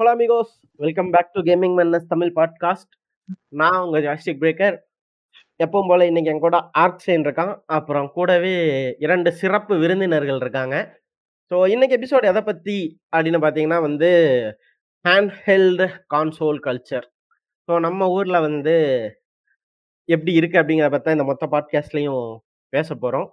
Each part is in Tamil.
Hello amigos welcome back to gaming மன்னஸ் Tamil podcast நான் உங்கள் ஜாஸ்டிக் பிரேக்கர் எப்பவும் போல் இன்னைக்கு என் கூட ஆர்க்சேன் இருக்கான். அப்புறம் கூடவே இரண்டு சிறப்பு விருந்தினர்கள் இருக்காங்க. ஸோ இன்னைக்கு எபிசோட் எதை பற்றி அப்படின்னு பார்த்தீங்கன்னா வந்து hand held console culture so நம்ம ஊரில் வந்து எப்படி இருக்குது அப்படிங்கிறத பார்த்தா இந்த மொத்த பாட்காஸ்ட்லையும் பேச போகிறோம்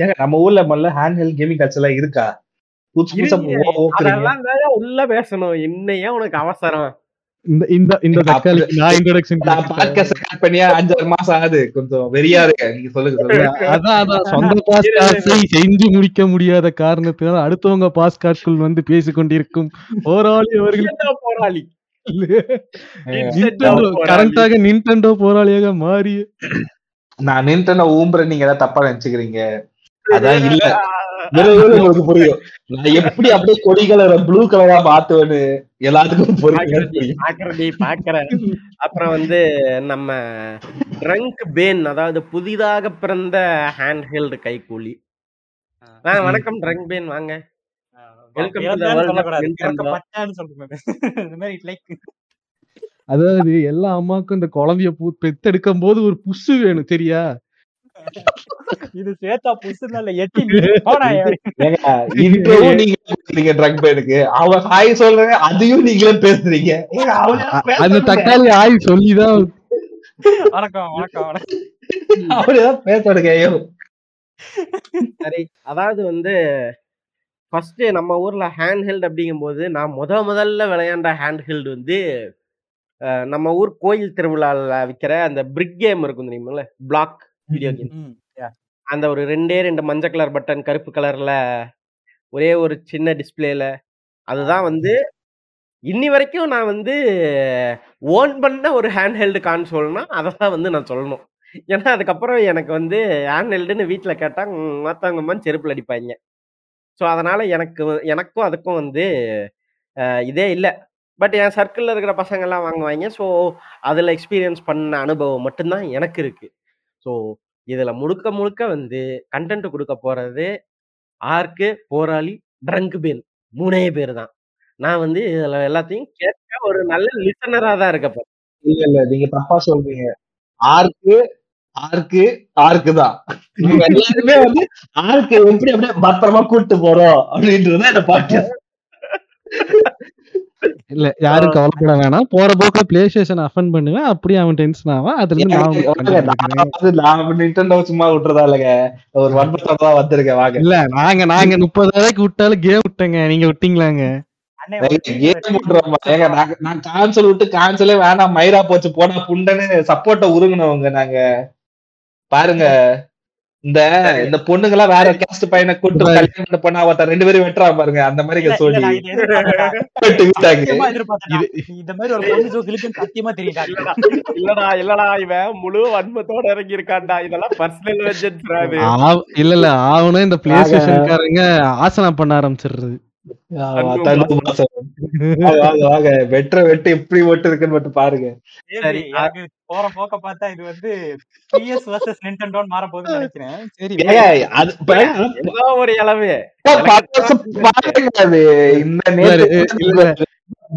ஏங்க நம்ம ஊர்ல முதல்ல ஹேண்ட் ஹெல்ட் கேமிங் கல்ச்சர் எல்லாம் இருக்கா? உள்ள பேசணும். என்னையா உனக்கு அவசரம்? இந்த இந்த இந்த அப்ப- தக்காளி நான் இன்ட்ரோடக்ஷன் நான் பாட்காஸ்ட் ஸ்டார்ட் பண்ணியா? அஞ்சாறு மாசம் ஆகுது. கொஞ்சம் வெறியா இருக்கு. நீங்க சொல்லுங்க சொல்லுங்க. அதான் அதான் சொந்த பாஸ்கார்டை செஞ்சு முடிக்க முடியாத காரணத்தினால் அடுத்தவங்க பாஸ்கார்ட்குள் வந்து பேசிக் கொண்டிருக்கும் போராளி அவர்கள் போராளி. கரெக்டாக நின்டெண்டோ போராளியாக மாறி நான் நின்ட்டு ஊம்புறேன். நீங்க ஏதாவது தப்பா நினைச்சுக்கிறீங்க? அதான் இல்ல. உங்களுக்கு புரியும். நான் எப்படி அப்படியே கொடி கலரை ப்ளூ கலரா மாத்துவேன்னு எல்லாத்துக்கும் புரியும். பாக்குறேன். அப்புறம் வந்து நம்ம ட்ரங்க் பேன் அதாவது புதிதாக பிறந்த ஹேண்ட் ஹெல்டு கைக்கூலி வணக்கம் ட்ரங்க் பேன் வாங்க. அதாவது எல்லா அம்மாக்கும் இந்த குழந்தைய பூ பெத்தெடுக்கும் போது ஒரு புஷு வேணும் சரியா இது சேத்தா புசுனால எட்டி நீங்க பேசுறீங்க ட்ரக் பேனுக்கு அவன் ஹாய் சொல்றாங்க அதையும் நீங்களே பேசுறீங்க. அந்த. தக்காளி ஆய் சொல்லிதான் வணக்கம் வணக்கம் வணக்கம். அவனைதான் பேச விடுங்க ஐயோ. சரி அதாவது வந்து ஃபர்ஸ்ட் நம்ம ஊர்ல ஹேண்ட் ஹெல்ட் அப்படிங்கும்போது நான் முத முதல்ல விளையாண்ட ஹேண்ட் ஹெல்டு வந்து அஹ், நம்ம ஊர் கோயில் திருவிழால விற்கிற அந்த பிரிக் கேம் இருக்கும் தெரியுமில்ல பிளாக் வீடியோ கேம். ம். அந்த ஒரு ரெண்டே ரெண்டு மஞ்சள் கலர் பட்டன் கருப்பு கலர்ல ஒரே ஒரு சின்ன டிஸ்பிளேல அதுதான் வந்து இன்னி வரைக்கும் நான் வந்து ஓன் பண்ண ஒரு ஹேண்ட் ஹெல்டு கான்சோல்னா அதை தான் வந்து நான் சொல்லணும். ஏன்னா அதுக்கப்புறம் எனக்கு வந்து ஹேண்ட் ஹெல்டுன்னு வீட்டில் கேட்டால் மற்றவங்க செருப்பில் அடிப்பாங்க ஸோ அதனால எனக்கு எனக்கும் அதுக்கும் வந்து இதே இல்லை. பட் என் சர்க்கிளில் இருக்கிற பசங்கள்லாம் வாங்குவாங்க ஸோ அதில் எக்ஸ்பீரியன்ஸ் பண்ண அனுபவம் மட்டும்தான் எனக்கு இருக்கு. ஸோ இதில் முழுக்க முழுக்க வந்து கண்டென்ட் கொடுக்க போறது ஆர்க்கு போராளி ட்ரங்க் பேன் மூணே பேர் தான். நான் வந்து இதில் எல்லாத்தையும் கேட்க ஒரு நல்ல லிசனராக தான் இருக்க போறேன். இல்ல இல்ல. நீங்க தப்பா சொல்றீங்க. ஆர்க்கு ஆர்க்கு ஆர்க்கு தான். எல்லாருமே வந்து ஆர்க்கு எப்படி அப்படியே பத்திரமா கூட்டு போறோம் அப்படின்றது பாட்காஸ்ட் இல்ல யாரும் கவலைப்பட வேணாம். போற போக்குல பிளே ஸ்டேஷன் அஃபன் பண்ணுவேன். அப்படியே அவன் டென்ஷன் ஆவான். அதுல இருந்து நான் உங்களுக்கு content கொடுக்குறேன். வந்து நான் நிண்டோ சும்மா விட்டுறதா இல்லைங்க. ஒரு வன்பத்தோட தான் வந்திருக்கேன் வாங்க. இல்ல நாங்க நாங்க முப்பது ரூபாய்க்கு விட்டாலும் கேம் விட்டங்க. நீங்க விட்டீங்களாங்க? நான் நான் கான்சல் விட்டு கான்சலே வேணாம். மயிரா போச்சு போனா புண்டன்னு சப்போர்ட்ட உருகுனவங்க நாங்க. பாருங்க. இந்த இந்த பொண்ணுங்க எல்லாம் வேற கேஸ்ட் பையனை கூட்டு கல்யாணம் பண்ண அவத்த ரெண்டு பேரும் வெட்டுறா பாருங்க. அந்த மாதிரி சொல்லி. இந்த மாதிரி ஒரு பொண்ணு ஜோக் இழுக்குன்னு சத்தியமா தெரியுதா? இல்லடா இல்லடா இவன் முழு வன்மத்தோட இறங்கி இருக்கான்டா இதெல்லாம் பர்சனல் இல்ல இல்ல ஆவனும் இந்த பிளே ஸ்டேஷன்காரங்க ஆசனம் பண்ண ஆரம்பிச்சிடுறது. வெட்டுற வெட்டு எப்படி வெட்டு இருக்குன்னு மட்டும் பாருங்க. சரி, போற போக்க பார்த்தா இது வந்து பிஎஸ் வர்சஸ் மாற போகுதுன்னு நினைக்கிறேன். சரி அது ஒரு இளவு. இந்த.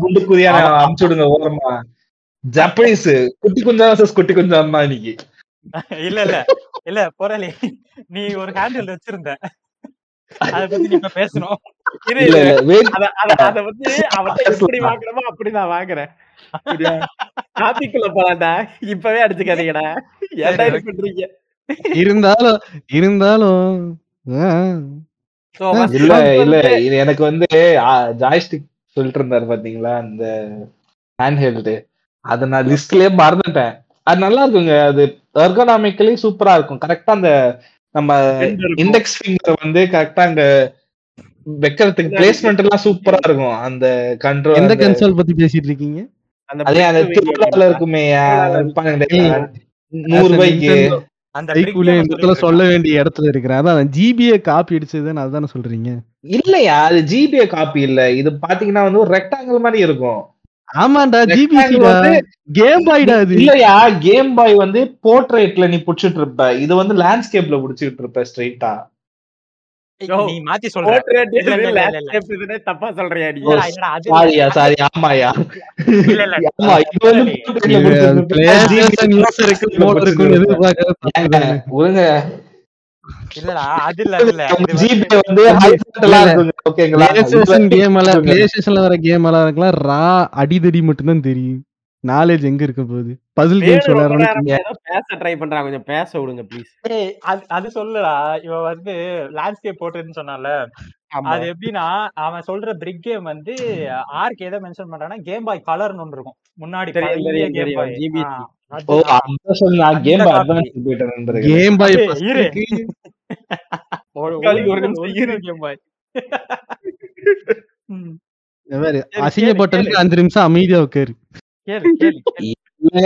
குண்டு குறியா அமுச்சு விடுங்க ஓரமா. ஜப்பனீஸ் குட்டி குஞ்சா versus குட்டி குஞ்சா அம்மா இன்னைக்கு. இல்ல இல்ல இல்ல போராளி நீ ஒரு ஹேண்டில் வச்சிருந்த. அத பத்தி நீ இப்ப பேசணும். அத வந்து எப்படி வாங்குறமோ அப்படிதான் வாங்குறேன். இப்பவே அடிச்சுக்காதீங்கடா. ஏன்டா இது பண்றீங்க? இருந்தாலும் இருந்தாலும் இல்ல இல்ல இது எனக்கு வந்து ஜாய்ஸ்டிக் சொல்லிட்டு இருந்தாரு பாத்தீங்களா அந்த ஹேண்ட் ஹெல்டு அத நான் லிஸ்ட்லயே மறந்துட்டேன். அது நல்லா இருக்குங்க அது எர்கனாமிக்கலி சூப்பரா இருக்கும். கரெக்டா அந்த நம்ம. இண்டெக்ஸ் ஃபிங்கர் வந்து கரெக்டா அங்க வைக்கிறதுக்கு பிளேஸ்மெண்ட் எல்லாம் சூப்பரா இருக்கும். அந்த கண்ட்ரோல் எந்த கன்சோல் பத்தி பேசிட்டு இருக்கீங்க? அதே அந்த திருவிழால இருக்குமே நூறு ரூபாய்க்கு அந்த இடத்துல சொல்ல வேண்டிய இடத்துல இருக்கிறேன் அதான் ஜிபிஏ காப்பி அடிச்சதுன்னு அதுதானே சொல்றீங்க. இல்லையா அது ஜிபிஏ காப்பி இல்ல. இது பாத்தீங்கன்னா வந்து ஒரு ரெக்டாங்கிள் மாதிரி இருக்கும். ஆமாண்டா வந்து கேம் பாய்டா அது? இல்லையா கேம் பாய் வந்து போர்ட்ரேட்ல நீ புடிச்சிட்டு இருப்ப. இது வந்து லேண்ட்ஸ்கேப்ல புடிச்சிட்டு இருப்ப ஸ்ட்ரைட்டா யோ, நீ மாத்தி சொல்ற. தப்பா சொல்றியா நீ? அது இல்ல. சாரியா சாரி ஆமாயா இல்ல. ஆமா. ஒழுங்க இல்லடா அது ஜிபே வந்து ஓகேங்களா பிளேஸ்டேஷன் கேம் எல்லாம் பிளேஸ்டேஷன்ல வர கேம் எல்லாம் ரா அடிதடி மட்டும் தான் தெரியும். நாலேஜ் எங்க இருக்க போகுது? பசில் கேம்ஸ் விளையாடுறோம் பேச ட்ரை பண்றான் கொஞ்சம் பேச விடுங்க ப்ளீஸ் அது அது சொல்லுடா. இவன் வந்து லேண்ட்ஸ்கேப் போட்டுன்னு சொன்னான்ல. அது எப்படின்னா அவன் சொல்ற பிரிக் கேம் வந்து ஆர்க் எதை மென்ஷன் பண்றான்னா கேம் பாய் கலர்னு ஒன்று இருக்கும். முன்னாடி game. Boy game boy. Game boy அசிங்கப்பட்டதுக்கு அஞ்சு நிமிஷம் அமைதியா உட்காரு.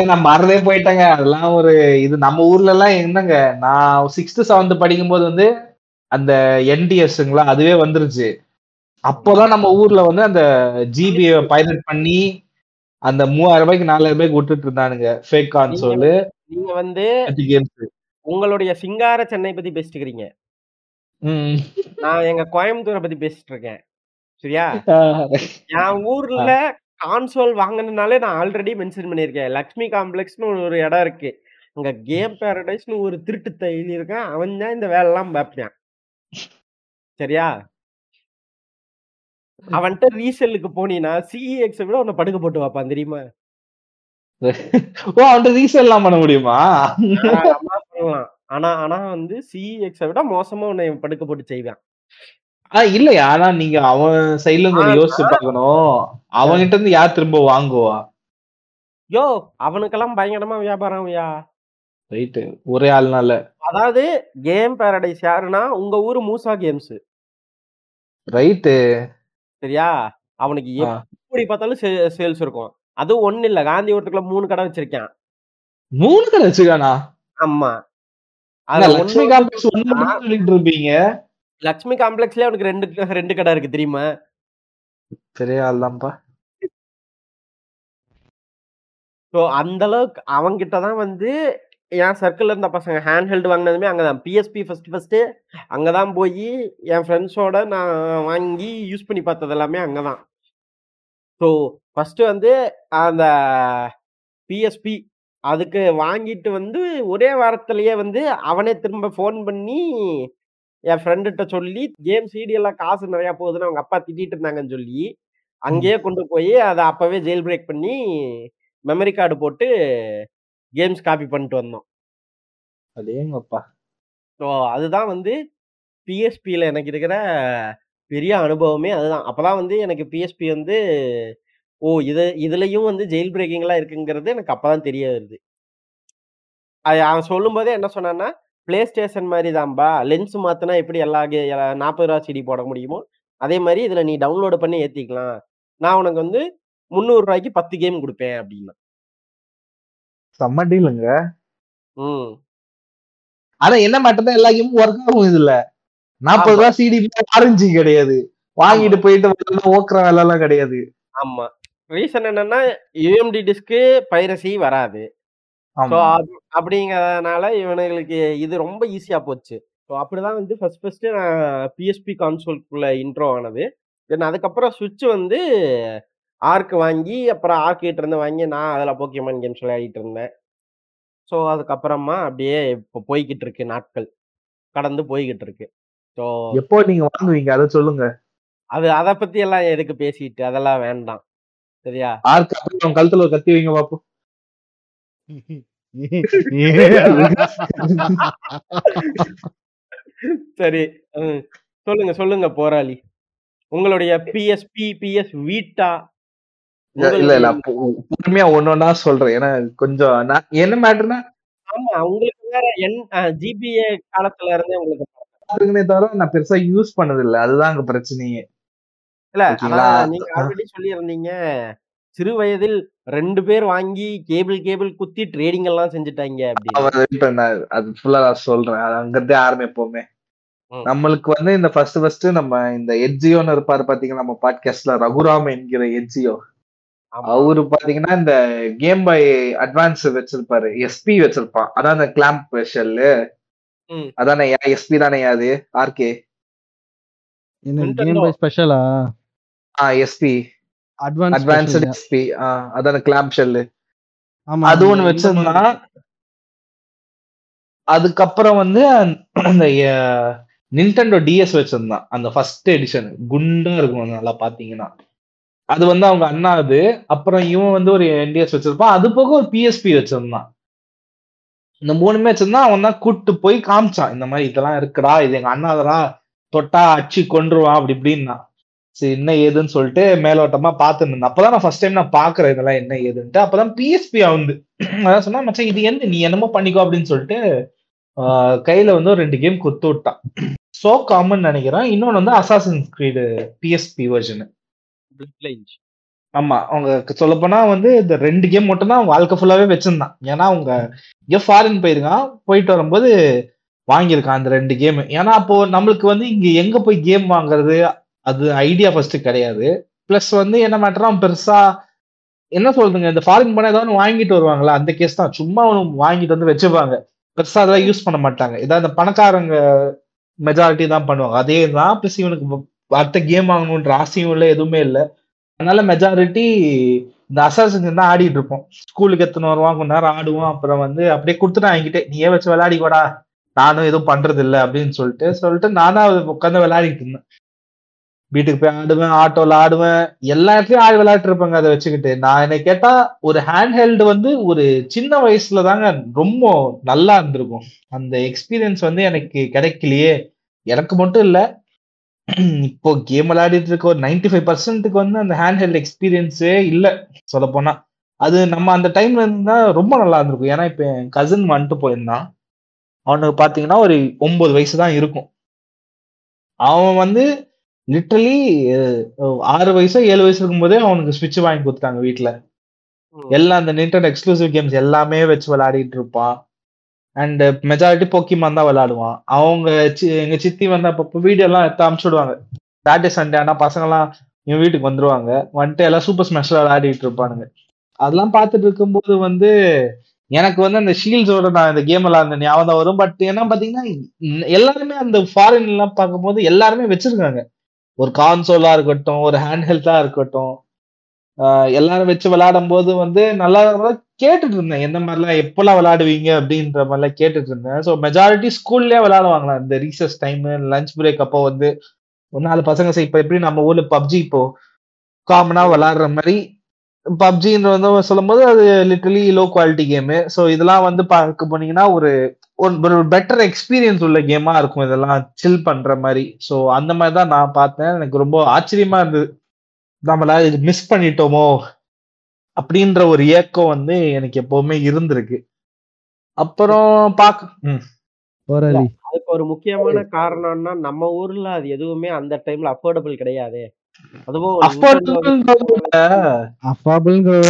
நான் மறந்தே போயிட்டேங்க. அதெல்லாம் ஒரு இது நம்ம ஊர்ல எல்லாம் என்னங்க நான் சிக்ஸ்த் செவன்த் படிக்கும்போது வந்து அந்த என்டிஎஸ்ங்களா அதுவே வந்துருச்சு. அப்போதான் நம்ம ஊர்ல வந்து அந்த ஜிபி பைலட் பண்ணி அந்த மூவாயிரம் ரூபாய்க்கு நாலாயிரம் ரூபாய்க்கு விட்டுட்டு இருந்தானுங்க. ஃபேக் கான்சோல் நீங்க வந்து உங்களுடைய சிங்கார சென்னை பத்தி பேசிட்டு இருக்கீங்க நான் எங்க கோயம்புத்தூரை பத்தி பேசிட்டு இருக்கேன் சரியா என் ஊர்ல கான்சோல் வாங்கினாலே நான் ஆல்ரெடி மென்ஷன் பண்ணியிருக்கேன். லக்ஷ்மி காம்ப்ளெக்ஸ்னு ஒரு இடம் இருக்கு. அங்க கேம் பேரடைஸ்னு ஒரு திருட்டு தைலி இருக்கான் அவன் தான் இந்த வேலை எல்லாம் பார்ப்பான். சரியா? அவன்கிட்ட ரீசெல்லுக்கு போனீங்கன்னா சிஇஎக்ஸை விட உன்னை படுக்க போட்டு வைப்பான் தெரியுமா? ஓ அவன்கிட்ட ரீசேல் எல்லாம் பண்ண முடியுமா? பண்ணலாம். ஆனா ஆனா வந்து சிஇஎக்ஸை விட மோசமா உன்னை படுக்க போட்டு செய்வான். இல்லையா? ஆனா நீங்க அவன் சைடுல கொஞ்சம் யோசிச்சு பார்க்கணும். அவன்கிட்ட இருந்து யார் திரும்ப வாங்குவா? யோ அவனுக்கெல்லாம் பயங்கரமா வியாபாரம் ஐயா. ரைட்டு ஒரே ஆள்னால. அதாவது கேம் பேரடைஸ் யாருன்னா உங்க ஊரு மூசா கேம்ஸ் ரைட்டு சரியா? அவனுக்கு. எப்படி பார்த்தாலும் சேல்ஸ் இருக்கும். அதுவும் ஒண்ணு இல்ல. காந்திபுரத்துக்குள்ள மூணு கடை வச்சிருக்கான். மூணு கடை வச்சுக்கானா ஆமா. லட்சுமி காம்ப்ளெக்ஸ் தான் சொல்லிட்டு இருப்பீங்க. லட்சுமி காம்ப்ளெக்ஸ்லயே அவனுக்கு ரெண்டு ரெண்டு கடை இருக்கு தெரியுமா? பெரிய ஆள் தான்ப்பா. ஸோ அந்த அளவுக்கு அவங்கிட்ட தான் வந்து என் சர்க்கிள்ல இருந்த பசங்க ஹேண்ட் ஹெல்டு வாங்கினதுமே அங்கதான். பிஎஸ்பி ஃபர்ஸ்ட் ஃபர்ஸ்ட் அங்கதான் போய் என் ஃப்ரெண்ட்ஸோட நான் வாங்கி யூஸ் பண்ணி பார்த்தது எல்லாமே அங்கதான். ஸோ ஃபர்ஸ்ட் வந்து அந்த பிஎஸ்பி அதுக்கு வாங்கிட்டு வந்து ஒரே வாரத்திலேயே வந்து அவனே திரும்ப ஃபோன் பண்ணி என் ஃப்ரெண்டுகிட்ட சொல்லி கேம் சிடி எல்லாம் காசு நிறையா போகுதுன்னு அவங்க அப்பா திட்டிட்டு இருந்தாங்கன்னு சொல்லி அங்கேயே கொண்டு போய் அதை அப்பவே ஜெயில் பிரேக் பண்ணி மெமரி கார்டு போட்டு கேம்ஸ் காப்பி பண்ணிட்டு வந்தோம். அதேங்கப்பா ஸோ அதுதான் வந்து பிஎஸ்பியில் எனக்கு இருக்கிற பெரிய அனுபவமே அதுதான். அப்பதான் வந்து எனக்கு பிஎஸ்பி வந்து ஓ இது இதுலயும் வந்து ஜெயில் பிரேக்கிங்லாம் இருக்குங்கிறது எனக்கு அப்பதான் தெரிய வருது. அது அவன் சொல்லும்போதே என்ன சொன்னான்னா பிளே ஸ்டேஷன் மாதிரி தான்பா லென்ஸ் மாத்தினா எப்படி எல்லா கே நாற்பது ரூபா சிடி போட முடியுமோ அதே மாதிரி இதுல நீ டவுன்லோடு பண்ணி ஏத்திக்கலாம். நான் உனக்கு வந்து முந்நூறு ரூபாய்க்கு பத்து கேம் கொடுப்பேன் அப்படின்னா. செம்ம டீலுங்க. ம். ஆனா என்ன மட்டும் தான் எல்லா கேமும் ஒர்க் ஆகும் இதுல. நாற்பது. ரூபா சிடி ஆரஞ்சு கிடையாது. வாங்கிட்டு போயிட்டு ஓக்குற வேலை எல்லாம் கிடையாது. ஆமா. ரீசன் என்னன்னா யூஎம்டி டிஸ்க்கு பைரசி வராது. ஸோ ஆமா. அப்படிங்கறதுனால இவனுங்களுக்கு இது ரொம்ப ஈஸியா போச்சு. ஸோ அப்படிதான் வந்து ஃபர்ஸ்ட் ஃபர்ஸ்ட் நான் பிஎஸ்பி கான்சோல்குள்ள இன்ட்ரோ ஆனது. தென் அதுக்கப்புறம் சுவிட்ச் வந்து ஆர்க் வாங்கி அப்புறம் ஆர்க் கிட்ட இருந்து வாங்கி நான் அதில் போக்கியமான் கேம்ஸ் விளையாடிட்டு இருந்தேன். ஸோ அதுக்கப்புறமா அப்படியே இப்போ போய்கிட்டு இருக்கு நாட்கள். கடந்து போய்கிட்டு இருக்கு. ஸோ எப்போ நீங்க வாங்குவீங்க? அதை சொல்லுங்க. அது அதை பத்தி எல்லாம் எதுக்கு பேசிட்டு அதெல்லாம் வேண்டாம். சரியா? ஆர்க்கு கழுத்துல ஒரு கத்தி வைங்க பாப்போம். சரி. சொல்லுங்க சொல்லுங்க போராளி. உங்களுடைய பிஎஸ்பி பிஎஸ் வீட்டா இல்ல இல்ல பொறுமையா ஒன்னொன்னா சொல்றேன். ஏன்னா கொஞ்சம் என்ன மேட்டர்னா ஆமா உங்களுக்கு வேற என் ஜிபிஏ காலத்துல இருந்தே உங்களுக்கு தவிர நான் பெருசா யூஸ் பண்ணது இல்ல அதுதான் அங்க பிரச்சனையே. இல்ல நீங்க ஆல்ரெடி சொல்லியிருந்தீங்க. சிறு வயதில் ரெண்டு பேர் வாங்கி கேபிள் கேபிள் குத்தி ட்ரேடிங் எல்லாம் செஞ்சுட்டாங்க அப்படின்னு. அது ஃபுல்லா நான் சொல்றேன். அது அங்கிருந்தே ஆரம்பிப்போமே. நம்மளுக்கு வந்து இந்த ஃபர்ஸ்ட் ஃபர்ஸ்ட் நம்ம இந்த எட்ஜியோன்னு இருப்பாரு பாத்தீங்கன்னா நம்ம பாட்காஸ்ட்ல ரகுராம் என்கிற எட்ஜியோ. அவரு பாத்தீங்கன்னா இந்த கேம் பாய் அட்வான்ஸ் வச்சிருப்பாரு. எஸ்பி வச்சிருப்பான். அதான் அந்த கிளாம்ப் ஷெல்லு ம். அதானே எஸ்பி தானே அது? ஆர்கே என்ன Nintendo. கேம் பாய் ஸ்பெஷலா ஆ எஸ்பி அட்வான்ஸ்டு எஸ்பி அதான கிளாம்ப் ஷெல்லு ஆமா அது ஒண்ணு வச்சிருந்தான். அதுக்கப்புறம் வந்து அந்த நிண்டெண்டோ டிஎஸ் வச்சிருந்தான். அந்த ஃபர்ஸ்ட் எடிஷன் குண்டா இருக்கும் நல்லா பாத்தீங்கன்னா. அது வந்து அவங்க அண்ணா அது. அப்புறம் இவன் வந்து ஒரு என்டிஎஸ் வச்சிருப்பான். அது போக ஒரு பிஎஸ்பி வச்சிருந்தான். இந்த மூணுமே வச்சிருந்தான் அவன் தான் கூட்டு போய் காமிச்சான். இந்த மாதிரி இதெல்லாம் இருக்குடா இது எங்க அண்ணாதரா தொட்டா அடிச்சு கொன்றுவான் அப்படி இப்படின்னா. சரி என்ன ஏதுன்னு சொல்லிட்டு மேலோட்டமா இருந்தேன். அப்பதான் நான் ஃபர்ஸ்ட் டைம் நான் பாக்குறேன் இதெல்லாம் என்ன ஏதுன்ட்டு. அப்பதான் பிஎஸ்பி வந்து அதான் சொன்னா மச்சான் இது என்ன? நீ என்னமோ பண்ணிக்கோ அப்படின்னு சொல்லிட்டு கையில வந்து ஒரு ரெண்டு கேம் கொடுத்து விட்டான். சோ காமன் நினைக்கிறேன். இன்னொன்னு வந்து அசாசன் ஸ்கிரீடு பிஎஸ்பி வெர்ஷன். ஆமா அவங்க சொல்ல போனா வந்து இந்த ரெண்டு கேம் மட்டும் தான் வாழ்க்கை ஃபுல்லாவே வச்சிருந்தான். ஏன்னா அவங்க இங்க ஃபாரின் போயிருக்கான் போயிட்டு வரும்போது வாங்கியிருக்கான் அந்த ரெண்டு கேம் ஏன்னா அப்போ நம்மளுக்கு வந்து இங்க எங்க போய் கேம் வாங்குறது அது ஐடியா ஃபர்ஸ்ட் கிடையாது. பிளஸ் வந்து என்ன மேட்டரா பெருசா என்ன சொல்றதுங்க இந்த ஃபாரின் போனா ஏதாவது வாங்கிட்டு வருவாங்களா? அந்த கேஸ் தான். சும்மா ஒன்று வாங்கிட்டு வந்து வச்சுப்பாங்க பெருசா அதெல்லாம் யூஸ் பண்ண மாட்டாங்க. ஏதாவது இந்த பணக்காரங்க மெஜாரிட்டி தான் பண்ணுவாங்க. அதே தான் பிளஸ் இவனுக்கு அடுத்த கேம் வாங்கணுன்ற ஆசையும் இல்லை எதுவுமே இல்லை. அதனால மெஜாரிட்டி இந்த அசாசன் தான் ஆடிட்டு இருப்போம். ஸ்கூலுக்கு எத்தனை வருவான் கொஞ்ச நேரம் ஆடுவோம். அப்புறம் வந்து அப்படியே கொடுத்துட்டு என்கிட்ட நீயே வச்சு விளையாடிக்கோடா. நானும் எதுவும் பண்றது இல்லை அப்படின்னு சொல்லிட்டு சொல்லிட்டு நானும் உட்காந்து விளையாடிட்டு இருந்தேன். வீட்டுக்கு போய் ஆடுவேன் ஆட்டோல ஆடுவேன். எல்லா இடத்துலயும் ஆடி விளையாட்டு இருப்பாங்க அதை வச்சுக்கிட்டு. நான் என்ன கேட்டா ஒரு ஹேண்ட் ஹெல்டு வந்து ஒரு சின்ன வயசுல தாங்க ரொம்ப நல்லா இருந்திருக்கும். அந்த எக்ஸ்பீரியன்ஸ் வந்து எனக்கு கிடைக்கலையே. எனக்கு மட்டும் இல்ல. இப்போ கேம் விளையாடிட்டு இருக்க ஒரு நைன்டி ஃபைவ் பர்சன்ட்டுக்கு வந்து அந்த ஹேண்ட் ஹெல்ட் எக்ஸ்பீரியன்ஸே இல்லை சொல்ல போனா அது நம்ம அந்த டைம்ல இருந்தா ரொம்ப நல்லா இருந்திருக்கும். ஏன்னா இப்ப என் கசின் வந்துட்டு போயிருந்தான். அவனுக்கு பாத்தீங்கன்னா ஒரு ஒன்பது வயசு தான் இருக்கும். அவன் வந்து லிட்டரலி ஆறு வயசோ ஏழு வயசு இருக்கும்போதே அவனுக்கு ஸ்விட்ச் வாங்கி கொடுத்தாங்க வீட்டுல. எல்லாம் அந்த நிண்டெண்டோ எக்ஸ்க்ளூசிவ் கேம்ஸ் எல்லாமே வச்சு விளையாடிட்டு இருப்பான். அண்ட் மெஜாரிட்டி போக்கிமான் தான் விளையாடுவான். அவங்க எங்க சித்தி வந்து அப்பப்போ வீடியோ எல்லாம் எடுத்து அமுச்சு விடுவாங்க. சாட்டர்டே சண்டே ஆனா பசங்கலாம் என் வீட்டுக்கு வந்துருவாங்க. வந்துட்டு எல்லாம் சூப்பர் ஸ்மாஷ்ல விளையாடிட்டு இருப்பானுங்க. அதெல்லாம் பார்த்துட்டு இருக்கும்போது வந்து எனக்கு வந்து அந்த ஷீல்ஸோட நான் இந்த கேம் விளையாடுற ஞாபகம் வரும். பட் என்ன பாத்தீங்கன்னா எல்லாருமே அந்த ஃபாரின் எல்லாம் பார்க்கும்போது எல்லாருமே வச்சிருக்காங்க. ஒரு கான்சோலா இருக்கட்டும் ஒரு ஹேண்ட் ஹெல்த்தா இருக்கட்டும் எல்லாரும் வச்சு விளையாடும் போது வந்து நல்லா கேட்டுட்டு இருந்தேன். எந்த மாதிரிலாம் எப்பெல்லாம் விளையாடுவீங்க அப்படின்ற மாதிரிலாம் கேட்டுட்டு இருந்தேன். ஸோ மெஜாரிட்டி ஸ்கூல்லேயே விளையாடுவாங்களா இந்த ரீசஸ் டைம் லஞ்ச் பிரேக் அப்போ வந்து ஒரு நாலு பசங்க சரி இப்போ எப்படி நம்ம ஊர்ல பப்ஜி இப்போ காமனா விளையாடுற மாதிரி பப்ஜின்ற வந்து சொல்லும்போது அது literally low quality game so இதெல்லாம் வந்து பார்க்க போனீங்கன்னா ஒரு ஒரு பெட்டர் எக்ஸ்பீரியன்ஸ் உள்ள கேமா இருக்கும் இதெல்லாம் சில் பண்ற மாதிரி. ஸோ அந்த மாதிரி தான் நான் பார்த்தேன். எனக்கு ரொம்ப ஆச்சரியமா இருந்தது. நம்மள இது மிஸ் பண்ணிட்டோமோ அப்படின்ற ஒரு ஏக்கம் வந்து எனக்கு எப்பவுமே இருந்திருக்கு. அப்புறம் பாக்க ம், போராளி. அதுக்கு ஒரு முக்கியமான காரணம்னா நம்ம ஊர்ல அது எதுவுமே அந்த டைம்ல அஃபோர்டபுள் கிடையாது.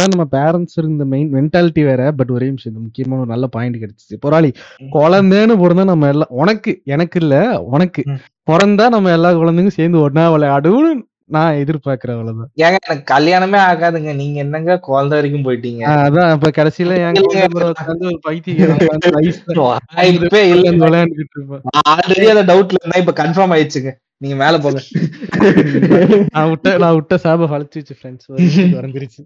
நம்ம பேரண்ட்ஸ் இருந்த மெயின் மென்டாலிட்டி வேற பட் ஒரே இது முக்கியமான ஒரு நல்ல பாயிண்ட் கிடைச்சிச்சு. போராளி குழந்தைன்னு பிறந்தா நம்ம எல்லாம் உனக்கு எனக்கு இல்ல உனக்கு. பிறந்தா நம்ம எல்லா குழந்தைங்க சேர்ந்து ஒன்னா விளையாடுன்னு நான் எதிர்பார்க்கிறேன் அவ்வளவுதான். ஏங்க எனக்கு கல்யாணமே ஆகாதுங்க. நீங்க என்னங்க குழந்தை வரைக்கும் போயிட்டீங்க? அதான் இப்ப கடைசியில பைத்தியம் ஆல்ரெடி அந்த டவுட்ல இருந்தா இப்ப கன்ஃபார்ம் ஆயிடுச்சுங்க. நீங்க மேல போங்க. நான் விட்ட நான் விட்ட சாப வச்சு ஃப்ரெண்ட்ஸ் வந்துருச்சு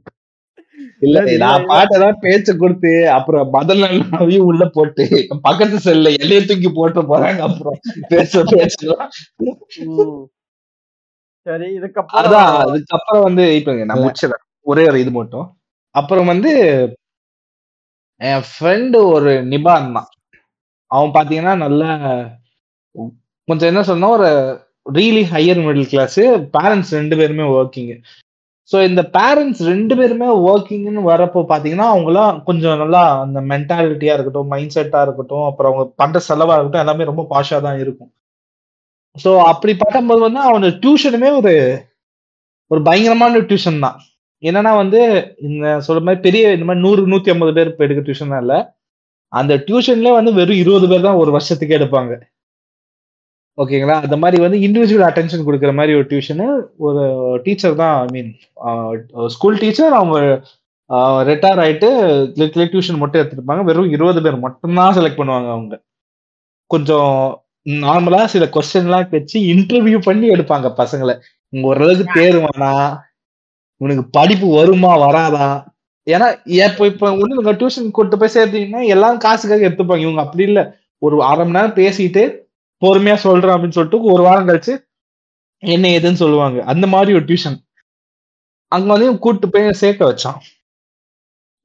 இல்ல நான் பாட்டதான் பேச்சு கொடுத்து அப்புறம் பதில் நாளையும் உள்ள போட்டு பக்கத்து செல்ல எல்லையை தூக்கி போட்டு போறாங்க அப்புறம் பேச பேசலாம். சரி அதான் இதுக்கப்புறம் அதுக்கப்புறம் வந்து இப்ப நான் முடிச்சிடறேன். ஒரே ஒரு இது மட்டும். அப்புறம் வந்து என் ஃப்ரெண்டு ஒரு நிபான் தான் அவன் பாத்தீங்கன்னா நல்ல கொஞ்சம் என்ன சொன்னா ஒரு really higher middle class parents ரெண்டு பேருமே ஒர்க்கிங் ஸோ இந்த பேரண்ட்ஸ் ரெண்டு பேருமே ஒர்க்கிங்னு வரப்போ பார்த்தீங்கன்னா அவங்களாம் கொஞ்சம் நல்லா அந்த மென்டாலிட்டியாக இருக்கட்டும் மைண்ட் செட்டாக இருக்கட்டும் அப்புறம் அவங்க பண்ணுற செலவாக இருக்கட்டும் எல்லாமே ரொம்ப பாஷாக தான் இருக்கும். ஸோ அப்படி பார்க்கும்போது வந்து அவனோட டியூஷனுமே ஒரு ஒரு பயங்கரமான டியூஷன் தான். என்னன்னா வந்து இந்த சொல்ற மாதிரி பெரிய இந்த மாதிரி நூறு நூத்தி ஐம்பது பேர் இப்ப எடுக்க டியூஷன் இல்லை. அந்த டியூஷன்ல வந்து வெறும் இருபது பேர் தான் ஒரு வருஷத்துக்கு எடுப்பாங்க. ஓகேங்களா? அந்த மாதிரி வந்து இண்டிவிஜுவல் அட்டென்ஷன் கொடுக்குற மாதிரி ஒரு டியூஷனு ஒரு டீச்சர் தான் ஐ மீன் ஸ்கூல் டீச்சர் அவங்க ரிட்டையர் ஆயிட்டு டியூஷன் மட்டும் எடுத்துருப்பாங்க. வெறும் இருபது பேர் மட்டும்தான் செலக்ட் பண்ணுவாங்க அவங்க. கொஞ்சம் நார்மலா சில கொஸ்டின்லாம் வச்சு இன்டர்வியூ பண்ணி எடுப்பாங்க பசங்களை. உங்க ஓரளவுக்கு தேருவானா? உனக்கு படிப்பு வருமா வராதா? ஏன்னா இப்போ இப்போ ஒண்ணு டியூஷன் கூட்டு போய் சேர்த்தீங்கன்னா எல்லாம் காசுக்காக எடுத்துப்பாங்க. இவங்க அப்படி இல்லை. ஒரு அரை மணி நேரம் பேசிட்டு பொறுமையா சொல்றேன் அப்படின்னு சொல்லிட்டு ஒரு வாரம் கழிச்சு என்ன ஏதுன்னு சொல்லுவாங்க. அந்த மாதிரி ஒரு டியூஷன் அங்க வந்து கூட்டு போய் சேர்க்க வச்சான்.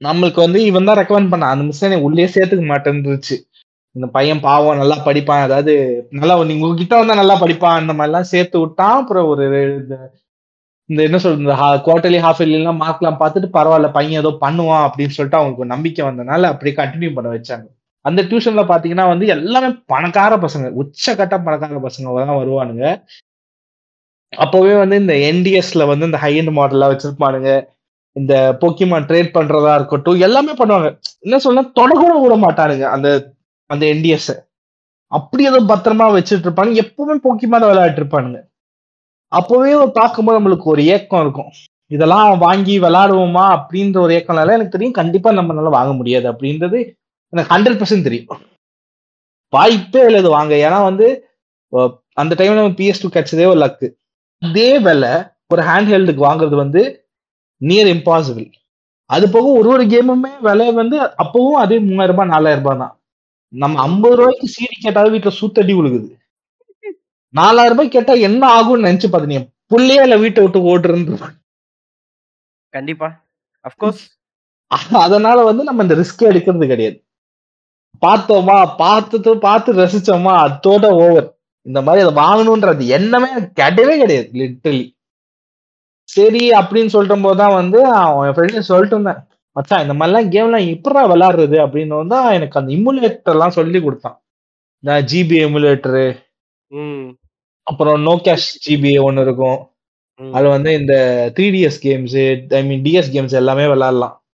நம்மளுக்கு வந்து இவன் தான் ரெக்கமெண்ட் பண்ணான். அந்த மிஸ் என்னை உள்ளே சேர்த்துக்க மாட்டேன்ருச்சு இந்த பையன் பாவம் நல்லா படிப்பான். அதாவது நல்லா நீங்க உங்ககிட்ட வந்தா நல்லா படிப்பான். அந்த மாதிரிலாம் சேர்த்து விட்டான். அப்புறம் ஒரு இந்த- இந்த என்ன சொல்றது இந்த குவார்டர்லி ஹாஃப் இயர்லாம் மார்க்லாம் பார்த்துட்டு பரவாயில்ல பையன் ஏதோ பண்ணுவான் அப்படின்னு சொல்லிட்டு அவங்களுக்கு ஒரு நம்பிக்கை வந்தனால அப்படியே கண்டினியூ பண்ண வச்சாங்க. அந்த டியூஷன்ல பாத்தீங்கன்னா வந்து எல்லாமே பணக்கார பசங்க உச்சக்கட்ட பணக்கார பசங்க தான் வருவானுங்க. அப்பவே வந்து இந்த என்டிஎஸ்ல வந்து இந்த ஹை எண்ட் மாடல்லாம் வச்சிருப்பானுங்க. இந்த போக்கிமான் ட்ரேட் பண்றதா இருக்கட்டும் எல்லாமே பண்ணுவாங்க. என்ன சொல்ல தொடக்கூட விட மாட்டானுங்க அந்த அந்த என்டிஎஸ் அப்படி ஏதோ பத்திரமா வச்சுட்டு இருப்பானுங்க. எப்பவுமே போக்கிமான் விளையாட்டு இருப்பானுங்க. அப்பவே பார்க்கும்போது நம்மளுக்கு ஒரு ஏக்கம் இருக்கும். இதெல்லாம் வாங்கி விளாடுவோமா அப்படின்ற ஒரு ஏக்கம்னால எனக்கு தெரியும் கண்டிப்பா நம்மளால வாங்க முடியாது அப்படின்றது எனக்கு ஹண்ட்ரட் பர்சன்ட் தெரியும். வாய்ப்பே இல்லை இது வாங்க. ஏன்னா வந்து அந்த டைம்ல நம்ம பிஎஸ் டூ கிடைச்சதே ஒரு லக்கு இதே விலை ஒரு ஹேண்ட் ஹெல்டுக்கு வாங்குறது வந்து நியர் இம்பாசிபிள் அது போக ஒரு ஒரு கேமுமே விலை வந்து அப்பவும் அதே மூவாயிரம் ரூபாய் நாலாயிரம் ரூபாய் தான். நம்ம ஐம்பது ரூபாய்க்கு சீடி கேட்டாலும் வீட்டுல சூத்தடி விழுகுது நாலாயிரம் ரூபாய் கேட்டா என்ன ஆகும்னு நினைச்சு பாத்தீங்க புள்ளையே இல்ல வீட்டை விட்டு ஓட்டுறது கண்டிப்பா. அப்கோர்ஸ் அதனால வந்து நம்ம இந்த ரிஸ்க் எடுக்கிறது கிடையாது. பார்த்தோமா? பார்த்துட்டு பார்த்து ரசிச்சோமா? அதோட ஓவர் இந்த மாதிரி அதை வாங்கணும்ன்றது எண்ணமே கிடையவே கிடையாது லிட்டலி சரி அப்படின்னு சொல்லிட்டு போதுதான் வந்து அவன் ஃப்ரெண்ட் சொல்லிட்டு இருந்தேன். மச்சான் இந்த மாதிரிலாம் கேம்லாம் எப்படா விளையாடுறது அப்படின்னு தான் எனக்கு அந்த இமுலேட்டர் எல்லாம் சொல்லி கொடுத்தான். இந்த ஜிபி எமுலேட்டரு அப்புறம் நோ கேஷ் ஜிபிஏ ஒன்னு இருக்கும். ம், அதுல வந்து இந்த three DS games I mean DS games எல்லாமே விளையாடலாம். ம்.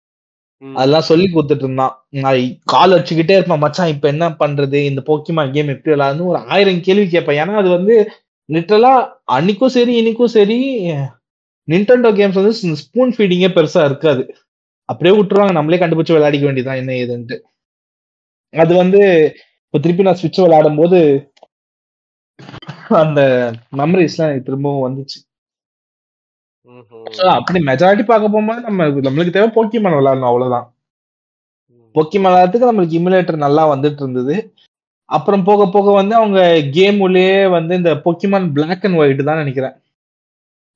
அதெல்லாம் சொல்லி கொடுத்துட்டு இருந்தான். நான் கால் வச்சுக்கிட்டே இருப்பேன் மச்சான் இப்ப என்ன பண்றது? இந்த போக்கிமா கேம் எப்படி விளாடுன்னு ஒரு ஆயிரம் கேள்வி கேட்பேன். ஏன்னா அது வந்து லிட்டரலா அன்னைக்கும் சரி இன்னைக்கும் சரி நிண்டெண்டோ கேம்ஸ் வந்து ஸ்பூன் ஃபீடிங்கே பெருசா இருக்காது. அப்படியே விட்டுருவாங்க. நம்மளே கண்டுபிடிச்சு விளையாடிக்க வேண்டியதான் என்ன ஏதுன்ட்டு. அது வந்து இப்போ திருப்பி நான் ஸ்விட்ச் விளையாடும் போது அந்த மெமரிஸ்லாம் திரும்பவும் வந்துச்சு. அப்படி மெஜாரிட்டி பார்க்க போகும்போது நம்ம நம்மளுக்கு தேவை போக்கிமான் விளையாடணும் அவ்வளவுதான். போக்கிமான் விளையாடுறதுக்கு நம்மளுக்கு இமுலேட்டர் நல்லா வந்துட்டு இருந்தது. அப்புறம் போக போக வந்து அவங்க கேம் வந்து இந்த பொக்கிமான் பிளாக் அண்ட் ஒயிட் தான் நினைக்கிறேன்.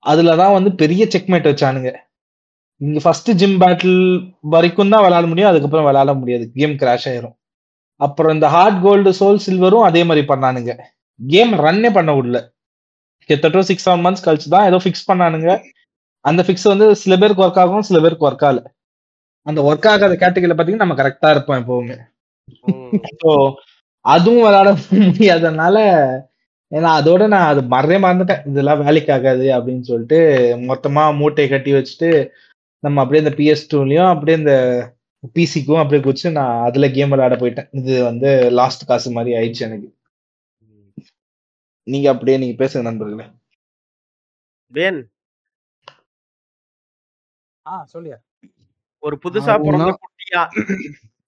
அதுலதான் வந்து பெரிய செக்மேட் வச்சானுங்க. இங்க ஃபர்ஸ்ட் ஜிம் பேட்டில் வரைக்கும் தான் விளையாட முடியும் அதுக்கப்புறம் விளையாட முடியாது. கேம் கிராஷ் ஆயிரும். அப்புறம் இந்த ஹார்ட் கோல்டு சோல் சில்வரும் அதே மாதிரி பண்ணானுங்க. கேம் ரன்னே பண்ண விடல. கிட்டத்தட்ட சிக்ஸ் செவன் மந்த்ஸ் கழிச்சு தான் ஏதோ ஃபிக்ஸ் பண்ணானுங்க. அந்த ஃபிக்ஸ் வந்து சில பேருக்கு ஒர்க் ஆகும் சில பேருக்கு ஒர்க் ஆகல. அந்த ஒர்க் ஆகாத கேட்டகரியில பாத்தீங்கன்னா நம்ம கரெக்டா இருப்போம் எப்பவுமே. ஸோ அதுவும் விளையாட முடியாதனால ஏன்னா அதோட நான் அது மறந்தே மறந்துட்டேன். இதெல்லாம் வேலைக்கு ஆகாது அப்படின்னு சொல்லிட்டு மொத்தமா மூட்டையை கட்டி வச்சுட்டு நம்ம அப்படியே இந்த பிஎஸ் டூலையும் அப்படியே இந்த பிசிக்கும் அப்படியே குடிச்சு நான் அதுல கேம் விளையாட போயிட்டேன். இது வந்து லாஸ்ட் காசு மாதிரி ஆயிடுச்சு எனக்கு. நீங்க அப்படியே நீங்க பேசுங்க நண்பர்களே. வேன் ஆ சொல்லியா. ஒரு புதுசா நான் பிறந்த குட்டியா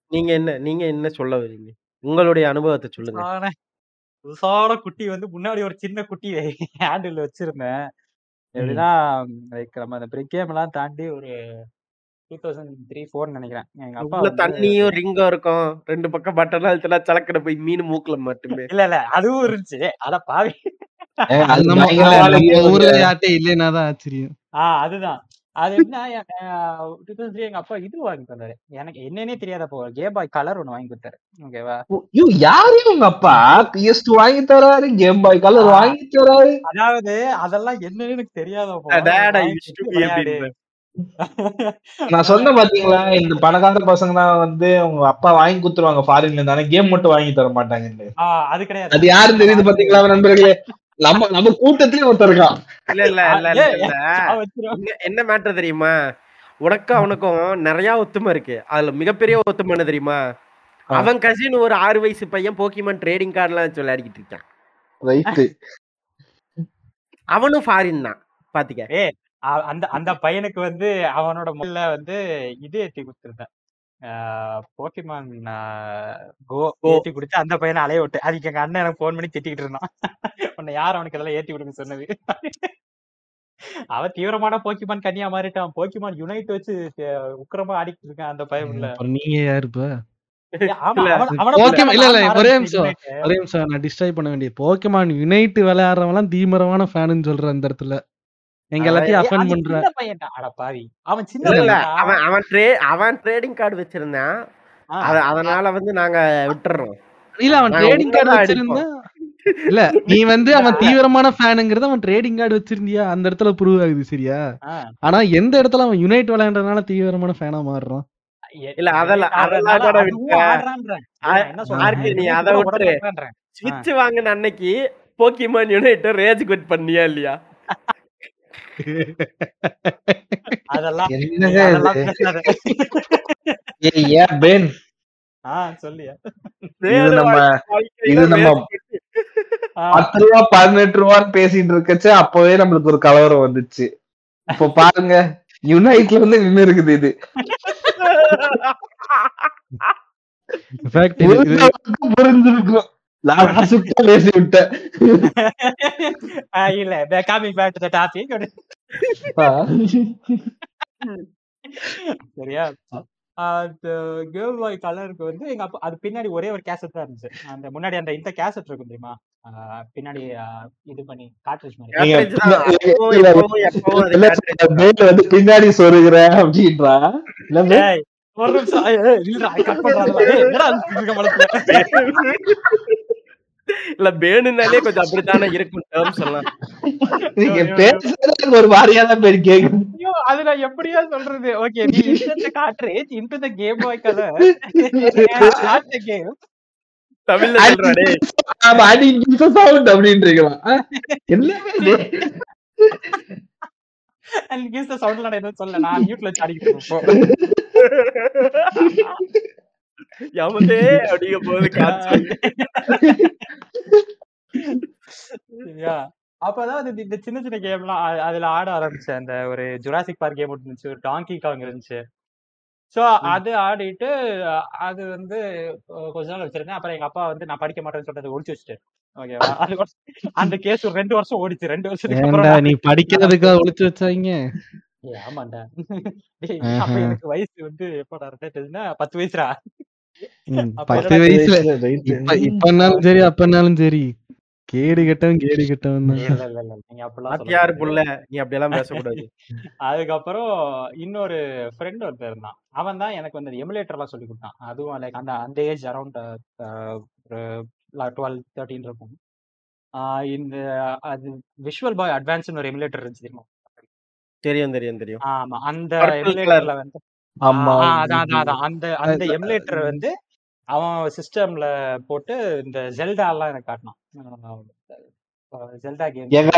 நீங்க என்ன நீங்க என்ன சொல்ல வரீங்க? உங்களுடைய அனுபவத்தை சொல்லுங்க. புதுசான புதுசான குட்டி வந்து முன்னாடி ஒரு சின்ன குட்டி ஹேண்டில் வச்சிருந்தேன். எப்படின்னா லைக் நம்ம அந்த பிரிக் கேம் எல்லாம் தாண்டி ஒரு டூ தௌசண்ட் த்ரீ ஃபோர் நினைக்கிறேன். எங்க அப்பா உள்ள வந்து தண்ணியும் ரிங்கும் இருக்கும். ரெண்டு பக்கம் பட்டன் அழுத்தலாம் சலக்கட போய் மீன் மூக்குல மட்டுமே. இல்ல இல்ல அதுவும் இருந்துச்சு. அட பாவி. ஏங்க, அது அது நம்ம பயங்கர அது நிறைய நம்ம ஒரு- ஊர்ல யார்ட்டே இல்லைன்னா தான் ஆச்சரியம். ஆஹ் அதுதான். அது எப்படின்னா டூ தௌசண்ட் த்ரீ எங்க அப்பா இது வாங்கி தந்தாரு. எனக்கு என்னன்னே தெரியாதப்போ கேம் பாய் கலர் ஒன்னு வாங்கி கொடுத்தாரு. ஓகேவா ஐயோ, யாரு உங்க அப்பா? பிஎஸ் டூ வாங்கி தராரு கேம் பாய் கலர். வாங்கி தராரு. அதாவது அதெல்லாம் என்னன்னு எனக்கு. அப்படின்னு. நான் சொன்ன பாத்தீங்களா இந்த பணக்கார பசங்க தான் வந்து உங்க அப்பா வாங்கி குத்துருவாங்க ஃபாரின்ல இருந்தா கேம் மட்டும் வாங்கி தர மாட்டாங்கன்னு. ஆஹ் அது கிடையாது. அது யாருன்னு தெரியுது பாத்தீங்களா நண்பர்களே? நம்ம நம்ம கூட்டத்திலே ஒருத்தர் இருக்கான். இல்ல இல்ல இல்ல இல்ல. என்ன- மேட்டர் தெரியுமா? உனக்கும் அவனுக்கும் நிறைய ஒத்துமை இருக்கு. அதுல மிகப்பெரிய ஒத்துமை என்ன தெரியுமா. அவன் கசின் ஒரு ஆறு வயசு பையன் போக்கிமான் ட்ரேடிங் கார்டுலாம் வச்சு விளையாடிக்கிட்டு இருக்கான். அவனும் ஃபாரின் தான். பாத்துக்க. அந்த அந்த பையனுக்கு வந்து அவனோட முதல்ல வந்து இது ஏத்தி கொடுத்துருந்தேன். Pokemon go Go. ஏத்தி கொடுத்து அந்த பையனை அலைய விட்டு. அதுக்கு எங்க அண்ணன் எனக்கு ஃபோன் பண்ணி திட்டிக்கிட்டு இருந்தான். உன்னை யார் அவனுக்கு இதெல்லாம் ஏத்தி கொடுக்க சொன்னது. அவன் தீவிரமான போக்கிமான் கன்னியா மாறிட்டான். போக்கிமான் யுனைட் வச்சு உக்கிரமா ஆடிக்கிட்டு இருக்கான் அந்த பையன் உள்ள. அப்புறம் நீங்க யாரு இப்ப? இல்ல, இல்ல, இல்ல, ஒரே நிமிஷம். Unite. ஒரே நிமிஷம். நான் டிஸ்ட்ராய் பண்ண வேண்டியது போக்கமான் யுனைட் விளையாடுறவன் தீவிரமான ஃபேனுன்னு சொல்ற அந்த இடத்துல. எங்க எல்லாத்தையும் அஃபெண்ட் பண்ற சின்ன பையன்டா. அட பாவி. அவன் சின்ன அவன் அவன் ட்ரே அவன் ட்ரேடிங் கார்டு வச்சிருந்தான். அதனால வந்து நாங்க விட்டுறோம். இல்ல அவன் ட்ரேடிங் கார்டு உன்னதான் வச்சிருந்தா இல்ல நீ வந்து அவன் தீவிரமான ஃபேனுங்கிறது அவன் ட்ரேடிங் கார்டு வச்சிருந்தியா? அந்த இடத்துல ப்ரூவ் ஆகுது சரியா. ஆனா எந்த இடத்துல அவன் யுனைட் விளையாண்டறனால தீவிரமான ஃபேனா மாறுறான்? இல்ல, அதெல்லாம்- அதெல்லாம் நீ அதை. உடம்புலன்றேன். ஸ்விட்ச் வாங்கின அன்னைக்கு போக்கிமான் யுனைட் ரேஜ் குட் பண்ணியா இல்லையா? அதெல்லாம் என்னங்க பத்து ரூபா பதினெட்டு ரூபான்னு பேசிட்டு இருக்கச்சு அப்பவே நம்மளுக்கு ஒரு கலவரம் வந்துச்சு. இப்போ பாருங்க யுனைட்ல வந்து நின்னு இருக்குது இது. புரிஞ்சிருக்கும். நான் பேசி விட்டேன் இல்ல coming back to the topic சரியா? அந்த கேர்ள் பாய் கலருக்கு வந்து எங்க அப்பா அது பின்னாடி ஒரே ஒரு கேசட் தான் இருந்துச்சு. அந்த முன்னாடி அந்த இந்த கேசட் இருக்கும் தெரியுமா? பின்னாடி இது பண்ணி காட்ரேஜ் மாதிரி. வந்து பின்னாடி சொருகிறேன் அப்படின்றா? ஒரு நிமிஷம். இல்ல பேணுனாலே கொஞ்சம் அப்படித்தானே இருக்கும் டேர்ம்ஸ் எல்லாம். ஒரு மாதிரியா தான் பேர் கேக்குது. ஐயோ அது நான் எப்படியா சொல்றது? ஓகே நீ enter cartridge into the game boy colour start the game தமிழ்ல ஆமா, அடி சவுண்ட் அப்படின்றீங்களா? என்ன இது? அண்ட் கிவ்ஸ் த சவுண்ட்ல நான் எதுவும் சொல்லல நான் மியூட்ல வச்சு அடிக்கிட்டு இருக்கேன் யமதே அப்படிங்க போது சரியா அப்பதான் இந்த சின்ன சின்ன கேம்லாம் அ- அதுல ஆட ஆரம்பிச்சேன். அந்த ஒரு ஜுராசிக் பார்க் கேம் இருந்துச்சு. ஒரு டாங்கி காங் இருந்துச்சு. சோ அது ஆடிட்டு அது வந்து கொஞ்ச நாள் வச்சிருந்தேன். அப்புறம் எங்க அப்பா வந்து நான் படிக்க மாட்டேன்னு சொல்றது ஒழிச்சு வச்சுட்டு. ஓகேவா? அது அந்த கேஸ் ஒரு ரெண்டு வருஷம் ஓடிச்சு. ரெண்டு வருஷத்துக்கு அப்புறம் நீ படிக்கிறதுக்கா ஒளிச்சு வச்சாங்க ஆமாண்டா. அப்ப எனக்கு வயசு வந்து எப்படா இருந்ததுன்னா பத்து வயசுடா? பத்து வயசுல இப்பனாலும் சரி அப்பனாலும் சரி கேடு கெட்டவன் கேடு கெட்டவன் தான். புள்ள நீ அப்படியெல்லாம் பேசக்கூடாது அதுக்கப்புறம் இன்னொரு ஃப்ரெண்ட் ஒருத்தர் இருந்தான் அவன் தான் எனக்கு வந்து எமுலேட்டர் எல்லாம் சொல்லி கொடுத்தான் அதுவும் லைக் அந்த அந்த ஏஜ் அரௌண்ட் டுவெல் தேர்ட்டின் இருக்கும் ஆஹ் இந்த அது விஷுவல் பாய் அட்வான்ஸ்னு ஒரு எமுலேட்டர் இருந்துச்சு தெரியுமா தெரியும் தெரியும் தெரியும் ஆமா அந்த எமுலேட்டர்ல வந்து ஆமா. அதான் அதான் அதான். அந்த அந்த எமுலேட்டர் வந்து அவன் சிஸ்டம்ல போட்டு இந்த ஜெல்டா எல்லாம் எனக்கு காட்டினான். ஜெல்டா கேம் ஏங்க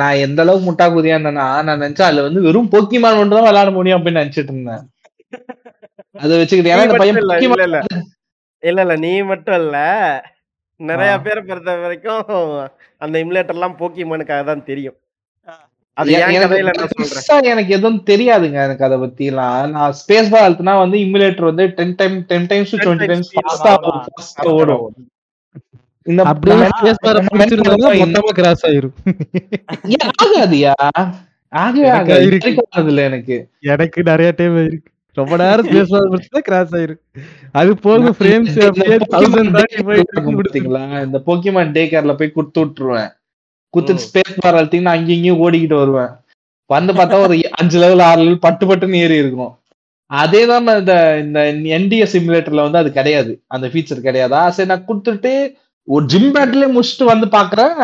நான் எந்த அளவுக்கு முட்டா குதியா இருந்தேன்னா நான் நினைச்சேன் அதுல வந்து வெறும் போக்கிமான் மட்டும் தான் விளையாட முடியும் அப்படின்னு நினைச்சிட்டு இருந்தேன். அதை வச்சுக்கிட்டு ஏன்னா பையன் இல்ல, இல்ல, இல்ல. நீ மட்டும் இல்ல. நிறைய. பேரை பொறுத்த வரைக்கும் அந்த இமுலேட்டர் எல்லாம் போக்கிமானுக்காக தான் தெரியும். எனக்கு எதுவும் தெரியாதுங்க எனக்கு அதை பத்தி எல்லாம் நான் ஸ்பேஸ் அழுத்தினா வந்து இமுலேட்டர் வந்து ten time ten times 10 twenty times. ஃபாஸ்டா. ஃபாஸ்டா ஓடும் இந்த அப்படியே ஸ்பேஸ் பார பிடிச்சிருந்தா மொத்தமா கிராஸ் ஆயிரும். ஆகாதியா? ஆகவே எனக்கு ஆகாது. எனக்கு. எனக்கு நிறைய டைம் இருக்கு ரொம்ப நேரம் ஸ்பேஸ் பார பிடிச்சா கிராஸ் ஆயிரும். அது போக ஃப்ரேம்ஸ் அப்படியே Pokemon thousand Day thirty Care இருக்கும் பாத்தீங்களா இந்த போக்கிமான் டே கேர்ல போய் குடுத்து விட்டுருவேன். குத்துட்டு ம். ஸ்பேஸ் பார் அழுத்திங்கன்னா அங்கேயும் இங்கேயும் ஓடிக்கிட்டு வருவேன். வந்து பார்த்தா ஒரு அஞ்சு லெவல் ஆறு லெவல் பட்டு பட்டுன்னு ஏறி இருக்கும் அதே தான் இந்த இந்த என்டிஎஸ் சிமுலேட்டர்ல வந்து அது கிடையாது. அந்த ஃபீச்சர் கிடையாதா? சரி நான் கொடுத்துட்டு ஒரு ஜிம் பேட்லயே முடிச்சுட்டு வந்து பாக்குறேன்.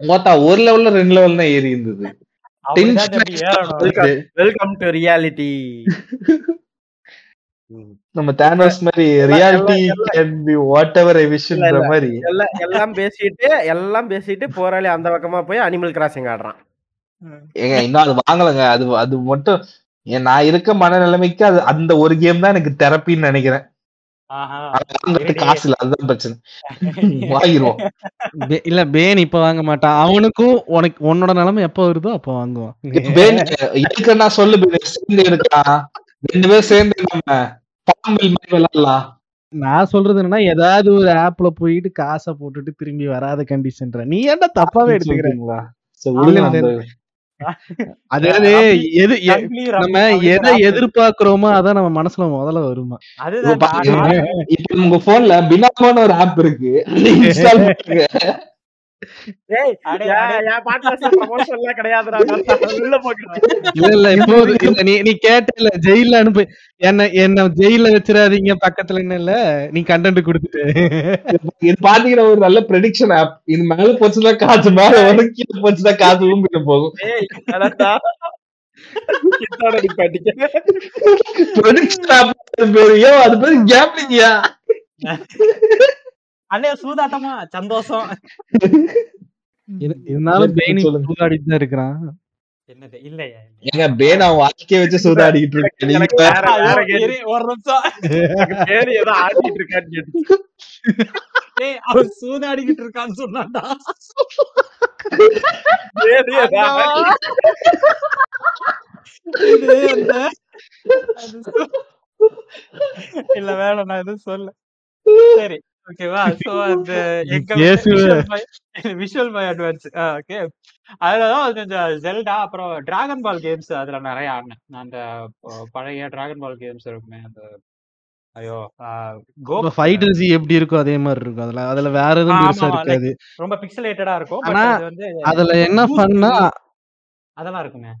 மொத்தா ஒரு லெவல்ல ரெண்டு லெவல் தான் ஏறி இருந்தது. Welcome to reality. நம்ம தேனோஸ் மாதிரி reality can be whatever I விஷன்ற மாதிரி. எல்லாம் எல்லாம் பேசிட்டு எல்லாம் பேசிட்டு போராளி அந்த பக்கமா போய் அனிமல் கிராசிங் ஆடுறான். ஏங்க இன்னும் அது வாங்கலங்க. அது அது மட்டும் ஏன் நான் இருக்க மனநிலைமைக்கு அது அந்த ஒரு கேம் தான் எனக்கு தெரப்பின்னு நினைக்கிறேன். காசு இல்ல அதுதான் பிரச்சனை. வாங்கிருவோம். பே- இல்ல பேன் இப்ப வாங்க மாட்டான். அவனுக்கும் உனக்கு உன்னோட நிலைமை எப்ப வருதோ அப்ப வாங்குவான். பேன் இருக்குன்னா சொல்லு பேன் ரெண்டு பேரும் சேர்ந்து நம்ம பாம்பில் மாதிரி விளையாடலாம். நான் சொல்றது என்னன்னா ஏதாவது ஒரு ஆப்ல போயிட்டு காசை போட்டுட்டு திரும்பி வராத கண்டிஷன்ற நீ ஏன்டா தப்பாவே எடுத்துக்கிற? சொல்றீங்களா சரி இல்ல விடுங்க இல்ல அந்த அதாவது எது நம்ம எதை எதிர்பார்க்கிறோமோ அதான் நம்ம மனசுல முதல்ல வருமா? இப்ப உங்க போன்ல பினாமான்னு ஒரு ஆப் இருக்கு. ஜெயில அனுப்பி என்ன என்ன ஜெயில வச்சிடாதீங்க பக்கத்துல என்ன இல்ல நீ கண்டென்ட் கொடுத்துட்டு. இது பாத்தீங்கன்னா ஒரு நல்ல ப்ரெடிக்ஷன் ஆப் இது மேல போச்சுன்னா காசு மேல வரும் கீழே போச்சுன்னா காசு ஊம்பிட்டு போகும். ப்ரெடிக்ஷன் ஆப் பேரு. ஐயோ அது பேரு கேம்லிங்கயா அண்ணே சூதாட்டமா? சந்தோஷம். இரு- இருந்தாலும் பெயினி சூதாடிட்டு தான் இருக்கிறான். ஏங்க பேன் அவன் வாழ்க்கைய வச்சு சூதாடிக்கிட்டு இருக்கு நீங்க எனக்கு வேற வேற ஐயோ, வேற கேள்வி. இரு, ஒரு நிமிஷம். பேரு ஏதோ ஆடிட்டு இருக்கான்னு ஏய் அவன் சூதாடிக்கிட்டு இருக்கான்னு சொன்னான்டா. பேரு ஏதோ அண்ணா. ஆடி இது அந்த அது சு- இல்ல வேணாம் நான் எதுவும் சொல்ல சரி. ஓகேவா சோ அந்த. விஷுவல் பை அட்வான்ஸ் ஓகே அதுலதான் கொஞ்சம் ஜெல்டா அப்புறம் டிராகன் பால் கேம்ஸ் அதுல நிறைய ஆடினேன். நான் அந்த பழைய டிராகன் பால் கேம்ஸ் இருக்குமே அந்த ஐயோ கோ ஃபைட்டர்ஸ் எப்படி இருக்கோ அதே மாதிரி இருக்கும். அதுல அதுல வேற எதுவும் பெருசா இருக்காது. ரொம்ப பிக்சலேட்டடா இருக்கும் பட் ஆனா, அது வந்து அதுல என்ன பண்ணா அதெல்லாம் இருக்குமே.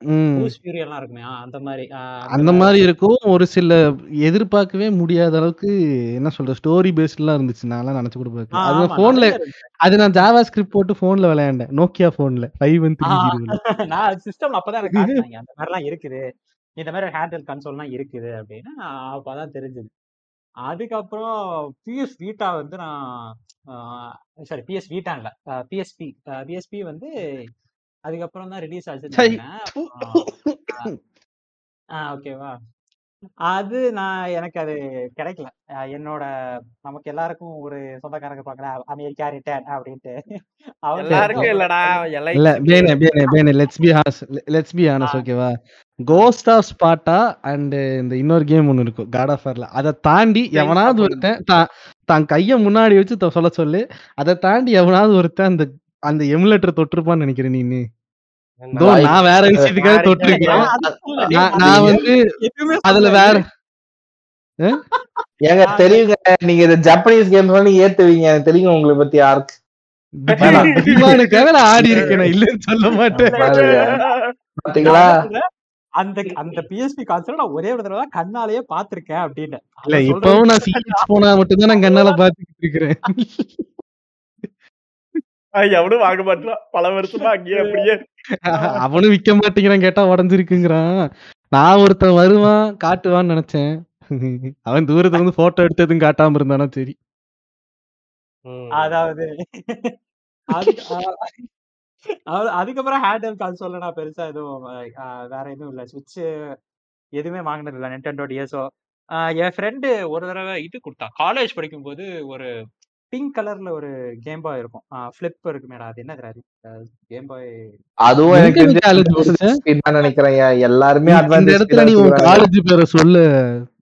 ம். பூஸ் ஃபியூரி எல்லாம் இருக்குமே ஆ, அந்த மாதிரி ஆ, அந்த மாதிரி. இருக்கும். ஒரு சில எதிர்பார்க்கவே முடியாத அளவுக்கு என்ன சொல்ற ஸ்டோரி பேஸ்ட்லாம் இருந்துச்சு. நான் நினைச்சு கூட ஆ, பார்க்கல அது ஆமா, போன்ல நிறைய இருக்கு. அது நான் ஜாவா ஸ்கிரிப்ட் போட்டு போன்ல விளையாண்டேன். நோக்கியா போன்ல ஃபைவ் ஒன் த்ரீ ஆ, ஜீரோல நான் சிஸ்டம்ல அப்பதான் எனக்கு காட்டினாங்க. அந்த மாதிரிலாம் இருக்குது. இந்த மாதிரி ஹேண்டில் கன்சோல்லாம் இருக்குது அப்படின்னு. அப்பதான் தெரிஞ்சது. அதுக்கப்புறம் பிஎஸ் வீட்டா வந்து நான் சாரி பிஎஸ் வீட்டா இல்ல. பிஎஸ்பி பிஎஸ்பி வந்து அதுக்கப்புறம் தான் ரிலீஸ் ஆச்சுன்னு சை. நினைக்கிறேன் ஓகேவா அது நான் எனக்கு அது கிடைக்கல. என்னோட நமக்கு எல்லாருக்கும் ஒரு சொந்தக்காரங்க பார்க்கல அமெரிக்கா ரிட்டர்ன் அப்படின்ட்டு. அவங்க எல்லாருக்கும் இல்லடா இல்ல பேனே பேனே பேனே let's be honest let's be honest. ஓகேவா கோஸ்ட் ஆஃப் ஸ்பாட்டா அண்ட் இந்த இன்னொரு கேம் ஒன்னு இருக்கும் காட் ஆஃப் வார்ல அதை தாண்டி எவனாவது ஒருத்தன் தான் தான் கைய முன்னாடி வச்சு சொல்ல சொல்லு. அதை தாண்டி எவனாவது ஒருத்தன் அந்த அந்த எமுலேட்டர் தொட்டிருப்பான்னு நினைக்கிறேன் நீ. நான் வேற விஷயத்துக்காக தொட்டிருக்கேன். நான் வந்து அதுல. வேற ஏங்க தெரியுங்க நீங்க இந்த ஜப்பனீஸ் கேம்ஸ் நீங்க ஏத்துவீங்க. எனக்கு தெரியுங்க உங்களை பத்தி யாருக்கு. ஆடி இருக்கேன் இல்லைன்னு சொல்ல மாட்டேன். பாத்தீங்களா? அந்த அந்த பிஎஸ்பி கான்சோல் நான் ஒரே ஒரு தடவை தான் கண்ணாலேயே பாத்திருக்கேன் அப்படின்னு. இல்ல இப்பவும் நான் சீரிஸ் போனா மட்டும்தான் நான் கண்ணால பாத்துக்கிட்டு இருக்கிறேன். எவனும் வாங்க மாட்டான் பல வருஷமா அங்கேயே அப்படியே. அவனும் விக்க மாட்டேங்கிறான் கேட்டா உடஞ்சிருக்குங்கிறான். நான் ஒருத்தன் வருவான் காட்டுவான்னு நினைச்சேன். அவன் தூரத்துல இருந்து போட்டோ எடுத்ததும் காட்டாம இருந்தானா சரி. அதாவது அதுக்கப்புறம் ஹேண்ட் கான்சோல்ல நான் பெருசா எதுவும் வேற எதுவும் இல்ல. சுவிட்ச் எதுவுமே வாங்கினது இல்ல நென்டெண்டோ டிஎஸ்ஓ என் ஃப்ரெண்டு ஒரு தடவை இது கொடுத்தான். காலேஜ் படிக்கும்போது ஒரு பிங்க் கலர்ல ஒரு கேம் பாய் இருக்கும். ஃபிளிப் இருக்குமேடா அது என்ன கேம் பாய் அதுவும் எனக்கு நினைக்கிறேன். எல்லாருமே இடத்துல speed நீ உன். காலேஜ் பேரை சொல்ல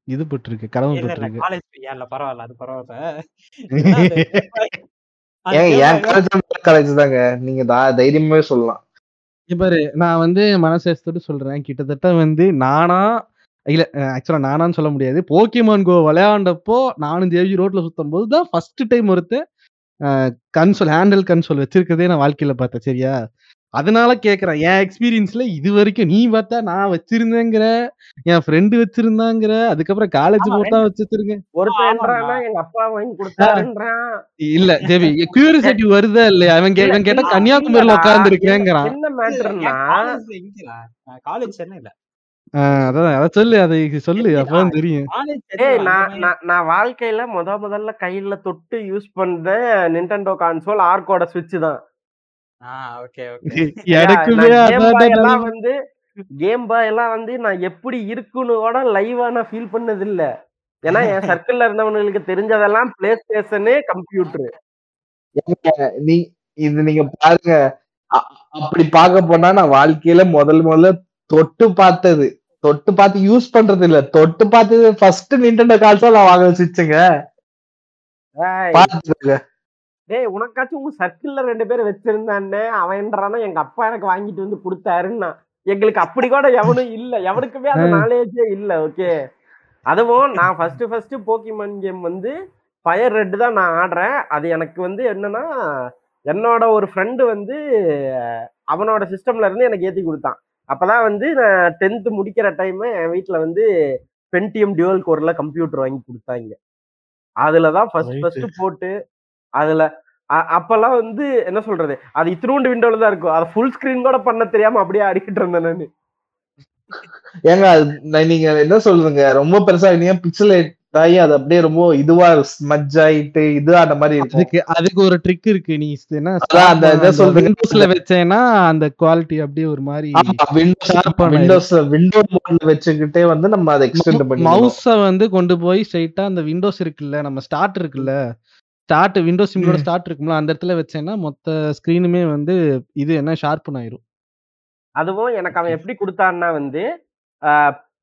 இது பட்டிருக்கு இல்ல கடமைப்பட்டிருக்கு காலேஜ் இல்ல பரவாயில்ல அது பரவாயில்ல. அந்த அந்த Game என் Boy காலேஜ் காலேஜ் தாங்க? நீங்க தா- தைரியமாவே சொல்லலாம். இங்க பாரு நான் வந்து மனசேஸ்தோடு சொல்றேன். கிட்டத்தட்ட வந்து நானா இல்ல ஆக்சுவலா நானான்னு சொல்ல முடியாது. போக்கிமான் கோ விளையாண்டப்போ நானும் தேவி ரோட்ல சுத்தும் போது தான் ஃபர்ஸ்ட் டைம் ஒருத்தன் கன்சோல் ஹேண்டில் கன்சோல் வச்சிருக்கதே நான் வாழ்க்கையில பார்த்தேன் சரியா? அதனால கேக்குறேன் என் எக்ஸ்பீரியன்ஸ்ல இது வரைக்கும் நீ பார்த்தா நான் வச்சிருந்தேங்கிற என் ஃப்ரெண்டு வச்சிருந்தாங்கிற அதுக்கப்புறம் காலேஜ் போட்டா வச்சிருக்கேன் இல்ல தேவி கியூரியாசிட்டி வருதா இல்லையா? அவன் கேட்டா இல்ல, கன்னியாகுமரியில. உட்கார்ந்து இருக்கேங்கிறான் என்ன மேட்டர்னா காலேஜ் சென்னையில. ஆஹ் அதான் அதை சொல்லு அதை சொல்லு சரி, அப்பதான் ஆ, தெரியும். knowledge ஏய் தெரியும்? அந்த நான் நான் வாழ்க்கையில முத முதல்ல கையில தொட்டு யூஸ் பண்ற நிண்டெண்டோ கான்சோல் ஆர்க்கோட சுவிட்ச் தான். எல்லாம். வந்து கேம் பாய் எல்லாம் வந்து நான் எப்படி இருக்குன்னு கூட லைவா நான் ஃபீல் பண்ணது இல்ல ஏன்னா என் சர்க்கிள்ல இருந்தவங்களுக்கு தெரிஞ்சதெல்லாம் பிளே ஸ்டேஷனு கம்ப்யூட்டர் நீ இது நீங்க பாருங்க. அப்படி பார்க்க போனா நான் வாழ்க்கையில முதல் முதல்ல தொட்டு பார்த்தது. தொட்டு பார்த்து யூஸ் பண்றது இல்ல. தொட்டு பார்த்தது ஃபர்ஸ்ட் நிண்டோ கால்ஸா நான் வாங்க வச்சுச்சுங்க டேய் உனக்காச்சும் உங்க சர்க்கிள்ல ரெண்டு பேர் வச்சிருந்தானே? அவன்றானா எங்க அப்பா எனக்கு வாங்கிட்டு வந்து கொடுத்தாருன்னா. எங்களுக்கு அப்படி கூட எவனும் இல்ல. எவனுக்குமே அந்த நாலேஜே இல்ல ஓகே அதுவும் நான் ஃபர்ஸ்ட் ஃபர்ஸ்ட் போக்கிமான் கேம் வந்து ஃபயர் ரெட் தான் நான் ஆடுறேன். அது எனக்கு வந்து என்னன்னா என்னோட ஒரு ஃப்ரெண்டு வந்து அவனோட சிஸ்டம்ல இருந்து எனக்கு ஏத்தி கொடுத்தான். அப்பதான் வந்து நான் டென்த் முடிக்கிற டைம் என் வீட்ல வந்து பென்டிஎம் டியூவல் கோர்ல கம்ப்யூட்டர் வாங்கி கொடுத்தாங்க. அதுல தான் ஃபர்ஸ்ட். ஃபர்ஸ்ட் போட்டு அதுல அப்பெல்லாம் வந்து என்ன சொல்றது? அது இத்தினூண்டு விண்டோல தான் இருக்கும். அதை ஃபுல் ஸ்கிரீன் கூட பண்ண தெரியாம அப்படியே அடிக்கிட்டு இருந்தேன் நானு. ஏங்க நீங்க என்ன சொல்றீங்க ரொம்ப பெருசா நீங்க பிக்சல் ஆகி அது அப்படியே ரொம்ப இதுவா ஸ்மஜ் ஆயிட்டு இது அந்த மாதிரி அதுக்கு அதுக்கு ஒரு ட்ரிக் இருக்கு நீ என்ன அந்த இதை சொல்றீங்க. விண்டோஸ்ல வச்சேன்னா அந்த குவாலிட்டி அப்படியே ஒரு மாதிரி விண்டோஸ் விண்டோ மோட்ல வச்சுக்கிட்டே வந்து நம்ம அதை எக்ஸ்டெண்ட் பண்ணி மவுஸ வந்து கொண்டு போய் ஸ்ட்ரைட்டா அந்த விண்டோஸ் இருக்குல்ல நம்ம ஸ்டார்ட் இருக்குல்ல ஸ்டார்ட் விண்டோஸ் சிம்லோட. ஸ்டார்ட் இருக்கும்ல அந்த இடத்துல வச்சேன்னா மொத்த ஸ்கிரீனுமே வந்து இது என்ன ஷார்ப்பன் ஆயிரும். அதுவும் எனக்கு அவன் எப்படி கொடுத்தான்னா வந்து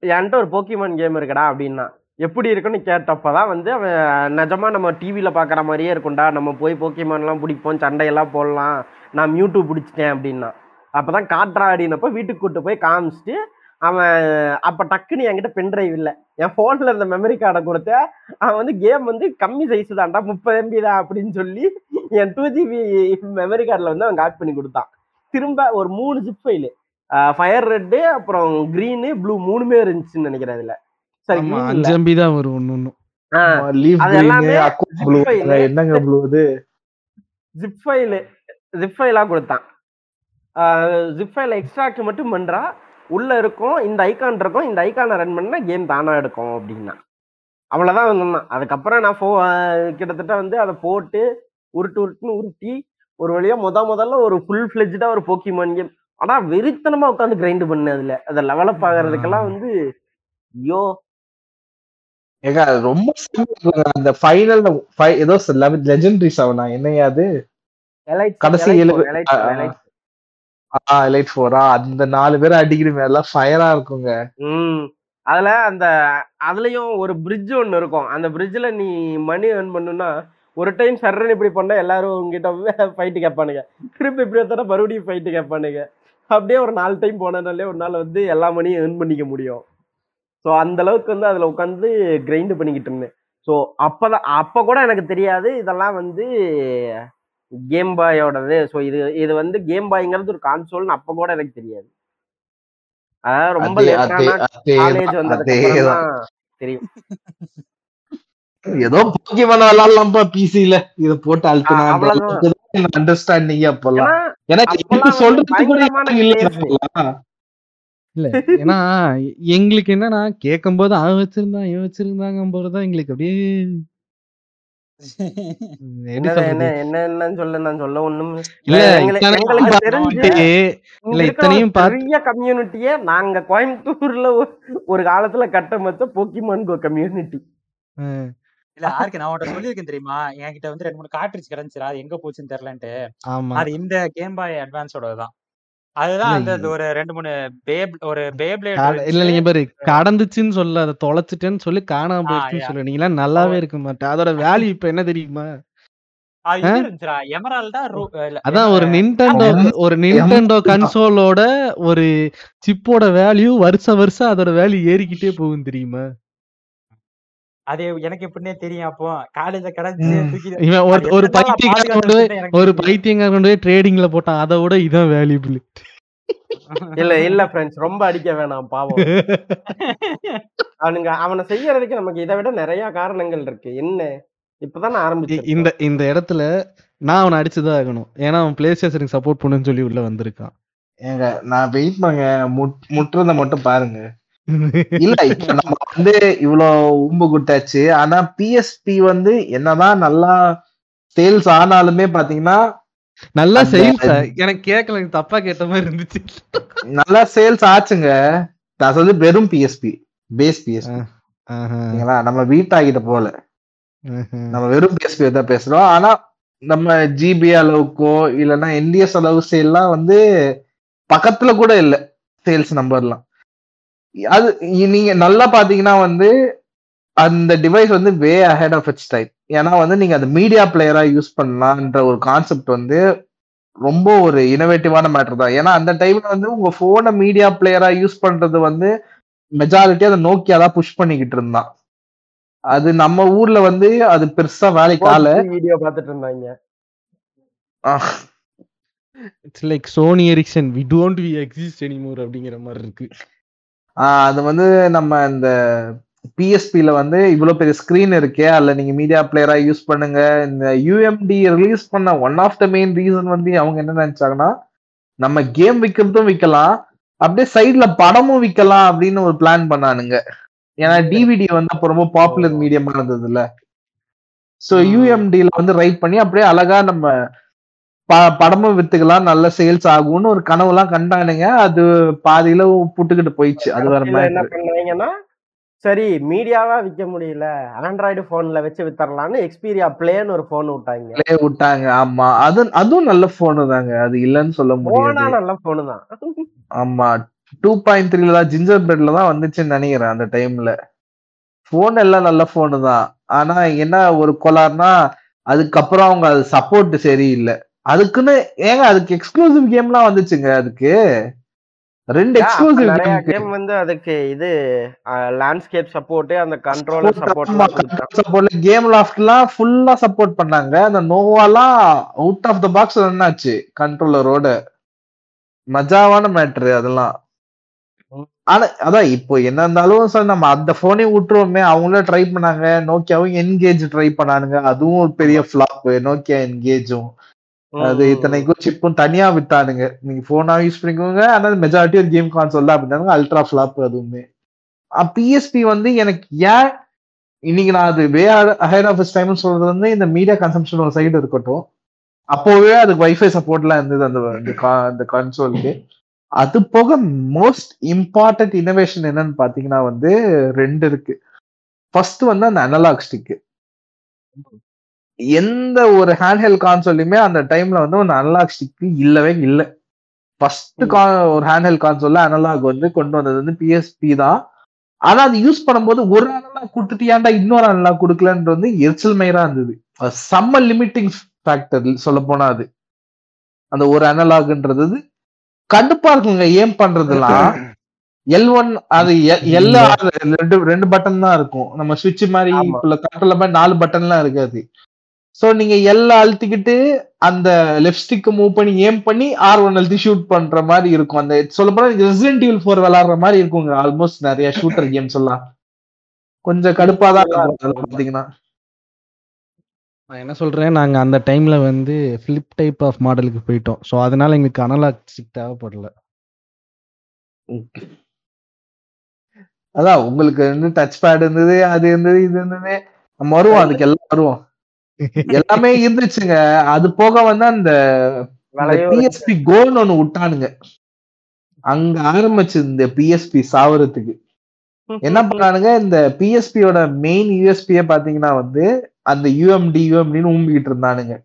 என்கிட்ட ஒரு போக்கிமான் கேம் இருக்குடா அப்படின்னா எப்படி இருக்குன்னு கேட்டப்பதான் வந்து அவன் நிஜமா நம்ம டிவியில் பார்க்குற மாதிரியே இருக்கும்டா. நம்ம போய் போக்கிமான்லாம் பிடிப்போம் சண்டையெல்லாம் போடலாம். நான் மியூட்டு பிடிச்சிட்டேன் அப்படின்னா. அப்பதான் காட்டுறா அப்படின்னப்ப வீட்டுக்கு கூட்டு போய் காமிச்சிட்டு அவன் அப்போ டக்குன்னு என்கிட்ட பென்ட்ரைவ் இல்லை. என் ஃபோனில் இருந்த மெமரி கார்டை கொடுத்த அவன் வந்து கேம் வந்து கம்மி சைஸ் தான்டா. முப்பது எம்பி தான் அப்படின்னு சொல்லி என் டூ ஜிபி மெமரி கார்டில் வந்து அவன் காப்பி பண்ணி கொடுத்தான். திரும்ப ஒரு மூணு ஜிப் ஃபைலு ஃபயர் ரெட்டு அப்புறம் க்ரீனு ப்ளூ மூணுமே இருந்துச்சுன்னு நினைக்கிறேன் அதில். சரி ஆமா green இல்ல. அஞ்சு எம்பி தான் வரும் ஒன்னு ஒன்னும் ஆ, லீவ். என்னங்க ப்ளூ இது ஜிப் ஃபைலு ஜிப் ஃபைலாக கொடுத்தான் ஜிப் ஃபைல எக்ஸ்ட்ராக்ட் மட்டும் பண்றா. உள்ள இருக்கும் இந்த ஐகான் இருக்கும் இந்த ஐகானை ரன் பண்ணா கேம் தானா எடுக்கும் அப்படின்னா. அவ்வளவுதான் சொன்னான். அதுக்கப்புறம் நான் ஃபோ கிட்டத்தட்ட வந்து அதை போட்டு உருட்டு உருட்டுன்னு உருட்டி ஒரு வழியா முத முதல்ல ஒரு ஃபுல் ஃபிளெஜ்டா ஒரு போக்கிமான் கேம் ஆனா வெறித்தனமா உட்காந்து கிரைண்ட் பண்ணு அதுல. அதை லெவலப் ஆகிறதுக்கெல்லாம் வந்து ஐயோ ஏங்க ரொம்ப. அந்த ஃபைனல் ஏதோ லெஜெண்டரி செவனா என்னையா அது? கடைசி. எலைட் ஆ, ஆ. எலைட் ஃபோரா அந்த நாலு பேர் அடிக்கிறமே எல்லாம் ஃபயரா இருக்குங்க. ம். அதுல அந்த அதுலயும் ஒரு பிரிட்ஜ் ஒன்னு இருக்கும். அந்த பிரிட்ஜ்ல நீ மணி earn பண்ணுனா ஒரு டைம் சர்றன்னு இப்படி பண்ணா எல்லாரும் உங்ககிட்ட ஃபைட்டு கேட்பானுங்க. திருப்பி இப்படி எடுத்தா மறுபடியும் ஃபைட்டு கேட்பானுங்க. அப்படியே ஒரு நாலு டைம் போனதுனாலே ஒரு நாள் வந்து எல்லா மணியும் earn பண்ணிக்க முடியும். ஸோ அந்த அளவுக்கு வந்து அதுல உட்காந்து கிரைண்ட் பண்ணிக்கிட்டு இருந்தேன். ஸோ அப்பதான் அப்ப கூட எனக்கு தெரியாது இதெல்லாம் வந்து கேம் பாயோடது ஸோ இது இது வந்து கேம் பாய்ங்கிறது ஒரு கான்சோல்னு அப்ப கூட எனக்கு தெரியாது. அதாவது ரொம்ப காலேஜ் வந்ததுக்கு தெரியும். ஏதோ போக்கிமான் விளாடலாம்ப்பா பிசில இத போட்டு அ- அவ்வளவுதான். அழுத்தினா அண்டர்ஸ்டாண்டிங் அப்பெல்லாம். ஏன்னா கூட பயங்கரமான இல்ல. இல்ல. ஏன்னா எங்களுக்கு என்னன்னா கேட்கும் போது அவன் வச்சிருந்தான் இவன் வச்சிருந்தாங்க போறதுதான் எங்களுக்கு அப்படியே நாங்க கோயம்புத்தூர்ல ஒரு- காலத்துல கட்டமைச்ச போக்கிமான் கோ கம்யூனிட்டி இல்ல ஆர்க்கு நான் உன்கிட்ட சொல்லியிருக்கேன் தெரியுமா? என்கிட்ட வந்து ரெண்டு மூணு கார்ட்ரிட்ஜ் கிடைச்சிரா அது எங்க போச்சுன்னு தெரியலன்ட்டு. ஆமா. அது இந்த கேம் பாய் அட்வான்ஸோட தான் அதுதான் அந்த ஒரு ரெண்டு மூணு பேப் ஒரு பேப்ளேட் இல்ல நீங்க பாரு கடந்துச்சுன்னு சொல்ல அதை தொலைச்சிட்டேன்னு சொல்லி காணாம yeah. சொல்ல. நீங்களாம் நல்லாவே இருக்க மாட்டேன். அதோட வேல்யூ இப்ப என்ன தெரியுமா? அதான் ஒரு நிண்டெண்டோ எம்- ஒரு நிண்டெண்டோ கன்சோலோட ஒரு சிப்போட வேல்யூ வருஷ வருஷம் அதோட வேல்யூ ஏறிக்கிட்டே போகும் தெரியுமா? அது எனக்கு எப்படின்னே தெரியும் அப்போ. காலேஜ்ல கிடைச்சு ம். தூக்கி இவன் ஒரு பைத்தியக்காரன் கொண்டு ஒரு. பைத்தியக்காரன் கொண்டு போய் ட்ரேடிங்ல போட்டான். அதை விட இதான் வேல்யூபிள் இல்ல இல்ல ஃப்ரெண்ட்ஸ் ரொம்ப அடிக்க வேணாம் பாவம். அவனுங்க அவனை செய்யறதுக்கு நமக்கு இதை விட நிறைய காரணங்கள் இருக்கு. என்ன? இப்பதான் ஆரம்பிச்சிருக்கோம் இந்த இந்த இடத்துல நான் அவனை அடிச்சுதான் ஆகணும். ஏன்னா அவன் பிளே ஸ்டேஷனுக்கு சப்போர்ட் பண்ணுன்னு சொல்லி உள்ள வந்திருக்கான். ஏங்க நான் வெயிட் பண்ணுங்க முட்- முட்டுறத மட்டும் பாருங்க. இல்ல இப்ப நம்ம வந்து இவ்வளவு உம்பு குட்டாச்சு ஆனா பிஎஸ்பி வந்து என்னதான் நல்லா சேல்ஸ் ஆனாலுமே பாத்தீங்கன்னா நல்லா சேல்ஸ் எனக்கு கேட்கல தப்பா கேட்ட மாதிரி இருந்துச்சு. நல்லா சேல்ஸ் ஆச்சுங்க. சொல்றது வெறும் பிஎஸ்பி பேஸ் பிஎஸ்பி நம்ம வீட்டாகிட்ட போல. நம்ம வெறும் பிஎஸ்பி தான் பேசுறோம். ஆனா நம்ம ஜிபி அளவுக்கோ இல்லைன்னா என்டிஎஸ் அளவு சேல்லாம் வந்து பக்கத்துல கூட இல்ல சேல்ஸ் நம்பர்லாம் அது நீங்க நல்லா பாத்தீங்கன்னா வந்து அந்த டிவைஸ் வந்து way ahead of its time ஏன்னா வந்து நீங்க அந்த மீடியா பிளேயரா யூஸ் பண்ணலாம்ன்ற ஒரு கான்செப்ட் வந்து ரொம்ப ஒரு இனோவேட்டிவான மேட்டர் தான். ஏன்னா அந்த டைம்ல வந்து உங்க போனை மீடியா பிளேயரா யூஸ் பண்றது வந்து மெஜாரிட்டி அதை நோக்கியா தான் புஷ் பண்ணிக்கிட்டு இருந்தான். அது நம்ம ஊர்ல வந்து அது பெருசா வேலைக்கு ஆள. வீடியோ பார்த்துட்டு இருந்தாங்க. ஆஹ், it's like Sony Ericsson we don't we exist anymore அப்படிங்கிற மாதிரி இருக்கு. அது வந்து நம்ம இந்த பிஎஸ்பில வந்து இவ்வளவு பெரிய ஸ்கிரீன் இருக்கே அதுல நீங்க மீடியா பிளேயரா யூஸ் பண்ணுங்க. இந்த யூஎம்டி ரிலீஸ் பண்ண one of the main reason வந்து அவங்க என்ன நினைச்சாங்கன்னா நம்ம கேம் விற்கிறதும் விற்கலாம் அப்படியே சைடுல படமும் விற்கலாம் அப்படின்னு ஒரு பிளான் பண்ணானுங்க. ஏன்னா டிவிடி வந்து அப்போ ரொம்ப பாப்புலர் மீடியமா இருந்தது இல்ல. ஸோ யூஎம்டில வந்து ரைட் பண்ணி அப்படியே அழகா நம்ம ப- படமும் வித்துக்கலாம் நல்ல சேல்ஸ் ஆகும்னு ஒரு கனவுலாம் கண்டானுங்க. அது பாதியில புட்டுக்கிட்டு போயிடுச்சு. அது வேற கடைசியில என்ன மேட்ரு பண்ணாங்கன்னா சரி மீடியாவா விற்க முடியல ஆண்ட்ராய்டு போன்ல வச்சு வித்தரலாம்னு எக்ஸ்பீரியா பிளேன்னு ஒரு போன் விட்டாங்க. ப்ளே விட்டாங்க. ஆமா. அது அதுவும் நல்ல போனு தாங்க. அது இல்லைன்னு சொல்ல முடியாது. நல்ல போனு தான். ஆமா. டூ பாயிண்ட் த்ரீல தான் ஜிஞ்சர் பிரெட்ல தான் வந்துச்சுன்னு நினைக்கிறேன் அந்த டைம்ல போன் எல்லாம் நல்ல போனு தான். ஆனா என்ன ஒரு கோளாறுனா அதுக்கப்புறம் அவங்க அது சப்போர்ட் சரியில்லை. அதுக்குன்னு ஏங்க அதுக்கு எக்ஸ்க்ளூசிவ் கேம்லாம் வந்துச்சுங்க அதுக்கு. ரெண்டு எக்ஸ்க்ளூசிவ் கேம் வந்து அதுக்கு இது லேண்ட்ஸ்கேப் சப்போர்ட் அந்த கண்ட்ரோலர் சப்போர்ட் சப்போர்ட்ல கேம் லாஃப்ட்லாம் ஃபுல்லா சப்போர்ட் பண்ணாங்க. அந்த நோவாலாம் out of the box run ஆச்சு கண்ட்ரோலரோட மஜாவான மேட்ரு அதெல்லாம். ஆனா அதான் இப்போ என்ன இருந்தாலும் சார் நம்ம அந்த போனே விட்டுருவோமே. அவங்களும் ட்ரை பண்ணாங்க நோக்கியாவும் என்கேஜ் ட்ரை பண்ணானுங்க. அதுவும் ஒரு பெரிய ஃபிளாப் நோக்கியா என்கேஜும் அது இத்தனைக்கும் சிப்பும் தனியா வித்தானுங்க. நீங்க போனா யூஸ் பண்ணிக்கோங்க. ஆனா மெஜாரிட்டி ஒரு கேம் கான்சோல் தான் அப்படின்னாங்க. அல்ட்ரா ஃபிளாப் அதுவுமே. பிஎஸ்பி வந்து எனக்கு ஏன் இன்னைக்கு நான் அது வே அஹெட் ஆஃப் டைம் சொல்றது வந்து இந்த மீடியா கன்சம்ஷன் ஒரு சைடு இருக்கட்டும். அப்போவே அதுக்கு வைஃபை சப்போர்ட்லாம் இருந்தது அந்த அந்த கன்சோலுக்கு அது போக மோஸ்ட் இம்பார்ட்டன்ட் இனோவேஷன் என்னன்னு பாத்தீங்கன்னா வந்து ரெண்டு இருக்கு. ஃபர்ஸ்ட் வந்து அந்த அனலாக் ஸ்டிக் எந்த ஒரு ஹேண்ட்ஹெல்ட் கான்சோல்லையுமே அந்த டைம்ல வந்து அந்த அனலாக் ஸ்டிக் இல்லவே இல்லை. ஃபர்ஸ்ட் ஒரு ஹேண்ட்ஹெல்ட் கான்சோல்ல அனலாக் வந்து கொண்டு வந்தது வந்து பிஎஸ்பி தான். ஆனா அது யூஸ் பண்ணும்போது ஒரு அனலாக் கொடுத்துட்டு ஏன்டா இன்னொரு அனலாக் கொடுக்கலன்றது வந்து எரிச்சல் மயிரா இருந்தது. செம்ம லிமிட்டிங் ஃபேக்டர் சொல்ல போனா அது. அந்த ஒரு அனலாக்ன்றது கடுப்பா இருக்குங்க. ஏம் பண்றதுலாம் எல் ஒன் அது எல் ரெண்டு ரெண்டு பட்டன் தான் இருக்கும். நம்ம சுவிட்ச் மாதிரி கண்ட்ரோல் மாதிரி நாலு பட்டன்லாம் இருக்காது. சோ நீங்க எல் அழுத்திக்கிட்டு அந்த லெஃப்ட் ஸ்டிக் மூவ் பண்ணி ஏம் பண்ணி ஆர் ஒன் அழுத்தி ஷூட் பண்ற மாதிரி இருக்கும். அந்த சொல்ல போனா ரெசிடென்ட் ஈவில் ஃபோர் விளாடுற மாதிரி இருக்குங்க. ஆல்மோஸ்ட் நிறைய ஷூட்டர் கேம்ஸ் எல்லாம். கொஞ்சம் கடுப்பா தான் பாத்தீங்கன்னா. நான் என்ன சொல்றேன் நாங்க அந்த டைம்ல வந்து ஃபிளிப் டைப் ஆஃப் மாடலுக்கு போயிட்டோம். ஸோ அதனால எங்களுக்கு அனலாக் ஸ்டிக் தேவைப்படல. அதான் உங்களுக்கு வந்து டச் பேட் இருந்தது அது இருந்தது இது இருந்தது. நம்ம வருவோம் அதுக்கு எல்லாம் வருவோம். எல்லாமே இருந்துச்சுங்க. அது போக வந்து அந்த பிஎஸ்பி கோன்னு ஒண்ணு விட்டானுங்க. அங்க ஆரம்பிச்சு இந்த பிஎஸ்பி சாவறதுக்கு. என்ன பண்ணானுங்க? இந்த பிஎஸ்பியோட மெயின் யூஎஸ்பியே பாத்தீங்கன்னா வந்து அந்த யூஎம்டி யூஎம்டின்னு ஊம்பிக்கிட்டு இருந்தானுங்க.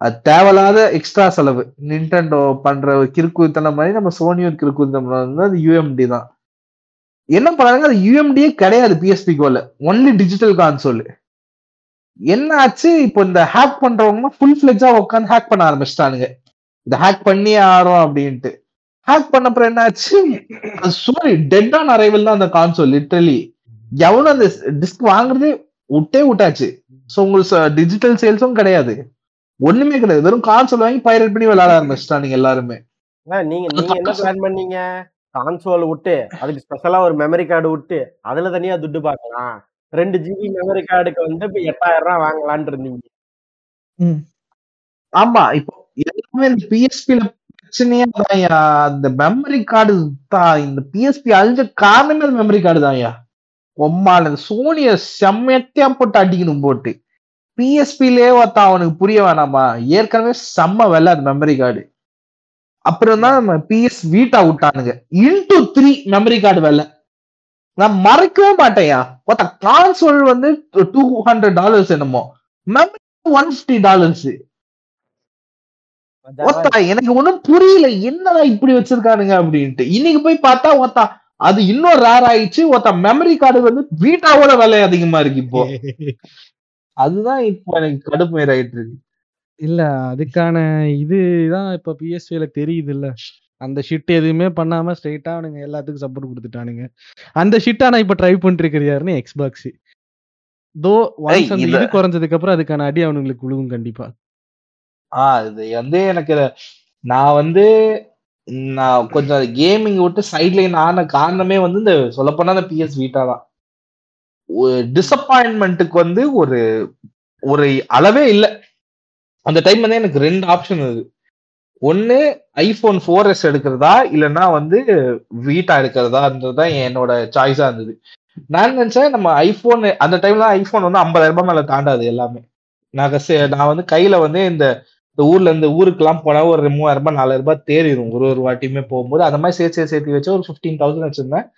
அது தேவையில்லாத எக்ஸ்ட்ரா செலவு. நின்டெண்டோ பண்ற கிறுக்குத்தனம் மாதிரி நம்ம சோனியும் கிறுக்குத்தனம் வந்து அது யூஎம்டி தான். என்ன பண்ணாங்க அது யூஎம்டியே கிடையாது பிஎஸ்பி கோல ஒன்லி டிஜிட்டல் கான்சோல் என்ன ஆச்சு? இப்போ இந்த ஹேக் பண்றவங்க ஃபுல் ஃபிளெஜா உட்காந்து ஹேக் பண்ண ஆரம்பிச்சிட்டானுங்க. இந்த ஹேக் பண்ணியே ஆறோம் அப்படின்ட்டு. ஹேக் பண்ணப்புறம் என்ன ஆச்சு? சாரி டெட் ஆன் அரைவல் தான் அந்த கான்சோல் லிட்ரலி எவனும் அந்த டிஸ்க் வாங்குறதே விட்டே விட்டாச்சு. ஸோ உங்களுக்கு டிஜிட்டல் சேல்ஸும் கிடையாது. ஒண்ணுமே கிடையாது. வெறும் கான்சோல் வாங்கி பைரட் பண்ணி விளையாட ஆரம்பிச்சிட்டானுங்க எல்லாருமே. நீங்க நீங்க என்ன பிளான் பண்ணீங்க? கான்சோல் விட்டு அதுக்கு ஸ்பெஷலா ஒரு மெமரி கார்டு விட்டு அதுல தனியா துட்டு பாக்கலாம் ரெண்டு ஜிபி மெமரி கார்டுக்கு வந்து இப்ப எட்டாயிரம் ரூபாய் வாங்கலாம்னு இருந்தீங்க. ஆமா இப்போ எல்லாமே இந்த பிஎஸ்பில பிரச்சனையே தான்யா அந்த மெமரி கார்டு தான் இந்த பிஎஸ்பி அழிஞ்ச காரணமே மெமரி கார்டு தான்யா ஒம்மால சோனிய செம்மையத்தையா போட்டு அடிக்கணும் போட்டு. பிஎஸ்பிலே ஒருத்தா அவனுக்கு புரிய வேணாமா? ஏற்கனவே செம்ம வெள்ள அது மெமரி கார்டு அப்புறம் தான் நம்ம பிஎஸ் வீட்டா விட்டானுங்க. இன்டூ த்ரீ மெமரி கார்டு வெள்ள நான் மறக்கவே மாட்டேன்யா. ஒருத்த கான்சோல் வந்து டூ ஹண்ட்ரட் டாலர்ஸ் என்னமோ. மெமரி ஒன் ஃபிஃப்டி டாலர்ஸ் ஒத்தா எனக்கு ஒண்ணும் புரியல. என்னடா இப்படி வச்சிருக்கானுங்க அப்படின்ட்டு. இன்னைக்கு போய் பார்த்தா ஒத்தா அது இன்னும் ரேர் ஆயிடுச்சு. ஒருத்த மெமரி கார்டு வந்து வீட்டாவோட விலை அதிகமா இருக்கு இப்போ. அதுதான் இப்போ எனக்கு கடுப்பு ஆயிட்டு இருக்கு. இல்ல அதுக்கான இதுதான் இப்ப பிஎஸ்பில தெரியுது இல்ல அந்த ஷிட் எதுவுமே பண்ணாம ஸ்ட்ரைட்டா அவனுங்க எல்லாத்துக்கும் சப்போர்ட் கொடுத்துட்டானுங்க. அந்த ஷிட்டா நான் இப்ப ட்ரை பண்ணிட்டு யாருன்னு எக்ஸ்பாக்ஸ் தோ ஒன்ஸ் அந்த இத- குறைஞ்சதுக்கு அப்புறம் அதுக்கான அடி அவனுங்களுக்கு விழுவும் கண்டிப்பா. ஆஹ் இது வந்து எனக்கு நான் வந்து நான் கொஞ்சம் கேமிங் விட்டு சைட் லைன் ஆன காரணமே வந்து இந்த சொல்லப்போனா இந்த பிஎஸ் வீட்டா தான். டிசப்பாயின்மெண்ட்டுக்கு வந்து ஒரு ஒரு அளவே இல்லை. அந்த டைம் வந்து எனக்கு ரெண்டு ஆப்ஷன் இது ஒன்னு ஐபோன் ஃபோர் எஸ் எடுக்கிறதா இல்லைன்னா வந்து வீட்டா எடுக்கிறதான்றதுதான் என்னோட சாய்ஸா இருந்தது. நான் நினைச்சேன் நம்ம ஐபோன் அந்த டைம்ல ஐபோன் வந்து ஐம்பதாயிரம் ரூபாய் மேல தாண்டாது எல்லாமே. நான் சே- நான் வந்து கையில வந்து இந்த இந்த ஊர்ல இருந்து ஊருக்குலாம் போனா ஒரு மூவாயிரம் ரூபாய் நாலாயிரம் ரூபாய் தேறிடும் ஒரு ஒரு வாட்டியுமே போகும்போது அந்த மாதிரி சேர்த்து சேர்த்து வச்சு ஒரு ஃபிஃப்டீன் தௌசண்ட் வச்சிருந்தேன்.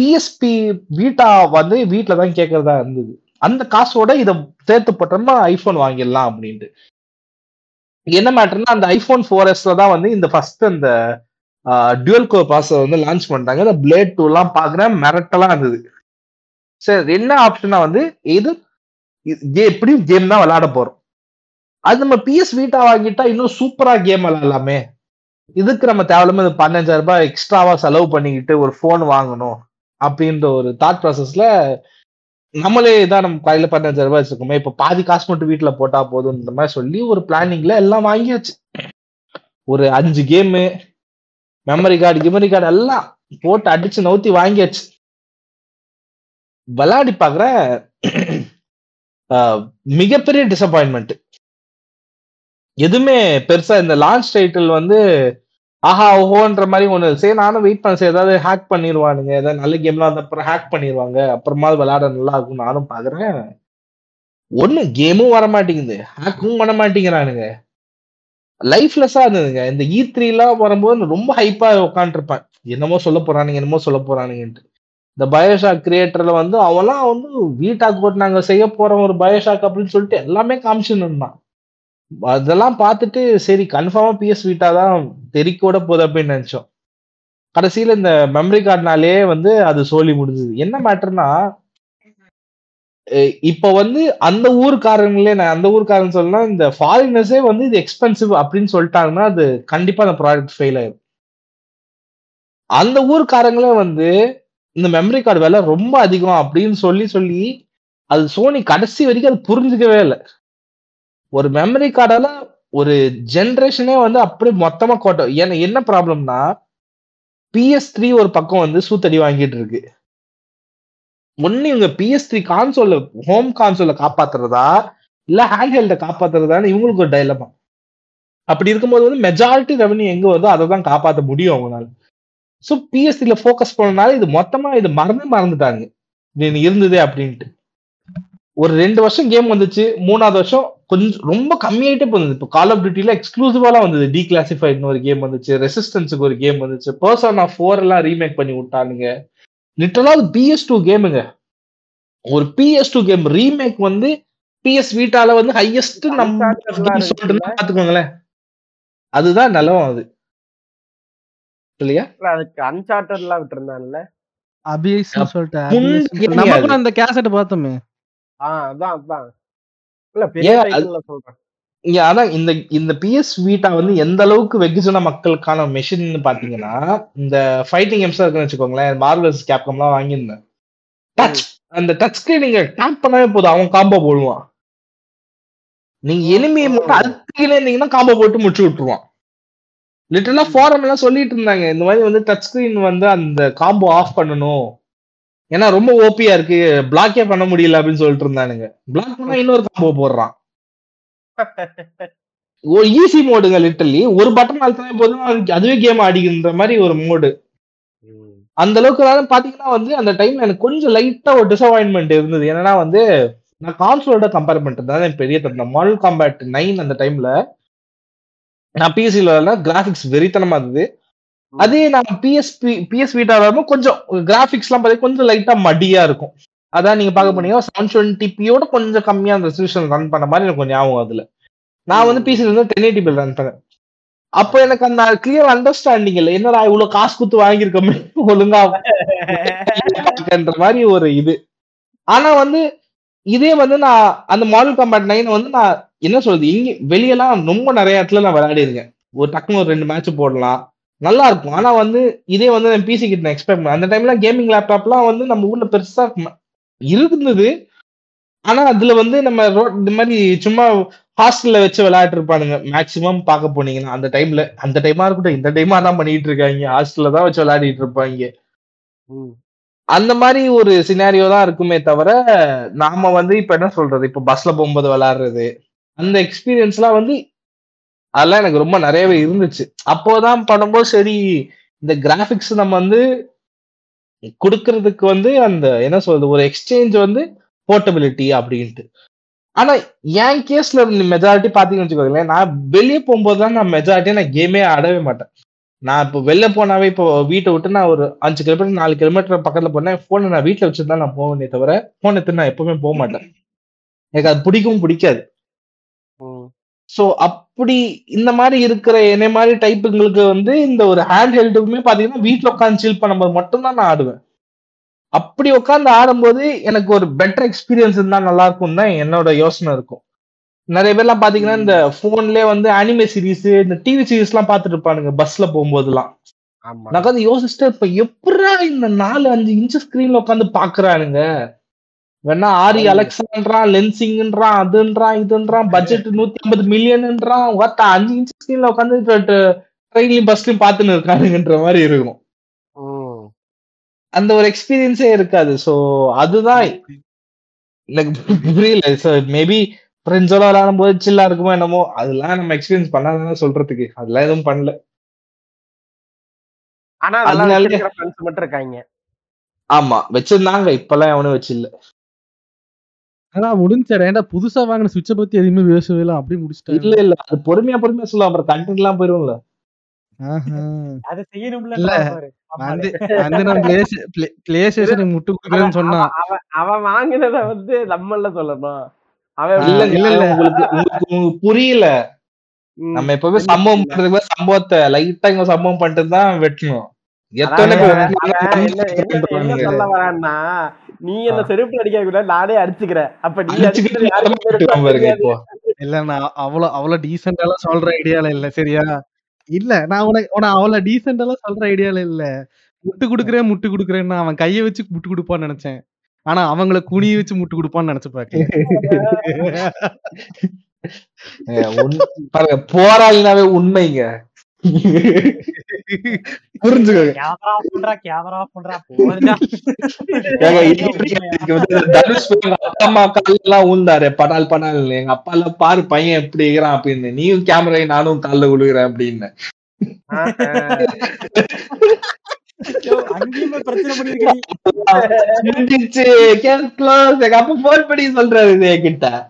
பிஎஸ்பி வீட்டா வந்து வீட்ல தான் கேட்கறதா இருந்தது. அந்த காசோட இதை சேர்த்து போட்டோம்னா ஐபோன் வாங்கிடலாம் அப்படின்ட்டு. என்ன மேட்டர்னா அந்த ஐபோன் ஃபோர் எஸ்ல தான் வந்து இந்த ஃபர்ஸ்ட் அந்த டுவல் கோ ப்ராசர் வந்து லான்ச் பண்ணிட்டாங்க. இந்த பிளேட் டூ எல்லாம் பாக்குறேன் மிரட்டலாம் இருந்தது. சரி என்ன ஆப்ஷனா வந்து இது எப்படியும் கேம் தான் விளையாட போறோம். அது நம்ம பிஎஸ் வீட்டா வாங்கிட்டா இன்னும் சூப்பரா கேம் விளையாடலாமே. இதுக்கு நம்ம தேவையில்லாம இது பதினஞ்சாயிரம் ரூபாய் எக்ஸ்ட்ராவா செலவு பண்ணிக்கிட்டு ஒரு ஃபோன் வாங்கணும் அப்படின்ற ஒரு தாட் ப்ராசஸ்ல நம்மளே தான் நம்ம காலையில பதினஞ்சாயிரம் ரூபாய் வச்சிருக்கோமே இப்ப பாதி காசு மட்டும் வீட்டுல போட்டா போதும்ன்ற மாதிரி சொல்லி ஒரு பிளானிங்ல எல்லாம் வாங்கியாச்சு. ஒரு அஞ்சு கேமு மெமரி கார்டு கிமரி கார்டு எல்லாம் போட்டு அடிச்சு நவுத்தி வாங்கியாச்சு. விளையாடி பாக்குற ஆஹ் மிகப்பெரிய டிசப்பாயின்மெண்ட் எதுவுமே பெருசா இந்த லான்ச் டைட்டில் வந்து ஆஹா ஓஹோன்ற மாதிரி ஒண்ணு. சரி நானும் வெயிட் பண்ண. சரி ஏதாவது ஹேக் பண்ணிடுவானுங்க ஏதாவது நல்ல கேம்லாம் அந்த அப்புறம் ஹேக் பண்ணிடுவாங்க அப்புறமா விளையாட நல்லா இருக்கும். நானும் பாக்குறேன். ஒண்ணு கேமும் வர மாட்டேங்குது. ஹேக்கும் பண்ண மாட்டேங்கிறானுங்க. லைஃப்லெஸ்ஸா இருந்ததுங்க. இந்த e இ த்ரீ எல்லாம் வரும்போது ரொம்ப ஹைப்பா உட்காந்துருப்பேன் என்னமோ சொல்ல போறானுங்க என்னமோ சொல்ல போறானுங்கன்ட்டு. இந்த பயோஷாக் கிரியேட்டர்ல வந்து அவெல்லாம் வந்து வீட்டாக் போட்டு நாங்க செய்ய போறோம் ஒரு பயோஷாக் அப்படின்னு சொல்லிட்டு எல்லாமே காமிச்சுன்னு இருந்தான். அதெல்லாம் பார்த்துட்டு சரி கன்ஃபார்மா பிஎஸ் வீட்டா தான் தெறிக்கோட போகுது அப்படின்னு நினைச்சோம். கடைசியில இந்த மெமரி கார்டுனாலே வந்து அது சோலி முடிஞ்சது. என்ன மேட்டர்னா இப்ப வந்து அந்த ஊருக்காரங்களே நான் அந்த ஊருக்காரன் சொல்லலாம் இந்த ஃபாரினர்ஸே வந்து இது எக்ஸ்பென்சிவ் அப்படின்னு சொல்லிட்டாங்கன்னா அது கண்டிப்பா அந்த ப்ராடக்ட் ஃபெயில் ஆயிடும் அந்த ஊருக்காரங்களே வந்து இந்த மெமரி கார்டு விலை ரொம்ப அதிகம் அப்படின்னு சொல்லி சொல்லி அது சோனி கடைசி வரைக்கும் அது புரிஞ்சுக்கவே இல்லை. ஒரு மெமரி கார்டால ஒரு ஜென்ரேஷனே வந்து அப்படியே மொத்தமா கோட்டம் ஏன்னா என்ன ப்ராப்ளம்னா பிஎஸ் த்ரீ ஒரு பக்கம் வந்து சூத்தடி வாங்கிட்டு இருக்கு. ஒன்னு இவங்க பிஎஸ் த்ரீ கான்சோல்ல ஹோம் கான்சோல்ல காப்பாத்துறதா இல்ல ஹேண்ட் ஹெல்ட காப்பாத்துறதான்னு இவங்களுக்கு ஒரு டைலமா அப்படி இருக்கும்போது வந்து மெஜாரிட்டி ரெவன்யூ எங்க வருதோ அதை தான் காப்பாற்ற முடியும் அவங்களால. ஸோ பிஎஸ் ஃபோக்கஸ் பண்ணனால இது மொத்தமா இது மறந்து மறந்துட்டாங்க. இது இருந்ததே அப்படின்ட்டு. ஒரு ரெண்டு வருஷம் கேம் வந்துச்சு மூணாவது வருஷம் கொஞ்சம் ரொம்ப கம்மியாயிட்டே போகுது. இப்போ கால் ஆஃப் டியூட்டில எக்ஸ்க்ளூசிவாலாம் வந்தது. டி கிளாசிஃபைட்னு ஒரு கேம் வந்துச்சு ரெசிஸ்டன்ஸுக்கு ஒரு கேம் வந்துச்சு பர்சன் ஆஃப் ஃபோர் எல்லாம் ரீமேக் பண்ணி விட்டானுங்க. லிட்டரலா அது பிஎஸ் டூ கேமுங்க ஒரு பிஎஸ் டூ கேம் ரீமேக் வந்து பிஎஸ் வீட்டால வந்து ஹையஸ்ட் நம்ம பாத்துக்கோங்களேன். அதுதான் நிலவம் அது. இல்லையா? அதுக்கு அன்சார்டட் எல்லாம் விட்டுருந்தான்ல. அபியஸ் சொல்லிட்டு முன் Abyss ன்னு game நம்ம. கூட அந்த கேசட் பார்த்தோமே. ஆஹ் அதான் அதான். இல்ல பெரிய சொல்றேன். இங்க அதான் இந்த இந்த பிஎஸ் வீட்டா வந்து எந்த அளவுக்கு வெகுஜன மக்களுக்கான மெஷின் பாத்தீங்கன்னா இந்த ஃபைட்டிங் கேம்ஸ் இருக்குன்னு வச்சுக்கோங்களேன் மார்வல்ஸ் கேப்கம்லாம் வாங்கியிருந்தேன். டச் அந்த டச் ஸ்கிரீன் நீங்க டேப் பண்ணவே போதும் அவன் காம்போ போடுவான். நீங்க எனிமியை மட்டும் அதுக்குள்ளே இருந்தீங்கன்னா காம்போ போட்டு முடிச்சு விட்டுருவான். லிட்டரலா ஃபாரம் எல்லாம் சொல்லிட்டு இருந்தாங்க இந்த மாதிரி வந்து டச் ஸ்கிரீன் வந்து அந்த காம்போ ஆஃப் பண்ணணும். ஏன்னா ரொம்ப ஓபியா இருக்கு. பிளாக்கே பண்ண முடியல அப்படின்னு சொல்லிட்டு இருந்தானுங்க. பிளாக் பண்ணா இன்னொரு காம்போ போடுறான். ஒரு ஈஸி மோடுங்க லிட்டர்லி ஒரு பட்டன் அழுத்தினா போதும். அதுவே கேம் ஆடிக்கின்ற மாதிரி ஒரு மோடு. அந்த அளவுக்கு பாத்தீங்கன்னா வந்து அந்த டைம்ல எனக்கு கொஞ்சம் லைட்டா ஒரு டிசப்பாயின்மெண்ட் இருந்தது. என்னன்னா வந்து நான் கான்சோலோட கம்பேர் பண்றது. தான் என் பெரிய தப்பு. மாடல் காம்பேட் நைன் அந்த டைம்ல நான் பிஎஸ்சில கிராபிக்ஸ் வெறித்தனமா இருந்தது. அதே நான் பிஎஸ்பி பிஎஸ் வீட்டா வரும்போது கொஞ்சம் கிராபிக்ஸ் எல்லாம் பார்த்தீங்கன்னா கொஞ்சம் லைட்டா மடியா இருக்கும். அதான் நீங்க பார்க்க போனீங்கன்னா செவன் டுவெண்ட்டி பியோட கொஞ்சம் கம்மியா அந்த ரெசல்யூஷன் ரன் பண்ண மாதிரி எனக்கு கொஞ்சம் ஞாபகம் அதுல. நான் வந்து பிசி வந்து டென் எயிட்டி ரன் பண்ணேன். அப்போ எனக்கு அந்த கிளியர் அண்டர்ஸ்டாண்டிங் இல்லை. என்னடா இவ்வளவு காசு கொடுத்து வாங்கியிருக்கோமே? ஒழுங்கா மாதிரி ஒரு இது. ஆனா வந்து இதே வந்து நான் அந்த மாடல் காம்பேட் நைன் வந்து நான் என்ன சொல்றது? இங்க வெளியெல்லாம் ரொம்ப நிறைய இடத்துல நான் விளையாடி இருக்கேன் ஒரு டக்குனு ஒரு ரெண்டு மேட்ச் போடலாம். நல்லா இருக்கும். ஆனா வந்து இதே வந்து நான் பிசி கிட்ட எக்ஸ்பெக்ட் அந்த டைம்ல கேமிங் லேப்டாப்லாம் வந்து நம்ம ஊர்ல பெருசா இருந்தது. ஆனா அதுல வந்து நம்ம ரோட் இந்த மாதிரி சும்மா ஹாஸ்டல்ல வச்சு விளையாட்டு இருப்பானுங்க. மேக்சிமம் பார்க்க போனீங்கன்னா அந்த டைம்ல அந்த டைமா இருக்கட்டும் இந்த டைமா தான் பண்ணிட்டு இருக்காங்க. ஹாஸ்டல்ல தான் வச்சு விளையாடிட்டு இருப்பாங்க. அந்த மாதிரி ஒரு சினாரியோ தான் இருக்குமே தவிர நாம வந்து இப்ப என்ன சொல்றது? இப்ப பஸ்ல போகும்போது விளையாடுறது. அந்த எக்ஸ்பீரியன்ஸ்லாம் வந்து அதெல்லாம் எனக்கு ரொம்ப நிறையவே இருந்துச்சு. அப்போதான் பண்ணும்போது சரி இந்த கிராஃபிக்ஸ் நம்ம வந்து கொடுக்கறதுக்கு வந்து அந்த என்ன சொல்றது ஒரு எக்ஸ்சேஞ்ச் வந்து போர்ட்டபிலிட்டி அப்படின்ட்டு. ஆனா என் கேஸ்ல மெஜாரிட்டி பாத்தீங்கன்னு வச்சுக்கோங்களேன் நான் வெளியே போகும்போது தான் நான் மெஜாரிட்டி நான் கேமே ஆடவே மாட்டேன். நான் இப்போ வெளில போனாவே இப்போ வீட்டை விட்டு நான் ஒரு அஞ்சு கிலோமீட்டர் நாலு கிலோமீட்டர் பக்கத்துல போனேன் போனை நான் வீட்டில் வச்சிருந்தா நான் போவேனே தவிர போன் எடுத்து நான் எப்பவுமே போக மாட்டேன். எனக்கு அது பிடிக்கவும் பிடிக்காது. சோ அப்படி இந்த மாதிரி இருக்கிற என்னை மாதிரி டைப்புங்களுக்கு வந்து இந்த ஒரு ஹேண்ட் ஹெல்டுமே பாத்தீங்கன்னா வீட்ல உட்காந்து சில் பண்ணும்போது மட்டும்தான் நான் ஆடுவேன். அப்படி உட்காந்து ஆடும்போது எனக்கு ஒரு பெட்டர் எக்ஸ்பீரியன்ஸ் இருந்தா நல்லா இருக்கும் தான் என்னோட யோசனை இருக்கும். நிறைய பேர்லாம் பாத்தீங்கன்னா இந்த போன்லயே வந்து அனிமே சீரிஸ் இந்த டிவி சீரிஸ் எல்லாம் பாத்துட்டு இருப்பானுங்க பஸ்ல போகும்போதெல்லாம். ஆமா. நான் உட்காந்து யோசிச்சுட்டு இப்ப எப்படா இந்த நாலு அஞ்சு இன்ச்சு ஸ்கிரீன்ல உட்காந்து பாக்குறானுங்க? வேணா ஆரி அலெக்சான்றான் லென்சிங்ன்றான் அதுன்றான் இதுன்றான் பட்ஜெட் நூத்தி ஐம்பது மில்லியன்ன்றான் ஒருத்த அஞ்சு இன்ச்சு ஸ்கிரீன்ல உட்காந்து ட்ரெயின்லயும் பஸ்லயும் பாத்துன்னு இருக்கானுங்கன்ற மாதிரி இருக்கும். அந்த ஒரு எக்ஸ்பீரியன்ஸே இருக்காது. சோ அதுதான் எனக்கு புரியல. மேபி ஃப்ரெண்ட்ஸோட விளையாடும் போது சில்லா இருக்குமோ என்னமோ அதெல்லாம் நம்ம எக்ஸ்பீரியன்ஸ் பண்ணாதானே சொல்றதுக்கு. அதெல்லாம் எதுவும் பண்ணல. ஆனா அதனால- மட்டும் இருக்காங்க. ஆமா வச்சிருந்தாங்க. இப்பெல்லாம் எவனும் வச்சில்ல. ஆனா முடிஞ்சாரு ஏன்டா புதுசா வாங்கின சுவிட்சை பத்தி எதுவுமே பேசவே இல்லை. அப்படியே இல்ல முடிச்சிட்டாரு இல்ல. அது பொறுமையா பொறுமையா சொல்லலாம் அப்புறம் கண்டென்ட் எல்லாம் போயிரும்ல. ஆஹா. அதை செய்யணும்ல. இல்ல. பாரு. வந்து வந்து நான் பிளே ஸ்டேஷனுக்கு முட்டு கொடுக்குறேன்னு சொன்னான். அவன் வாங்கினத வந்து நம்மள சொல்லணும். அவன் இல்ல இல்ல, இல்ல இல்ல. உங்களுக்கு உங்களுக்கு உங்களுக்கு புரியல. நம்ம எப்பவுமே சம்பவம் பண்றதுக்கு சம்பவத்தை லைட்டா இங்க சம்பவம் பண்ணிட்டு தான் வெட்டணும். எத்தனை. சொல்ல வரான்னா நீ என்ன செருப்பு அடிக்க கூட நானே அடிச்சுக்கிறேன். அப்ப நீ இல்ல நான் அவ்வளவு அவ்வளவு டீசென்டாலாம் சொல்ற ஐடியால இல்ல சரியா? இல்ல நான் உனக்கு உன அவ்வளவு டீசென்டாலாம் சொல்ற ஐடியால இல்ல. முட்டு குடுக்குறேன் முட்டு குடுக்குறேன்னா அவன் கைய வச்சு முட்டு கொடுப்பான்னு நினைச்சேன். ஆனா அவங்கள குனிய வச்சு முட்டு கொடுப்பான்னு நினைச்சு பாருங்க போராளினாவே உண்மைங்க. ஊழ்ந்தாரு படால் படால். எங்க அப்பா எல்லாம் பாரு பையன் எப்படி இருக்கிறான் அப்படின்னு. நீயும் கேமரா நானும் கால்ல விழுகிறேன் அப்படின்னு. எங்க அப்பா போன் பண்ணி சொல்றாரு என்கிட்ட.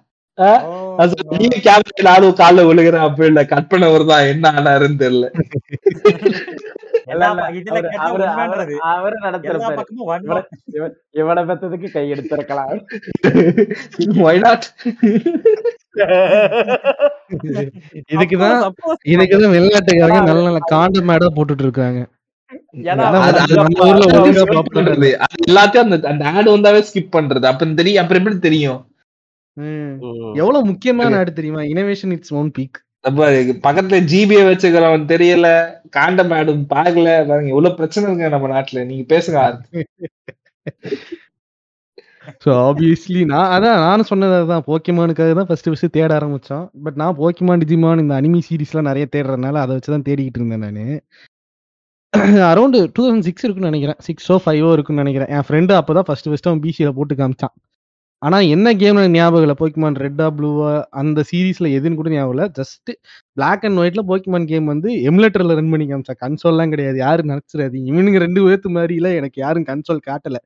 நீ கேமரா நானும் கால்ல விழுகிறேன் அப்படின்னு கற்பனை வருதான் என்ன ஆனாருன்னு தெரியல. அவரு one இவனை பெத்ததுக்கு கை எடுத்திருக்கலாம். Why not? இதுக்குதான் இதுக்குதான் வெளிநாட்டுக்காரங்க நல்ல நல்ல காண்ட மேடா போட்டுட்டு இருக்காங்க எல்லாத்தையும் அந்த அந்த ஆட் வந்தாவே ஸ்கிப் பண்றது. அப்புறம் தெரியும் அப்புறம் எப்படி தெரியும்? எவ்வளவு முக்கியமான நாடு தெரியுமா? இனோவேஷன் இட்ஸ் ஓன் பீக் அப்ப பக்கத்துல ஜிபியை வச்சுக்கிறவன் தெரியல காண்டம் ஆடும் பாக்கல பாருங்க இவ்வளவு பிரச்சனை இருக்கு நம்ம நாட்டுல. நீங்க பேசுங்க ஸோ ஆப்வியஸ்லி நான் அதான் நானும் சொன்னது அதுதான். போக்கிமானுக்காக தான் ஃபர்ஸ்ட் ஃபர்ஸ்ட் தேட ஆரம்பிச்சோம். பட் நான் போக்கிமான் டிஜிமான் இந்த அனிமி சீரிஸ்லாம் நிறைய தேடுறதுனால அதை வச்சு தான் தேடிக்கிட்டு இருந்தேன் நான். அரௌண்ட் டூ தௌசண்ட் சிக்ஸ் இருக்குன்னு நினைக்கிறேன். சிக்ஸோ ஃபைவோ இருக்குன்னு நினைக்கிறேன். என் ஃப்ரெண்டு அப்போ தான் ஃபர்ஸ்ட் ஃபர்ஸ்ட் அவன் பிசியில் போட்டு காமிச்சான். ஆனா என்ன கேம் எனக்கு ஞாபகம் இல்ல போக்கிமான் ரெட்டா ப்ளூவா அந்த சீரீஸ்ல எதுன்னு கூட ஞாபகம் இல்ல ஜஸ்ட் பிளாக் அண்ட் ஒயிட்ல போக்கிமான் கேம் வந்து எமுலேட்டர்ல ரன் பண்ணி காமிச்சா கன்சோல்லாம் கிடையாது யாரும் நினைச்சிடாது இவனுங்க ரெண்டு பேர்த்து மாதிரில எனக்கு யாரும் கன்சோல் காட்டல.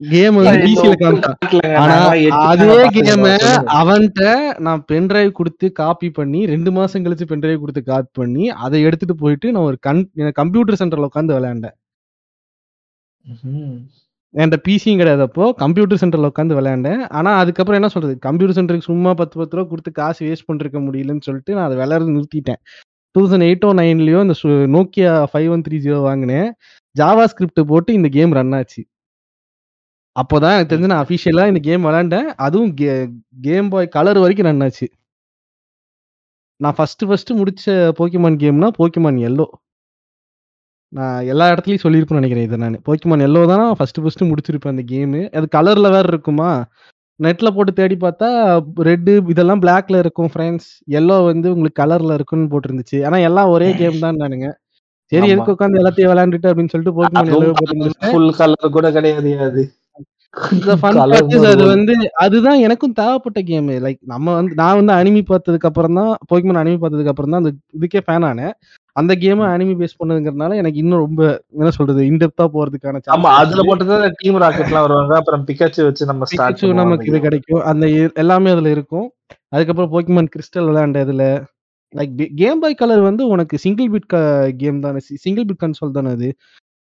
கேம் வந்து பிசில காமிச்சான். ஆனா அதே கேம. அவன்கிட்ட நான் பென்டிரைவ் கொடுத்து காப்பி பண்ணி ரெண்டு மாசம் கழிச்சு பென்டிரைவ் கொடுத்து காப்பி பண்ணி அதை எடுத்துட்டு போயிட்டு நான் ஒரு கன் கம்ப்யூட்டர் சென்டர்ல உட்காந்து விளையாண்டேன். என்கிட்ட பிசியும் கிடையாது அப்போ கம்ப்யூட்டர் சென்டரில் உட்காந்து விளையாண்டேன். ஆனால் அதுக்கப்புறம் என்ன சொல்றது? கம்ப்யூட்டர் சென்டருக்கு சும்மா பத்து பத்து ரூபா கொடுத்து காசு வேஸ்ட் பண்ணிருக்க முடியலன்னு சொல்லிட்டு நான் அதை விளையாடுறது நிறுத்திட்டேன். டூ தௌசண்ட் எயிட்டோ நைன்லயோ இந்த Nokia five one three zero வாங்கினேன். ஜாவா ஸ்கிரிப்ட் போட்டு இந்த கேம் ரன் ஆச்சு. அப்போதான் எனக்கு தெரிஞ்சு நான் அஃபிஷியலா இந்த கேம் விளையாண்டேன். அதுவும் கேம் பாய் கலர் வரைக்கும் ரன் ஆச்சு. நான் ஃபர்ஸ்ட் ஃபர்ஸ்ட் முடிச்ச போக்கிமான் கேம்னா போக்கிமான் எல்லோ நான் எல்லா இடத்துலயும் சொல்லியிருப்பேன்னு நினைக்கிறேன் இதை நான். போக்கிமான் எல்லோ தான்? ஃபர்ஸ்ட் ஃபர்ஸ்ட் முடிச்சிருப்பேன் அந்த கேமு அது கலர்ல வேற இருக்குமா? நெட்ல போட்டு தேடி பார்த்தா ரெட்டு இதெல்லாம் பிளாக்ல இருக்கும் ஃப்ரெண்ட்ஸ் எல்லோ வந்து உங்களுக்கு கலர்ல இருக்குன்னு போட்டிருந்துச்சு. ஆனா எல்லாம் ஒரே கேம் தான் நானுங்க. சரி. எதுக்கு உட்காந்து எல்லாத்தையும் விளையாண்டுட்டு அப்படின்னு சொல்லிட்டு போக்கிமான் கூட கிடையாது அது. அது வந்து அதுதான் எனக்கும் தேவைப்பட்ட கேம் லைக் நம்ம வந்து நான் வந்து அனிமி பார்த்ததுக்கு அப்புறம் தான் போக்கிமான் அனிமி பார்த்ததுக்கு அப்புறம் தான் அந்த இதுக்கே ஃபேன் ஆனேன். அந்த கேம் அனிமி பேஸ் பண்ணதுங்கிறதுனால எனக்கு இன்னும் ரொம்ப என்ன சொல்றது இன்டெப்தா போறதுக்கான ஆமா அதுல. போட்டுதான் டீம் ராக்கெட் எல்லாம் வருவாங்க. அப்புறம் பிக்காச்சு வச்சு நம்ம Pikachu நமக்கு இது கிடைக்கும். அந்த எல்லாமே அதுல இருக்கும். அதுக்கப்புறம் போக்கிமான் கிறிஸ்டல் விளையாண்ட இதுல லைக் கேம் பாய் கலர் வந்து உனக்கு சிங்கிள் பிட் கேம் தானே. சிங்கிள் பிட் கன்சோல் தானே அது.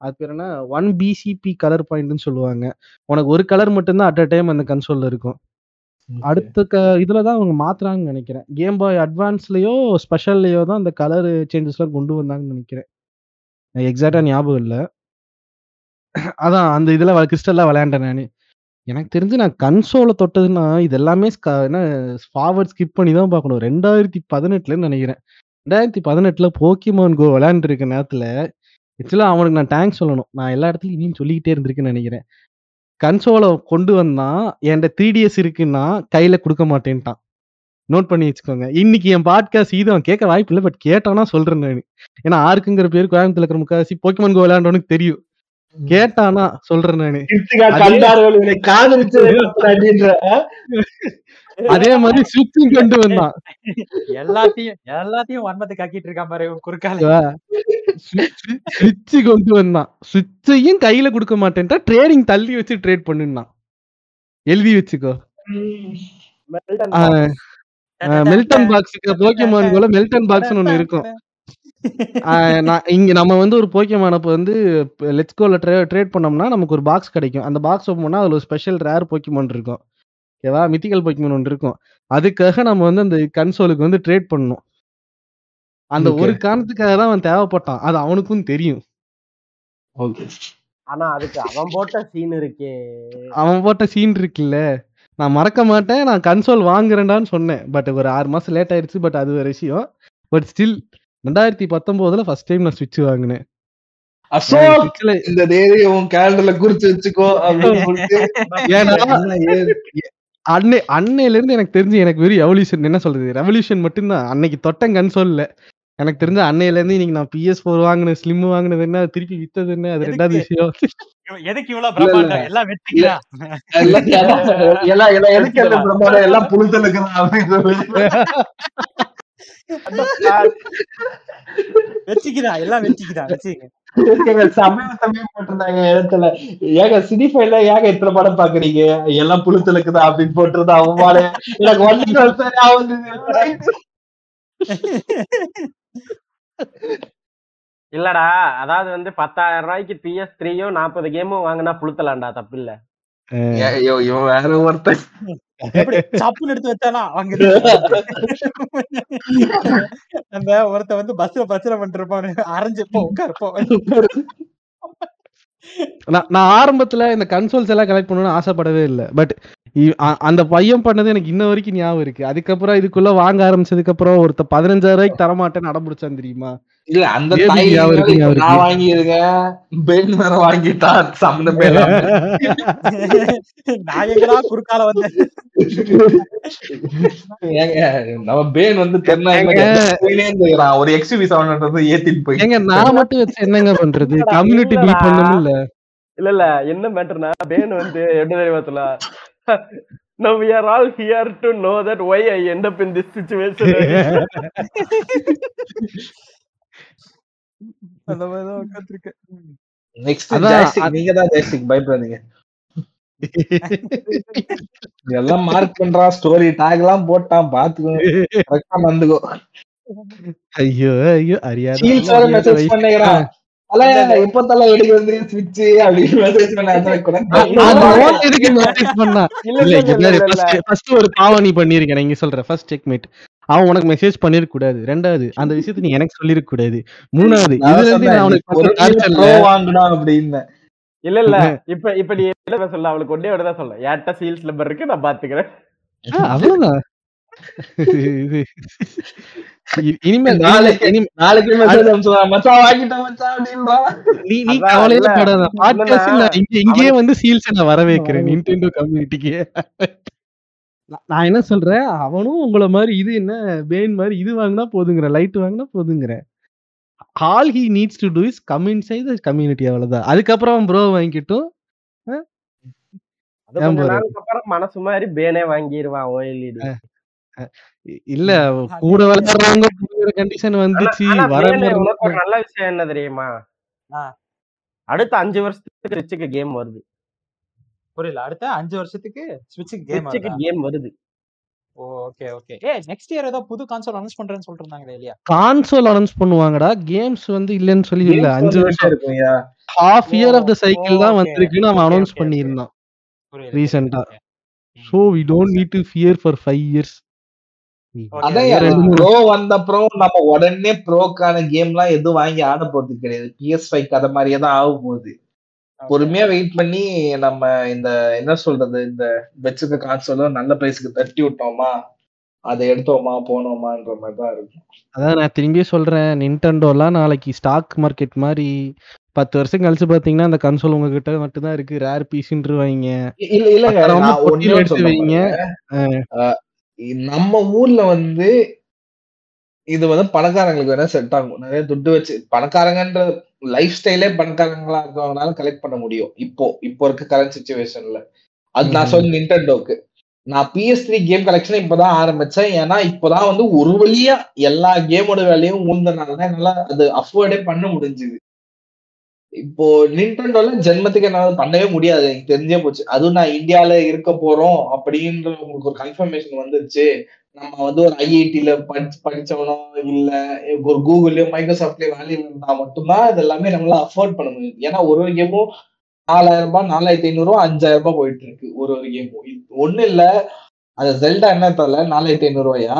அது பேர் என்ன? ஒன் பிசிபி கலர் பாயிண்ட்னு சொல்லுவாங்க. உனக்கு ஒரு கலர் மட்டும்தான் அட் அ டைம் அந்த கன்சோல்ல இருக்கும். அடுத்த க இதுல தான் அவங்க மாத்துறாங்கன்னு நினைக்கிறேன். கேம் பாய் அட்வான்ஸ்லயோ ஸ்பெஷல்லையோ தான் அந்த கலர் சேஞ்சஸ்லாம் கொண்டு வந்தாங்கன்னு நினைக்கிறேன். எனக்கு எக்ஸாக்டா ஞாபகம் இல்ல. அதான் அந்த இதுல கிறிஸ்டல்லாம் விளையாண்டேன் நானு. எனக்கு தெரிஞ்சு நான் கன்சோலை தொட்டதுன்னா இது எல்லாமே என்ன ஃபார்வர்ட் ஸ்கிப் பண்ணி தான் பார்க்கணும். ரெண்டாயிரத்தி பதினெட்டுலன்னு நினைக்கிறேன். ரெண்டாயிரத்தி பதினெட்டுல போக்கிமான் கோ விளையாண்டுருக்க நேரத்துல ஆக்சுவலா அவனுக்கு நான் தேங்க்ஸ் சொல்லணும். நான் எல்லா இடத்துலயும் இனியும் சொல்லிக்கிட்டே இருந்திருக்கேன்னு நினைக்கிறேன். கன்சோலை கொண்டு வந்தான் என்கிட்ட த்ரீ டிஎஸ் இருக்குன்னா கையில கொடுக்க மாட்டேன்ட்டான். நோட் பண்ணி வச்சுக்கோங்க. இன்னைக்கு என் பாட்காஸ்ட் இது அவன் கேட்க வாய்ப்பு இல்லை பட் கேட்டானா சொல்றேன் நான். ஏன்னா ஆருக்குங்கிற பேர் கோயம்புத்தூர்ல இருக்கிற முக்காசி போக்கிமான் கோ விளையாண்டவனுக்கு தெரியும். கேட்டானா சொல்றேன் நானு. அதே- மாதிரி சுவிட்சும் கொண்டு வந்தான். எல்லாத்தையும் எல்லாத்தையும் வன்மத்தை காக்கிட்டு இருக்கான் பாரு குறுக்கால. சுவிட்ச் கொண்டு வந்தான். சுவிட்சையும் கையில கொடுக்க மாட்டேன்ட்டா ட்ரேடிங் தள்ளி வச்சு ட்ரேட் பண்ணுனான். எழுதி வச்சுக்கோ. மெல்டன் பாக்ஸுக்கு போக்கிமான் போல மெல்டன் பாக்ஸ் ஒண்ணு இருக்கும். இங்க நம்ம வந்து ஒரு போக்கியமான இப்போ வந்து லெட்ஸ் கோல ட்ரே ட்ரேட் பண்ணோம்னா நமக்கு ஒரு பாக்ஸ் கிடைக்கும். அந்த பாக்ஸ் ஓப்பன் பண்ணா அதுல ஒரு ஸ்பெஷல் ரேர் போக்கிமான் இருக்கும். ஓகேவா? மித்திக்கல் போக்கிமான் ஒன்று இருக்கும். அதுக்காக நம்ம வந்து அந்த கன்சோலுக்கு வந்து ட்ரேட் பண்ணணும். அந்த. ஒரு காரணத்துக்காக தான் அவன் தேவைப்பட்டான். அது அவனுக்கும் தெரியும். ஓகே ஆனா அதுக்கு அவன் போட்ட சீன் இருக்கே. அவன் போட்ட சீன் இருக்குல்ல. நான் மறக்க மாட்டேன். நான் கன்சோல் வாங்குறேன்டான்னு சொன்னேன். பட் ஒரு ஆறு மாசம் லேட் ஆயிடுச்சு பட் அது ஒரு விஷயம். பட் ஸ்டில் ரெண்டாயிரத்தி பத்தொன்பதுல ஃபர்ஸ்ட் டைம் நான் சுவிட்ச் வாங்கினேன். அசோக்! இந்த தேதி உன் கேலண்டர்ல குறிச்சு வச்சுக்கோ? அன்னை அன்னையில இருந்து எனக்கு தெரிஞ்சு எனக்கு வெறும் எவல்யூஷன் என்ன சொல்றது? ரெவல்யூஷன் மட்டும்தான். அன்னைக்கு தொட்டன் கன்சோல்ல எனக்கு தெரிஞ்ச அன்னையில இருந்து இன்னைக்கு நான் பிஎஸ் ஃபோர் வாங்கினேன் ஸ்லிம் வாங்கினது என்ன திருப்பி வித்தது என்ன? அது ரெண்டாவது விஷயம். எதுக்கு இவ்வளவு பிரம்மாண்டம்? எல்லாம் வெற்றிக்கிறா எல்லாம் எல்லாம் எதுக்கு எல்லாம் பிரம்மாண்டம்? எல்லாம் புழுத்தல். வெற்றிக்கிறா எல்லாம் வெற்றிக்கிறா வச்சுக்க ஏங்க, சமயம் சமயம் போட்டிருந்தாங்க இடத்துல ஏங்க சினிஃபைல ஏங்க இத்தனை படம் பாக்குறீங்க? எல்லாம் புழுத்தலுக்குதா அப்படின்னு போட்டிருந்தா அவமால எனக்கு வந்து இல்லடா அதாவது வந்து பத்தாயிரம் ரூபாய்க்கு பிஎஸ் த்ரீயும் நாற்பது கேமும் வாங்கினா புளுத்தலாம்டா தப்பு இல்ல. வேற ஒருத்தன். எப்படி சப்புன்னு எடுத்து வச்சானா? அவங்க அந்த ஒருத்த வந்து பஸ்ல பிரச்சனை பண்ணிட்டு இருப்பானு அரைஞ்சு போ உட்காரு போ. நான் நான் ஆரம்பத்துல இந்த கன்சோல்ஸ் எல்லாம் கலெக்ட் பண்ணணும்னு ஆசைப்படவே இல்லை. பட் அந்த பையன் பண்ணது எனக்கு இன்ன வரைக்கும் ஞாபகம் இருக்கு. அதுக்கப்புறம் இதுக்குள்ள வாங்க ஆரம்பிச்சதுக்கு அப்புறம் ஒருத்த பதினஞ்சாயிரம் ரூபாய்க்கு தரமாட்டேன்னு அடம்பிடிச்சான் தெரியுமா? இல்ல அந்த நான் வாங்கியிருக்கேன். பெண் வேற இல்லாம. நான் எங்கடா குறுக்கால வந்தேன்? ஏங்க நம்ம பேன் வந்து தென்னாங்க ஒரு எக்ஸ்யூவி செவன் ஹண்ட்ரட் ஏத்திட்டு போய் ஏங்க நான் மட்டும் வச்சு என்னங்க பண்றது? கம்யூனிட்டி பில்ட் பண்ணணும் இல்ல இல்ல இல்ல என்ன மேட்டர்னா பேன் வந்து எப்படி தெரியுமா Now we are all here to know that why I end up in this situation. அந்த மாதிரி தான் உட்காந்துருக்கேன் நெக்ஸ்ட் அதான், ஜாய்ஸ்டிக் அது- நீங்க தான் ஜாய்ஸ்டிக் பயப்படாதீங்க. இதெல்லாம் மார்க் பண்றான் ஸ்டோரி டாக் எல்லாம் போட்டான் பாத்துக்கோ ஐயோ ஐயோ அறியாத ஒரு பாவம் நீ பண்ணிருக்க இங்க சொல்றேன். ஃபர்ஸ்ட் செக்மேட் அவன் உனக்கு மெசேஜ் பண்ணிருக்க கூடாது ரெண்டாவது அந்த விஷயத்தை நீ எனக்கு சொல்லிருக்க கூடாது மூணாவது இதுல இருந்து நான் உனக்கு இல்ல இல்ல. இப்ப இப்ப நீ என்ன சொல்ல? அவளுக்கு ஒன்னே தான் சொல்ல. ஏட்ட சீல்ஸ் நம்பர் இருக்கு நான் பாத்துக்கிறேன். அவ்வளவுதான். இனிமேல் நாளைக்கு- இனிமே- நாளைக்கு மெசேஜ் அனுப்பிச்சுடா மச்சான் வாங்கிட்டேன் மச்சான் அப்படின்றான் நீ நீ அதான் கவலையே இல்ல, படாத. பாட்காஸ்ட் இல்லண்ணா, இங்க இங்கேயே வந்து சீல்ஸ் நான் வர வைக்கிறேன் நிண்டெண்டோ கம்யூனிட்டிக்கு நான் என்ன சொல்றேன்? அவனும் உங்கள மாதிரி இது என்ன பேன் மாதிரி இது வாங்கினா போதுங்கிற லைட் வாங்கினா போதுங்கிற. All he needs to do is come inside the community அவ்வளவுதான். அதுக்கப்புறம் ப்ரோ வாங்கிட்டும். மனசு மாதிரி பேனே வாங்கிடுவான் ஓஎல்இடி இல்ல கூட விளையாடுறவங்க கண்டிஷன் வந்துச்சு வர நல்ல விஷயம் என்ன தெரியுமா. அடுத்த அஞ்சு வருஷத்துக்கு ரிச்சுக்கு கேம் வருது. புரியல அடுத்த அஞ்சு வருஷத்துக்கு ஸ்விட்சுக்கு கேம் கேம் வருது. Okay okay a next year ஏதோ புது கான்சோல் அனௌன்ஸ் பண்றேன்னு இருந்தாங்களே இல்லையா? கான்சோல் அனௌன்ஸ் பண்ணுவாங்கடா கேம்ஸ் வந்து இல்லன்னு சொல்லி இல்ல அஞ்சு வருஷம். இருக்கும்யா. Half year of the cycle தான். வந்திருக்குன்னு அவன் அனௌன்ஸ். பண்ணியிருந்தான். okay. So we don't need to fear for five years அதான் ரெண்டு யாரு, மூணு pro வந்த அப்புறம் நம்ம உடனே ப்ரோக்கான கேம் எல்லாம் எதுவும் வாங்கி ஆட போறது கிடையாது. பிஎஸ் ஃபைவ் அதை மாதிரியே தான் ஆக போகுது. பொறுமையா வெயிட் பண்ணி நம்ம இந்த என்ன சொல்றது இந்த வச்சிருக்க கான்சோலும் நல்ல பிரைஸ்க்கு தட்டி விட்டோமா? அதை எடுத்தோமா போனோமான்ற மாதிரி தான் இருக்கும். அதான் நான் திரும்பியே சொல்றேன் நின்டெண்டோலாம் நாளைக்கு ஸ்டாக் மார்க்கெட் மாதிரி பத்து வருஷம் கழிச்சு பாத்தீங்கன்னா அந்த கன்சோல் உங்ககிட்ட மட்டும் தான் இருக்கு ரேர் பீஸ்ன்றுவாங்க இல்ல இல்லங்க நம்ம ஊர்ல வந்து இது வந்து பணக்காரங்களுக்கு வேணா செட் ஆகும். நிறைய துட்டு வச்சு பணக்காரங்கன்ற லைஃப் ஸ்டைலே பணக்காரங்களா இருக்கவங்களால கலெக்ட் பண்ண முடியும். இப்போ இப்போ இருக்க கரண்ட் சுச்சுவேஷன்ல அது நான். சொல்ல நிண்டோக்கு நான் பிஎஸ் த்ரீ கேம் கலெக்ஷன் இப்பதான் ஆரம்பிச்சேன். ஏன்னா இப்பதான் வந்து ஒரு வழியா எல்லா கேமோட வேலையும் ஊந்தனால தான் என்னால அது அஃபோர்டே பண்ண முடிஞ்சுது. இப்போ நிண்டோல ஜென்மத்துக்கு என்னால பண்ணவே முடியாது. எனக்கு தெரிஞ்சே போச்சு. அதுவும் நான் இந்தியால இருக்க போறோம் அப்படின்ற உங்களுக்கு ஒரு கன்ஃபர்மேஷன் வந்துருச்சு. நம்ம வந்து ஒரு ஐஐடில படிச்சு படிச்சவனோ இல்ல ஒரு கூகுள்லயோ மைக்ரோசாஃப்ட்லயோ வேலையில இருந்தா மட்டும்தான் இது எல்லாமே நம்மளால அஃபோர்ட் பண்ண முடியும். ஏன்னா ஒரு ஒரு கேமும் நாலாயிரம் ரூபாய் நாலாயிரத்தி ஐநூறு ரூபாய் அஞ்சாயிரம் ரூபாய் போயிட்டு இருக்கு ஒரு ஒரு கேமும் ஒண்ணு இல்ல. அது ஜெல்டா என்ன தரல நாலாயிரத்தி ஐநூறு ரூபாயா?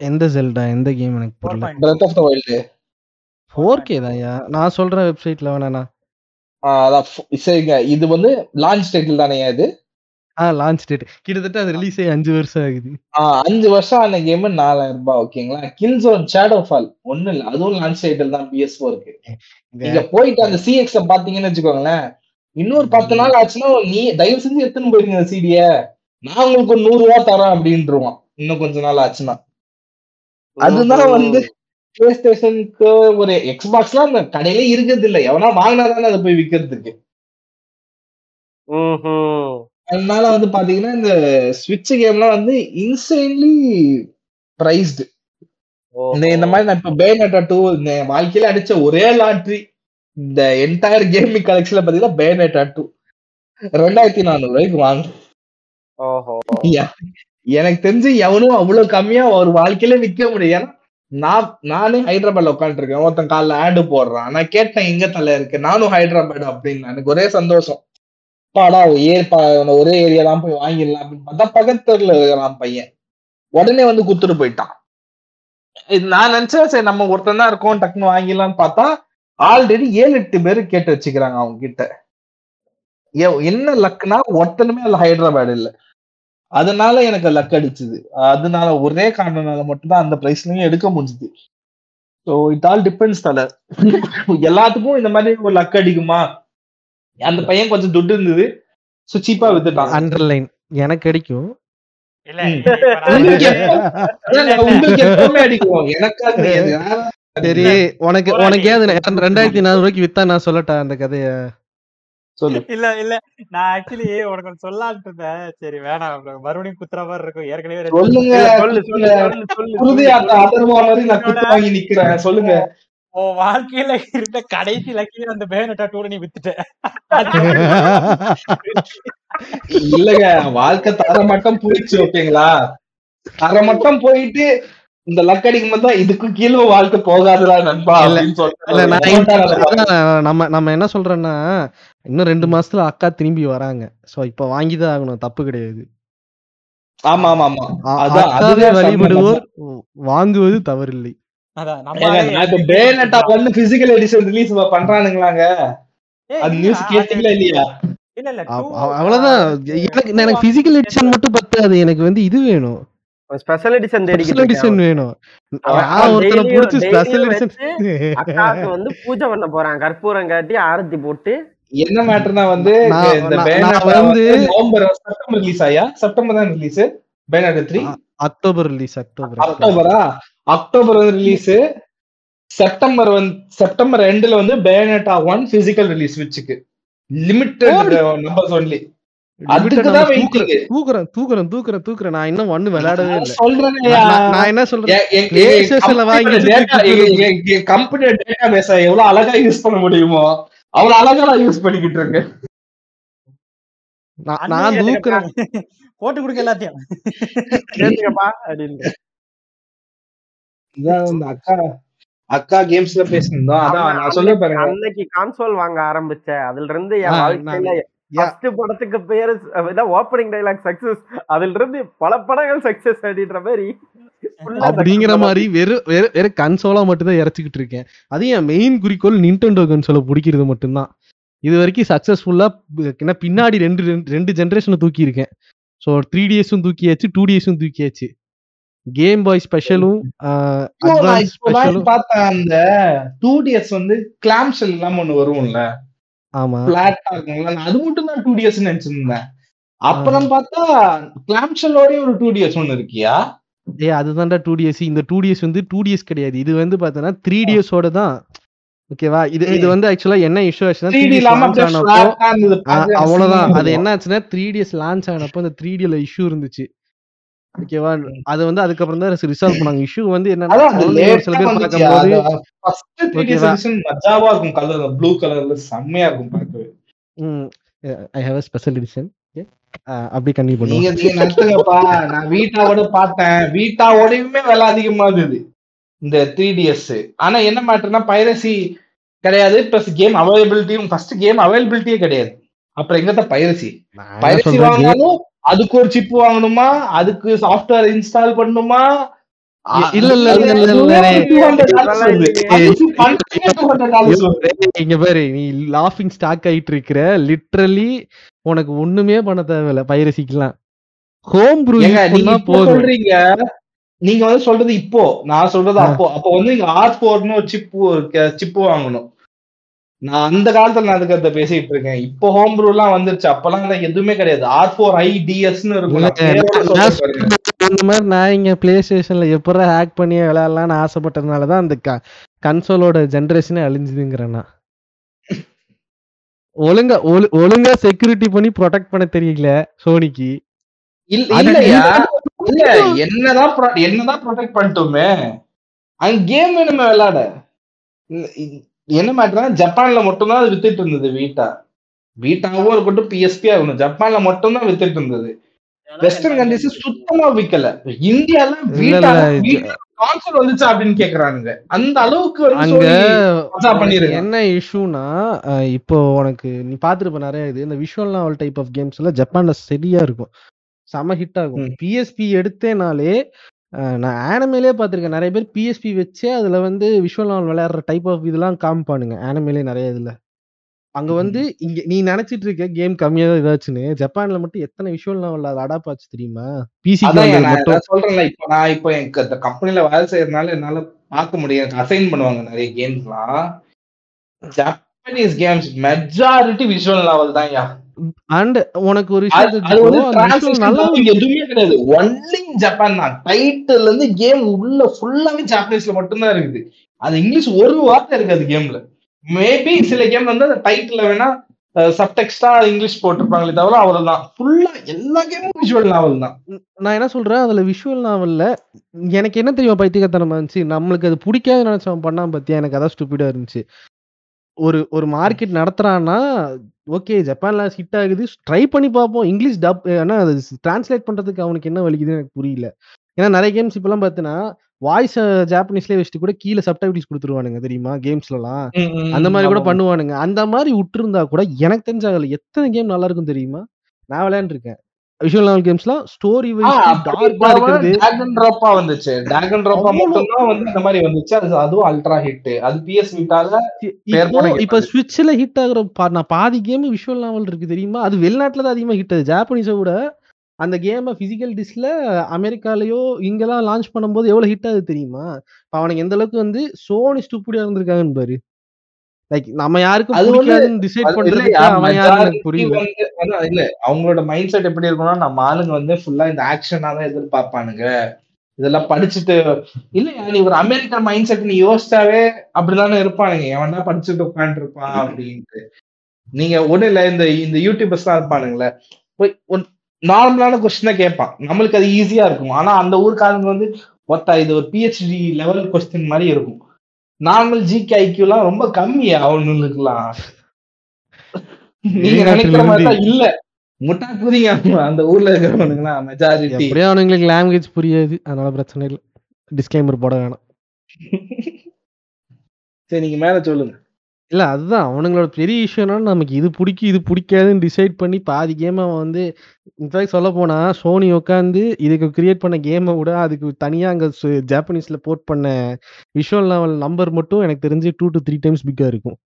எந்த ஜெல்டா எந்த கேம் எனக்கு புரியல. Breath of the wild four K தான்யா. நான் சொல்ற வெப்சைட்ல வேணாண்ணா. அதான் சரிங்க. இது வந்து லான்ச் டைட்டில் தானே இது? ஆ லான்ச் டேட் கிட்டத்தட்ட அது ரிலீஸ் ஆகி அஞ்சு வருஷம் ஆகுது. ஆஹ் அஞ்சு வருஷம் ஆன கேம் நாலாயிரம் ரூபாய் ஓகேங்களா கில்ஸோன் ஷேடோ ஃபால் ஒண்ணு இல்ல. அதுவும் லான்ச் டைட்டில் தான் பிஎஸ் ஃபோருக்கு நீங்க போயிட்டு அந்த சிஎக்ஸ் பாத்தீங்கன்னு வச்சுக்கோங்களேன் இன்னொரு பத்து நாள் ஆச்சுன்னா நீ தயவு செஞ்சு எடுத்துன்னு போயிருங்க சீடிய நான் உங்களுக்கு ஒரு நூறு ரூபா தரேன் அப்படின்ட்டுருவான் இன்னும் கொஞ்ச நாள் ஆச்சுன்னா. அதுதான் வந்து பிளே ஸ்டேஷனுக்கு ஒரு எக்ஸ்பாக்ஸ்லாம் அந்த கடையிலே இருக்கிறது இல்ல. எவனா வாங்கினா தானே அதை போய் விக்கிறதுக்கு. ம்ஹும். அதனால வந்து பாத்தீங்கன்னா இந்த ஸ்விட்ச் கேம்லாம் வந்து இன்சைன்லி பிரைஸ்டு இந்த மாதிரி நான் இப்ப பேனட்டா டூ வாழ்க்கையில அடிச்ச ஒரே லாட்ரி இந்த என்டையர் கேமிங் கலெக்ஷன்ல பாத்தீங்கன்னா பேனட்டா டூ ரெண்டாயிரத்தி நானூறு ரூபாய்க்கு வாங்க. ஓஹோ. எனக்கு தெரிஞ்சு எவனும் அவ்வளவு கம்மியா ஒரு வாழ்க்கையில விற்க முடியும். ஏன்னா நான் நானே ஹைதராபாத்ல உட்காந்துருக்கேன் ஒருத்தன் காலில் ஆடு போடுறான். நான் கேட்டேன் எங்க தலை இருக்கு? நானும் ஹைதராபாத் அப்படின்னு. எனக்கு ஒரே சந்தோஷம். பாடா ஏ பா- ஒரே ஏரியா தான் போய் வாங்கிடலாம். அப்படின்னு. பார்த்தா பக்கத்துல இருக்கிறான் பையன். உடனே வந்து குத்துட்டு போயிட்டான். இது நான் நினைச்சேன் சரி நம்ம ஒருத்தன் தான் இருக்கோம் டக்குன்னு வாங்கிடலாம்னு பார்த்தா ஆல்ரெடி ஏழு எட்டு பேர் கேட்டு வச்சுக்கிறாங்க அவங்க கிட்ட ஏ- என்ன லக்குனா ஒருத்தனுமே அதுல ஹைதராபாத் இல்ல. அதனால எனக்கு லக் அடிச்சுது. அதனால ஒரே காரணனால மட்டும்தான் அந்த பிரைஸ்லயும் எடுக்க முடிஞ்சுது. ஸோ இட் ஆல் டிபெண்ட்ஸ் தல. எல்லாத்துக்கும் இந்த மாதிரி ஒரு லக் அடிக்குமா? அந்த பையன் கொஞ்சம் துட்டு இருந்தது. ஸோ சீப்பா வித்துட்டான். அண்டர்லைன் எனக்கு அடிக்கும். சரி உனக்கு. உனக்கே ரெண்டாயிரத்தி நானூறு ரூபாய்க்கு வித்தா நான் சொல்லட்டா அந்த கதைய? சொல்லு. இல்ல இல்ல. நான் ஆக்சுவலி உனக்கு சொல்லலாம்னு இருந்தேன். சரி வேணாம். மறுபடியும் குத்துற மாதிரி இருக்கும். ஏற்கனவே சொல்லுங்க சொல்லு சொல்லு சொல்லுங்க. உன் வாழ்க்கையில இருந்த கடைசி லக்கில அந்த பேனட்டா டூல நீ வித்துட்ட. இல்லங்க வாழ்க்கை தர மட்டும் போயிடுச்சு ஓகேங்களா தர மட்டும் போயிட்டு இந்த லக் அடிக்கும் போது தான் இதுக்கு கீழே வாழ்க்கை போகாதுடா நண்பா நம்ம நம்ம என்ன சொல்றோம்னா இன்னும் ரெண்டு மாசத்துல அக்கா திரும்பி வராங்க. சோ இப்ப வாங்கிதான் ஆகணும் தப்பு கிடையாது. ஆமா ஆமா ஆமா. அக்காவை வழிபடுவோர் வாங்குவது தவறில்லை. அவ்வளவுதான். எனக்கு எனக்கு பிசிக்கல் எடிஷன் மட்டும் பத்தாது. எனக்கு வந்து இது வேணும். ஸ்பெஷல் எடிஷன் ஸ்பெஷல் எடிஷன் வேணும். ஒருத்தனை புடிச்சு ஸ்பெஷல் எடிஷன் அக்காவுக்கு வந்து பூஜை பண்ண போறான். கற்பூரம் காட்டி ஆரத்தி போட்டு. என்ன மேட்டர்னா வந்து இந்த நான் வந்து நவம்பர் செப்டம்பர் ரிலீஸ் ஆயா? செப்டம்பர் தான் release Bayonetta three October release October அக்டோபரா? October வந்து ரிலீஸ் செப்டம்பர் வந்து செப்டம்பர் ரெண்டுல வந்து பேனட்டா ஒன் பிசிக்கல் ரிலீஸ் வச்சுக்கு. லிமிட்டட் நம்பர்ஸ் ஒன்லி தூக்குறேன் தூக்குறேன் தூக்குறேன் தூக்குறேன். நான் இன்னும் ஒண்ணு விளையாடவே இல்லை. சொல்றேன்யா நான் என்ன சொல்றேன் கம்பெனி டேட்டா பேஸ எவ்வளவு அழகா யூஸ் பண்ண முடியுமோ அவ்வளவு அழகா நான் யூஸ் பண்ணிக்கிட்டு இருக்கேன். நான்- தூக்குறேன். போட்டு கொடுக்க எல்லாத்தையும். கேட்டுக்கப்பா அப்படின்னு இதான் அக்கா அக்கா கேம்ஸ்ல பேசியிருந்தோம் அதான் நான் சொல்ல பாருங்க. அன்னைக்கு கான்சோல் வாங்க ஆரம்பிச்சேன். அதுல இருந்து என் வாழ்க்கையில நான்- ஃபர்ஸ்ட் படத்துக்கு பேரு இதான் ஓப்பனிங் டைலாக் சக்சஸ் அதுல இருந்து பல படங்கள் சக்சஸ் அப்படின்ற மாதிரி அப்படிங்கிற success மாதிரி வெறும் வெறும் வெறும் கன்சோலா மட்டும் தான் இறச்சிக்கிட்டு இருக்கேன். அது என் மெயின் குறிக்கோள் நிண்டெண்டோ கன்சோலை பிடிக்கிறது மட்டும்தான். இது வரைக்கும் சக்சஸ்ஃபுல்லா என்ன பின்னாடி ரெண்டு ரெண்டு- ஜென்ரேஷனை தூக்கி இருக்கேன் ஸோ த்ரீ டிஎஸும் தூக்கியாச்சு டூ டிஎஸும் தூக்கியாச்சு. கேம் பாய் ஸ்பெஷலும் பார்த்தேன் அந்த டூ டிஎஸ் வந்து கிளாம்ஷெல் இல்லாம ஒண்ணு வரும்ல? ஆமா. பிளாட்டா இருக்கும்ல நான் அது மட்டும் தான் டூ டிஎஸ் நினைச்சிருந்தேன். அப்புறம் பார்த்தா கிளாம்ஷெல்லோடய ஒரு டூ டிஎஸ் ஒண்ணு இருக்கியா? ஏ அதுதான்டா டூ டிஎஸ் இந்த டூ டிஎஸ் வந்து டூ டிஎஸ் கிடையாது. இது வந்து பார்த்தோன்னா த்ரீ டிஎஸோட தான். ஓகேவா? இது இது வந்து ஆக்சுவலா என்ன இஷ்யூ ஆச்சுன்னா அவ்வளவுதான். அது. என்ன ஆச்சுன்னா த்ரீ டிஎஸ் லான்ச் ஆனப்போ அந்த த்ரீ டில இஷ்யூ இருந்துச்சு. ஓகேவா? அது வந்து அதுக்கப்புறம் தான் ரிசால்வ் பண்ணாங்க. இஷ்யூ வந்து என்னன்னா சில பேர். பார்க்கும்போது அது first 3D ஓகேவா? solution மஜாவா இருக்கும் கலர் ப்ளூ கலர்ல செம்மையா இருக்கும் பார்க்கவே. I have a special edition அப்படி நீங்க பண்ணுவோம். நீங்க நடத்துங்கப்பா நான் வீட்டாவோட பார்த்தேன். வீட்டாவோடயுமே விலை அதிகமா இருந்தது. இந்த த்ரீ டிஎஸ் ஆனா என்ன மேட்டர்னா பைரசி கிடையாது. பிளஸ் கேம் அவைலபிலிட்டியும் ஃபர்ஸ்ட் கேம் அவைலபிலிட்டியே கிடையாது. அப்புறம் பைரசி நான் என்ன பைரசி game- வாங்கினாலும் அதுக்கு ஒரு சிப் வாங்கணுமா அதுக்கு சாஃப்ட்வேர் இன்ஸ்டால் பண்ணணுமா இல்ல, இல்ல, இல்ல, இல்ல, இல்ல, இல்ல, அதுவே இல்ல. 200 dollars வருது. ஏய், அது பண்றதுக்கே 200 dollars வருது. ஏய், இங்க பாரு நீ லாஃபிங் ஸ்டாக் ஆயிட்டு இருக்கிற லிட்ரலி உனக்கு ஒண்ணுமே பண்ண தேவையில்ல பைரசிக்கலாம் ஹோம் ப்ரூ ஏங்க யூஸ் நீங்க பண்ணா இப்போ போதும் சொல்றீங்க நீங்க வந்து சொல்றது இப்போ நான் சொல்றது. அப்போ அப்போ வந்து இங்க ஆர் போர்னு ஒரு சிப்பு சிப்பு வாங்கணும் நான் அந்த காலத்துல நான் அதுக்கு அதை பேசிட்டு இருக்கேன். இப்போ ஹோம் ப்ரூ எல்லாம் வந்துருச்சு. அப்பெல்லாம் எதுவுமே கிடையாது. ஆர் ஃபோர் ஐ டிஎஸ்னு இருக்கும். இந்த மாதிரி நான் இங்க பிளே ஸ்டேஷன்ல எப்படா ஹேக் பண்ணி விளையாடலாம்னு ஆசைப்பட்டதுனால தான் அந்த கன்சோலோட ஜென்ரேஷனே அழிஞ்சுதுங்கிறேன் நான். ஒழுங்கா ஒழு- ஒழுங்கா செக்யூரிட்டி பண்ணி ப்ரொடெக்ட் பண்ண தெரியல சோனிக்கு. இல்ல என்னதான் என்னதான் ப்ரொடெக்ட் பண்ணிட்டோமே. அங்க கேம் வேணுமே விளையாட. என்ன மேட்டர்னா ஜப்பான்ல மட்டும்தான் அது வித்துட்டு இருந்தது வீட்டா. வீட்டாவும் இருக்கட்டும் பிஎஸ்பி ஆகணும் ஜப்பான்ல மட்டும்தான் வித்துட்டு இருந்தது. வெஸ்டர்ன் கண்ட்ரிஸ் சுத்தமா விக்கல. இந்தியால கான்சல் வந்துச்சா அப்படின்னு கேக்குறானுங்க. அந்த அளவுக்கு அங்க. என்ன இஷ்யூனா இப்போ உனக்கு நீ பாத்துருப்ப நிறைய இது இந்த விஷுவல் நாவல் டைப் ஆஃப் கேம்ஸ்ல ஜப்பான்ல சரியா இருக்கும். செம ஹிட் ஆகும். பிஎஸ்பி எடுத்தேனாலே நான் ஆனமேலே பார்த்திருக்கேன். நிறைய பேர் பிஎஸ்பி வச்சே அதுல வந்து விஷுவல் நாவல் விளையாடுற டைப் ஆஃப் இதெல்லாம் காமிப்பானுங்க ஆனமேலே நிறைய இதுல. அங்க வந்து இங்க நீ நினைச்சிட்டு இருக்க கேம் கம்மியா தான் இதாச்சுன்னு ஜப்பான்ல மட்டும் எத்தனை விஷுவல் நாவல் அது அடாப் ஆச்சு தெரியுமா? பிசி சொல்றேன்ல இப்ப நான் இப்போ எனக்கு இந்த கம்பெனில வேலை செய்யறதுனால என்னால பார்க்க முடியும் அசைன் பண்ணுவாங்க நிறைய கேம்ஸ்லாம் Japanese games majority visual novel தான் யா. அண்ட் உனக்கு ஒரு எதுவுமே கிடையாது. ஒன்லி ஜப்பான் தான். டைட்டில் இருந்து கேம் உள்ள ஃபுல்லாவே ஜாப்பனீஸ்ல மட்டும்தான் இருக்குது. அது இங்கிலீஷ் ஒரு வார்த்தை இருக்காது கேம்ல மேபி சில கேம் வந்து அந்த டைட்டில் வேணா சப்டெக்ஸ்டா இங்கிலீஷ் போட்டிருப்பாங்களே தவிர அவ்வளவுதான். ஃபுல்லா எல்லா கேமும் விஷுவல் நாவல் தான். நான் என்ன சொல்றேன்? அதுல விஷுவல் நாவல்ல எனக்கு என்ன தெரியும் பைத்தியக்காரத்தனமா இருந்துச்சு? நம்மளுக்கு அது பிடிக்காது நினைச்சவன் பண்ணாம பத்தியா? எனக்கு அதான் ஸ்டூபிடா இருந்துச்சு. ஒரு ஒரு மார்க்கெட் நடத்துறான்னா ஓகே ஜப்பான்ல ஹிட் ஆகுது. ட்ரை பண்ணி பார்ப்போம். இங்கிலீஷ் டப் ஆனா அது டிரான்ஸ்லேட் பண்றதுக்கு அவனுக்கு என்ன வலிக்குதுன்னு எனக்கு புரியல. ஏன்னா நிறைய கேம்ஸ் இப்பெல்லாம் பார்த்தீங்கன்னா வாய்ஸ் ஜாப்பனீஸ்லயே வச்சுட்டு கூட கீழே சப்டைட்டில்ஸ் கொடுத்துருவானுங்க தெரியுமா கேம்ஸ்லலாம் அந்த மாதிரி கூட பண்ணுவானுங்க. அந்த மாதிரி விட்டுருந்தா கூட எனக்கு தெரிஞ்ச அதுல எத்தனை கேம் நல்லா இருக்கும் தெரியுமா? நான் விளையாண்டுருக்கேன். விஷுவல் நாவல் கேம்ஸ்லாம் ஸ்டோரி ட்ராப்பா வந்துச்சு. டிராகன் ட்ராப்பா மட்டும் வந்து இந்த மாதிரி வந்துச்சு. அது அதுவும் அல்ட்ரா ஹிட் அது பிஎஸ் விட்டால இப்போ. ஸ்விட்ச்ல ஹிட் ஆகுற நான் பாதி கேம் விஷுவல் நாவல் இருக்கு தெரியுமா? அது வெளிநாட்டுல தான் அதிகமா ஹிட் ஆகுது. ஜாப்பனீஸை விட அந்த கேமை பிசிக்கல் டிஸ்ல அமெரிக்காலயோ இங்கெல்லாம் லான்ச் பண்ணும்போது எவ்வளவு ஹிட் ஆகுது தெரியுமா? இப்ப அவனுக்கு எந்த அளவுக்கு வந்து சோனி ஸ்டூப்பிடியா இருந்திருக்காங்கன்னு பாரு. லைக் நம்ம யாருக்கும் அது பிடிக்காதுன்னு டிசைட் இல்லையா, அவன் எனக்கு புரியல. இல்ல. அவங்களோட மைண்ட் செட் எப்படி இருக்கும்னா நம்ம ஆளுங்க வந்து ஃபுல்லா இந்த ஆக்ஷனா தான் எதிர்பார்ப்பானுங்க. இதெல்லாம் படிச்சுட்டு இல்லையா நீ ஒரு அமெரிக்கன் மைண்ட் செட் நீ யோசிச்சாவே அப்படிதானே இருப்பானுங்க. எவன் தான் படிச்சுட்டு உட்காந்துட்டு இருப்பான் அப்படின்ட்டு. நீங்க ஒண்ணு இல்ல இந்த இந்த யூடியூபர்ஸ் தான் இருப்பானுங்களே. போய் நார்மலான கொஸ்டின் தான் கேட்பான். நம்மளுக்கு அது ஈஸியா இருக்கும். ஆனா அந்த ஊருக்காரங்க வந்து ஒத்தா இது ஒரு பிஹெச்டி லெவல் கொஸ்டின் மாதிரி இருக்கும். நார்மல் ஜிகே ஐக்கியூலாம் ரொம்ப கம்மி அவனுங்களுக்குலாம் நீங்க நினைக்கிற மாதிரி இல்ல. முட்டா குதிங்க அந்த ஊர்ல இருக்கிறவனுங்களாம் மெஜாரிட்டி எப்படியும் அவனுங்களுக்கு லாங்குவேஜ் புரியாது. அதனால பிரச்சனை இல்லை. டிஸ்க்ளைமர் போட வேணாம். சரி நீங்க மேல சொல்லுங்க. இல்ல அதுதான். அவனுங்களோட பெரிய இஷ்யூ என்னன்னா நமக்கு இது பிடிக்கும் இது பிடிக்காதுன்னு டிசைட் பண்ணி பாதி கேம் அவன் வந்து இன்ஃபேக்ட் சொல்ல போனா சோனி உட்காந்து இதுக்கு கிரியேட் பண்ண கேமை விட அதுக்கு தனியா அங்க ஜாப்பனீஸில் ஜாப்பனீஸ்ல போர்ட் பண்ண விஷுவல் லெவல் நம்பர் மட்டும் எனக்கு தெரிஞ்சு டூ டு த்ரீ டைம்ஸ் பிக்கா இருக்கும்.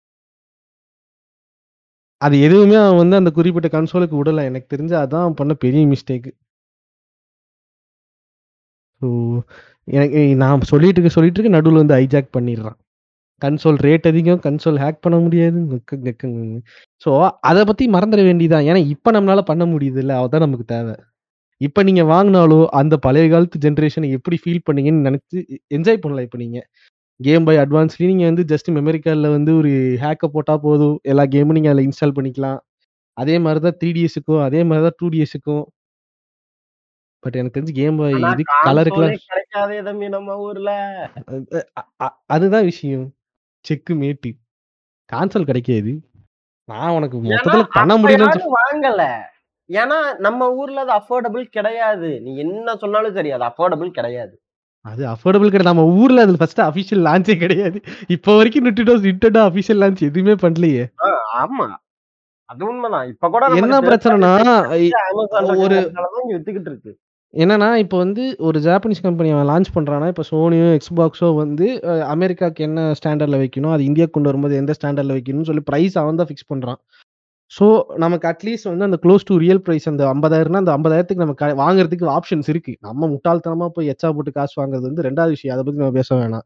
அது எதுவுமே அவன் வந்து அந்த குறிப்பிட்ட கன்சோலுக்கு விடல. எனக்கு தெரிஞ்சு அதான் அவன் பண்ண பெரிய மிஸ்டேக் ஸோ எனக்கு நான் சொல்லிட்டு இருக்க சொல்லிட்டு இருக்க நடுவில் வந்து ஹைஜாக் பண்ணிடுறான். கன்சோல் ரேட் அதிகம் கன்சோல் ஹேக் பண்ண முடியாது ஸோ அதை பத்தி மறந்துட வேண்டியதான் ஏன்னா இப்போ நம்மளால பண்ண முடியுது இல்லை அதான் நமக்கு தேவை. இப்போ நீங்க வாங்கினாலோ அந்த பழைய காலத்து ஜென்ரேஷனை எப்படி ஃபீல் பண்ணீங்கன்னு நினைச்சு என்ஜாய் பண்ணலாம் இப்போ நீங்க. கேம் பை அட்வான்ஸ்லயும் நீங்க வந்து ஜஸ்ட் மெமரி கார்டில் வந்து ஒரு ஹேக்கை போட்டா போதும். எல்லா கேமும் நீங்க அதில் இன்ஸ்டால் பண்ணிக்கலாம். அதே மாதிரி தான் த்ரீ டிஎஸ்க்கும் அதே மாதிரி தான் டூ டிஎஸ்க்கும் பட் எனக்கு தெரிஞ்சு கேம் பை ஆனா இது கலருக்குலாம் அதுதான் விஷயம். செக்கு மேட்டு. கான்சல் கிடைக்காது. நான் உனக்கு மொத்தத்துல பண்ண முடியலன்னு யாரும் வாங்கல. ஏன்னா நம்ம ஊர்ல அது அஃபோர்டபுள் கிடையாது. நீ என்ன சொன்னாலும் சரி அது அஃபோர்டபுள் கிடையாது. அது அஃபோர்டபுள் கிடையாது. நம்ம ஊர்ல அது ஃபர்ஸ்ட் அபிஷியல் லான்ச்சே கிடையாது. இப்போ வரைக்கும் நிட்டுடோஸ் நிட்டடா அபிஷியல் லான்ச் எதுவுமே பண்ணலையே. ஆமா. அது உண்மைதான். இப்ப கூட என்ன பிரச்சனைனா ஒரு வித்துக்கிட்டு இருக்கு. என்னன்னா இப்போ வந்து ஒரு ஜாப்பனீஸ் கம்பெனி அவன் லான்ச் பண்ணுறான்னா இப்போ சோனியோ எக்ஸ்பாக்ஸோ வந்து அமெரிக்காவுக்கு அமெரிக்காக்கு என்ன ஸ்டாண்டர்ட்ல வைக்கணும் அது இந்தியா கொண்டு வரும்போது எந்த ஸ்டாண்டர்ட்ல வைக்கணும்னு சொல்லி பிரைஸ் அவன் தான் ஃபிக்ஸ் பண்றான். ஸோ நமக்கு அட்லீஸ்ட் வந்து அந்த க்ளோஸ் டு ரியல் பிரைஸ் அந்த ஐம்பதாயிரம்னா அந்த ஐம்பதாயிரத்துக்கு நம்ம க- வாங்குறதுக்கு ஆப்ஷன்ஸ் இருக்கு. நம்ம முட்டாள்தனமா போய் எச்சா போட்டு காசு வாங்குறது வந்து ரெண்டாவது விஷயம். அதை பத்தி நம்ம பேச வேணாம்.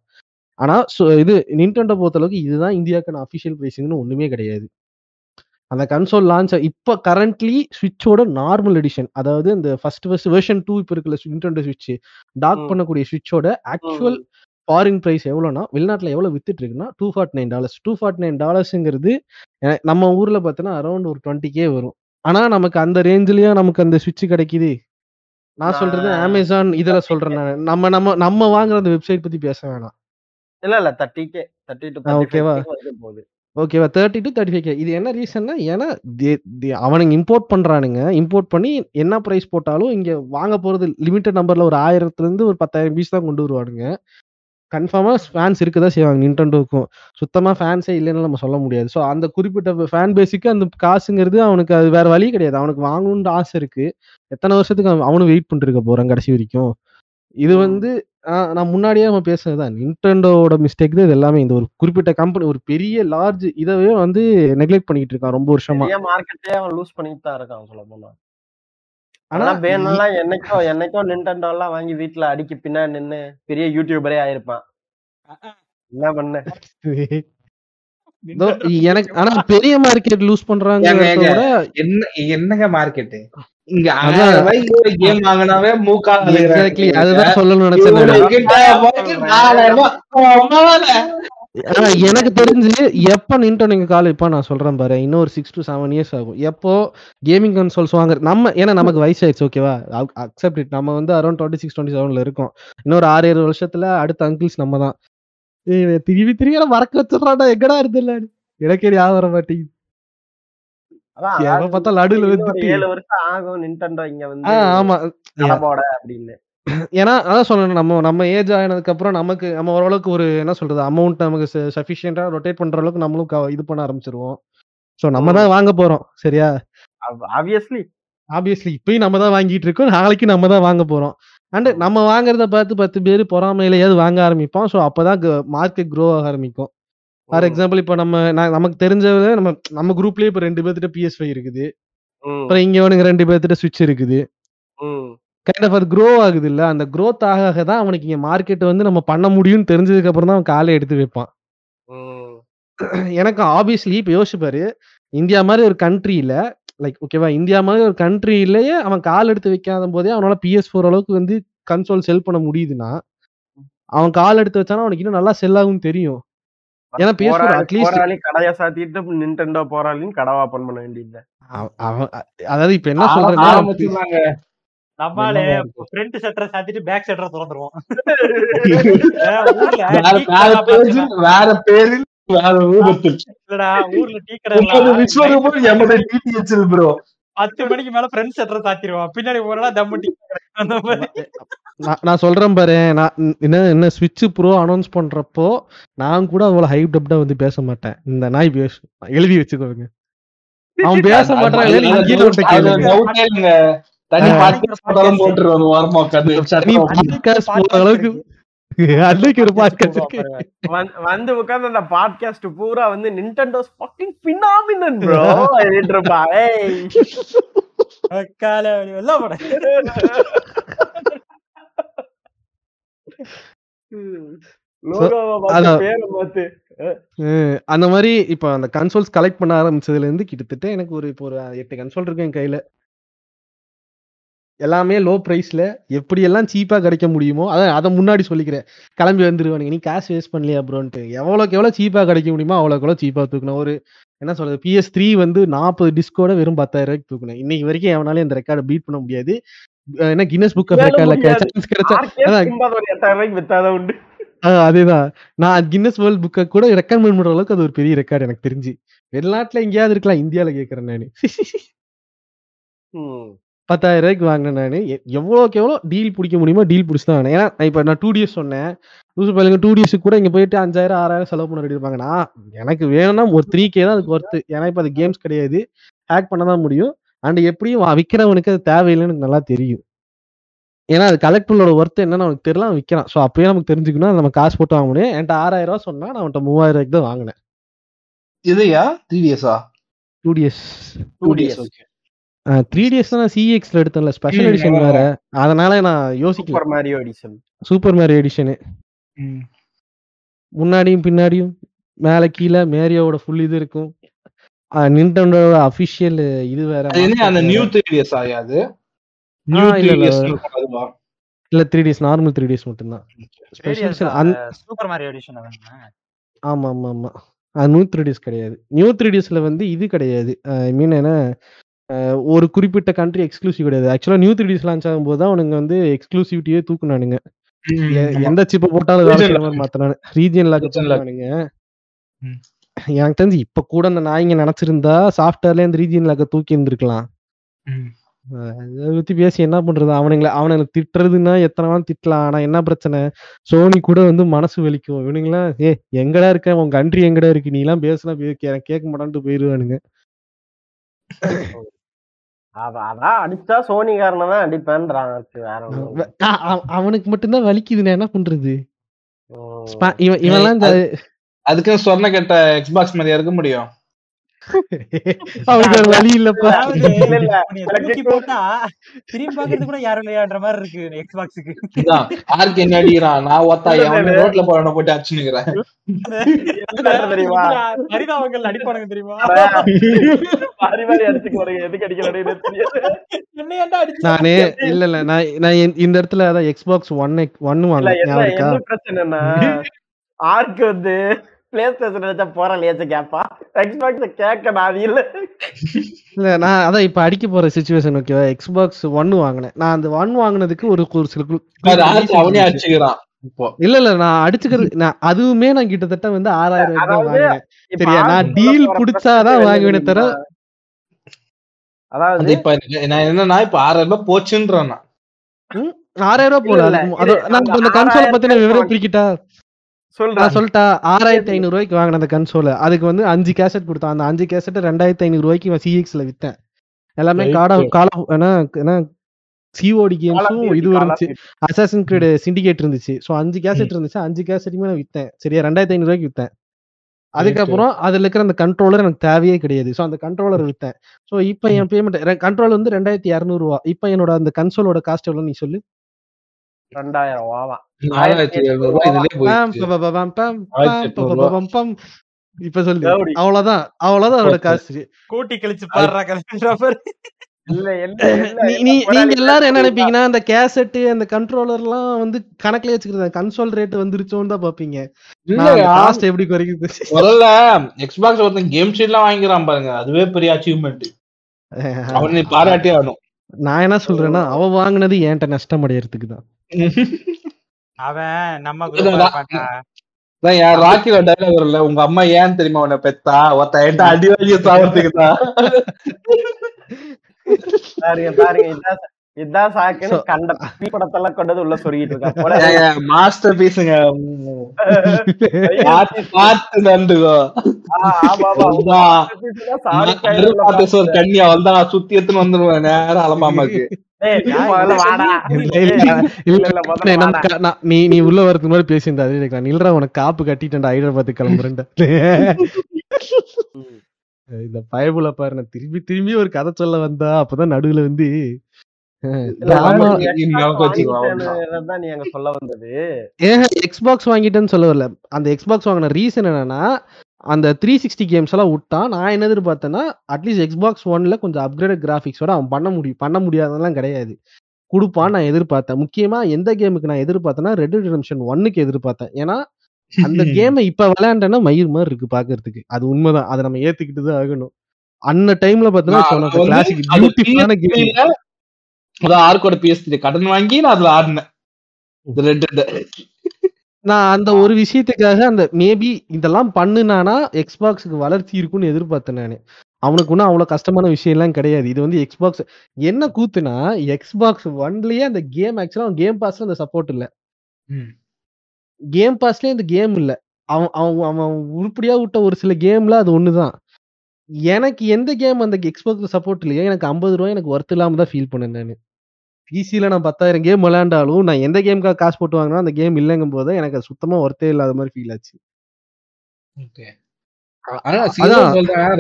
ஆனா ஸோ இது நின்டெண்டோ பொறுத்தளவுக்கு இதுதான் இந்தியாவுக்கான அஃபிஷியல் பிரைசிங்னு ஒண்ணுமே கிடையாது. அந்த கன்சோல் லான்ச் இப்போ கரண்ட்லி ஸ்விட்சோட நார்மல் எடிஷன் அதாவது இந்த ஃபர்ஸ்ட் ஃபர்ஸ்ட் வெர்ஷன் டூ இப்போ இருக்கிற நின்டெண்டோ ஸ்விட்ச் டாக். பண்ணக்கூடிய ஸ்விட்சோட ஆக்சுவல் ஃபாரின் பிரைஸ் எவ்வளோனா வெளிநாட்டில் எவ்வளோ வித்துட்டு இருக்குன்னா two forty nine dollars two forty nine டாலர்ஸுங்கிறது நம்ம ஊர்ல பார்த்தோன்னா அரௌண்ட் ஒரு டுவெண்ட்டி கே வரும். ஆனா நமக்கு அந்த ரேஞ்சிலயும் நமக்கு அந்த சுவிட்ச் கிடைக்குது. நான் சொல்றது அமேசான் இதுல சொல்றேன் நான். நம்ம நம்ம நம்ம வாங்குற அந்த வெப்சைட் பத்தி பேச வேணாம். இல்ல இல்ல தேர்ட்டி கே தேர்ட்டி ஓகேவா? ஓகேவா thirty to thirty five K இது என்ன ரீசன்னா ஏன்னா அவனுங்க இம்போர்ட் பண்றானுங்க. இம்போர்ட் பண்ணி என்ன ப்ரைஸ் போட்டாலும் இங்க வாங்க போறது லிமிட்டட் நம்பர்ல ஒரு ஆயிரத்துல இருந்து ஒரு பத்தாயிரம் பீஸ் தான் கொண்டு வருவானுங்க. கன்ஃபார்மா ஃபேன்ஸ் இருக்கதான் செய்வாங்க நின்டெண்டோக்கும் சுத்தமா ஃபேன்ஸே இல்லைன்னு நம்ம சொல்ல முடியாது. ஸோ அந்த குறிப்பிட்ட ஃபேன் பேஸுக்கு அந்த காசுங்கிறது அவனுக்கு அது வேற வழி கிடையாது. அவனுக்கு வாங்கணும்னு ஆசை இருக்கு. எத்தனை வருஷத்துக்கு அவன் அவனும் வெயிட் பண்ணிட்டு இருக்க போறான் கடைசி வரைக்கும். இது. வந்து நான் முன்னாடியே நம்ம பேசுனதுதான். நின்டெண்டோட மிஸ்டேக் தான் இது எல்லாமே. இந்த ஒரு குறிப்பிட்ட கம்பெனி ஒரு பெரிய லார்ஜ் இதவே வந்து நெக்லெக்ட் பண்ணிட்டு இருக்கான் ரொம்ப வருஷமா. மார்க்கெட்டே அவன் லூஸ் பண்ணிட்டு தான் இருக்கான் சொல்ல போனா ஆனா வேணும்லாம் என்னைக்கோ என்னைக்கோ நின்டெண்டோ எல்லாம் வாங்கி வீட்டுல அடிக்கி பின்னாடி நின்னு பெரிய யூடியூபரே ஆயிருப்பான். என்ன பண்ண? எனக்கு ஆனா பெரிய மார்க்கெட் லூஸ் பண்றாங்க என்ன என்னங்க மார்க்கெட் இங்க கேம் வாங்கினாவே எக்ஸாக்ட்லி அதுதான் நினைச்சேன் ஆனா எனக்கு தெரிஞ்சு எப்ப நின்டோ நீங்க கால் இப்ப நான் சொல்றேன் பாரு இன்னும் ஒரு சிக்ஸ் டு செவன் இயர்ஸ் ஆகும். எப்போ கேமிங் கன்சோல்ஸ் வாங்குற நம்ம ஏன்னா நமக்கு வயசாயிடுச்சு ஓகேவா அக்செப்ட் இட் நம்ம வந்து அரௌண்ட் டுவெண்ட்டி சிக்ஸ் டுவெண்ட்டி செவன்ல இருக்கோம் இன்னொரு ஆறு ஏழு வருஷத்துல அடுத்த அங்கிள்ஸ் நம்ம தான் திரும்பி திரும்பி மறக்க வச்சிடறாடா எங்கடா இருந்தில்ல எனக்கே ஞாபகம் வர மாட்டேங்குது. பார்த்தா ஏழு வருஷம் ஆகும் நின்டெண்டோ இங்க வந்து ஆமா. அப்படின்னு. ஏன்னா அதான் சொல்லணும் நம்ம நம்ம ஏஜ் ஆனதுக்கு அப்புறம் நமக்கு நம்ம ஓரளவுக்கு ஒரு என்ன சொல்றது அமௌண்ட் நமக்கு சஃபிஷியண்டா ரொட்டேட் பண்ற அளவுக்கு நம்மளும் இது பண்ண ஆரம்பிச்சிருவோம். சோ நம்ம தான் வாங்க போறோம் சரியா? ஆப்வியஸ்லி ஆப்வியஸ்லி இப்பயும் நம்ம தான் வாங்கிட்டு இருக்கோம் நாளைக்கு நம்ம தான் வாங்க போறோம். அண்ட் நம்ம வாங்குறத பார்த்து பத்து பேர் பொறாமையிலேயாவது வாங்க ஆரம்பிப்போம். ஸோ அப்பதான் மார்க்கெட் க்ரோ ஆக ஆரம்பிக்கும். ஃபார் எக்ஸாம்பிள் இப்போ நம்ம நான் நமக்கு தெரிஞ்சவங்க நம்ம நம்ம குரூப்லயே இப்போ ரெண்டு பேர்த்திட்ட பிஎஸ் ஃபைவ் இருக்குது. அப்புறம் இங்க அவனுக்கு ரெண்டு பேர்த்திட்ட சுவிட்ச் இருக்குது. கைண்ட் ஆஃப் அது க்ரோ ஆகுது இல்ல. அந்த க்ரோத் ஆக தான் அவனுக்கு இங்க மார்க்கெட் வந்து நம்ம பண்ண முடியும்னு தெரிஞ்சதுக்கு அப்புறம் தான் அவன் காலை எடுத்து வைப்பான். எனக்கு ஆப்வியஸ்லி இப்போ யோசிச்சு பாரு இந்தியா மாதிரி ஒரு கண்ட்ரியில லைக் ஓகேவா இந்தியா மாதிரி ஒரு கண்ட்ரியிலேயே அவன் கால் எடுத்து வைக்காத போதே அவனால பிஎஸ் ஃபோர் அளவுக்கு வந்து கன்சோல் செல் பண்ண முடியுதுன்னா அவன் கால் எடுத்து வச்சானா அவனுக்கு இன்னும் நல்லா செல் ஆகும் தெரியும். ஏன்னா PS4 at least- போராளி கடையை சாத்திட்டு நின்டெண்டோ போராளின்னு கடை ஓபன் பண்ண வேண்டியது அவன் அதாவது இப்ப என்ன என்னவா இருக்கும்? ஃப்ரண்ட் செட்டரை சாத்திட்டு பேக் செட்டரை திறந்துருவோம். வேற வேற பேரு வேற பேரு ஊர்ல டீ கடை பத்து மணிக்கு மேல ஃப்ரெண்ட் செட்டரை சாத்திடுவான் பின்னாடி போறா தம்மு டீ கடை. அந்த மாதிரி. நான் சொல்றேன் பாரு நான் என்ன என்ன ஸ்விட்ச் ப்ரோ அனௌன்ஸ் பண்றப்போ நான் கூட அவ்வளவு ஹைப் டப்டா வந்து பேச மாட்டேன். இந்த நாய் பேசும் எழுதி வச்சுக்கோங்க. அவன் பேச மாட்டான் உட்காந்து அளவுக்கு அன்னைக்கு ஒரு பாட்காஸ்ட் இருக்கு. வந்து உட்கார்ந்து அந்த பாட்காஸ்ட் பூரா வந்து எல்லாம் போட. லோகோவை பார்த்து அதான். பேரை மாத்து அஹ் அந்த மாதிரி இப்போ அந்த கன்சோல்ஸ் கலெக்ட் பண்ண ஆரம்பிச்சதுல இருந்து கிட்டத்தட்ட எனக்கு ஒரு இப்போ ஒரு எட்டு கன்சோல் இருக்கு என் கையில. எல்லாமே லோ பிரைஸ்ல எப்படி எல்லாம் சீப்பா கிடைக்க முடியுமோ அதான் அதை முன்னாடி சொல்லிக்கிறேன். கிளம்பி வந்துருவானுங்க. நீ காசு வேஸ்ட் பண்ணலையா ப்ரோன்ட்டு எவ்வளோக்கு எவ்வளோ சீப்பா கிடைக்க முடியுமோ அவ்வளோக்கு எவ்வளோ சீப்பா தூக்கணும் ஒரு என்ன சொல்றது பிஎஸ் த்ரீ வந்து நாற்பது டிஸ்கோட வெறும் பத்தாயிரம் ரூபாய்க்கு தூக்கணும் இன்னைக்கு வரைக்கும் எவனாலும் இந்த ரெக்கார்டை பீட் பண்ண முடியாது. என்ன கின்னஸ் புக் ஆஃப் ரெக்கார்ட்ல. சான்ஸ் கிடைச்சா உண்டு. அதேதான். நான் கின்னஸ் வேர்ல்ட் புக்கை கூட ரெக்கமெண்ட் பண்ற அளவுக்கு அது ஒரு பெரிய ரெக்கார்டு எனக்கு தெரிஞ்சு. வெளிநாட்டுல எங்கேயாவது இருக்கலாம் இந்தியால கேக்குறேன் நானு. பத்தாயிரம் ரூபாய்க்கு வாங்கினேன் நானு. எ- எவ்வளவுக்கு எவ்வளோ டீல் பிடிக்க முடியுமோ டீல் பிடிச்சி தான் ஏன்னா இப்ப நான் டூ டிஎஸ் சொன்னேன். லூசு பையலுங்க டூ டிஎஸ் கூட இங்க போயிட்டு அஞ்சாயிரம் ஆறாயிரம் செலவு பண்ண ரெடி இருப்பாங்க. நான் எனக்கு வேணும்னா ஒரு த்ரீ கே தான் அதுக்கு ஒர்த்து ஏன்னா இப்ப அது கேம்ஸ் கிடையாது. ஹேக் பண்ண தான் முடியும். அண்ட் எப்படியும் வா- விக்கிறவனுக்கு அது தேவையில்லைன்னு எனக்கு நல்லா தெரியும். ஏன்னா அது கலெக்டரோட ஒர்த் என்னன்னு அவனுக்கு தெரியல. அவன் விற்கிறான் ஸோ அப்பயே நமக்கு தெரிஞ்சுக்கணும். நம்ம காசு போட்டு வாங்க முடியும் என்கிட்ட ஆறாயிரம் ரூபா சொன்னா நான் அவன்கிட்ட மூவாயிரம் ரூபாய்க்கு தான் வாங்கினேன். இதுயா? Three டேஸா two DS Two DS. Okay three DS தான் சிஎக்ஸ்ல எடுத்தேன்ல ஸ்பெஷல் எடிஷன். வேற. அதனால நான் யோசிக்கல. சூப்பர் மாரியோ எடிஷன் சூப்பர் மேரி எடிஷனு முன்னாடியும் பின்னாடியும் மேல கீழே மேரியோட ஃபுல் இது இருக்கும். நிண்டோட அபிஷியல் இது வேற அது என்ன அந்த நியூ. த்ரீ டேஸ் ஆயாது இல்ல, த்ரீ இல்ல. DS DS normal three DS மட்டும்தான். சூப்பர் மாரியோ எடிஷன் ஆமா ஆமா ஆமா அது நியூ த்ரீ டேஸ் கிடையாது. நியூ த்ரீ டேஸ்ல வந்து இது கிடையாது. ஐ மீன் என்ன ஒரு குறிப்பிட்ட கண்ட்ரி எக்ஸ்க்ளூசிவ் கிடையாது. ஆக்சுவலா நியூ த்ரீ டேஸ் லான்ச் ஆகும்போது தான் அவனுங்க வந்து எக்ஸ்க்ளூசிவிட்டியே தூக்குனானுங்க. எந்த சிப்பை போட்டாலும் மாத்தினானு ரீஜியன் லாக் Region lock. தூக்குனானுங்க ம். எனக்கு தெரிஞ்சு இப்ப கூட அந்த நாய்ங்க நினைச்சிருந்தா சாஃப்ட்வேர்ல இந்த ரீஜியன் லாக்க தூக்கி இருந்திருக்கலாம். அதை பத்தி பேசி என்ன பண்றது? அவனுங்களை அவனுங்களை திட்டுறதுன்னா எத்தனை வேணாலும் திட்டலாம். ஆனா என்ன பிரச்சனை? சோனி கூட வந்து மனசு வலிக்கும். இவனுங்களாம் ஏ எங்கடா இருக்க? உன் கண்ட்ரி எங்கடா இருக்கு? நீ எல்லாம் பேசினா கேட்க மாட்டான்ட்டு போயிருவானுங்க. அதான் அடிச்சா சோனிகாரனை தான் அடிப்பேன்றான் அவனுக்கு மட்டும்தான் வலிக்குது நான் என்ன பண்றது? இவன் இவன்லாம் இந்த அதுக்கு சொன்ன கேட்ட எக்ஸ்பாக்ஸ் மாதிரியா இருக்க முடியும்? ஒரு வழி இல்லப்பா. போட்டா திரும்பி பாக்குறது கூட யாரும் இல்லையான்ற மாதிரி இருக்கு ஆர்க்கு என்ன அடிக்கிறான் நான் ஒத்தா எவன் ரோட்ல போறவன போட்டு அடிச்சுனுக்கிறேன் என்ன தெரியுமா? பரிதாபங்கள் அடிப்பானுங்க தெரியுமா? மாறி மாறி அடிச்சுக்கு எதுக்கு நானே இல்ல இல்ல. நான் நான் இந்த- இடத்துல அதான் எக்ஸ்பாக்ஸ் ஒன் ஒன்னு வாங்க பிரச்சனைன்னா ஆர்க்கு வந்து பிளே ஸ்டேஷன் வச்சா போற லேச்ச கேப்பா எக்ஸ்பாக்ஸ் கேட்க நான் இல்ல. இல்ல நான் அதான் இப்ப அடிக்க போற சுச்சுவேஷன் ஓகேவா எக்ஸ்பாக்ஸ் ஒன் வாங்கினேன். நான் அந்த ஒன் வாங்குனதுக்கு ஒரு ஒரு சில அடிச்சுக்கிறான். இப்போ. இல்ல இல்ல நான் அடிச்சுக்கிறது நான் அதுவுமே நான் கிட்டத்தட்ட வந்து ஆறாயிரம் அதாவது, வாங்கினேன். சரியா, நான் போற புடிச்சாதான் வாங்குவேனே தெரியுமா? அதாவது அது இப்ப நான் என்னன்னா இப்ப ஆறாயிரம் ரூபாய் போச்சுன்றேன் நான். ஆறாயிரம் ரூபாய் போல. நான் இந்த கன்சோலை பத்தின விவரம் ரூபாய் பிரிக்கிட்டா? சொல்லிட்டா ஆறாயிரத்தி ஐநூறு ரூபாய்க்கு வாங்கின அந்த கன்சோல அதுக்கு வந்து அஞ்சு கேசட் கொடுத்தான். அந்த அஞ்சு கேசட் ரெண்டாயிரத்தி ஐநூறு ரூபாய்க்கு சிஎக்ஸ்ல வித்தேன். எல்லாமே. காடா கால ஏன்னா சிஓடி கேம்ஸும் இது இருந்துச்சு. அசாசன் கிரீட் சிண்டிகேட் இருந்துச்சு. ஸோ அஞ்சு கேசட் இருந்துச்சு. அஞ்சு கேசட்டுமே நான் வித்தேன். சரியா ரெண்டாயிரத்தி ஐநூறு ரூபாய்க்கு வித்தேன் அதுக்கப்புறம் அதுல இருக்கிற அந்த கண்ட்ரோலர் எனக்கு தேவையே கிடையாது. ஸோ அந்த கண்ட்ரோலர் வித்தேன். ஸோ இப்போ என் பேமெண்ட் கண்ட்ரோல் வந்து ரெண்டாயிரத்தி இரநூறுவா இப்போ என்னோட அந்த கன்சோலோட காஸ்ட் எவ்வளோ நீ சொல்லு. ரெண்டாயிரம். இப்ப சொல்லு. அவ்வளவுதான் அவ்வளவுதான் அதோட காசு கூட்டி கழிச்சு பாடுறா கழிச்சுன்ற மாதிரி இல்ல என்ன என்ன நீ- நீ- நீங்க எல்லாரும் என்ன நினைப்பீங்கன்னா அந்த கேசட் அந்த கண்ட்ரோலர் எல்லாம் வந்து கணக்குல வச்சுக்கிறது கன்சோல் ரேட் வந்துருச்சோன்னு தான் பாப்பீங்க? காஸ்ட் எப்படி குறைக்குது முதல்ல எக்ஸ்பாக்ஸ் ஒருத்தன் கேம் ஷீட் எல்லாம் வாங்கிக்கிறான் பாருங்க அதுவே பெரிய அச்சீவ்மெண்ட் அவனை பாராட்டி ஆகணும் நான் என்ன சொல்றேன்னா அவ வாங்குனது என்கிட்ட நஷ்டம் அடையறதுக்கு தான் அவன் நம்ம ராக்கில டைலாக் வரல உங்க அம்மா ஏன் தெரியுமா உன்னை பெத்தா? ஒருத்த என்கிட்ட அடி வாங்கி சாவறதுக்கு தான் பாருங்க பாருங்க இதான் சாக்குன்னு கண்ட பீ படத்தெல்லாம் கொண்டது உள்ள சொருகிட்டு இருக்கா. போல மாஸ்டர் பீஸுங்க பார்த்து நண்டுகோ. கண்ணி அவள் தான் சுத்தி எடுத்துன்னு வந்துருவேன் நேரம் அலமாமாக்கு நீ நீ உள்ள வரதுக்கு முன்னாடி பேசியிருந்தா அதே நில்றா உனக்கு காப்பு கட்டிட்டேன்டா ஹைதராபாத் கிளம்புறேன்டா. இந்த பயபுல பாரு நான் திரும்பி திரும்பி ஒரு கதை சொல்ல வந்தா அப்பதான் நடுவுல வந்து சொல்ல வந்தது. ஏன் எக்ஸ்பாக்ஸ் வாங்கிட்டேன்னு சொல்ல வரல. அந்த எக்ஸ்பாக்ஸ் வாங்கின ரீசன் என்னன்னா அந்த த்ரீ சிக்ஸ்டி கேம்ஸ் எல்லாம் விட்டான் நான் என்ன எதிர்பார்த்தேன்னா அட்லீஸ்ட் எக்ஸ்பாக்ஸ் ஒன்ல கொஞ்சம் அப்கிரேட் கிராஃபிக்ஸோட அவன் பண்ண முடியும் பண்ண முடியாதெல்லாம் கிடையாது. கொடுப்பான்னு நான் எதிர்பார்த்தேன். முக்கியமா எந்த கேமுக்கு நான் எதிர்பார்த்தேன்னா ரெட் ரிடம்ஷன் ஒன்னுக்கு எதிர்பார்த்தேன். ஏன்னா அந்த கேமை இப்ப விளையாண்டேன்னா மயிர் மாதிரி இருக்கு பாக்குறதுக்கு. அது உண்மைதான். அதை நம்ம ஏத்துக்கிட்டு தான் ஆகணும். அன்ன டைம்ல வந்து கிளாசிக் பியூட்டிஃபுல்லான கேம் PS3 ல அதான் ஆர்கோட PS3 கடன் வாங்கி நான் அதுல ஆடினேன். நான் அந்த ஒரு விஷயத்துக்காக அந்த மேபி இதெல்லாம் பண்ணுனானா எக்ஸ்பாக்ஸுக்கு வளர்ச்சி இருக்கும்னு எதிர்பார்த்தேன் நான். அவனுக்கு ஒன்றும் அவ்வளோ கஷ்டமான விஷயம் எல்லாம் கிடையாது. இது வந்து எக்ஸ்பாக்ஸ் என்ன கூத்துனா எக்ஸ்பாக்ஸ் ஒன்லயே அந்த கேம் ஆக்சுவலாக கேம் பாஸ்ல அந்த சப்போர்ட் இல்ல. ம். கேம் பாஸ்லயே அந்த கேம் இல்ல. அவன் அவன் அவன் உருப்படியா விட்ட ஒரு சில கேம்ல அது ஒண்ணுதான். எனக்கு எந்த கேம் அந்த எக்ஸ்பாக்ஸ்ல சப்போர்ட் இல்லையோ எனக்கு ஐம்பது ரூபாய் எனக்கு ஒர்த் இல்லாம தான் ஃபீல் பண்ணேன் நான். பிசியில நான் பத்தாயிரம் கேம் விளையாண்டாலும் நான் எந்த கேமுக்காக காசு போட்டு வாங்கினா அந்த கேம் இல்லைங்கும் போது எனக்கு அது சுத்தமா ஒர்த்தே இல்லாத மாதிரி ஃபீல் ஆச்சு.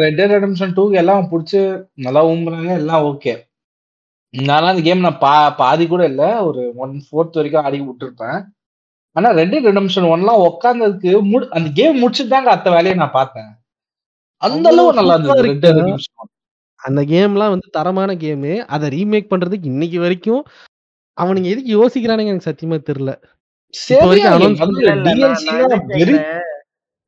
ரெட் டெட் ரெடம்ஷன் டூ எல்லாம் புடிச்சு நல்லா ஊம்புறாங்க எல்லாம் ஓகே நானும் அந்த கேம் நான் பா பாதி கூட இல்ல. ஒரு ஒன் ஃபோர்த் வரைக்கும் ஆடி விட்டுருப்பேன். ஆனா ரெட் டெட் ரெடம்ஷன் ஒன்லாம் உட்கார்ந்ததுக்கு முடி அந்த கேம் முடிச்சுட்டு தாங்க அத்த வேலையை நான் பார்த்தேன். அந்த அளவு நல்லா இருந்தது ரெட் டெட். ரெடம்ஷன் அந்த கேம்லாம் வந்து தரமான கேமு. அதை ரீமேக் பண்றதுக்கு இன்னைக்கு வரைக்கும் அவனுங்க எதுக்கு யோசிக்கிறானுங்க எனக்கு சத்தியமா தெரியல சரி வரைக்கும் announce வந்து இல்ல, இல்ல, நான் DLC நான் என்ன வெரி கேக்குறேன்,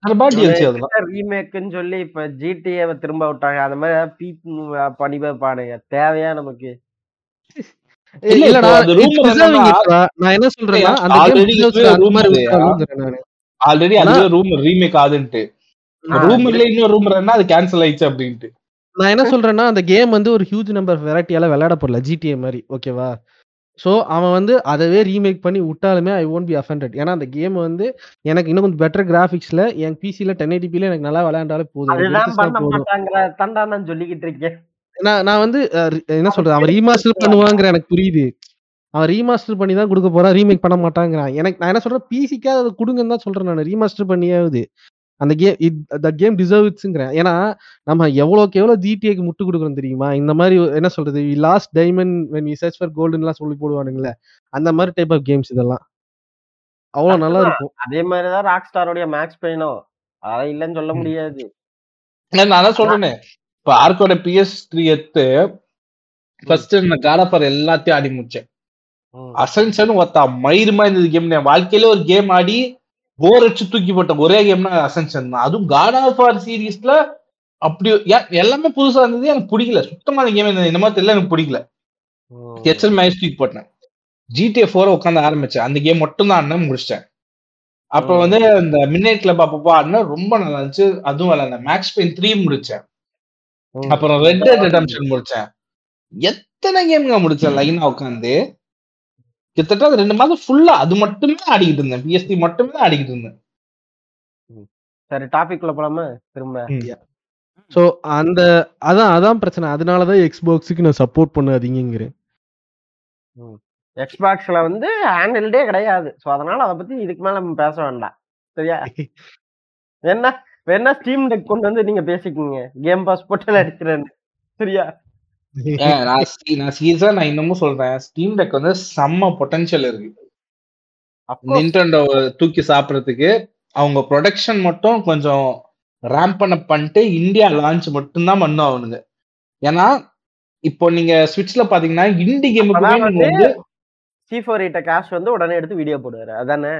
தரமா DLC அதெல்லாம். ரீமேக்குன்னு சொல்லி இப்ப ஜிடிஏ திரும்ப விட்டாங்க. அந்த மாதிரி பீப் பண்ணி பாருங்க. தேவையா நமக்கு? ஏய், இல்ல, இல்லடா இப்போ அது it's rumor deserving என்னன்னா- இப்ப. நான் என்ன சொல்றேன்னா அந்த கேம் already deserves இதுவே அந்த மாதிரி rumor. விட்டாலும்ங்கிறேன் நானு. ஆல்ரெடி ஆனா- அதுவே ரூம் ரீமேக் ஆகுதுன்ட்டு ஆ, ரூமர்ல இன்னொரு ரூமர் அது கேன்சல் ஆயிடுச்சு அப்படின்ட்டு. நான் என்ன சொல்றேன்னா அந்த கேம் வந்து ஒரு ஹியூஜ் நம்பர் வெரைட்டியால விளையாட போடல ஜிடிஏ மாதிரி ஓகேவா சோ அவன் வந்து அதவே ரீமேக் பண்ணி விட்டாலுமே ஐ ஒன்ட் பி அஃபெண்டட் ஏன்னா அந்த கேம் வந்து எனக்கு இன்னும் கொஞ்சம் பெட்டர் கிராஃபிக்ஸ்ல என் பிசில டென் எயிட்டிபில எனக்கு நல்லா விளையாண்டாலே போதும். சொல்லிக்கிட்டு இருக்கேன். நான் நான் வந்து என்ன சொல்றது? அவன் ரீமாஸ்டர் பண்ணுவாங்கிற எனக்கு புரியுது. அவன் ரீமாஸ்டர் பண்ணி தான் கொடுக்க போறான் ரீமேக் பண்ண மாட்டாங்கிறான். எனக்கு நான் என்ன சொல்றேன்? பிசிக்காக அதை கொடுங்கன்னு தான் சொல்றேன் நான். ரீமாஸ்டர் பண்ணியாவது. அந்த கேம் த கேம் டிசர்வ்ஸ்ங்கிறேன் ஏன்னா நம்ம எவ்வளோக்கு எவ்வளோ ஜிடிஏக்கு முட்டு கொடுக்குறோம் தெரியுமா? இந்த மாதிரி என்ன சொல்றது? Lost diamond when you search for கோல்டுன்லாம் சொல்லி போடுவானுங்களே. அந்த மாதிரி டைப் ஆஃப் கேம்ஸ் இதெல்லாம். அவ்வளோ நல்லா இருக்கும் அதே மாதிரிதான் ராக் ஸ்டாரோடைய மேக்ஸ் பெயினும் அதை இல்லைன்னு சொல்ல முடியாது. நான் தான் சொல்றேனே. இப்ப ஆர்க்கோட பிஎஸ் த்ரீ எடுத்து ஃபர்ஸ்ட் நான் காடாபார் எல்லாத்தையும் ஆடி முடிச்சேன். ம். அசன்சன் ஒத்தா மயிருமா இருந்தது கேம் என் வாழ்க்கையில ஒரு கேம் ஆடி போர் அடிச்சு தூக்கி போட்ட ஒரே கேம்னா அசென்ஷன் தான். அதுவும் காட் ஆஃப் ஆர் சீரீஸ்ல அப்படி எல்லாமே புதுசா இருந்தது. எனக்கு பிடிக்கல. சுத்தமா அந்த கேம் இந்த மாதிரி தெரியல. எனக்கு பிடிக்கல. ஹெச்எல் மேட்ச் தூக்கி போட்டேன். ஜிடிஏ ஃபோர் உட்காந்து ஆரம்பிச்சேன். அந்த கேம் மட்டும் தான் ஆடினேன் முடிச்சிட்டேன். அப்ப ம். வந்து இந்த மின்னேட் கிளப் அப்பப்போ ஆடினா ரொம்ப நல்லா இருந்துச்சு. அதுவும் விளையாண்டேன் மேக்ஸ் பெயின் த்ரீ முடிச்சேன். அப்புறம் ரெட் டெட் ரிடம்ஷன் முடிச்சேன். எத்தனை கேம்ங்க முடிச்சேன்? லைனா உட்காந்து கிட்டத்தட்ட அது ரெண்டு மாதம் ஃபுல்லா அது மட்டுமே ஆடிக்கிட்டு இருந்தேன். பிஎஸ்டி மட்டுமே ஆடிக்கிட்டு இருந்தேன். சரி டாபிக் குள்ள போலாமா? திரும்ப. சோ அந்த அதான் அதான் பிரச்சனை. அதனாலதான் எக்ஸ்பாக்ஸுக்கு நான் சப்போர்ட் பண்ணாதீங்கிறேன் எக்ஸ்பாக்ஸ்ல வந்து ஹேண்டில்டே கிடையாது. சோ அதனால அத பத்தி இதுக்கு மேல நம்ம பேச வேண்டாம். சரியா? என்ன வேணா ஸ்டீம் டெக் கொண்டு வந்து நீங்க பேசிக்கோங்க. கேம் பாஸ் போட்டு அடிக்கிறேன்னு சரியா? நான் se- நான் இன்னமும் சொல்றேன். ஸ்டீம் டெக் வந்து செம்ம பொட்டன்ஷியல் இருக்கு. அப்கோர்ஸ் நிண்டோ தூக்கி சாப்பிடறதுக்கு அவங்க ப்ரொடக்ஷன் மட்டும் கொஞ்சம் ரேம்ப் பண்ண பண்ணிட்டு இந்தியா லான்ச் மட்டும்தான் பண்ணும் அவனுங்க. ஏன்னா இப்போ நீங்க ஸ்விட்ச்ல பாத்தீங்கன்னா இண்டி கேமுக்குமே நீங்க வந்து வந்து சி ஃபோர் எயிட்ட கேஷ் வந்து உடனே எடுத்து வீடியோ போடுவாரு. அதானே?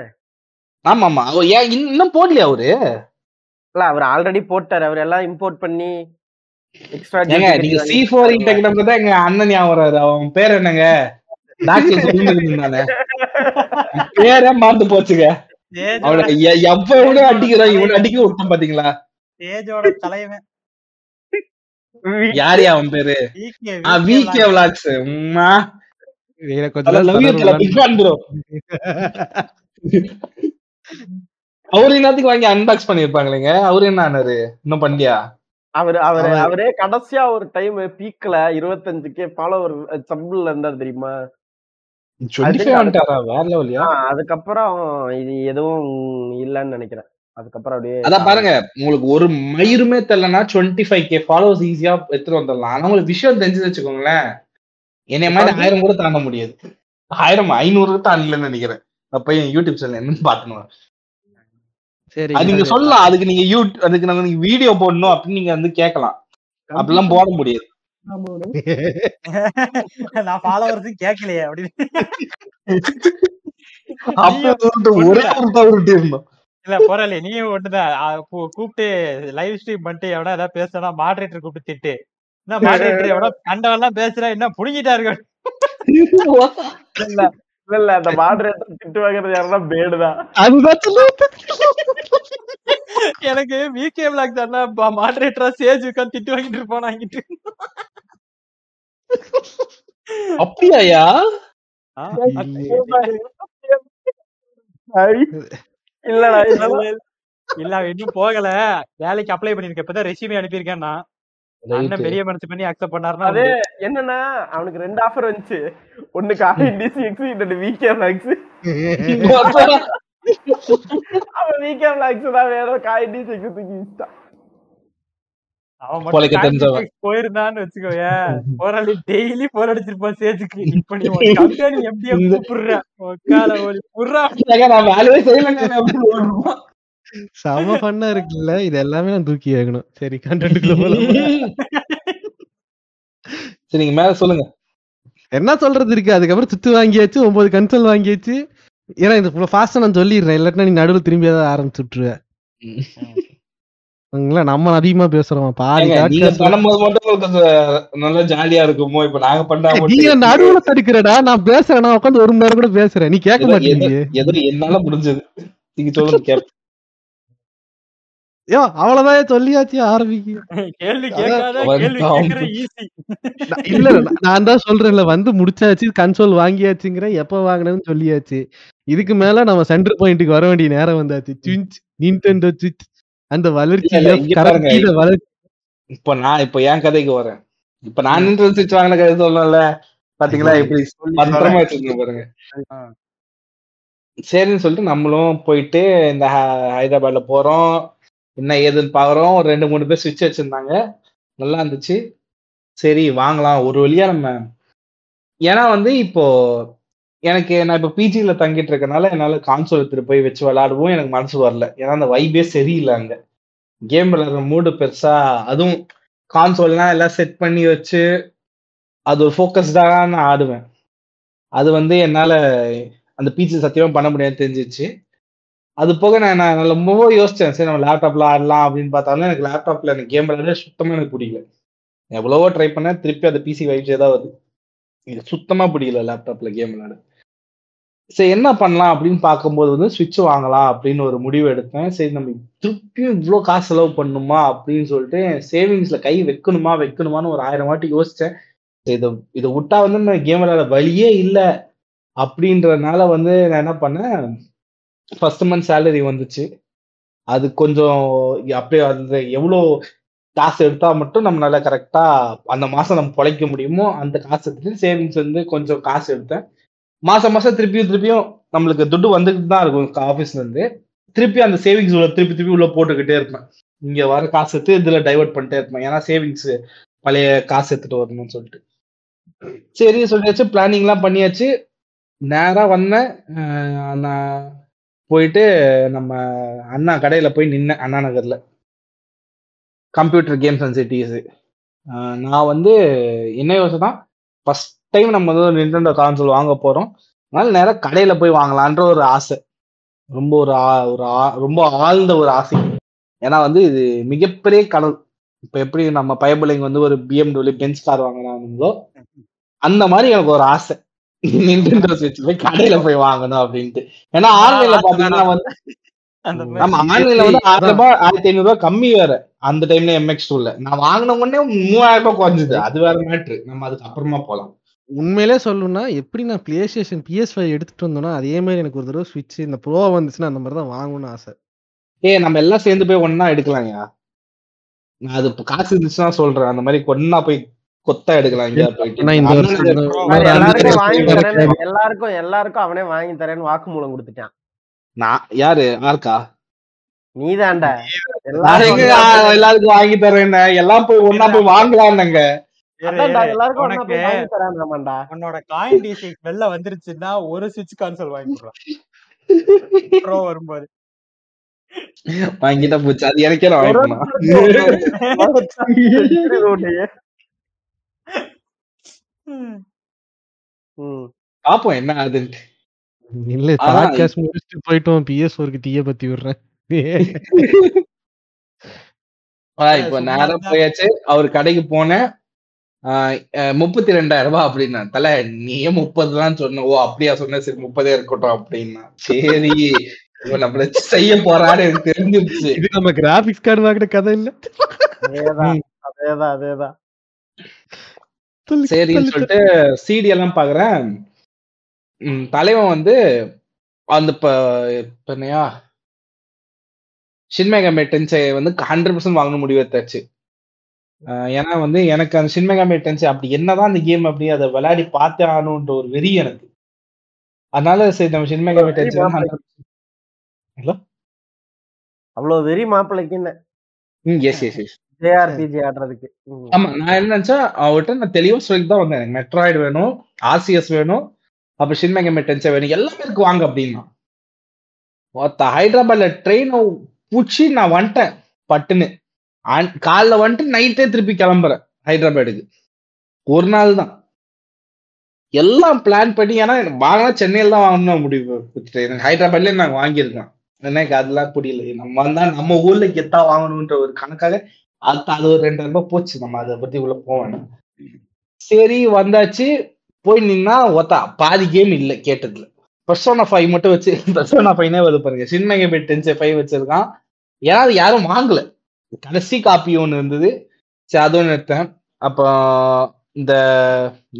ஆமா ஆமா ஏன் இன்னும் போடலையா அவரு? இல்ல அவர் ஆல்ரெடி போட்டாரு. அவர் எல்லாம் இம்போர்ட் பண்ணி நீங்க சி ஃபோர் தான் எங்க அண்ணன் ஞாபகம் வராரு அவன் பேர் என்னங்க? பேரே மாத்து போச்சுங்க. அவனை எ- எவ்வளவு அடிக்கிறான் இவனை அடிக்க விட்டான் பாத்தீங்களா? தலைவன் யாரு அவன் பேரு? விகே. விளாக்ஸ் உம்மா. அவரு என்னத்துக்கு வாங்கி அன்பாக்ஸ் பண்ணிருப்பாங்களேங்க. அவரு என்ன ஆனாரு? இன்னும் பண்ணியா அவர் அவர் அவர்- கடைசியா ஒரு டைம் பீக்ல இருபத்தஞ்சுக்கே ஃபாலோவர் சம்பிள்ல இருந்தார் தெரியுமா? அதுக்கப்புறம் இது எதுவும் இல்லன்னு நினைக்கிறேன். அதுக்கப்புறம் அப்படியே அதான் பாருங்க உங்களுக்கு ஒரு மயிருமே தெரியலனா டுவெண்ட்டி ஃபைவ் கே ஃபாலோவர்ஸ் ஈஸியா எடுத்துட்டு வந்துடலாம். ஆனா உங்களுக்கு விஷயம் தெரிஞ்சு வச்சுக்கோங்களேன் என்னைய மாதிரி ஆயிரம் கூட தாண்ட முடியாது. ஆயிரம் ஐநூறு தாண்டலன்னு நினைக்கிறேன். அப்ப என் யூடியூப் சேனல் என்னன்னு சரி அது நீங்க சொல்லலாம். அதுக்கு நீங்க யூ அதுக்கு நாங்க நீங்க வீடியோ போடணும் அப்படின்னு நீங்க வந்து கேட்கலாம். அப்படிலாம் போட முடியாது. நான் ஃபாலோவர்ஸ் கேட்கலையே அப்படின்னு. ஒரே இருந்தோம் இல்ல போறல நீயும் ஒண்ணுதான். கூப்பிட்டு லைவ் ஸ்ட்ரீம் பண்ணிட்டு எவனா ஏதாவது பேசுனா மாடரேட்டர் கூப்பிட்டு திட்டு. என்ன மாடரேட்டர் எவனா கண்டவெல்லாம் பேசுறா என்ன புடுங்கிட்டாரு இல்ல இல்ல இல்ல அந்த மாடரேட்டர் திட்டு வாங்குறது யாருன்னா பேடுதான் அதுதான் சொல்ல எனக்கு விகே பிளாக் தானே மாடரேட்டரா சேஜ் உட்காந்து திட்டு வாங்கிட்டு இருப்பான் வாங்கிட்டு அப்படியாயா? ஆ, இல்லடா இல்ல, இன்னும் போகல. வேலைக்கு அப்ளை பண்ணிருக்க இப்பதான் ரெசியூமே அனுப்பியிருக்கேன் நான் அண்ணன் பெரிய மனசு பண்ணி அக்செப்ட் பண்ணாருன்னா அது என்னன்னா அவனுக்கு ரெண்டு ஆஃபர் வந்துச்சு. ஒண்ணு காலிண்டிசி எக்ஸ் இன்னொன்னு விகே மேக்ஸ் அவன் விகே மேக்ஸ் தான் வேணும் காலிண்டிசி எக்ஸ் தூக்கி. கான்ட்ராக்ட் போயிருந்தான்னு வச்சுக்கோயேன் போராளி டெய்லி போர் அடிச்சிருப்பான் சேஜுக்கு இப்ப நீ கம்பெனி எம்டிஎம் கூப்பிடுற உக்கால ஓடி புர்றா ஏங்க, நான் வேலையே செய்யலைங்க அப்படின்னு ஓடுவான். செம ஃபன்னா இருக்குல்ல. இது எல்லாமே நான் தூக்கி ஆகணும் சரி கண்டென்ட்டுக்குள்ள போலாம். சரி நீங்க மேல சொல்லுங்க. என்ன சொல்றது இருக்கு? அதுக்கப்புறம் சுத்து வாங்கியாச்சு ஒன்பது கன்சோல் வாங்கியாச்சு. ஏன்னா இது ஃபாஸ்டா நான் சொல்லிடுறேன். இல்லாட்டினா நீ நடுவில் திரும்பி ஏதாவது ஆரம்பிச்சு விட்டுருவேன் நம்ம அதிகமா பேசுறோம்? பாதி நல்லா ஜாலியா இருக்குமோ? இப்ப நாங்க பண்ணா நீங்க நடுவுல தடுக்கிறடா. நான் பேசுறேன். நான் உட்காந்து ஒரு மணி நேரம் கூட பேசுறேன். நீ கேட்க மாட்டீங்க என்னால முடிஞ்சது. நீங்க சொல்லுங்க யோ அவ்வளவுதான் சொல்லியாச்சு ஆரம்பிக்க கேள்வி இல்ல நான் தான் சொல்றேன்ல வந்து முடிச்சாச்சு கன்சோல் வாங்கியாச்சுங்கிறேன் எப்ப வாங்கினேன்னு சொல்லியாச்சு. இதுக்கு மேல நம்ம சென்டர் பாயிண்ட்டுக்கு வர வேண்டிய நேரம் வந்தாச்சு. சுவிச் நின்டெண்டோ சுவிச் அந்த வளர்ச்சி வளர்ச்சி. இப்ப நான் இப்ப என் கதைக்கு வரேன். இப்ப நான் நின்று சுவிட்ச் வாங்கின கதை சொல்லல பாத்தீங்களா? இப்படி பத்திரமா வச்சிருக்கேன் பாருங்க. சரின்னு சொல்லிட்டு நம்மளும் போயிட்டு இந்த ஹ- ஹைதராபாத்ல போறோம். என்ன ஏதுன்னு பாக்குறோம். ஒரு ரெண்டு மூணு பேர் சுவிட்ச் வச்சிருந்தாங்க. நல்லா இருந்துச்சு. சரி வாங்கலாம். ஒரு வழியா நம்ம ஏன்னா வந்து இப்போ எனக்கு நான் இப்போ பிஜியில் தங்கிட்டு இருக்கனால என்னால கான்சோல் எடுத்துட்டு போய் வச்சு விளாடுவோம் எனக்கு மனசு வரல. ஏன்னா அந்த வைபே சரியில்லை அங்க. கேம் விளாடுற மூடு பெருசா அதுவும் கான்சோல்லாம் எல்லாம் செட் பண்ணி வச்சு அது ஒரு நான் ஆடுவேன். அது வந்து என்னால் அந்த பிஜி சத்தியமாக பண்ண முடியாது தெரிஞ்சிச்சு அது போக நான் நான் ரொம்பவோ யோசிச்சேன். சரி நம்ம லேப்டாப்ல ஆடலாம் அப்படின்னு பார்த்தாலும் எனக்கு லேப்டாப்ல எனக்கு கேம் விளையாட சுத்தமா எனக்கு பிடிக்கல. எவ்வளவோ ட்ரை பண்ணேன். திருப்பி அது பிசி வைப்ஸே தான் வருது. இது சுத்தமா பிடிக்கல லேப்டாப்ல கேம் விளையாட. சரி என்ன பண்ணலாம் அப்படின்னு பார்க்கும்போது வந்து சுவிட்ச் வாங்கலாம் அப்படின்னு ஒரு முடிவு எடுத்தேன். சரி நம்ம திருப்பியும் இவ்வளோ காசு செலவு பண்ணுமா அப்படின்னு சொல்லிட்டு சேவிங்ஸ்ல கை வைக்கணுமா வைக்கணுமான்னு ஒரு ஆயிரம் வாட்டி யோசிச்சேன். சரி, இதை இதை விட்டா வந்து நான் கேம் விளையாட வழியே இல்லை அப்படின்றதுனால வந்து நான் என்ன பண்ணேன் ஃபர்ஸ்ட் மந்த் சேலரி வந்துச்சு. அது கொஞ்சம் அப்படியே அது எவ்வளோ காசு எடுத்தா மட்டும் நம்மளால கரெக்டா அந்த மாசம் நம்ம பொழைக்க முடியுமோ அந்த காசு எடுத்து சேவிங்ஸ் வந்து கொஞ்சம் காசு எடுத்தேன். மாசம் மாசம் திருப்பியும் திருப்பியும் நம்மளுக்கு துட்டு வந்துக்கிட்டு தான் இருக்கும் ஆஃபீஸ்ல இருந்து. திருப்பி அந்த சேவிங்ஸ் உள்ள திருப்பி திருப்பி உள்ள போட்டுக்கிட்டே இருப்பேன். இங்க வர காசு எடுத்து இதுல டைவர்ட் பண்ணிட்டே இருப்பேன். ஏன்னா சேவிங்ஸ் பழைய காசு எடுத்துட்டு வரணும்னு சொல்லிட்டு. சரி சொல்லியாச்சு. பிளானிங்லாம் பண்ணியாச்சு. நேரா வந்தேன். நான் போயிட்டு நம்ம அண்ணா கடையில் போய் நின்னேன் அண்ணா நகரில். கம்ப்யூட்டர் கேம்ஸ் அண்ட் சிட்டிஸு நான் வந்து என்ன யோசனை ஃபஸ்ட் டைம் நம்ம வந்து நிண்டோ கான்சோல் வாங்க போகிறோம் அதனால நேராக கடையில் போய் வாங்கலான்ற ஒரு ஆசை. ரொம்ப ஒரு ஆ- ஒரு ஆ- ரொம்ப ஆழ்ந்த ஒரு ஆசை. ஏன்னா வந்து இது மிகப்பெரிய கனவு இப்போ எப்படி நம்ம பயபிள்ளைங்க வந்து ஒரு பிஎம்டபிள்யூ பென்ஸ் கார் வாங்கினாங்களோ அந்த மாதிரி எனக்கு ஒரு ஆசை. நிண்டோ ஸ்விட்ச் போய் கடையில போய் வாங்கணும் அப்படின்ட்டு. ஏன்னா ஆன்லைன்ல பாத்தீங்கன்னா வந்து அந்த ம். மாதிரி. ஆமா ஆன்லைன்ல வந்து ஆயிரம் ரூபாய் ஆயிரத்தி ஐநூறு ரூபாய் கம்மி வேற. அந்த டைம்ல எம்எக்ஸ் டூல நான் வாங்கின உடனே மூவாயிரம் ரூபாய் குறைஞ்சது. அது வேற மேட்ரு நம்ம அதுக்கு அப்புறமா போலாம். உண்மையிலே சொல்லணும்னா எப்படி நான் பிளே ஸ்டேஷன் பிஎஸ் ஃபைவ் எடுத்துட்டு வந்தோம்னா அதே மாதிரி எனக்கு ஒரு தடவை ஸ்விட்ச் இந்த ப்ரோ வந்துச்சுன்னா அந்த மாதிரி தான் வாங்கணும்னு ஆசை. ஏய் நம்ம எல்லாம் சேர்ந்து போய் ஒண்ணா எடுக்கலாம்யா? நான் அது காசு இருந்துச்சுன்னா சொல்றேன். அந்த மாதிரி ஒண்ணா போய் கொத்தா எடுக்கலாம் எல்லாருக்கும் எல்லாருக்கும் எல்லாருக்கும் அவனே வாங்கி தரேன்னு வாக்குமூலம் கொடுத்துட்டான் நான் யாரு யாருக்கா நீதான்டா எல்லாருக்கும் வாங்கி தரேன் எல்லாம் போய் ஒண்ணா போய் வாங்கலாம்னுங்க. உன்னோட காயின் டிசி வெளில வந்துருச்சுன்னா ஒரு சுவிட்ச் கான்சோல் வாங்கி கொடுக்கலாம் ப்ரோ வரும்போது வாங்கிட்டா போச்சு அது எனக்கே நான் ரோட்டையே. ம். ம். பாப்போம் என்ன ஆகுதுன்ட்டு இல்ல ஆனா, பாட்காஸ்ட் முடிச்சுட்டு போயிட்டோம். பிஎஸ் ஃபோருக்கு தீய பத்தி விடுறேன். ஆஹ் இப்போ சும்மா நேரம் போயாச்சு. அவர் கடைக்கு போனேன். முப்பத்தி ரெண்டாயிரம் ரூபாய் அப்படின்னா தல நீயே முப்பது தான் சொன்ன. ஓ அப்படியா சொன்ன? சரி முப்பதே இருக்கட்டும் அப்படின்னா. சரி இவன் நம்மள செய்ய போறான்னு எனக்கு தெரிஞ்சிருச்சு. இது நம்ம கிராபிக்ஸ் கார்டு வாங்கின கதை இல்ல. அதேதான் அதேதான் அதேதான். சரின்னு சொல்லு, சொல்லிட்டு சிடி எல்லாம் பாக்குறேன். ம், தலைவன் வந்து அந்த இப்ப இப்ப என்னையா? ஷின்மேகமே டென்சை வந்து ஹண்ட்ரட் பர்சன்ட் வாங்கணும் முடிவு எடுத்தாச்சு. ஏன்னா வந்து எனக்கு அந்த ஷின்மேகமே டென்சை அப்படி என்னதான் அந்த கேம் அப்படி அதை விளையாடி பார்த்தே ஆகணுன்ற ஒரு வெறி எனக்கு. அதனால சரி நம்ம ஷின்மேகமே டென்சை ஹலோ? அவ்வளவு வெறி மாப்பிள்ளைக்குன்னு ம் எஸ் எஸ் எஸ் ஜேஆர்பிஜி ஆடுறதுக்கு. ஆமா நான் என்ன நினைச்சா அவர்கிட்ட நான் தெளிவா சொல்லிட்டு தான் வந்தேன். எனக்கு மெட்ராய்டு வேணும் ஆர்சிஎஸ் வேணும் அப்ப ஷின்மேகமே டென்சை வேணும் எல்லாமே இருக்கு வாங்க அப்படின்னா. ஒருத்த ஹைதராபாத்ல ட்ரெயினை பூச்சி நான் வந்துட்டேன் பட்டுன்னு. காலைல வந்துட்டு நைட்டே திருப்பி கிளம்புறேன் ஹைதராபாடுக்கு ஒரு நாள் தான். எல்லாம் பிளான் பண்ணி ஏன்னா வாங்கினா சென்னையில தான் வாங்கணும் முடிவு எனக்கு ஹைதராபாத்லயே நாங்கள் வாங்கியிருக்கேன். எனக்கு அதெல்லாம் புரியல. நம்ம வந்தா நம்ம ஊர்ல கெத்தா வாங்கணும்ன்ற ஒரு கணக்காக அது அது ஒரு ரெண்டாயிரம் ரூபாய் போச்சு. நம்ம அதை பத்தி உள்ள போவேன் சரி வந்தாச்சு. போய் நின்னா ஒத்தா பாதி கேம் இல்லை கேட்டதுல. பர்சோனா ஃபைவ் மட்டும் வச்சு பர்சோனா ஃபைவ்னே வருது பாருங்க. சின்மகை பெட் டென்ஸ் ஃபைவ் வச்சிருக்கான். ஏன்னா அது யாரும் வாங்கல. கடைசி காப்பி ஒன்று இருந்தது. சரி அது ஒன்று எடுத்தேன். அப்புறம் இந்த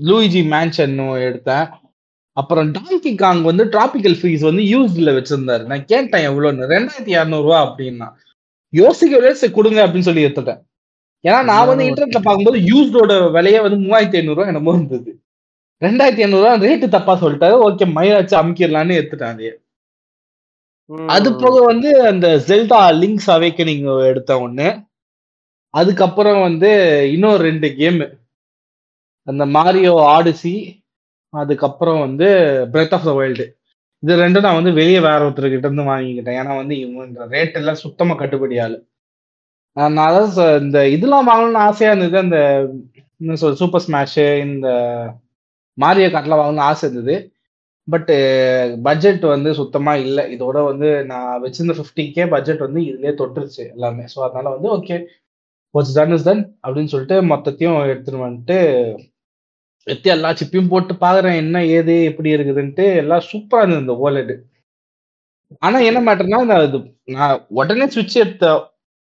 லூயிஜி மேன்ஷன் எடுத்தேன். அப்புறம் டாங்கி காங் வந்து டிராபிக்கல் ஃப்ரீஸ் வந்து யூஸ்ல வச்சிருந்தாரு. நான் கேட்டேன் எவ்வளோன்னு. ரெண்டாயிரத்தி இரநூறுவா அப்படின்னா. யோசிக்கவே சரி கொடுங்க அப்படின்னு சொல்லி எடுத்துட்டேன். ஏன்னா நான் வந்து இன்டர்நெட்ல பார்க்கும்போது யூஸ்டோட விலையே வந்து மூவாயிரத்தி ஐநூறுரூவா என்னமோ இருந்தது. ரெண்டாயிரத்தி ஐநூறுரூவா ரேட்டு தப்பா சொல்லிட்டாரு. ஓகே மயிலாச்சு அமுக்கிடலான்னு எடுத்துட்டேன் அதையே. அது போக வந்து அந்த ஜெல்டா லிங்க்ஸ் அவேக்கனிங் எடுத்த ஒண்ணு. அதுக்கப்புறம் வந்து இன்னும் ரெண்டு கேம் அந்த மாரியோ ஆடிசி அதுக்கப்புறம் வந்து பிரெத் ஆஃப் த வைல்டு இது ரெண்டும் நான் வந்து வெளியே வேற ஒருத்தர்கிட்ட இருந்து வாங்கிக்கிட்டேன். ஏன்னா வந்து இவங்க ரேட் எல்லாம் சுத்தமா கட்டுப்படி ஆளு அதனால ச- இந்த இதெல்லாம் வாங்கணும்னு ஆசையா இருந்தது. அந்த என்ன சொல் சூப்பர் ஸ்மாஷு இந்த மாரிய கார்ட்லாம் வாங்கணும்னு ஆசை இருந்தது. பட்டு பட்ஜெட் வந்து சுத்தமாக இல்லை. இதோட வந்து நான் வச்சிருந்த ஃபிஃப்டி கே பட்ஜெட் வந்து இதுலேயே தொட்டுருச்சு எல்லாமே. ஸோ அதனால வந்து okay what's done is done அப்படின்னு சொல்லிட்டு மொத்தத்தையும் எடுத்துன்னு வந்துட்டு எடுத்து எல்லா சிப்பையும் போட்டு பாக்குறேன் என்ன ஏது எப்படி இருக்குதுன்ட்டு எல்லாம் சூப்பரா இருந்தது இந்த ஓலெட் ஆனா என்ன மேட்டர்னா நான் இது நான் உடனே சுவிட்ச் எடுத்த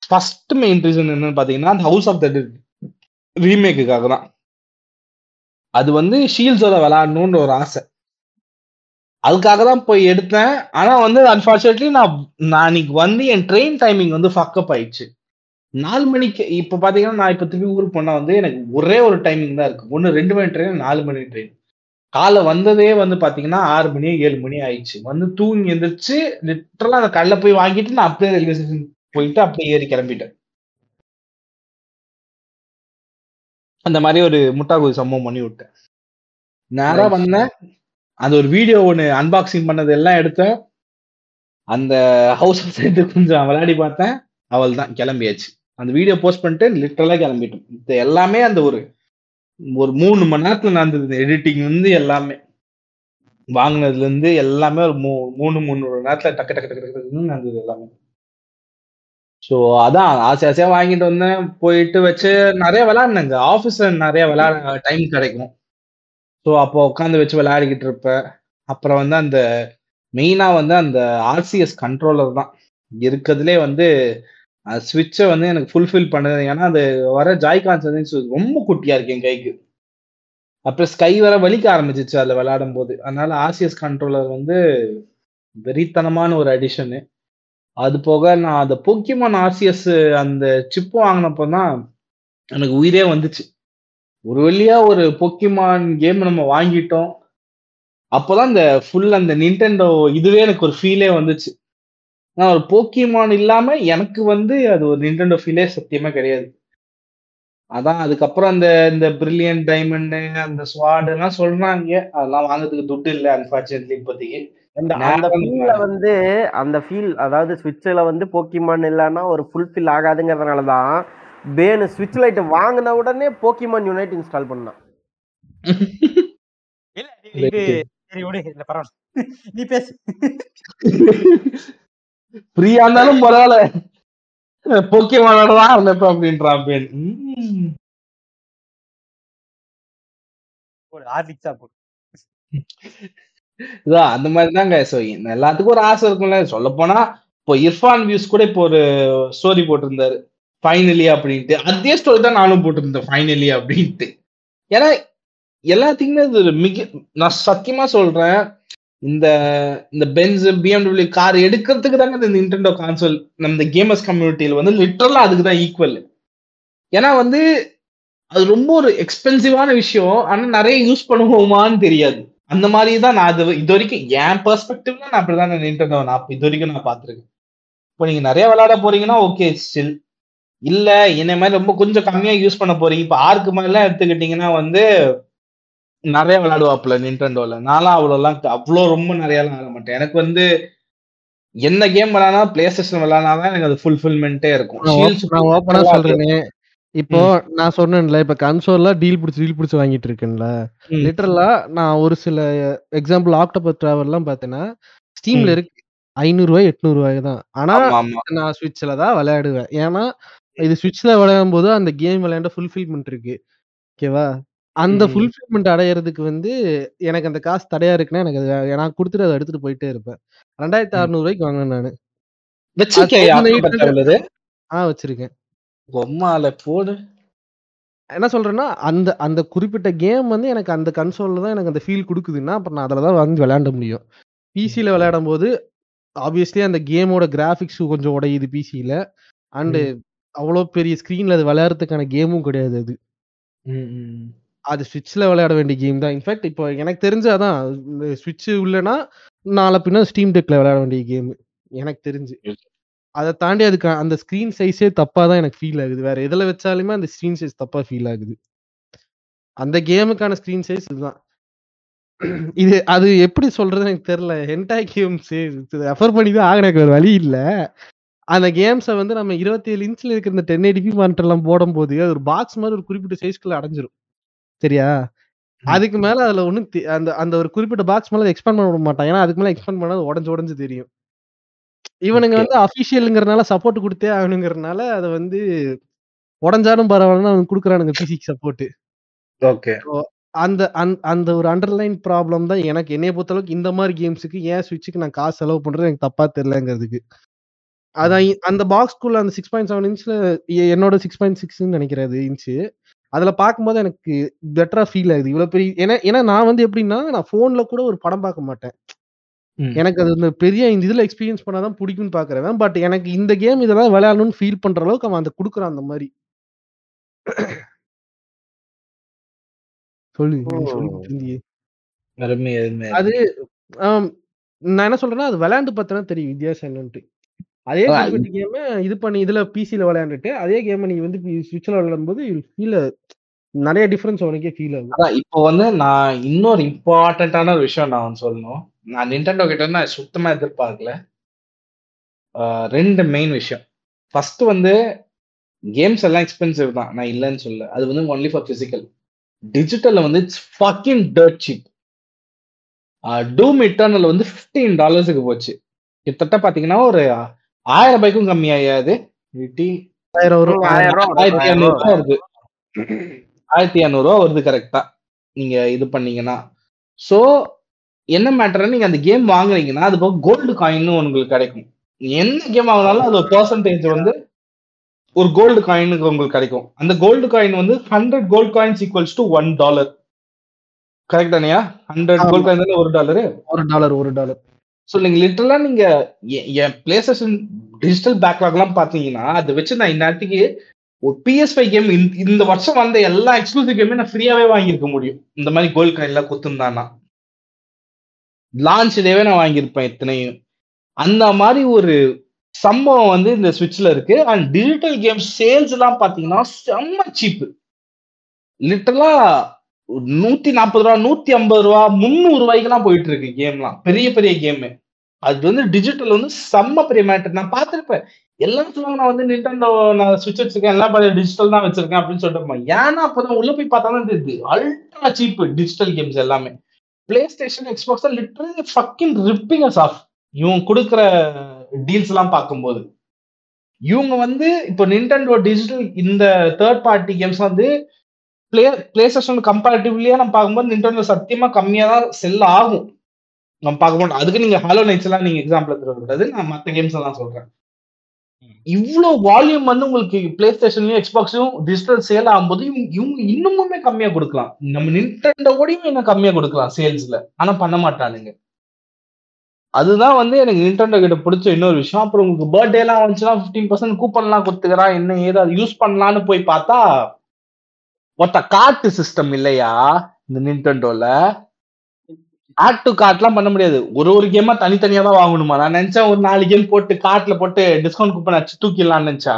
ஃபர்ஸ்ட் மெயின் ரீசன் என்னன்னு பாத்தீங்கன்னா அந்த ஹவுஸ் ஆஃப் த ரீமேக்குக்காக தான் அது வந்து ஷீல்ஸோட விளையாடணும்னு ஒரு ஆசை. அதுக்காக தான் போய் எடுத்தேன். ஆனா வந்து அன்பார்ச்சுனேட்லி நான் நான் இன்னைக்கு வந்து என் ட்ரெயின் டைமிங் வந்து ஃபக்கப் ஆயிடுச்சு. நாலு மணிக்கு இப்ப பாத்தீங்கன்னா நான் இப்ப திருப்பி ஊருக்கு போனா வந்து எனக்கு ஒரே ஒரு டைமிங் தான் இருக்கு. ஒன்னு ரெண்டு மணி ட்ரெயின் நாலு மணி ட்ரெயின் காலை வந்ததே வந்து பாத்தீங்கன்னா ஆறு மணி ஏழு மணி ஆயிடுச்சு. வந்து தூங்கி எந்திரிச்சு லிட்டரலா அந்த கல்ல போய் வாங்கிட்டு நான் அப்படியே ரயில்வே ஸ்டேஷன் போயிட்டு அப்படியே ஏறி கிளம்பிட்டேன். அந்த மாதிரி ஒரு முட்டாகுதி சம்பவம் பண்ணி விட்டேன். நேரா Nice. வந்தேன். அந்த ஒரு வீடியோ ஒன்று அன்பாக்சிங் பண்ணது எல்லாம் எடுத்தேன். அந்த ஹவுஸ் கொஞ்சம் விளையாடி பார்த்தேன். அவள் தான் கிளம்பியாச்சு. அந்த வீடியோ போஸ்ட் பண்ணிட்டு லிட்டரலாக கிளம்பிட்டோம். இது எல்லாமே அந்த ஒரு ஒரு மூணு மணி நேரத்துல நடந்தது. எடிட்டிங் வந்து எல்லாமே. வாங்கினதுல இருந்து எல்லாமே ஒரு மூ மூணு மூணு மணி நேரத்துல டக்கு டக்கு டக்கு டக்கு டக்குன்னு நடந்தது எல்லாமே. ஸோ அதான் ஆசை ஆசையாக வாங்கிட்டு வந்தேன். போயிட்டு வச்சு நிறைய விளாடினேங்க ஆஃபீஸில் நிறைய விளாட டைம் கிடைக்கும். ஸோ அப்போ உட்காந்து வச்சு விளையாடிக்கிட்டு இருப்பேன். அப்புறம் வந்து அந்த மெயினா வந்து அந்த ஆர்சிஎஸ் கண்ட்ரோலர் தான். இருக்கிறதுலே வந்து ஸ்விட்சை வந்து எனக்கு ஃபுல்ஃபில் பண்ணுது. ஏன்னா அது வர ஜாய்கான்ஸ் வந்து ரொம்ப குட்டியா இருக்கு என் கைக்கு. அப்புறம் ஸ்கை வர வலிக்க ஆரம்பிச்சிச்சு அதில் விளையாடும் போது அதனால ஆர்சிஎஸ் கண்ட்ரோலர் வந்து வெறித்தனமான ஒரு அடிஷனு அது போக நான் அந்த போக்கிமான் ஆர்சிஎஸ் அந்த சிப்பு வாங்கினப்போ தான் எனக்கு உயிரே வந்துச்சு. ஒரு வழியா ஒரு போக்கிமான் கேம் நம்ம வாங்கிட்டோம். அப்போதான் இந்த ஃபுல் அந்த நிண்டெண்டோ இதுவே எனக்கு ஒரு ஃபீலே வந்துச்சு. நான் ஒரு போக்கிமான் இல்லாம எனக்கு வந்து அது ஒரு நிண்டெண்டோ ஃபீலே சத்தியமா கிடையாது. அதான் அதுக்கப்புறம் அந்த இந்த பிரில்லியன் டைமண்ட் அந்த ஸ்வாட் எல்லாம் சொல்றாங்க. அதெல்லாம் வாங்குறதுக்கு துட்டு இல்லை அன்பார்ச்சுனேட்லி இப்போதைக்கு. அந்த ஃபீல்ல வந்து அந்த ஃபீல் அதாவது ஸ்விட்ச்ல வந்து போக்கிமான் இல்லைன்னா ஒரு ஃபுல்ஃபில் ஆகாதுங்கிறதுனால தான் பேனு ஸ்விட்ச் லைட் வாங்கின உடனே போக்கிமான் யுனைட் இன்ஸ்டால் பண்ணான். இல்ல சரி விடு. இல்ல பரவாயில்ல. நீ பேசு. ஃப்ரீயா இருந்தாலும் பரவாயில்ல. போக்கிமானோட தான் இருந்தப்ப அப்படின்றான் பேன். போடு ஆர்லிக்ஸா போடு. இதான் அந்த மாதிரி தாங்க ஸோ எல்லாத்துக்கும் ஒரு ஆசை இருக்கும்ல. சொல்ல போனா இப்போ இர்ஃபான் வியூஸ் கூட இப்போ ஒரு ஸ்டோரி போட்டிருந்தாரு. ஃபைனலி அப்படின்ட்டு. அதே ஸ்டோரி தான் நானும் போட்டிருந்தேன் ஃபைனலி அப்படின்ட்டு. ஏன்னா எல்லாத்துக்குமே இது ஒரு மிக நான் சத்தியமா சொல்றேன் இந்த இந்த பென்ஸ் பிஎம்டபிள்யூ கார் எடுக்கிறதுக்கு தாங்க இந்த நிண்டெண்டோ கான்சோல் நம்ம கேமர்ஸ் கம்யூனிட்டியில் வந்து லிட்டரலாக அதுக்கு தான் ஈக்குவல் ஏன்னா வந்து அது ரொம்ப ஒரு எக்ஸ்பென்சிவான விஷயம். ஆனால் நிறைய யூஸ் பண்ணுவோமான்னு தெரியாது. அந்த மாதிரி தான் நான் அது இது வரைக்கும் என் பெர்ஸ்பெக்டிவ்ல நான் அப்படிதான் நின்டெண்டோ நான் இது வரைக்கும் நான் பார்த்துருக்கேன். இப்போ நீங்கள் நிறைய விளையாட போறீங்கன்னா ஓகே ஸ்டில் இல்லை என்ன மாதிரி ரொம்ப கொஞ்சம் கம்மியாக யூஸ் பண்ண போறீங்க. இப்போ ஆறுக்கு மாதிரிலாம் எடுத்துக்கிட்டிங்கன்னா வந்து நிறைய விளையாடுவாப்புல நின்டெண்டோல நான்லாம் அவ்வளோலாம் அவ்வளோ ரொம்ப நிறையலாம் ஆட மாட்டேன். எனக்கு வந்து என்ன கேம் விளையாடா பிளே ஸ்டேஷன் விளையாடாதான் எனக்கு அது ஃபுல்ஃபில்மெண்ட்டே இருக்கும். நான் ஓப்பனா சொல்றேனே. இப்போ நான் சொன்னேன்ல இப்ப கன்சோல்ல டீல் பிடிச்சி டீல் பிடிச்சி வாங்கிட்டு இருக்கேன்ல. லிட்டரலா நான் ஒரு சில எக்ஸாம்பிள் ஆக்டோபர் டிராவல் எல்லாம் பார்த்தேன்னா ஸ்டீம்ல. இருக்கு. ஐநூறு ரூபாய் எட்நூறு ரூபாய் தான் ஆனா நான் ஸ்விட்ச்ல தான் விளையாடுவேன். ஏன்னா இது ஸ்விட்ச்ல விளையாடும் போது அந்த கேம் விளையாண்ட ஃபுல்ஃபில்மெண்ட் இருக்கு. ஓகேவா? அந்த. ஃபுல்ஃபில்மெண்ட் அடையறதுக்கு வந்து எனக்கு அந்த காசு தடையா இருக்குன்னா எனக்கு அது நான் கொடுத்துட்டு அதை எடுத்துட்டு போயிட்டே இருப்பேன். ரெண்டாயிரத்தி. அறுநூறு ரூபாய்க்கு வாங்கினேன் நானு. வச்சிருக்கேன் அது ஆக்டோபர் டிராவலரு ஆ வச்சிருக்கேன். பொம்மால போடு. என்ன சொல்றேன்னா அந்த அந்த குறிப்பிட்ட கேம் வந்து எனக்கு அந்த கன்சோல்ல தான் எனக்கு அந்த ஃபீல் கொடுக்குதுன்னா அப்புறம் நான் அதில் தான் வாங்கி விளையாட முடியும் பிசியில் விளையாடும் போது ஆப்வியஸ்லி அந்த கேமோட கிராஃபிக்ஸ் கொஞ்சம் உடையுது பிசியில் அண்டு அவ்வளோ பெரிய ஸ்க்ரீனில் அது விளையாடுறதுக்கான கேமும் கிடையாது அது. அது ஸ்விட்ச்சில் விளையாட வேண்டிய கேம் தான். இன்ஃபேக்ட் இப்போ எனக்கு தெரிஞ்சு அதான் ஸ்விட்ச் இல்லைன்னா நாளை பின்ன ஸ்டீம் டெக்கில் விளையாட வேண்டிய கேம் எனக்கு தெரிஞ்சு. அதை தாண்டி அதுக்கு அந்த ஸ்க்ரீன் சைஸே தப்பாக தான் எனக்கு ஃபீல் ஆகுது. வேற எதில் வச்சாலுமே அந்த ஸ்க்ரீன் சைஸ் தப்பாக ஃபீல் ஆகுது. அந்த கேமுக்கான ஸ்க்ரீன் சைஸ் இதுதான். இது அது எப்படி சொல்றது எனக்கு தெரியல. ஹென்டாய் கேம்ஸ் ரெஃபர் பண்ணி தான் ஆக எனக்கு ஒரு வழி இல்ல. அந்த கேம்ஸை வந்து நம்ம இருபத்தி ஏழு இன்ச்ல இருக்கிற இந்த டென் எயிட்டி மானிட்டர் எல்லாம் போடும் போது அது ஒரு பாக்ஸ் மாதிரி ஒரு குறிப்பிட்ட சைஸ்க்குள்ள அடைஞ்சிரும். சரியா அதுக்கு மேல அதுல ஒண்ணும் அந்த அந்த ஒரு குறிப்பிட்ட பாக்ஸ் மேல எக்ஸ்பேண்ட் பண்ண விட மாட்டான். ஏன்னா அதுக்கு மேல எக்ஸ்பேண்ட் பண்ணா அது உடஞ்சு உடஞ்சு தெரியும். இவனுங்க. வந்து அபிஷியல்ங்கிறனால சப்போர்ட் கொடுத்தே ஆகணுங்கிறனால அதை வந்து உடஞ்சாலும் பரவாயில்லன்னு அவனுக்கு கொடுக்குறானுங்க பிசிக்ஸ் சப்போர்ட் ஓகே. அந்த அந்த ஒரு அண்டர்லைன் ப்ராப்ளம் தான் எனக்கு. என்னைய பொறுத்தளவுக்கு இந்த மாதிரி கேம்ஸுக்கு ஏன் சுவிட்சுக்கு நான் காசு செலவு பண்றது எனக்கு தப்பா தெரியலங்கிறதுக்கு. அதான் அந்த பாக்ஸ்குள்ள அந்த சிக்ஸ் பாயிண்ட் செவன் இன்ச்ல என்னோட சிக்ஸ் பாயிண்ட் சிக்ஸ்ன்னு நினைக்கிறது இன்ச்சு அதுல பார்க்கும்போது எனக்கு பெட்டரா ஃபீல் ஆகுது. இவ்வளவு பெரிய ஏன்னா ஏன்னா நான் வந்து எப்படின்னா நான் போன்ல கூட ஒரு படம் பார்க்க மாட்டேன். எனக்கு அது இந்த பெரிய இந்த இதுல எக்ஸ்பீரியன்ஸ் பண்ணாதான் பிடிக்கும்னு பாக்குறேன் பட் எனக்கு இந்த கேம் இதெல்லாம் விளையாடணும்னு ஃபீல் பண்ற அளவுக்கு அவன் அந்த குடுக்குறான் அந்த மாதிரி. சொல்லு அது நான் என்ன சொல்றேன்னா அது விளையாண்டு பார்த்தனா தெரியும் வித்தியாசம் என்னன்ட்டு. அதே கேம இது பண்ணி இதுல பிசில விளையாண்டுட்டு அதே கேம நீ வந்து சுவிட்ச்ல விளையாடும்போது ஃபீல் நிறைய டிஃபரன்ஸ் உனக்கே ஃபீல் ஆகும். அதான் இப்போ வந்து நான் இன்னொரு இம்பார்ட்டன்டான ஒரு விஷயம் நான் சொல்லணும். நான் நிண்டோ கிட்ட நான் சுத்தமா எதிர்பார்க்கல. ரெண்டு மெயின் விஷயம். ஃபர்ஸ்ட் வந்து கேம்ஸ் எல்லாம் எக்ஸ்பென்சிவ் தான். நான் இல்லைன்னு சொல்ல அது வந்து ஒன்லி ஃபார் பிசிக்கல் டிஜிட்டல்ல வந்து it's fucking dirt cheap Doom eternal வந்து ஃபிஃப்டீன் டாலர்ஸுக்கு போச்சு. கிட்டத்தட்ட பாத்தீங்கன்னா ஒரு ஆயிரம் ரூபாய்க்கும் ஆயிரம் ரூபா. ஆயிரத்தி ஆயிரம் இரநூறு ரூபா ரூபா வருது. ஆயிரத்தி இரநூறுவா வருது கரெக்டா நீங்க இது பண்ணீங்கன்னா. சோ என்ன மேட்டர் நீங்க அந்த கேம் வாங்குறீங்கன்னா அது போக கோல்டு காயின்னு உங்களுக்கு கிடைக்கும். என்ன கேம் வாங்கினாலும் அது ஒரு பர்சன்டேஜ் வந்து ஒரு கோல்டு காயினுக்கு உங்களுக்கு கிடைக்கும். அந்த கோல்டு காயின் வந்து hundred gold coins equals to one dollar correct Tania? Hundred. Gold coin ஒரு டாலரு ஒரு டாலர் ஒரு டாலர் ஸோ நீங்க லிட்டரலா நீங்க என் பிளே ஸ்டேஷன் டிஜிட்டல் பேக்லாக்லாம் பாத்தீங்கன்னா அதை வச்சு நான் இந்நேரத்துக்கு ஒரு பிஎஸ் ஃபைவ் கேம் இந்த வருஷம் வந்த எல்லா எக்ஸ்க்ளூசிவ் கேமே நான் ஃப்ரீயாவே வாங்கியிருக்க முடியும். இந்த மாதிரி கோல்ட் காயின்லாம் குத்துந்தானா லான்ச் இதேவே நான் வாங்கியிருப்பேன் இத்தனையும் அந்த மாதிரி ஒரு சம்பவம் வந்து இந்த சுவிட்ச்ல இருக்கு. அண்ட் டிஜிட்டல் கேம் சேல்ஸ் எல்லாம் பாத்தீங்கன்னா செம்ம சீப்பு லிட்டரலா நூத்தி நாற்பது ரூபா நூத்தி ஐம்பது ரூபா முந்நூறு ரூபாய்க்கெல்லாம் போயிட்டு இருக்கு கேம்லாம். பெரிய பெரிய கேமு. அது வந்து டிஜிட்டல் வந்து செம்ம பெரிய மேட்டர் நான் பார்த்துருப்பேன். எல்லாம் சொல்லுவாங்க நான் வந்து நிண்டோ நான் சுவிட்ச் வச்சிருக்கேன். எல்லாம் டிஜிட்டல் தான் வச்சிருக்கேன் அப்படின்னு சொல்லிட்டு ஏன்னா அப்பதான் உள்ள போய் பார்த்தா தான் தெரியுது. அல்ட்ரா சீப் டிஜிட்டல் கேம்ஸ் எல்லாமே. PlayStation Xbox literally fucking ripping us off இவங்க கொடுக்குற டீல்ஸ் எல்லாம் பார்க்கும்போது. இவங்க வந்து இப்போ நிண்டோ டிஜிட்டல் இந்த தேர்ட் பார்ட்டி கேம்ஸ் வந்து பிளே பிளே ஸ்டேஷன் கம்பேரிட்டிவ்லியா நம்ம பார்க்கும்போது நிண்டோ சத்தியமா கம்மியா தான் செல் ஆகும். நம்ம பார்க்கும்போது அதுக்கு நீங்க ஹாலோ நைட்ஸ் எல்லாம் நீங்க எக்ஸாம்பிள் எடுத்துக்கூடாது நான் மற்ற கேம்ஸ் எல்லாம் சொல்றேன். இவ்வளவு வால்யூம் வந்து உங்களுக்கு பிளே ஸ்டேஷன்லயும் எக்ஸ்பாக்ஸ்லயும் டிஜிட்டல் சேல் ஆகும்போது இவங்க இவங்க இன்னுமுமே கம்மியா கொடுக்கலாம். நம்ம நின்டெண்டோடையும் இன்னும் கம்மியா கொடுக்கலாம் சேல்ஸ்ல ஆனா பண்ண மாட்டானுங்க. அதுதான் வந்து எனக்கு நின்டெண்டோ கிட்ட பிடிச்ச இன்னொரு விஷயம். அப்புறம் உங்களுக்கு பர்த்டே எல்லாம் வந்துச்சுன்னா ஃபிஃப்டீன் பர்சன்ட் கூப்பன்லாம் கொடுத்துக்கிறான் என்ன ஏதாவது யூஸ் பண்ணலான்னு போய் பார்த்தா ஒருத்த கார்ட்டு சிஸ்டம் இல்லையா இந்த நின்டெண்டோல ஆட் டு கார்ட்லாம் பண்ண முடியாது. ஒரு ஒரு கேமா தனித்தனியா தான் வாங்கணுமா? நான் நினைச்சேன் ஒரு நாலு கேம் போட்டு கார்ட்ல போட்டு டிஸ்கவுண்ட் கூப்பன் அடிச்சு தூக்கிடலாம்னு நினைச்சா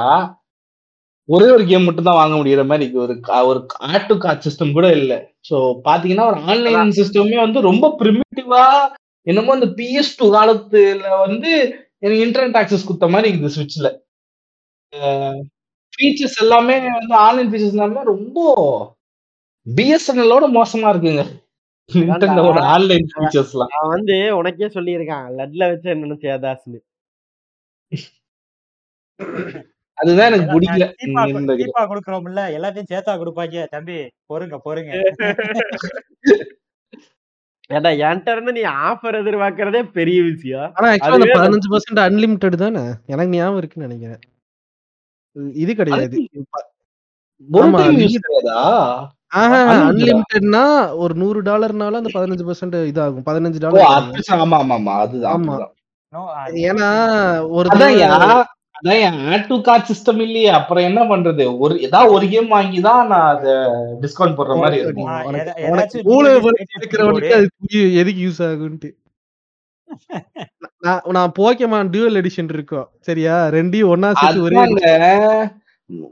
ஒரே ஒரு கேம் மட்டும் தான் வாங்க முடியற மாதிரி. ஒரு ஒரு ஆட் டு கார்ட் சிஸ்டம் கூட இல்ல. சோ பாத்தீங்கன்னா ஒரு ஆன்லைன் சிஸ்டமே வந்து ரொம்ப பிரிமிட்டிவா என்னமோ அந்த பிஎஸ் டூ காலத்துல வந்து எனக்கு இன்டர்நெட் ஆக்சஸ் கொடுத்த மாதிரி இருக்குது சுவிட்ச்ல ஃபீச்சர்ஸ் எல்லாமே வந்து ஆன்லைன் ஃபீச்சர்ஸ் எல்லாமே ரொம்ப பிஎஸ்என்எல்லோட மோசமா இருக்குங்க. நிண்டோட ஆன்லைன் ஃபீச்சர்ஸ்லாம் அவன் வந்து உனக்கே சொல்லியிருக்கான். லட்ல வச்சு என்ன நினைச்சியாதாஸ்னு அதுதான் எனக்கு பிடிக்கல. சீப்பா. சீப்பா கொடுக்குறோம்ல எல்லாத்தையும் சேர்த்தா கொடுப்பாங்க. தம்பி பொறுங்க பொறுங்க. ஏடா என்கிட்ட இருந்து நீ ஆஃபர் எதிர்பார்க்கறதே பெரிய விஷயம். ஆனா பதினஞ்சு பர்சன்ட் அன்லிமிட்டட் தானே? எனக்கு ஞாபகம் இருக்குன்னு நினைக்கிறேன். ஆஹா unlimited-ஆ? அன்லிமிட்டட்னா ஒரு நூறு டாலர்னால அந்த பதினஞ்சு பர்சன்ட் இதாகும். பதினஞ்சு டாலர் ஆமா ஆமா ஆமா. அதுதான் ஆமா. அது ஏன்னா ஒரு அதான் ஆட் டு கார்ட் சிஸ்டம் இல்லையே. அப்புறம் என்ன பண்றது? ஒரு ஏதாவது ஒரு கேம் வாங்கி தான் நான் அத டிஸ்கவுண்ட் போடுற மாதிரி இருக்கும். அது எதுக்கு யூஸ் ஆகுன்ட்டு. நான் போக்கேமான் டியூவல் எடிஷன் இருக்கும் சரியா? ரெண்டையும் ஒன்னா சேர்த்து ஒரே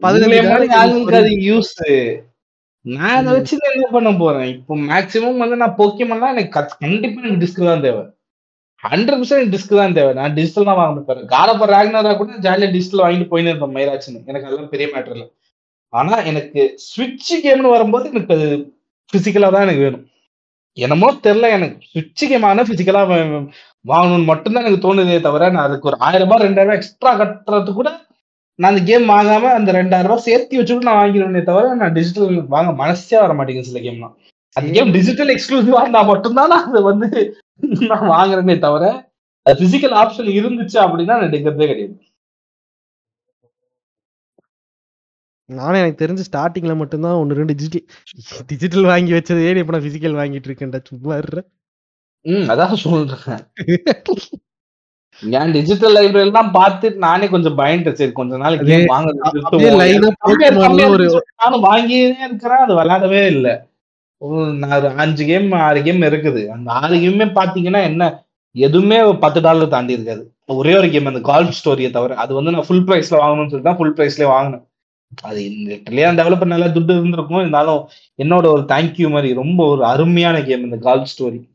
பதினஞ்சு யூஸ் நான் அதை வச்சு என்ன பண்ண போறேன்? இப்போ மேக்ஸிமம் வந்து நான் போக்கியமெல்லாம் எனக்கு கண்டிப்பா எனக்கு டிஸ்க் தான் தேவை. ஹண்ட்ரட் பர்சன்ட் டிஸ்க் தான் தேவை. நான் டிஜிட்டல் தான் வாங்க போறேன் காலப்பர் ராக்னரா கூட ஜாலியா டிஜிட்டல் வாங்கிட்டு போயின்னு இருப்பேன் மயிராச்சுன்னு எனக்கு அதெல்லாம் பெரிய மேட்டர் இல்லை. ஆனா எனக்கு ஸ்விட்ச் கேம்னு வரும்போது எனக்கு அது பிசிக்கலா தான் எனக்கு வேணும். என்னமோ தெரியல எனக்கு சுவிட்ச் கேம் ஆனா பிசிக்கலா வாங்கணும்னு மட்டும்தான் எனக்கு தோணுதே தவிர நான் அதுக்கு ஒரு ஆயிரம் ரூபாய் ரெண்டாயிரம் ரூபாய் எக்ஸ்ட்ரா கட்டுறது கூட நான் அந்த கேம் வாங்காம அந்த ரெண்டாயிரம் ரூபாய் சேர்த்து வச்சுட்டு நான் வாங்கிடுவேனே தவிர நான் டிஜிட்டல் வாங்க மனசே வர மாட்டேங்குது சில கேம்லாம் அந்த கேம் டிஜிட்டல் எக்ஸ்க்ளூசிவா இருந்தா மட்டும்தான் நான் அதை வந்து நான் வாங்குறேனே தவிர அது பிசிக்கல் ஆப்ஷன் இருந்துச்சு அப்படின்னா நான் எடுக்கிறதே கிடையாது. நானும் எனக்கு தெரிஞ்சு ஸ்டார்டிங்ல மட்டும்தான் ஒன்னு ரெண்டு டிஜிட்டல் டிஜிட்டல் வாங்கி வச்சதே இப்ப நான் பிசிக்கல் வாங்கிட்டு இருக்கேன்டா சும்மா ம். அதான் சொல்றேன். ஏன் டிஜிட்டல் லைப்ரரி எல்லாம் பார்த்துட்டு நானே கொஞ்சம் பயந்துட்டேன். சரி கொஞ்ச நாள் அதே- கேம் வாங்குறது அப்படியே நிறுத்துவோம். line ஆ எனக்கு கம்மியா இருக்கு, Pokemonல கம்மியா ஒரு- இருக்குன்னு சொல்லிட்டு நானும் வாங்கியே இருக்கிறேன். அது விளையாடவே இல்ல. அஞ்சு கேம் ஆறு கேம் இருக்குது. அந்த ஆறு கேமே பாத்தீங்கன்னா என்ன எதுவுமே பத்து டாலர் தாண்டி இருக்காது. ஒரே ஒரு கேம் அந்த கால்ஃப் ஸ்டோரியை தவிர. அது வந்து நான் ஃபுல் பிரைஸ்ல வாங்கணும்னு சொல்லிட்டு தான் ஃபுல் பிரைஸ்ல வாங்கினேன். அது இந்த டெவலப்பர் நல்லா துட்டு இருந்திருக்கும் இருந்தாலும் என்னோட ஒரு தேங்க்யூ மாதிரி ரொம்ப ஒரு அருமையான கேம் இந்த கால்ஃப் ஸ்டோரி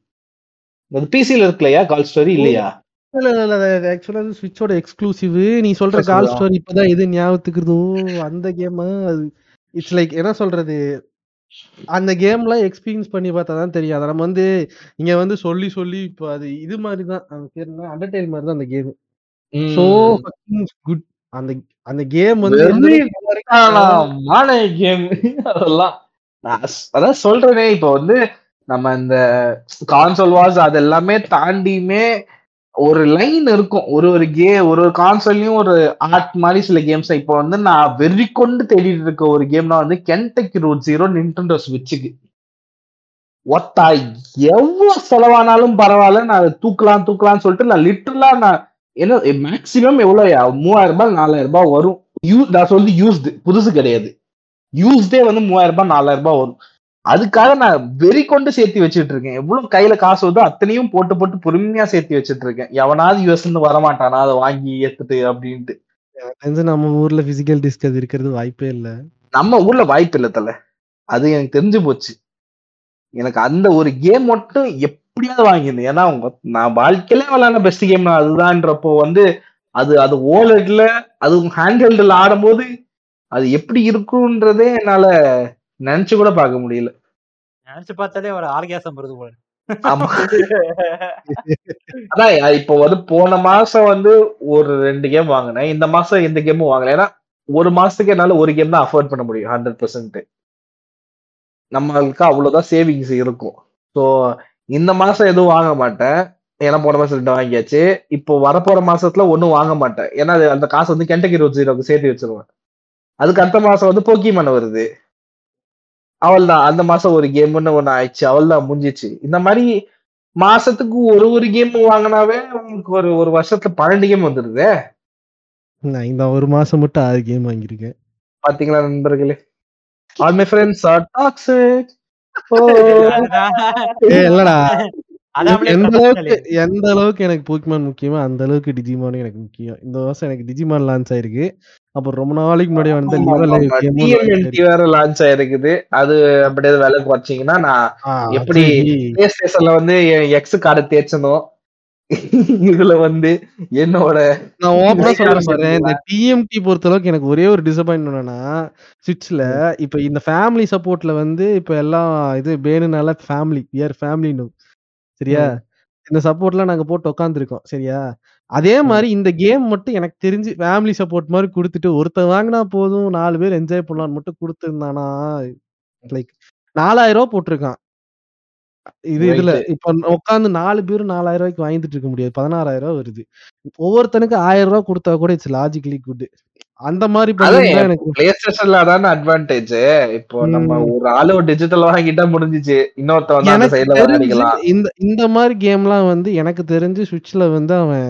அது பிசில இருக்குல்லையா? கால் ஸ்டோரி இல்லையா? இல்ல இல்ல ஆக்சுவலா அது ஸ்விட்சோட எக்ஸ்க்ளூசிவ் நீ சொல்ற கால்? ஸ்டோரி இப்பதான் எது ஞாபகத்துக்குதோ? அந்த கேம் அது இட்ஸ் லைக் என்ன சொல்றது? அந்த கேம்ல எக்ஸ்பீரியன்ஸ் பண்ணி பார்த்தா தான் தெரியும். அதை நம்ம வந்து இங்க வந்து சொல்லி சொல்லி இப்போ அது இது மாதிரி தான். அந்த பேர் அண்டர்டைல் மாதிரி தான் அந்த கேம் சோ குட் அந்த அந்த கேம் வந்து கேம் அதெல்லாம் அதான் சொல்றேனே இப்போ வந்து நம்ம இந்த கான்சோல் வாஸ் அது எல்லாமே தாண்டியுமே ஒரு லைன் இருக்கும். ஒரு ஒரு கே ஒரு ஒரு கான்சோல்லையும் ஒரு ஆர்ட் மாதிரி சில கேம்ஸ் இப்போ வந்து நான் வெறி கொண்டு தேடிட்டு இருக்க ஒரு கேம்னா வந்து கென்டக்கி ரூட் ஜீரோ நின்டெண்டோ ஸ்விட்சுக்கு ஒத்தா எவ்வளவு செலவானாலும் பரவாயில்ல நான் அதை தூக்கலாம் தூக்கலாம்னு சொல்லிட்டு நான் லிட்டரலா நான் என்ன மேக்சிமம் எவ்வளவு மூவாயிரம் ரூபாய் நாலாயிரம் ரூபாய் வரும். யூ நான் சொல்லி யூஸ்டு புதுசு கிடையாது. யூஸ்டே வந்து மூவாயிரம் ரூபாய் நாலாயிரம் ரூபாய் வரும். அதுக்காக நான் வெறி கொண்டு சேர்த்து வச்சுட்டு இருக்கேன் எவ்வளவு கையில காசு வருதோ அத்தனையும் போட்டு போட்டு பொறுமையா சேர்த்து வச்சுட்டு இருக்கேன் எவனாவது யூஎஸ் இருந்து வரமாட்டானா? அதை வாங்கி ஏத்துட்டு அப்படின்ட்டு. நம்ம ஊர்ல பிசிக்கல் டிஸ்க் அது இருக்கிறது வாய்ப்பே இல்ல. நம்ம ஊர்ல வாய்ப்பு இல்லை தல. அது எனக்கு தெரிஞ்சு போச்சு. எனக்கு அந்த ஒரு கேம் மட்டும் எப்படியாவது வாங்கியிருந்தேன். ஏன்னா அவங்க நான் வாழ்க்கையில விளையாட பெஸ்ட் கேம் அதுதான்றப்போ வந்து அது அது ஓலட்ல அது ஹேண்ட்ஹெல்டில் ஆடும்போது அது எப்படி இருக்குன்றதே என்னால நினைச்சு கூட பார்க்க முடியல. நினைச்சு பார்த்தாலே ஒரு ஆர்கியாசம் வருது போல. அதான் இப்போ வந்து போன மாசம் வந்து ஒரு ரெண்டு கேம் வாங்கினேன். இந்த மாசம் எந்த கேமும் வாங்கல. ஏன்னா ஒரு மாசத்துக்கு என்னால ஒரு கேம் தான் அஃபோர்ட் பண்ண முடியும் ஹண்ட்ரட் பெர்சன்ட் நம்மளுக்கு அவ்வளவுதான் சேவிங்ஸ் இருக்கும். ஸோ இந்த மாசம் எதுவும் வாங்க மாட்டேன். ஏன்னா போன மாசம் ரெண்டு வாங்கியாச்சு. இப்போ வரப்போற மாசத்துல ஒன்றும் வாங்க மாட்டேன். ஏன்னா அந்த காசு வந்து கெண்டக்கி ரோட் ஜீரோக்கு சேர்த்து வச்சிருவேன். அதுக்கு அடுத்த மாசம் வந்து போக்கிமன் வருது. அவள் தான் அந்த மாசம் ஒரு கேம்னு ஒண்ணு ஆயிடுச்சு அவள் தான் முடிஞ்சிச்சு. இந்த மாதிரி மாசத்துக்கு ஒரு ஒரு கேம் வாங்கினாவே உங்களுக்கு ஒரு ஒரு வருஷத்துல பன்னெண்டு கேம் வந்துருதே. நான் இந்த ஒரு மாசம் மட்டும் ஆறு கேம் வாங்கியிருக்கேன். பாத்தீங்களா நண்பர்களே? All my friends are toxic இல்லடா. எந்த. அளவுக்கு எந்த அளவுக்கு எனக்கு போக்கிமான் முக்கியமோ அந்த அளவுக்கு டிஜிமானும் எனக்கு முக்கியம். இந்த வருஷம் எனக்கு டிஜிமான் லான்ச் ஆயிருக்கு. அப்புறம் ரொம்ப நாளைக்கு முன்னாடி வந்த வேற லான்ச் ஆயிருக்குது. அது அப்படியே விலை குறைச்சிங்கன்னா நான் எப்படி வந்து எக்ஸ் கார்டு தேய்ச்சனும் இதுல வந்து என்னோட நான் ஓப்பனா சொல்றேன் பாரு. இந்த டிஎம்டி பொறுத்த அளவுக்கு எனக்கு ஒரே ஒரு டிசப்பாயின்ட் என்னன்னா சுவிட்ச்ல இப்ப இந்த ஃபேமிலி சப்போர்ட்ல வந்து இப்ப எல்லாம் இது பேனுனால ஃபேமிலி வியர் ஃபேமிலின்னு சரியா? இந்த சப்போர்ட்லாம் நாங்க போட்டு உட்காந்துருக்கோம் சரியா? அதே மாதிரி இந்த கேம் மட்டும் எனக்கு தெரிஞ்சு ஃபேமிலி சப்போர்ட் மாதிரி கொடுத்துட்டு ஒருத்தன் வாங்கினா போதும் நாலு பேர் என்ஜாய் பண்ணலாம்னு மட்டும் கொடுத்துருந்தானா லைக் நாலாயிரம் ரூபாய் போட்டிருக்கான். இது இதுல. இப்ப உட்காந்து நாலு பேரும் நாலாயிரம் ரூபாய்க்கு வாங்கிட்டு இருக்க முடியாது பதினாறாயிரம் ரூபாய் வருது. ஒவ்வொருத்தனுக்கு ஆயிரம் ரூபாய் கொடுத்தா கூட இட்ஸ் லாஜிக்கலி குட் அந்த மாதிரி பிளே ஸ்டேஷன்ல அதான அட்வான்டேஜ் இப்போ நம்ம. ஒரு ஆளு டிஜிட்டல் வாங்கிட்டா முடிஞ்சிச்சு. இன்னொருத்த வந்து அந்த எனக்கு சைடுல தெரிஞ்சு விளையாடிக்கலாம் இந்த இந்த மாதிரி கேம்லாம் வந்து எனக்கு தெரிஞ்சு சுவிட்ச்ல வந்து அவன்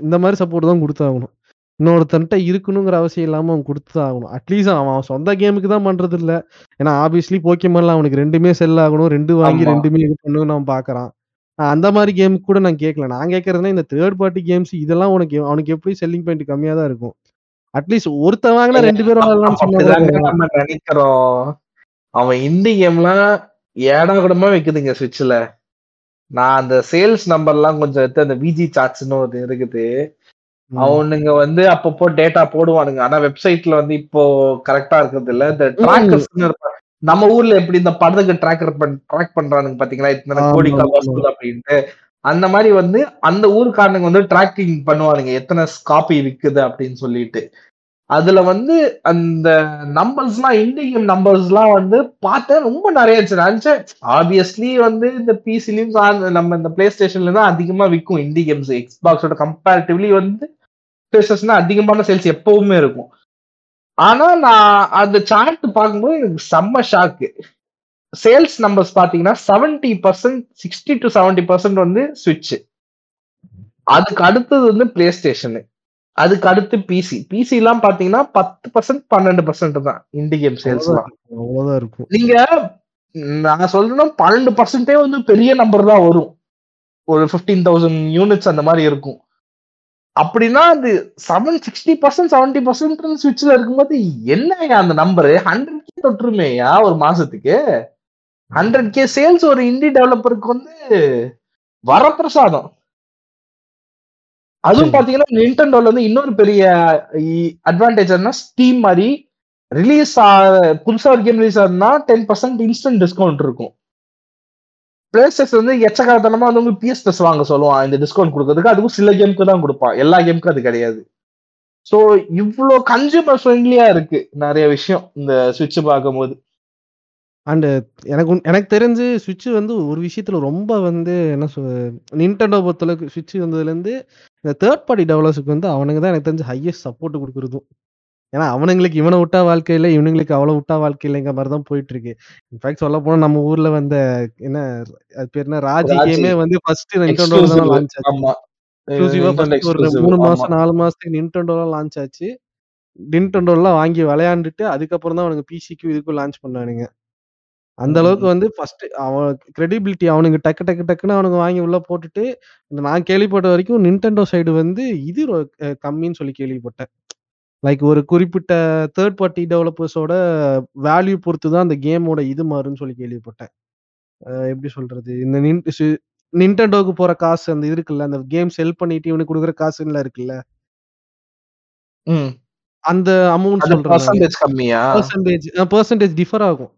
இந்த மாதிரி சப்போர்ட் தான் கொடுத்தாகணும் இன்னொருத்தன்ட்ட இருக்கணுங்கிற அவசியம் இல்லாம அவன் கொடுத்து ஆகணும். அட்லீஸ்ட் அவன் அவன் சொந்த கேமுக்கு தான் பண்றது இல்ல ஏன்னா ஆப்வியஸ்லி போக்கியமெல்லாம் அவனுக்கு ரெண்டுமே செல் ஆகணும். ரெண்டு வாங்கி. ரெண்டுமே இது பண்ணணும்னு அவன் பாக்குறான். அந்த மாதிரி கேம் கூட நான் கேட்கல நான் கேட்கறதுனா இந்த தேர்ட் பார்ட்டி கேம்ஸ் இதெல்லாம் உனக்கு அவனுக்கு எப்படி செல்லிங் பாயிண்ட் கம்மியா தான் இருக்கும். அட்லீஸ்ட் ஒருத்தன் வாங்கினா ரெண்டு பேரும் நம்ம நினைக்கிறோம். அவன் இந்தி கேம்லாம் ஏடா கூடமா வைக்குதுங்க சுவிட்ச்ல. நான் அந்த சேல்ஸ் நம்பர்லாம் கொஞ்சம் எடுத்து அந்த விஜி சார்ட்ஸ்னு ஒரு இருக்குது. அவனுங்க வந்து அப்பப்போ டேட்டா போடுவானுங்க. ஆனா வெப்சைட்ல வந்து இப்போ கரெக்டா இருக்கிறது இல்ல. இந்த ட்ராக்கர்ஸ் நம்ம ஊர்ல எப்படி இந்த படத்துக்கு ட்ராக்கர் பண் ட்ராக் பண்றானுங்க பாத்தீங்களா? இத்தனை கோடி அப்படின்ட்டு. அந்த மாதிரி வந்து அந்த ஊருக்காரனுங்க வந்து ட்ராக்கிங் பண்ணுவானுங்க. எத்தனை காப்பி விற்குது அப்படின்னு சொல்லிட்டு. அதுல வந்து அந்த நம்பர்ஸ்லாம் இண்டிகேம் நம்பர்ஸ்லாம் வந்து பார்த்தேன் ரொம்ப நிறைய இருந்துச்சு. ஆப்வியஸ்லி வந்து இந்த பிசிலையும் நம்ம இந்த பிளே ஸ்டேஷன்ல தான் அதிகமா விற்கும் இண்டி கேம்ஸ் எக்ஸ்பாக்ஸோட கம்பேரிட்டிவ்லி வந்து பிளேஸ்டேஷன் அதிகமான சேல்ஸ் எப்பவுமே இருக்கும். ஆனா நான் அந்த சார்ட் பார்க்கும்போது எனக்கு செம்ம ஷாக்கு சேல்ஸ் நம்பர்ஸ் பாத்தீங்கன்னா seventy percent sixty to seventy percent வந்து சுவிட்ச் அதுக்கு அடுத்தது வந்து பிளே ஸ்டேஷனு அதுக்கு அடுத்து பிசி பிசி எல்லாம் பாத்தீங்கன்னா பத்து பர்சன்ட் பன்னெண்டு பர்சன்ட் தான் இண்டி கேம் சேல்ஸ் அவ்வளவுதான் இருக்கும். நீங்க ம், நான் சொல்றேன் பன்னெண்டு பர்சன்டே வந்து பெரிய நம்பர் தான் வரும். ஒரு பிப்டீன் தௌசண்ட் யூனிட்ஸ் அந்த மாதிரி இருக்கும். அப்படின்னா அது seven sixty percent seventy percent சுவிட்ச்ல இருக்கும்போது என்னையா அந்த நம்பர் ஹண்ட்ரட் கே தொற்றுமேயா ஒரு மாசத்துக்கு? ஹண்ட்ரட் கே சேல்ஸ் ஒரு இண்டி டெவலப்பருக்கு வந்து வரப்பிரசாதம். அதுவும். பாத்தீங்கன்னா நிண்டன்டோல வந்து இன்னொரு பெரிய அட்வான்டேஜ் என்ன ஸ்டீம் மாதிரி ரிலீஸ் புதுசா ஒரு கேம் ரிலீஸ் ஆகுதுன்னா டென் பர்சன்ட் இன்ஸ்டன்ட் டிஸ்கவுண்ட் இருக்கும். பிளேஸ்டேஷன் வந்து எச்சக்காரத்தனமா வந்து உங்க பிஎஸ் பிளஸ் வாங்க சொல்லுவான் இந்த டிஸ்கவுண்ட் கொடுக்கறதுக்கு. அதுவும் சில கேமுக்கு தான் கொடுப்பான். எல்லா கேமுக்கும் அது கிடையாது. சோ இவ்வளோ கன்சியூமர் ஃப்ரெண்ட்லியா இருக்கு நிறைய விஷயம் இந்த சுவிட்ச் பார்க்கும்போது. அண்ட் எனக்கு உன்- எனக்கு தெரிஞ்சு சுவிட்ச் வந்து ஒரு விஷயத்துல ரொம்ப வந்து என்ன சொல் நின்டெண்டோ பொறுத்தளவுக்கு சுவிட்ச் வந்ததுலேருந்து இந்த தேர்ட் பார்ட்டி டெவலப்பர்ஸ்க்கு வந்து அவனுங்க தான் எனக்கு தெரிஞ்சு ஹையஸ்ட் சப்போர்ட் கொடுக்குறதும் ஏன்னா அவனுங்களுக்கு இவனை விட்டா வாழ்க்கை இல்லை இவனுங்களுக்கு அவளை விட்டா வாழ்க்கை இல்லைங்கிற மாதிரி தான் போயிட்டு இருக்கு இன்ஃபேக்ட் சொல்ல போனா நம்ம ஊர்ல வந்த என்ன அது பேர் என்ன ராஜி ராஜி. கேமே வந்து ஃபர்ஸ்ட் நின்டெண்டோ தான். லான்ச் ஆச்சு ஆமா எக்ஸ்க்ளூசிவா Nintendo ஃபர்ஸ்ட் ஒரு. மூணு ஆமா. மாசம் நாலு மாசத்துக்கு நின்டெண்டோல லான்ச் ஆச்சு நின்டெண்டோலாம் வாங்கி விளையாண்டுட்டு அதுக்கப்புறம் தான் அவனுக்கு பிசிக்கும் இதுக்கும் லான்ச் பண்ணானுங்க அந்த அளவுக்கு வந்து ஃபர்ஸ்ட் அவன் கிரெடிபிலிட்டி அவனுக்கு டக்கு டக்கு டக்குன்னு அவனுக்கு வாங்கி உள்ள போட்டுட்டு நான் கேள்விப்பட்ட வரைக்கும் நின்டெண்டோ சைடு வந்து இது கம்மின்னு சொல்லி கேள்விப்பட்டேன். லைக் ஒரு குறிப்பிட்ட தேர்ட் பார்ட்டி டெவலப்பர்ஸோட வேல்யூ பொறுத்து தான் அந்த கேமோட இது மாறுன்னு சொல்லி கேள்விப்பட்டேன். எப்படி சொல்றது? இந்த நின்டெண்டோக்கு போற காசு அந்த இருக்குல்ல அந்த கேம் செல் பண்ணிட்டு இவனுக்கு கொடுக்குற காசுல இருக்குல்ல. அந்த அமௌண்ட் சொல்றேன் பர்சன்டேஜ் கம்மியா? பர்சன்டேஜ் பர்சன்டேஜ் டிஃபர் ஆகும்.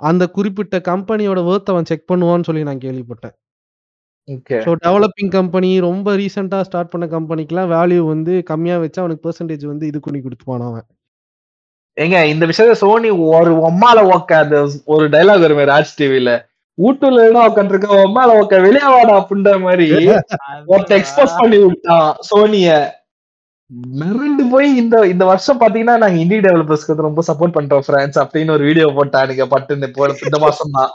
அந்த குறிப்பிட்ட கம்பெனியோட ஒர்த் அவன் செக் பண்ணுவான்னு சொல்லி நான் கேள்விப்பட்டேன். ஓகே. ஸோ டெவலப்பிங் கம்பெனி ரொம்ப ரீசெண்டாக ஸ்டார்ட் பண்ண கம்பெனிக்கெலாம் வேல்யூ வந்து கம்மியாக வச்சா அவனுக்கு பெர்சன்டேஜ் வந்து இது பண்ணி கொடுத்துப்பான் அவன். ஏங்க இந்த விஷயத்த சோனி ஒரு ஒம்மால ஓக்க அந்த ஒரு டைலாக் வருமே ராஜ் டிவில வீட்டுல இடம் உட்காந்துருக்க ஒம்மால ஓக்க வெளியே வாடா அப்படின்ற மாதிரி. ஒருத்த எக்ஸ்போஸ் பண்ணி விட்டான் சோனிய மிரண்டு போய் இந்த இந்த வருஷம் பாத்தீங்கன்னா நாங்க இண்டி டெவலப்பர்ஸ்க்கு ரொம்ப சப்போர்ட் பண்றோம் ஃப்ரெண்ட்ஸ் அப்படின்னு ஒரு வீடியோ போட்டானுங்க பட்டு இந்த இந்த மாசம் தான்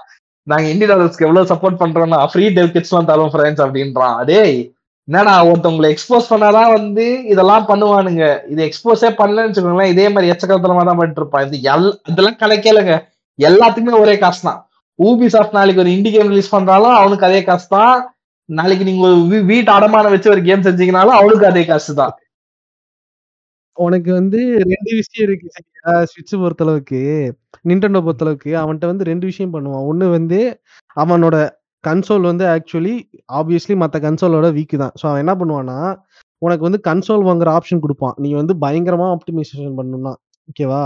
நாங்க இண்டி டெவலப்பர்ஸ்க்கு எவ்வளவு சப்போர்ட் பண்றோம்னா ஃப்ரீ டெவ் கிட்ஸ் எல்லாம் தரோம் ஃப்ரெண்ட்ஸ் அப்படின்றான். அதே என்னடா ஒருத்தவங்களை எக்ஸ்போஸ் பண்ணாதான் வந்து இதெல்லாம் பண்ணுவானுங்க. இது எக்ஸ்போஸே பண்ணலன்னு வச்சுக்கோங்களேன் இதே மாதிரி எச்சக்கலத்தனமா தான் பண்ணிட்டு இருப்பான் இது எல் இதெல்லாம் கிடைக்கலங்க எல்லாத்துக்குமே ஒரே காசு தான் ஊபி சாஃப்ட் நாளைக்கு ஒரு இண்டி கேம் ரிலீஸ் பண்றாலும் அவனுக்கு அதே காசு தான் நாளைக்கு நீங்க வீ- வீட்டு அடமானம் வச்சு ஒரு கேம் செஞ்சீங்கனாலும் அவனுக்கு அதே காசு தான் உனக்கு வந்து ரெண்டு விஷயம் இருக்கு சரியா? ஸ்விட்ச் பொறுத்தளவுக்கு நிண்டெண்டோ பொறுத்தளவுக்கு அவன்கிட்ட வந்து ரெண்டு விஷயம் பண்ணுவான். ஒன்று வந்து அவனோட கன்சோல் வந்து ஆக்சுவலி ஆப்வியஸ்லி மற்ற கன்சோலோட வீக் தான். ஸோ அவன் என்ன பண்ணுவான்னா உனக்கு வந்து கன்சோல் வாங்குற ஆப்ஷன் கொடுப்பான். நீ வந்து பயங்கரமா ஆப்டிமைசேஷன் பண்ணணும்னா ஓகேவா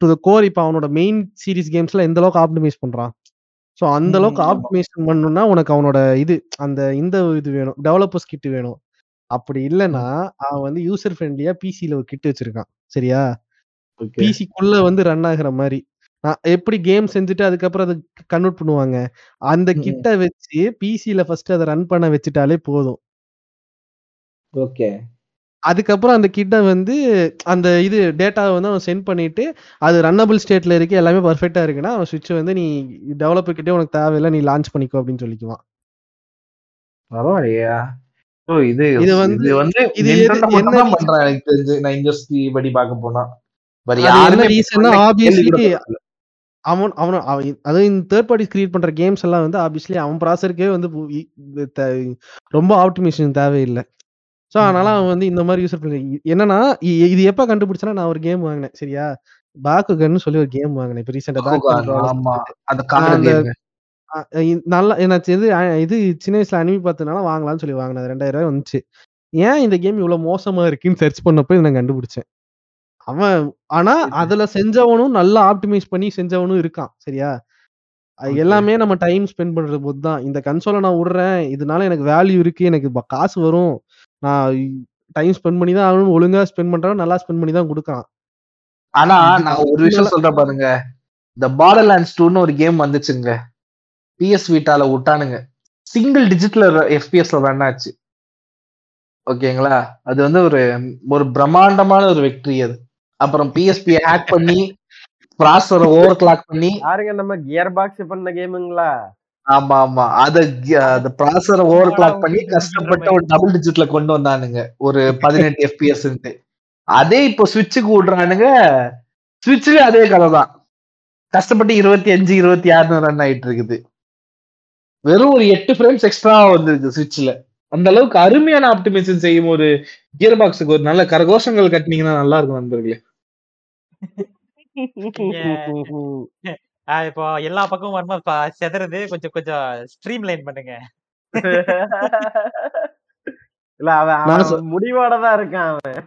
டு த கோர் இப்போ அவனோட மெயின் சீரிஸ் கேம்ஸ்ல எந்த அளவுக்கு ஆப்டிமைஸ் பண்றான்? ஸோ அந்த ம், அளவுக்கு ஆமா. ஆப்டிமைசேஷன் பண்ணணும்னா உனக்கு அவனோட இது அந்த இந்த இது வேணும். டெவலப்பர்ஸ் கிட் வேணும். அப்படி இல்லைன்னா அவன் வந்து யூசர் ஃப்ரெண்ட்லியா பிசில ஒரு கிட் வச்சிருக்கான். சரியா? பிசிக்குள்ள வந்து ரன் ஆகுற மாதிரி. நான் எப்படி கேம் செஞ்சுட்டு அதுக்கப்புறம் அதை கன்வெர்ட் பண்ணுவாங்க? அந்த. கிட்ட வச்சு பிசில ஃபர்ஸ்ட் அதை ரன் பண்ண வச்சுட்டாலே போதும். ஓகே. அதுக்கப்புறம் அந்த கிட்ட வந்து அந்த இது டேட்டாவை வந்து அவன் சென்ட் பண்ணிட்டு அது ரன்னபிள் ஸ்டேட்ல இருக்கு எல்லாமே பர்ஃபெக்டா இருக்குன்னா அவன் சுவிட்ச் வந்து நீ டெவலப்பர் கிட்டே உனக்கு தேவையில்லை நீ லான்ச் பண்ணிக்கோ அப்படின்னு சொல்லிக்குவான். பரவாயில்லையா. இது வந்து- இது என்ன பண்றான் எனக்கு தெரிஞ்சு. நான் இண்டஸ்ட்ரி படி பார்க்க போனா. வேற அது என்ன யாருமே ரீசன்னா கேள்வி ஆப்வியஸ்லி கூட படல. அவன் அவன் அவன் அதுவும் இந்த தேர்ட் பார்ட்டிஸ் கிரியேட் பண்ற கேம்ஸ் எல்லாம் வந்து ஆப்வியஸ்லி அவன் ப்ராசருக்கே வந்து ரொம்ப ஆப்டிமேஷன் தேவையில்லை. ஸோ அதனால அவன் வந்து இந்த மாதிரி பண்ணி என்னன்னா இது எப்ப கண்டுபிடிச்சனா நான் ஒரு கேம் வாங்கினேன் சரியா? பாக்குகன்னு சொல்லி ஒரு கேம் வாங்கினேன் இப்போ ரீசெண்டா நல்லா எனக்கு இது அ- இது சின்ன வயசுல அனிமி பார்த்ததுனால வாங்கலாம்னு சொல்லி வாங்கினது ரெண்டாயிரம் ரூபாய் வந்துச்சு. ஏன் இந்த கேம் இவ்வளவு மோசமா இருக்குன்னு சர்ச் பண்ணப்போ இதை நான் கண்டுபிடிச்சேன். அவன் ஆனா அதுல செஞ்சவனும் நல்லா ஆப்டிமைஸ் பண்ணி செஞ்சவனும் இருக்கான். சரியா? அது. எல்லாமே நம்ம டைம் ஸ்பெண்ட் பண்றது போது தான். இந்த கன்சோலை நான் விடுறேன். இதனால எனக்கு வேல்யூ இருக்கு. எனக்கு ப- காசு வரும். நான் டைம் ஸ்பெண்ட் பண்ணி தான் ஆகணும் ஒழுங்கா ஸ்பெண்ட் பண்றவன் நல்லா ஸ்பெண்ட் பண்ணி தான் கொடுக்கான் ஆனா நான் ஒரு விஷயம் சொல்றேன் பாருங்க. இந்த பார்டர் லேண்ட்ஸ் டூன்னு ஒரு கேம் வந்துச்சுங்க. பிஎஸ் வீட்டால விட்டானுங்க. சிங்கிள் டிஜிட்ல எஃபிஎஸ்ல ரன் ஆச்சு. ஓகேங்களா? அது வந்து ஒரு ஒரு பிரம்மாண்டமான ஒரு வெற்றி அது. அப்புறம் பிஎஸ்பி ஹேக் பண்ணி ப்ராசரை ஓவர் கிளாக் பண்ணி. யாருங்க நம்ம கியர் பாக்ஸ் பண்ண கேமுங்களா ஆமா ஆமா. அத அந்த ப்ராசரை ஓவர் கிளாக் பண்ணி கஷ்டப்பட்டு ஒரு டபுள் டிஜிட்ல கொண்டு வந்தானுங்க. ஒரு பதினெட்டு எஃபிஎஸ் அதே இப்போ சுவிட்சுக்கு விடுறானுங்க. சுவிட்ச்லயும் அதே கதை தான் கஷ்டப்பட்டு இருபத்தி அஞ்சு இருபத்தி ஆறுனு ரன் ஆயிட்டு இருக்குது. வெறும் ஒரு எட்டு ஃப்ரேம்ஸ் எக்ஸ்ட்ரா வந்திருக்கு சுவிட்ச்ல அந்த அளவுக்கு அருமையான ஆப்டிமைசேஷன் செய்யும் ஒரு கியர் பாக்ஸுக்கு ஒரு நல்ல கரகோஷங்கள் கட்டினீங்கன்னா நல்லா இருக்கும் நண்பர்களே. இப்போ எல்லா பக்கமும் வரும்போது செதறுது கொஞ்சம் கொஞ்சம் ஸ்ட்ரீம் லைன் பண்ணுங்க. இல்ல அவன் முடிவோட தான் இருக்கான் அவன்.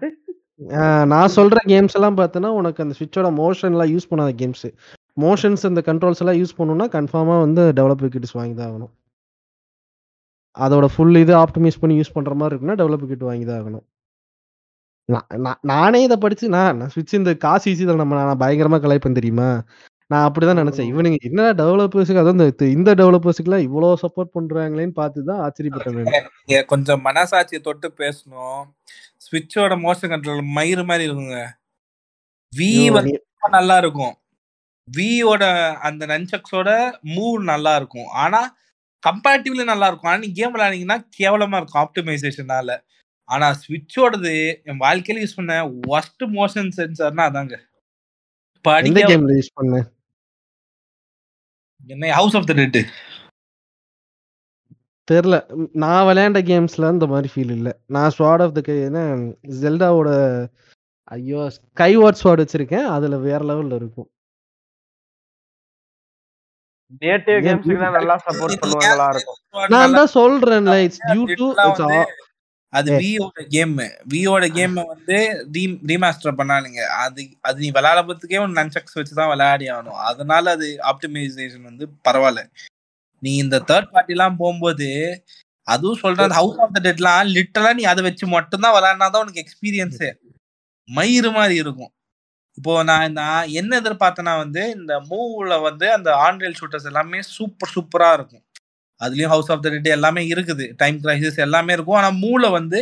நான் சொல்ற கேம்ஸ் எல்லாம் பார்த்தோன்னா உனக்கு அந்த சுவிட்சோட மோஷன் எல்லாம் யூஸ் பண்ணாத கேம்ஸ் மோஷன்ஸ் அந்த கண்ட்ரோல்ஸ் எல்லாம் யூஸ் பண்ணணும்னா கன்ஃபார்மா வந்து டெவலப்பர் கிட்ஸ் வாங்கி தான் ஆகணும். அதோட ஃபுல் இது ஆப்டிமைஸ் பண்ணி யூஸ் பண்ற மாதிரி இருக்குன்னா டெவலப்பர் கிட் வாங்கி தான் ஆகணும். நான் இதை படிச்சு நான் சுவிட்ச் இந்த காசு ஈஸி தான் நம்ம நான் பயங்கரமா கலாய்ப்பேன் தெரியுமா? நான் அப்படிதான் நினைச்சேன். இவனுங்க என்ன டெவலப்பர்ஸுக்கு அதான் இந்த இந்த டெவலப்பர்ஸுக்குலாம் இவ்வளோ சப்போர்ட் பண்றாங்களேன்னு பார்த்து தான் ஆச்சரியப்பட்டேன் கொஞ்சம் மனசாட்சியை தொட்டு பேசணும். ஸ்விட்சோட மோஷன் கண்ட்ரோல் மயிறு மாதிரி இருக்குங்க. வி நல்லா இருக்கும். வியோட அந்த நன்சக்ஸோட மூவ் நல்லா இருக்கும் ஆனா கம்பேரிட்டிவ்லி நல்லா இருக்கும் ஆனா நீ கேம் விளையாடிங்கன்னா கேவலமா இருக்கும் ஆப்டிமைசேஷனால ஆனா ஸ்விட்சோடது என் வாழ்க்கையில யூஸ் பண்ண ஒஸ்ட் மோஷன் சென்சார்னா அதாங்க. எந்த படிக்க கேம்ல யூஸ் பண்ண? என்ன ஹவுஸ் ஆஃப் த டெட் தெரில. நான் விளையாண்ட கேம்ஸ்ல இந்த மாதிரி ஃபீல் இல்ல. நான் ஸ்வாட் ஆஃப் த என்ன ஜெல்டாவோட ஐயோ ஸ்கை வாட் ஸ்வாட் வச்சிருக்கேன். அதுல வேற லெவல்ல இருக்கும். நேட்டிவ் கேம்ஸ்க்கு தான் நல்லா சப்போர்ட் பண்ணுவாங்களா இருக்கும். நான் தான் சொல்றேன்ல இட்ஸ் டியூ டு இட்ஸ் அது. வியோட கேம் வியோட கேம் வந்து ரீமாஸ்டர் பண்ணானுங்க அது அது நீ விளையாடுறதுக்கே ஒரு நன்சக்ஸ் வச்சு தான் விளையாடி ஆகணும். அதனால அது ஆப்டிமைசேஷன் வந்து பரவாயில்ல. நீ இந்த தேர்ட் பார்ட்டி எல்லாம் போகும்போது அதுவும் சொல்றேன் ஹவுஸ் ஆஃப் த டெட்லாம் லிட்டரலா நீ அதை வச்சு மட்டும்தான் விளையாடினாதான் உனக்கு எக்ஸ்பீரியன்ஸே மயிறு மாதிரி இருக்கும். இப்போ நான் நான் என்ன எதிர்பார்த்தேன்னா வந்து இந்த மூவ்ல வந்து அந்த ஆன்ரியல் ஷூட்டர்ஸ் எல்லாமே சூப்பர் சூப்பரா இருக்கும். அதுலயும் ஹவுஸ் ஆஃப் த டெட் எல்லாமே இருக்குது. டைம் கிரைசிஸ் எல்லாமே இருக்கும். ஆனா மூல வந்து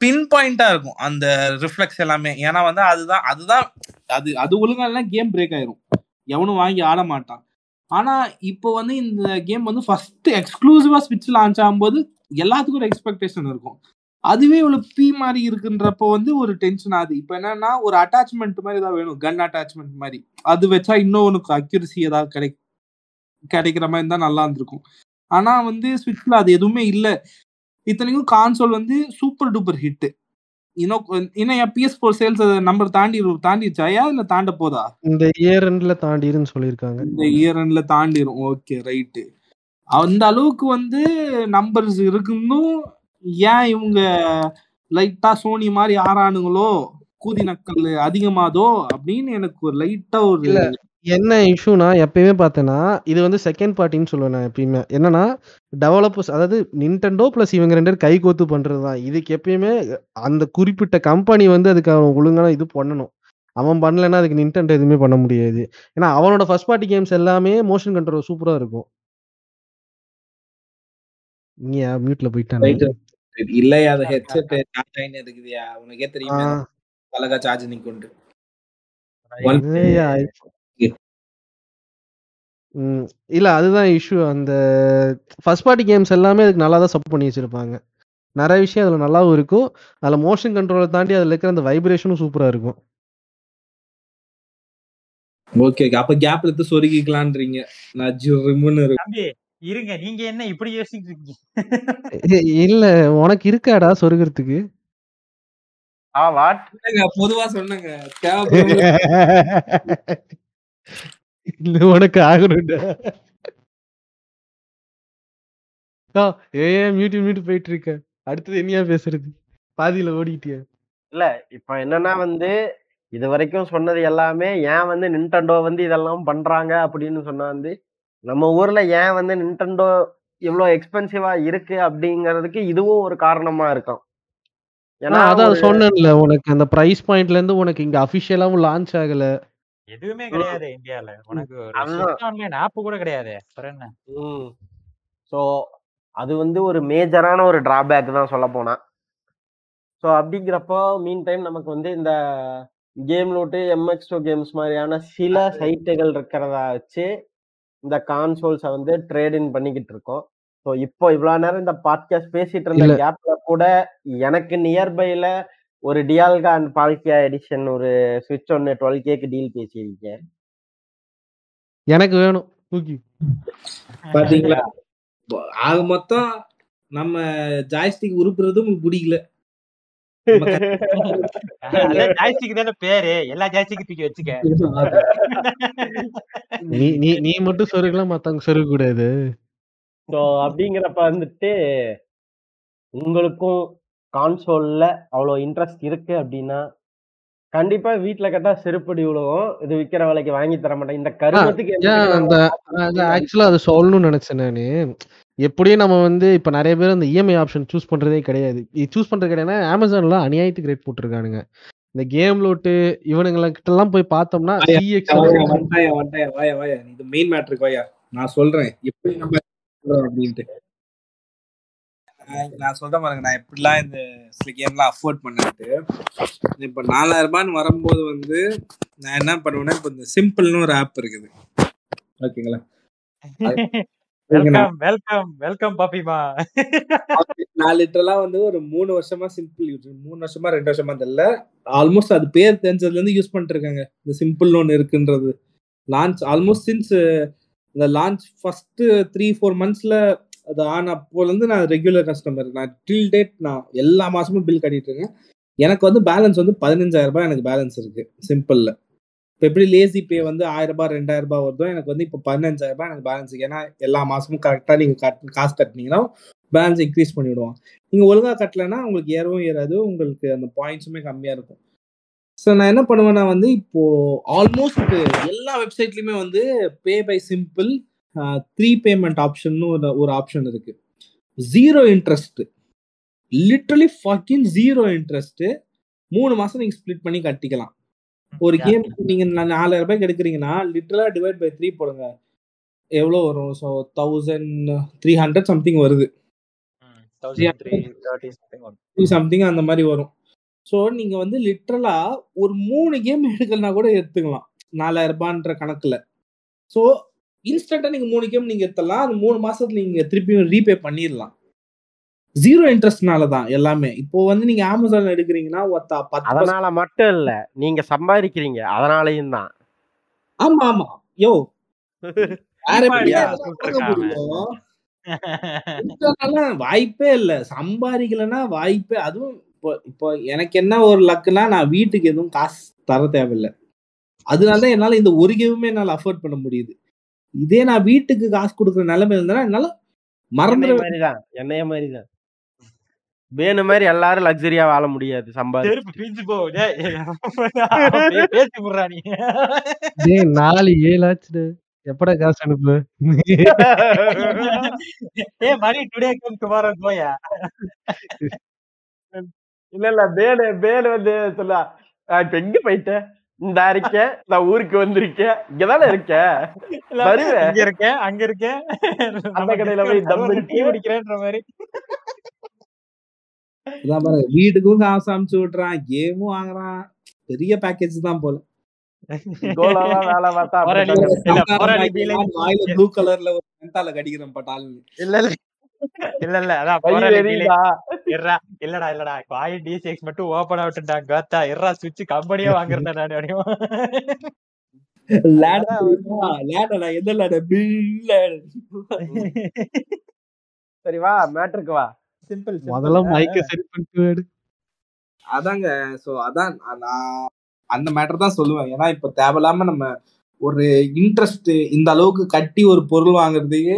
பின் பாயிண்டா இருக்கும். அந்த ரிஃப்ளெக்ஸ் எல்லாமே. ஏன்னா வந்து அதுதான் அதுதான் அது அது ஒழுங்கா கேம் பிரேக் ஆயிரும். எவனும் வாங்கி ஆட மாட்டான். ஆனா இப்போ வந்து இந்த கேம் வந்து ஃபர்ஸ்ட் எக்ஸ்க்ளூசிவா ஸ்விட்ச் லான்ச் ஆகும்போது எல்லாத்துக்கும் ஒரு எக்ஸ்பெக்டேஷன் இருக்கும். அதுவே இவ்வளவு பி மாதிரி இருக்குன்றப்போ வந்து ஒரு டென்ஷன் ஆகுது இப்போ என்னன்னா ஒரு அட்டாச்மெண்ட் மாதிரி ஏதாவது வேணும் கன் அட்டாச்மெண்ட் மாதிரி. அது வச்சா இன்னும் உனக்கு அக்யூரசி ஏதாவது கிடை கிடைக்கிற மாதிரி இருந்தா நல்லா இருந்திருக்கும். ஆனா வந்து ஸ்விட்ச்ல அது எதுவுமே இல்ல. இத்தனைக்கும் கான்சோல் வந்து சூப்பர் டூப்பர் ஹிட் இன்னும் இன்னும் பிஎஸ் ஃபோர் சேல்ஸ் நம்பர் தாண்டி தாண்டிச்சாயா இல்ல தாண்ட போதா? இந்த இயர் எண்ட்ல சொல்லியிருக்காங்க. இந்த இயர் எண்ட்ல தாண்டிரும். ஓகே ரைட்டு அந்த அளவுக்கு வந்து நம்பர்ஸ் இருந்தும் ஏன் இவங்க லைட்டா சோனி மாதிரி ஆறானுங்களோ? கூதி நக்கல் அதிகமாதோ? அப்படின்னு எனக்கு ஒரு லைட்டா ஒரு இல்ல. என்ன இஷ்யூனா எப்பயுமே பார்த்தேன்னா இது வந்து செகண்ட் பார்ட்டின்னு சொல்லுவேன் நான் எப்பயுமே. என்னன்னா டெவலப்பர்ஸ் அதாவது நின்டெண்டோ ப்ளஸ் இவங்க ரெண்டு பேரும் கை கோத்து பண்றது தான் இதுக்கு எப்பயுமே அந்த குறிப்பிட்ட கம்பெனி வந்து அதுக்கு அவன் ஒழுங்கான இது பண்ணணும். அவன் பண்ணலைன்னா அதுக்கு நின்டெண்டோ எதுவுமே பண்ண முடியாது. ஏன்னா அவனோட ஃபர்ஸ்ட் பார்ட்டி கேம்ஸ் எல்லாமே மோஷன் கண்ட்ரோல் சூப்பரா இருக்கும். நீ மியூட்ல போயிட்டானே. இல்லையா? அது ஹெட்செட் சார்ஜ் ஆயின்னு இருக்குதுயா? உனக்கே தெரியுமே. அழகா சார்ஜ் நிக்கொண்டு இல்ல அதுதான் இஷ்யூ அந்த ஃபர்ஸ்ட் பார்ட்டி கேம்ஸ் எல்லாமே அதுக்கு நல்லா தான் சப்போர்ட் பண்ணி வச்சிருப்பாங்க. நிறைய விஷயம் அதுல நல்லாவும் இருக்கும். அதுல மோஷன் கண்ட்ரோலை தாண்டி அதுல இருக்கிற அந்த வைப்ரேஷனும் சூப்பரா இருக்கும். ஓகே அப்ப கேப் எடுத்து சொருகிக்கலான்றீங்க நான் ஜிம்முன்னு இருக்கும் தம்பி இருங்க. நீங்க என்ன இப்படி யோசிச்சுட்டு இருக்கீங்க? இல்ல. உனக்கு இருக்காடா சொருகிறதுக்கு? ஆ வாட் பொதுவா சொன்னேங்க இல்ல உனக்கு ஆகணும்டா. ஏன் மியூட் மியூட் போயிட்டு இருக்க அடுத்தது என்னையா பேசுறது. பாதியில ஓடிட்டியா? இல்ல இப்ப என்னன்னா வந்து இது வரைக்கும் சொன்னது எல்லாமே ஏன் வந்து நின்டெண்டோ வந்து இதெல்லாம் பண்றாங்க அப்படின்னு சொன்னா வந்து நம்ம ஊர்ல ஏன் வந்து நின்டெண்டோ இவ்வளவு எக்ஸ்பென்சிவா இருக்கு அப்படிங்கிறதுக்கு இதுவும் ஒரு காரணமா இருக்கும். ஏன்னா அதான் சொன்னேன்ல உனக்கு அந்த பிரைஸ் பாயிண்ட்ல இருந்து உனக்கு இங்க அபிஷியலாவும் லான்ச் ஆகல. எதுவுமே கிடையாது இந்தியால. உனக்கு. ஆன்லைன் ஆப் கூட கிடையாது என்ன? ஸோ அது வந்து ஒரு மேஜரான ஒரு டிராபேக் தான் சொல்ல போனா. ஸோ அப்படிங்கிறப்போ மீன் டைம் நமக்கு வந்து இந்த game load MX two games மாதிரியான சில சைட்டுகள் இருக்கிறதா வச்சு இந்த கான்சோல்ஸை வந்து ட்ரேட் இன் பண்ணிக்கிட்டு இருக்கோம். ஸோ இப்போ இவ்வளோ நேரம் இந்த பாட்காஸ்ட் பேசிட்டு இருந்த. கேப்ல கூட எனக்கு நியர்பைல ஒரு டியால்கா அண்ட் பால்கியா எடிஷன் ஒரு ஸ்விட்ச் ஒன்று டுவெல் கேக்கு டீல் பேசியிருக்கேன். எனக்கு வேணும். தூக்கி. பாத்தீங்களா? ஆக மொத்தம் நம்ம ஜாய்ஸ்டிக் உருப்புறது உங்களுக்கு பிடிக்கல. பேரு. எல்லா ஜாய்ஸ்டிக்கும் தூக்கி வச்சுக்க. நீ நீ நீ மட்டும் சொருக்கலாம் மத்தவங்க சொருக கூடாது ஸோ அப்படிங்கிறப்ப வந்துட்டு உங்களுக்கும் கான்சோல்ல அவ்வளோ இன்ட்ரெஸ்ட் இருக்கு அப்படின்னா கண்டிப்பா வீட்ல கேட்டா செருப்படி விழுவும் இது விக்கிற விலைக்கு வாங்கி தர மாட்டேன் இந்த கருமத்துக்கு ஆக்சுவலா அது சொல்லணும்னு நினைச்சேன் நானு. எப்படியும் நம்ம வந்து இப்ப நிறைய பேர் அந்த இஎம்ஐ ஆப்ஷன் சூஸ் பண்றதே கிடையாது. சூஸ் பண்றது கிடையாதுன்னா அமேசான்ல அநியாயத்துக்கு ரேட் போட்டிருக்கானுங்க. இந்த கேம் லோட்டு இவனுங்கள கிட்ட எல்லாம் போய் பார்த்தோம்னா வாயா. இது மெயின் மேட்ருக்கு வாயா. நான் சொல்றேன். எப்படி நம்ம அப்படின்ட்டு. நான் சொல்றேன் பாருங்க. நான் எப்படிலாம் இந்த சில கேம்லாம் அஃபோர்ட் பண்ணிட்டு இப்ப நாலாயிரம் ரூபான்னு வரும்போது வந்து நான் என்ன பண்ணுவேன்னா இப்ப இந்த சிம்பிள்னு ஒரு ஆப் இருக்குது. ஓகேங்களா? Welcome welcome welcome பாப்பிமா. நான் லிட்டரலா வந்து ஒரு மூணு வருஷமா சிம்பிள் யூஸ் மூணு வருஷமா ரெண்டு வருஷமா தெரியல. ஆல்மோஸ்ட் அது பேர் தெரிஞ்சதுல இருந்து யூஸ் பண்ணிட்டு இருக்காங்க. இந்த சிம்பிள் ஒன்று இருக்குன்றது. லான்ச் ஆல்மோஸ்ட் சின்ஸ் இந்த லான்ச் ஃபர்ஸ்ட் த்ரீ ஃபோர் மந்த்ஸ்ல அது ஆன் அப்போல இருந்து நான் ரெகுலர் கஸ்டமர் நான் டில் டேட் நான் எல்லா மாசமும் பில் கட்டிட்டு இருக்கேன். எனக்கு வந்து பேலன்ஸ் வந்து பதினஞ்சாயிரம் ரூபாய் எனக்கு பேலன்ஸ் இருக்கு சிம்பிள்ல இப்போ எப்படி லேசி பே வந்து ஆயிரம் ரூபாய் ரெண்டாயிரம் ரூபாய் வருதோ எனக்கு வந்து இப்போ பதினஞ்சாயிரம் ரூபாய் எனக்கு பேலன்ஸ் ஏன்னா எல்லா மாசமும் கரெக்டாக நீங்கள் கட் காசு கட்டினீங்கன்னா பேலன்ஸ் இன்க்ரீஸ் பண்ணிவிடுவோம் நீங்கள் ஒழுங்கா கட்டலைன்னா உங்களுக்கு ஏறவும் ஏறாது. உங்களுக்கு அந்த பாயிண்ட்ஸுமே கம்மியாக இருக்கும். ஸோ நான் என்ன பண்ணுவேன்னா வந்து இப்போது ஆல்மோஸ்ட் எல்லா வெப்சைட்லேயுமே வந்து pay by simple three payment option ஒரு ஒரு ஆப்ஷன் இருக்குது zero interest literally fucking zero interest மூணு மாதம் நீங்கள் ஸ்ப்ளிட் பண்ணி கட்டிக்கலாம். ஒரு கேம் நீங்க நாலாயிரம் ரூபாய்க்கு எடுக்கிறீங்கன்னா லிட்டரலா டிவைட் பை த்ரீ போடுங்க. எவ்வளோ வரும்? So thousand three hundred something வருது. த்ரீ சம்திங் அந்த மாதிரி வரும். ஸோ நீங்க வந்து லிட்ரலா ஒரு மூணு கேம் எடுக்கலனா கூட எடுத்துக்கலாம். நாலாயிரம் ரூபான்ற கணக்குல. ஸோ இன்ஸ்டன்டா நீங்க மூணு கேம் நீங்க எடுத்தலாம் அது மூணு மாசத்துல நீங்க திருப்பியும் ரீபே பண்ணிடலாம். ஜீரோ இன்ட்ரெஸ்ட்னால தான் எல்லாமே. இப்போ வந்து நீங்க அமேசான்ல எடுக்கிறீங்கன்னா ஒத்தா பத்து அதனால மட்டும் இல்ல. நீங்க சம்பாதிக்கிறீங்க. அதனாலயும் தான். ஆமா ஆமா. யோ. வாய்ப்பே இல்ல. சம்பாதிக்கலன்னா வாய்ப்பே. அதுவும் இப்போ இப்போ எனக்கு என்ன ஒரு லக்குனா நான் வீட்டுக்கு எதுவும் காசு தர தேவையில்ல. அதனாலதான் என்னால இந்த ஒரு கேமுமே என்னால அஃபோர்ட் பண்ண முடியுது. இதே நான் வீட்டுக்கு காசு கொடுக்குற நிலைமை இருந்தா என்னால மறந்துட மாதிரிதான். என்னைய மாதிரிதான். வேணு மாதிரி எல்லாரும் லக்ஸரியா வாழ முடியாது சம்பாதி நாலு ஏழு ஆச்சுடு. எப்படா காசு அனுப்பு? ஏ மணி டுடே கம் டுமாரோ கோயா இல்ல இல்ல பேனு பேனு வந்து சொல்ல இப்ப எங்க போயிட்டேன் இந்த இருக்கேன் நான் ஊருக்கு வந்திருக்கேன் இங்கதானே இருக்கேன் வருவேன். இங்க இருக்கேன் அங்க இருக்கேன். அந்த கடையில போய் தம் டீ இருக்கு. குடிக்கிறேன்ற மாதிரி. பாருங்க வீட்டுக்கும் காசு அமுச்சு விட்டுறான் கேமும் வாங்குறான். பெரிய பேக்கேஜ் தான் போல. ப்ளூ கலர்ல ஒரு மென்டால கடிக்கிறேன் பட்டால் இல்ல. இல்ல இல்ல. இல்ல அதான் இல்லடா இல்லடா. காய் டிசிஎக்ஸ் மட்டும் ஓபன் ஆகட்டும்டா கோத்தா இருடா சுவிட்ச் கம்பெனியே வாங்குறேன் நான். அப்படியும் லேடா லேடா எந்த லேட பில் சரி வா மேட்ருக்கு வா. சிம்பிள் முதல்ல மைக்க சரி பண்ணிட்டு. அதாங்க. சோ அதான். நான் அந்த மேட்டர் தான் சொல்லுவேன். ஏன்னா இப்ப தேவையில்லாம நம்ம ஒரு இன்ட்ரெஸ்ட் இந்த அளவுக்கு கட்டி ஒரு பொருள் வாங்குறதுக்கு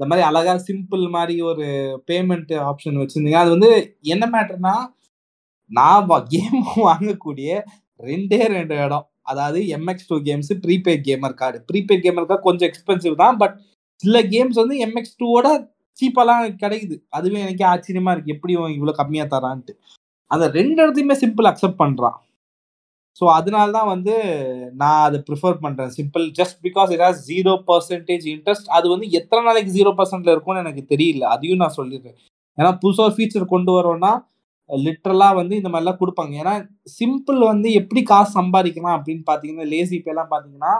இந்த மாதிரி அழகா சிம்பிள் மாதிரி ஒரு பேமெண்ட் ஆப்ஷன் வச்சிருந்தீங்க. அது வந்து என்ன மேட்டர்னா நான் கேம் வாங்கக்கூடிய ரெண்டே ரெண்டு இடம். அதாவது MX two games prepaid gamer card prepaid gamer card கொஞ்சம் எக்ஸ்பென்சிவ் தான் பட் சில கேம்ஸ் வந்து எம்எக்ஸ் டூவோட சீப்பெல்லாம் கிடைக்குது. அதுவே எனக்கே ஆச்சரியமா இருக்கு. எப்படி இவ்வளோ கம்மியாக கம்மியா தரான்ட்டு. அந்த ரெண்டு இடத்தையுமே சிம்பிள் அக்செப்ட் பண்றான். ஸோ அதனால தான் வந்து நான் அதை ப்ரிஃபர் பண்ணுறேன் simple just because it has zero percentage interest அது வந்து எத்தனை நாளைக்கு ஜீரோ பர்சன்ட்ல இருக்கும்னு எனக்கு தெரியல. அதையும் நான் சொல்லிடுறேன். ஏன்னா புதுசாக ஒரு ஃபீச்சர் கொண்டு வரோம்னா லிட்ரலாக வந்து இந்த மாதிரிலாம் கொடுப்பாங்க. ஏன்னா சிம்பிள் வந்து எப்படி காசு சம்பாதிக்கலாம் அப்படின்னு பார்த்தீங்கன்னா லேசி பேலாம் பார்த்தீங்கன்னா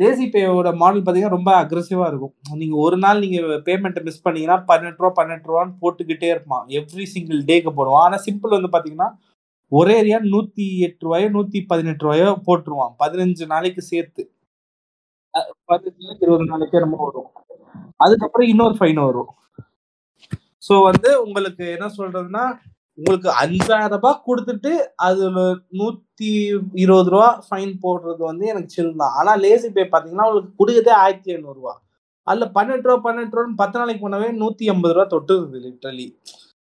லேசி பேயோட மாடல் பார்த்தீங்கன்னா ரொம்ப அக்ரெசிவாக இருக்கும். நீங்கள் ஒரு நாள் நீங்கள் பேமெண்ட்டை மிஸ் பண்ணீங்கன்னா பன்னெண்டு ரூபா பன்னெண்டு ரூபான்னு போட்டுக்கிட்டே இருப்பான். எவ்ரி சிங்கிள் டேக்கு போடுவான். ஆனால் சிம்பிள் வந்து பார்த்தீங்கன்னா ஒரே ஏரியா நூற்றி எட்டு ரூபாயோ நூற்றி பதினெட்டு ரூபாயோ போட்டுருவான். பதினஞ்சு நாளைக்கு சேர்த்து. பதினஞ்சு நாளைக்கு இருபது நாளைக்கே ரொம்ப வரும். அதுக்கப்புறம் இன்னொரு ஃபைன் வரும். ஸோ வந்து உங்களுக்கு என்ன சொல்றதுன்னா உங்களுக்கு அஞ்சாயிரம் ரூபாய் கொடுத்துட்டு அதுல நூத்தி இருபது ரூபா ஃபைன் போடுறது வந்து எனக்கு சில் தான். ஆனா லேசி பே பாத்தீங்கன்னா உங்களுக்கு கொடுக்குறதே ஆயிரத்தி ஐநூறு ரூபா. அதுல பன்னெண்டு ரூபா பன்னெண்டு ரூபான்னு பத்து நாளைக்கு பண்ணவே நூத்தி எண்பது ரூபா தொட்டுருது லிட்டரலி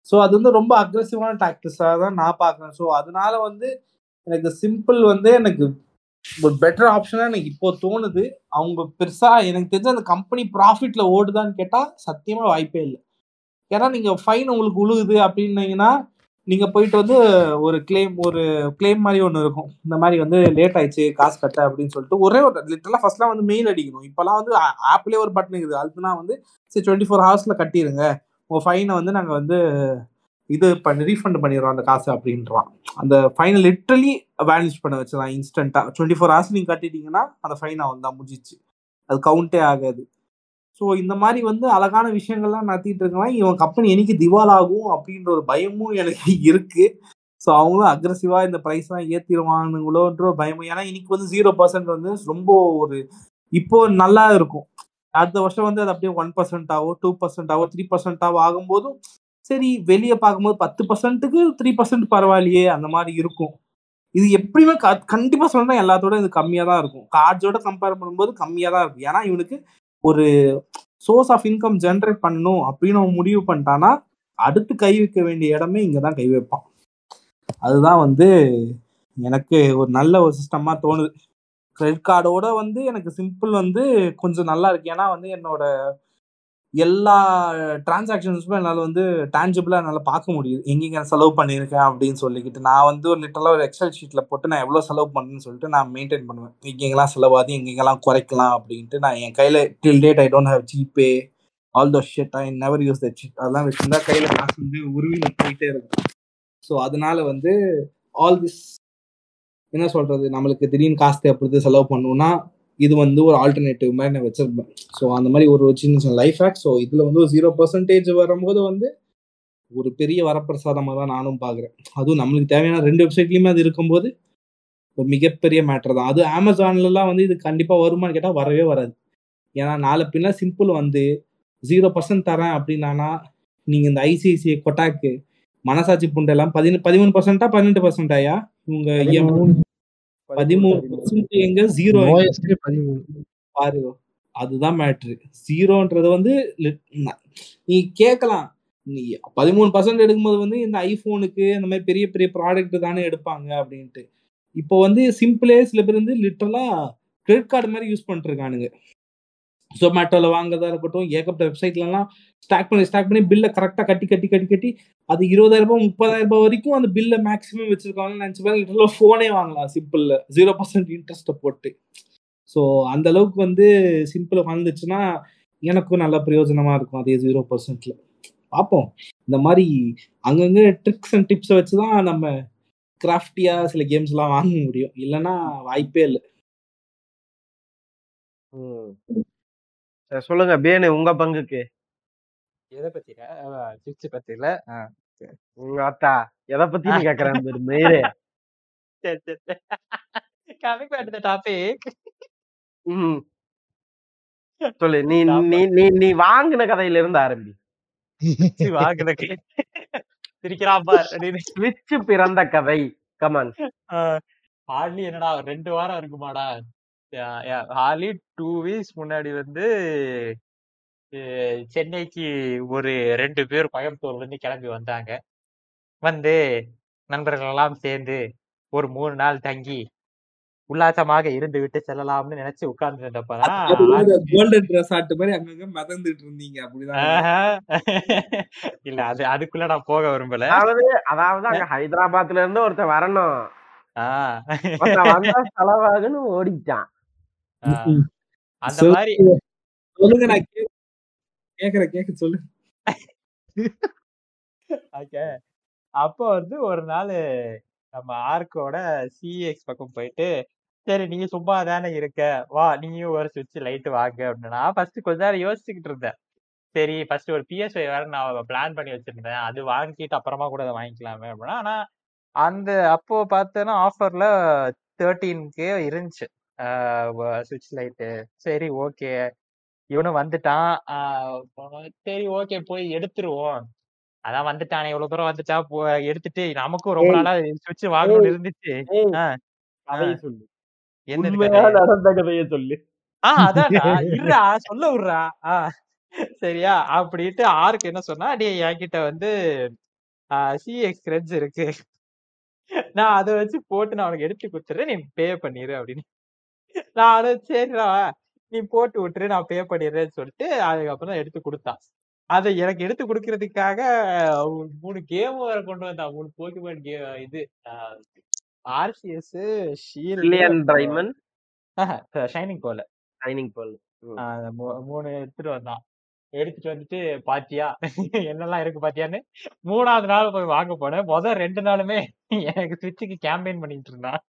ஸோ அது வந்து ரொம்ப அக்ரெசிவான டாக்டிஸாக தான் நான் பார்க்குறேன் ஸோ அதனால வந்து எனக்கு சிம்பிள் வந்து எனக்கு ஒரு பெட்டர் ஆப்ஷனாக எனக்கு இப்போ தோணுது. அவங்க பெருசாக எனக்கு தெரிஞ்ச அந்த கம்பெனி ப்ராஃபிட்டில் ஓடுதான்னு கேட்டால் சத்தியமாக வாய்ப்பே இல்லை. ஏன்னா நீங்கள் ஃபைன் உங்களுக்கு உழுகுது அப்படின்னீங்கன்னா நீங்க போயிட்டு வந்து ஒரு கிளைம் ஒரு கிளைம் மாதிரி ஒன்று இருக்கும். இந்த மாதிரி வந்து லேட் ஆயிடுச்சு காசு கட்ட அப்படின்னு சொல்லிட்டு ஒரே ஒரு லிட்டரலாக ஃபர்ஸ்ட்லாம் வந்து மெயில் அடிக்கணும். இப்போலாம் வந்து ஆப்லேயே ஒரு பட்டன் இருக்குது. அதுனா வந்து சரி டுவெண்ட்டி ஃபோர் ஹவர்ஸில் கட்டிடுங்க உங்கள் ஃபைனை வந்து நாங்கள் வந்து இது பண்ணி ரீஃபண்ட் பண்ணிடுறோம் அந்த காசு அப்படின்றான். அந்த ஃபைனை லிட்ரலி வேனிஷ் பண்ண வச்சிடலாம் இன்ஸ்டண்ட்டாக டுவெண்ட்டி ஃபோர் ஹவர்ஸ் நீங்கள் கட்டிட்டீங்கன்னா அந்த ஃபைன் அவன் தான் முடிஞ்சிச்சு. அது கவுண்டே ஆகாது. ஸோ இந்த மாதிரி வந்து அழகான விஷயங்கள்லாம் நடத்திட்டு இருக்கலாம். இவன் கம்பெனி எனக்கு திவால் ஆகும் அப்படின்ற ஒரு பயமும் எனக்கு இருக்கு. ஸோ அவங்களும் அக்ரஸிவா இந்த ப்ரைஸ்லாம் ஏற்றிடுவானுங்களோன்ற ஒரு பயமும். ஏன்னா இன்னைக்கு வந்து ஜீரோ பர்சன்ட் வந்து ரொம்ப ஒரு இப்போ நல்லா இருக்கும். அடுத்த வருஷம் வந்து அது அப்படியே ஒன் பர்சன்டாவோ டூ பர்சன்டாவோ த்ரீ பர்சன்டாவோ ஆகும்போதும் சரி வெளியே பார்க்கும்போது பத்து பர்சன்ட்டுக்கு த்ரீ பர்சன்ட் பரவாயில்லையே அந்த மாதிரி இருக்கும். இது எப்படியுமே க- கண்டிப்பாக சொன்னால் எல்லாத்தோட இது கம்மியாக தான் இருக்கும் கார்ட்ஸோட கம்பேர் பண்ணும்போது கம்மியாக தான் இருக்கும். ஏன்னா இவனுக்கு ஒரு சோர்ஸ் ஆஃப் இன்கம் ஜென்ரேட் பண்ணணும் அப்படின்னு அவன் முடிவு பண்ணிட்டான்னா அடுத்து கை வைக்க வேண்டிய இடமே இங்கே தான் கை வைப்பான். அதுதான் வந்து எனக்கு ஒரு நல்ல ஒரு சிஸ்டமாக தோணுது. கிரெடிட் கார்டோட வந்து எனக்கு சிம்பிள் வந்து கொஞ்சம் நல்லா இருக்கு. ஏன்னா வந்து என்னோட எல்லா டிரான்சாக்ஷன்ஸுமே என்னால் வந்து டேஞ்சபிளாக என்னால் பார்க்க முடியுது. எங்கெங்க செலவு பண்ணியிருக்கேன் அப்படின்னு சொல்லிக்கிட்டு நான் வந்து ஒரு லிட்டலாக ஒரு எக்ஸல் ஷீட்டில் போட்டு நான் எவ்வளோ செலவு பண்ணுன்னு சொல்லிட்டு நான் மெயின்டைன் பண்ணுவேன். எங்கெங்கெல்லாம் செலவாது எங்கெங்கெல்லாம் குறைக்கலாம் அப்படின்ட்டு நான் என் கையில் till date I don't have GPay all the shit I never use the shit அதெல்லாம் வச்சுருந்தா கையில் காசு வந்து உருவில் போயிட்டே இருக்கும். ஸோ அதனால வந்து ஆல் திஸ் என்ன சொல்கிறது நம்மளுக்கு திடீர்னு காசு தேவைப்படுது செலவு பண்ணுவோம்னா இது வந்து ஒரு ஆல்டர்னேட்டிவ் மாதிரி நான் வச்சிருப்பேன். ஸோ அந்த மாதிரி ஒரு சின்ன சின்ன லைஃப் ஹேக் ஸோ இதில் வந்து ஒரு ஜீரோ பர்சன்டேஜ் வரும்போது வந்து ஒரு பெரிய வரப்பிரசாதமாக தான் நானும் பார்க்குறேன். அதுவும் நம்மளுக்கு தேவையான ரெண்டு வெப்சைட்லையுமே அது இருக்கும்போது ஒரு மிகப்பெரிய மேட்டர் தான். அது அமேசான்லலாம் வந்து இது கண்டிப்பாக வருமான்னு கேட்டால் வரவே வராது. ஏன்னா நாலு பின்னா சிம்பிள் வந்து ஜீரோ பர்சன்ட் தரேன் அப்படின்னானா நீங்கள் இந்த ஐசிஐசிஐ கொட்டாக்கு மனசாட்சி புண்டெல்லாம் பதினு பதிமூணு பர்சன்ட்டா பன்னெண்டு பர்சன்டாயா இவங்க EMI பதிமூணு பர்சன்ட் எங்க ஜீரோ அதுதான் மேட்ரு ஜீரோன்றது வந்து ந- கேட்கலாம் நீ பதிமூணு பர்சன்ட் எடுக்கும்போது வந்து இந்த ஐபோனுக்கு அந்த மாதிரி பெரிய பெரிய ப்ராடக்ட் தானே எடுப்பாங்க அப்படின்ட்டு. இப்போ வந்து சிம்பிளே சில பேர் வந்து லிட்டரலா கிரெடிட் கார்டு மாதிரி யூஸ் பண்ணிட்டு இருக்கானுங்க. ஜொமேட்டோவில் வாங்குறதா இருக்கட்டும் ஏகப்பட்ட வெப்சைட்லலாம் ஸ்டாக் பண்ணி ஸ்டாக் பண்ணி பில்லை கரெக்டாக கட்டி கட்டி கட்டி கட்டி அது இருபதாயிரம் ரூபாய் முப்பதாயிரம் ரூபாய் வரைக்கும் அந்த பில்லை மேக்ஸிமம் வச்சிருக்காங்கன்னு நினச்சி பாருங்க. ஃபோனே வாங்கலாம் சிம்பிளில் ஜீரோ பர்சன்ட் இன்ட்ரெஸ்ட்டை போட்டு. ஸோ அந்த அளவுக்கு வந்து சிம்பிள் வந்துச்சுன்னா எனக்கும் நல்ல பிரயோஜனமாக இருக்கும் அதே ஜீரோ பர்சன்ட்ல பார்ப்போம் இந்த மாதிரி அங்கங்கே ட்ரிக்ஸ் அண்ட் டிப்ஸை வச்சு தான் நம்ம கிராஃப்டியாக சில கேம்ஸ்லாம் வாங்க முடியும். இல்லைன்னா வாய்ப்பே இல்லை. சொல்லுங்க. பேனு உங்க பங்குக்கு. எதை பத்தில சிப்ஸ் பத்தில உங்க அத்தா. எதை பத்தி நீ கேக்குறேன் சரி கமிங் பேக் டு டாபிக். ம். சொல்லு. நீ நீ நீ நீ வாங்கின கதையில இருந்து ஆரம்பி. ஸ்விட்ச் பிறந்த கதை. கமான் ஹார்ட்லி என்னடா ரெண்டு வாரம் இருக்குமாடா. ஹார்ட்லி டூ வீக்ஸ் முன்னாடி வந்து சென்னைக்கு ஒரு ரெண்டு பேர் கோயம்புத்தூர்ல இருந்து கிளம்பி வந்தாங்க வந்து நண்பர்கள் எல்லாம் சேர்ந்து ஒரு மூணு நாள் தங்கி உல்லாசமாக இருந்து விட்டு செல்லலாம்னு நினைச்சு உட்கார்ந்து இருந்தப்பதான். இல்ல அது அதுக்குள்ள நான் போக விரும்பல அதாவது அதாவது அங்க ஹைதராபாத்ல இருந்து ஒருத்தன் வரணும் ஆஹ். செலவாகுன்னு ஓடிட்டான். அந்த. மாதிரி சொல்லுங்க நான் கே- கேக்குறேன் கேக்க சொல்லு ஓகே. அப்போ வந்து ஒரு நாள் நம்ம ஆர்க்கோட சிஎக்ஸ் பக்கம் போயிட்டு சரி நீ சும்மா தானே இருக்க? வா நீயும் ஒரு சுவிட்ச் லைட் வாங்க அப்படின்னு நான் ஃபர்ஸ்ட் கொஞ்ச நேரம் யோசிச்சுக்கிட்டு இருந்தேன். சரி ஃபர்ஸ்ட் ஒரு பிஎஸ்ஐ வேற நான் பிளான் பண்ணி வச்சிருந்தேன். அது வாங்கிட்டு அப்புறமா கூட அதை வாங்கிக்கலாமே அப்படின்னா ஆனா அந்த அப்போ பார்த்தேன்னா ஆஃபர்ல தேர்ட்டீன்கே இருந்துச்சு. சுவிட்ச் லைட்டு. சரி ஓகே. இவனும் வந்துட்டான். ஆஹ் சரி ஓகே போய் எடுத்துருவோம். அதான் வந்துட்டானே. இவ்வளவு தூரம் வந்துட்டா போ எடுத்துட்டு நமக்கும் ரொம்ப. நாளா சுவிட்ச் வாங்கணும்னு. இருந்துச்சு. கதை? நடந்த கதையை சொல்லு. ஆ அதான்டா இருடா சொல்ல விடுறா. ஆ சரியா? அப்படின்ட்டு ஆருக்கு என்ன சொன்னா டே என்கிட்ட வந்து சிஎக்ஸ் கிரெட்ஸ் இருக்கு. நான் அதை வச்சு போட்டு நான் உனக்கு எடுத்து கொடுத்துறேன் நீ பே பண்ணிரு அப்படின்னு. நான் அதை சரிடா நீ போட்டு விட்டுரு நான் பே பண்ணிடுறேன்னு சொல்லிட்டு அதுக்கப்புறம் தான் எடுத்து கொடுத்தான். அதை எனக்கு எடுத்து கொடுக்கறதுக்காக மூணு கேம் வேற கொண்டு வந்தான். மூணு போக்கிமான் கே இது RCS shield diamond shining pearl shining pearl மூணு எடுத்துட்டு வந்தான். எடுத்துட்டு வந்துட்டு பாத்தியா? என்னெல்லாம் இருக்கு பாத்தியான்னு? மூணாவது நாள் போய் வாங்க போனேன். முதல் ரெண்டு நாளுமே எனக்கு சுவிட்சுக்கு கேம்பெயின் பண்ணிட்டு இருந்தான்.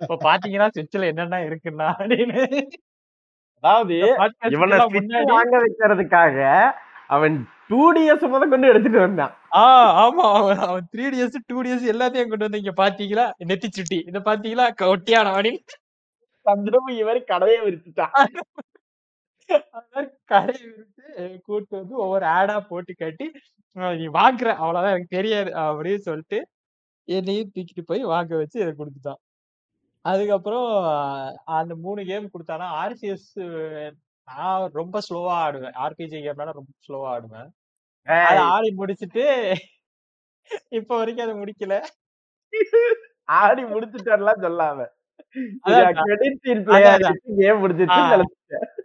இப்ப பாத்தீங்கன்னா சுவிட்ச்ல என்னென்ன இருக்குன்னா? அப்படின்னு. அதாவது இவனை வாங்க வைக்கிறதுக்காக அவன் டூ டிஎஸ் முத கொண்டு எடுத்துட்டு வந்தான். ஆஹ் ஆமா. அவன் அவன் த்ரீ டிஎஸ் டூ டிஎஸ் எல்லாத்தையும் கொண்டு வந்து இங்க பாத்தீங்களா? நெத்தி சுட்டி இத பாத்தீங்களா? ஒட்டியான அப்படின்னு சந்திரமும் இவரு கடையை விரிச்சுட்டான் கடையை விரிச்சு கூட்டு வந்து ஒவ்வொரு ஆடா போட்டு கட்டி நீ வாங்குற அவ்வளவுதான் எனக்கு தெரியாது அப்படின்னு சொல்லிட்டு என்னையும் தூக்கிட்டு போய் வாங்க வச்சு இதை கொடுத்துட்டான். அதுக்கப்புறம் அந்த மூணு கேம் கொடுத்தானா ஆர்சிஎஸ் நான் ரொம்ப ஸ்லோவா ஆடுவேன். ஆர்பிஜி கேம்னால ரொம்ப ஸ்லோவா ஆடுவேன். அதை ஆடி முடிச்சிட்டு இப்ப வரைக்கும் அதை முடிக்கல. ஆடி முடிச்சுட்டான்லாம் சொல்லாம.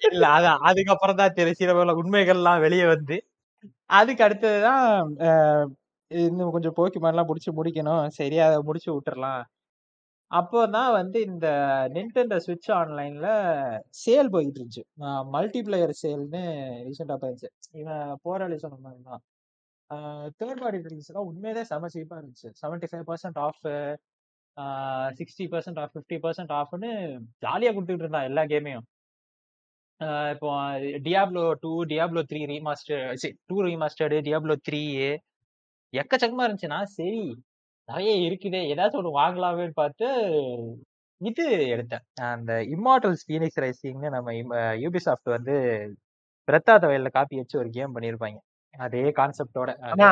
இல்ல அதான். அதுக்கப்புறம் தான் தெரியும். சில உண்மைகள்லாம் வெளியே வந்து. அதுக்கு அடுத்ததுதான் இன்னும் கொஞ்சம் போக்கிமான்லாம் முடிச்சு முடிக்கணும். சரி அதை முடிச்சு விட்டுறலாம். அப்போதான் வந்து இந்த நின்டெண்டோ ஸ்விட்ச் ஆன்லைன்ல சேல் போயிட்டு இருந்துச்சு. மல்டிபிளேயர் சேல்னு ரீசெண்டா போயிருச்சு இவன் போராளி சொன்ன மாதிரி தான். தேர்ட் பார்ட்டி ரிலீஸ்லாம் உண்மையிலே செம சீப்பா இருந்துச்சு. Seventy five percent off sixty percent off fifty percent ஆஃப்னு ஜாலியா கொடுத்துட்டு இருந்தான் எல்லா கேமையும். இப்போ Diablo two Diablo three remaster two remastered Diablo three எக்கச்சக்கமா இருந்துச்சுன்னா சரி நிறைய இருக்குதே ஏதாச்சும் ஒன்று வாங்கலாமேன்னு பார்த்து இது எடுத்தேன். அந்த இம்மார்டல்ஸ் ஃபீனிக்ஸ் ரைசிங்னு நம்ம யூபிசாஃப்ட் வந்து பிரத்தாத வயல்ல காப்பி வச்சு ஒரு கேம் பண்ணியிருப்பாங்க அதே கான்செப்டோட ஆனா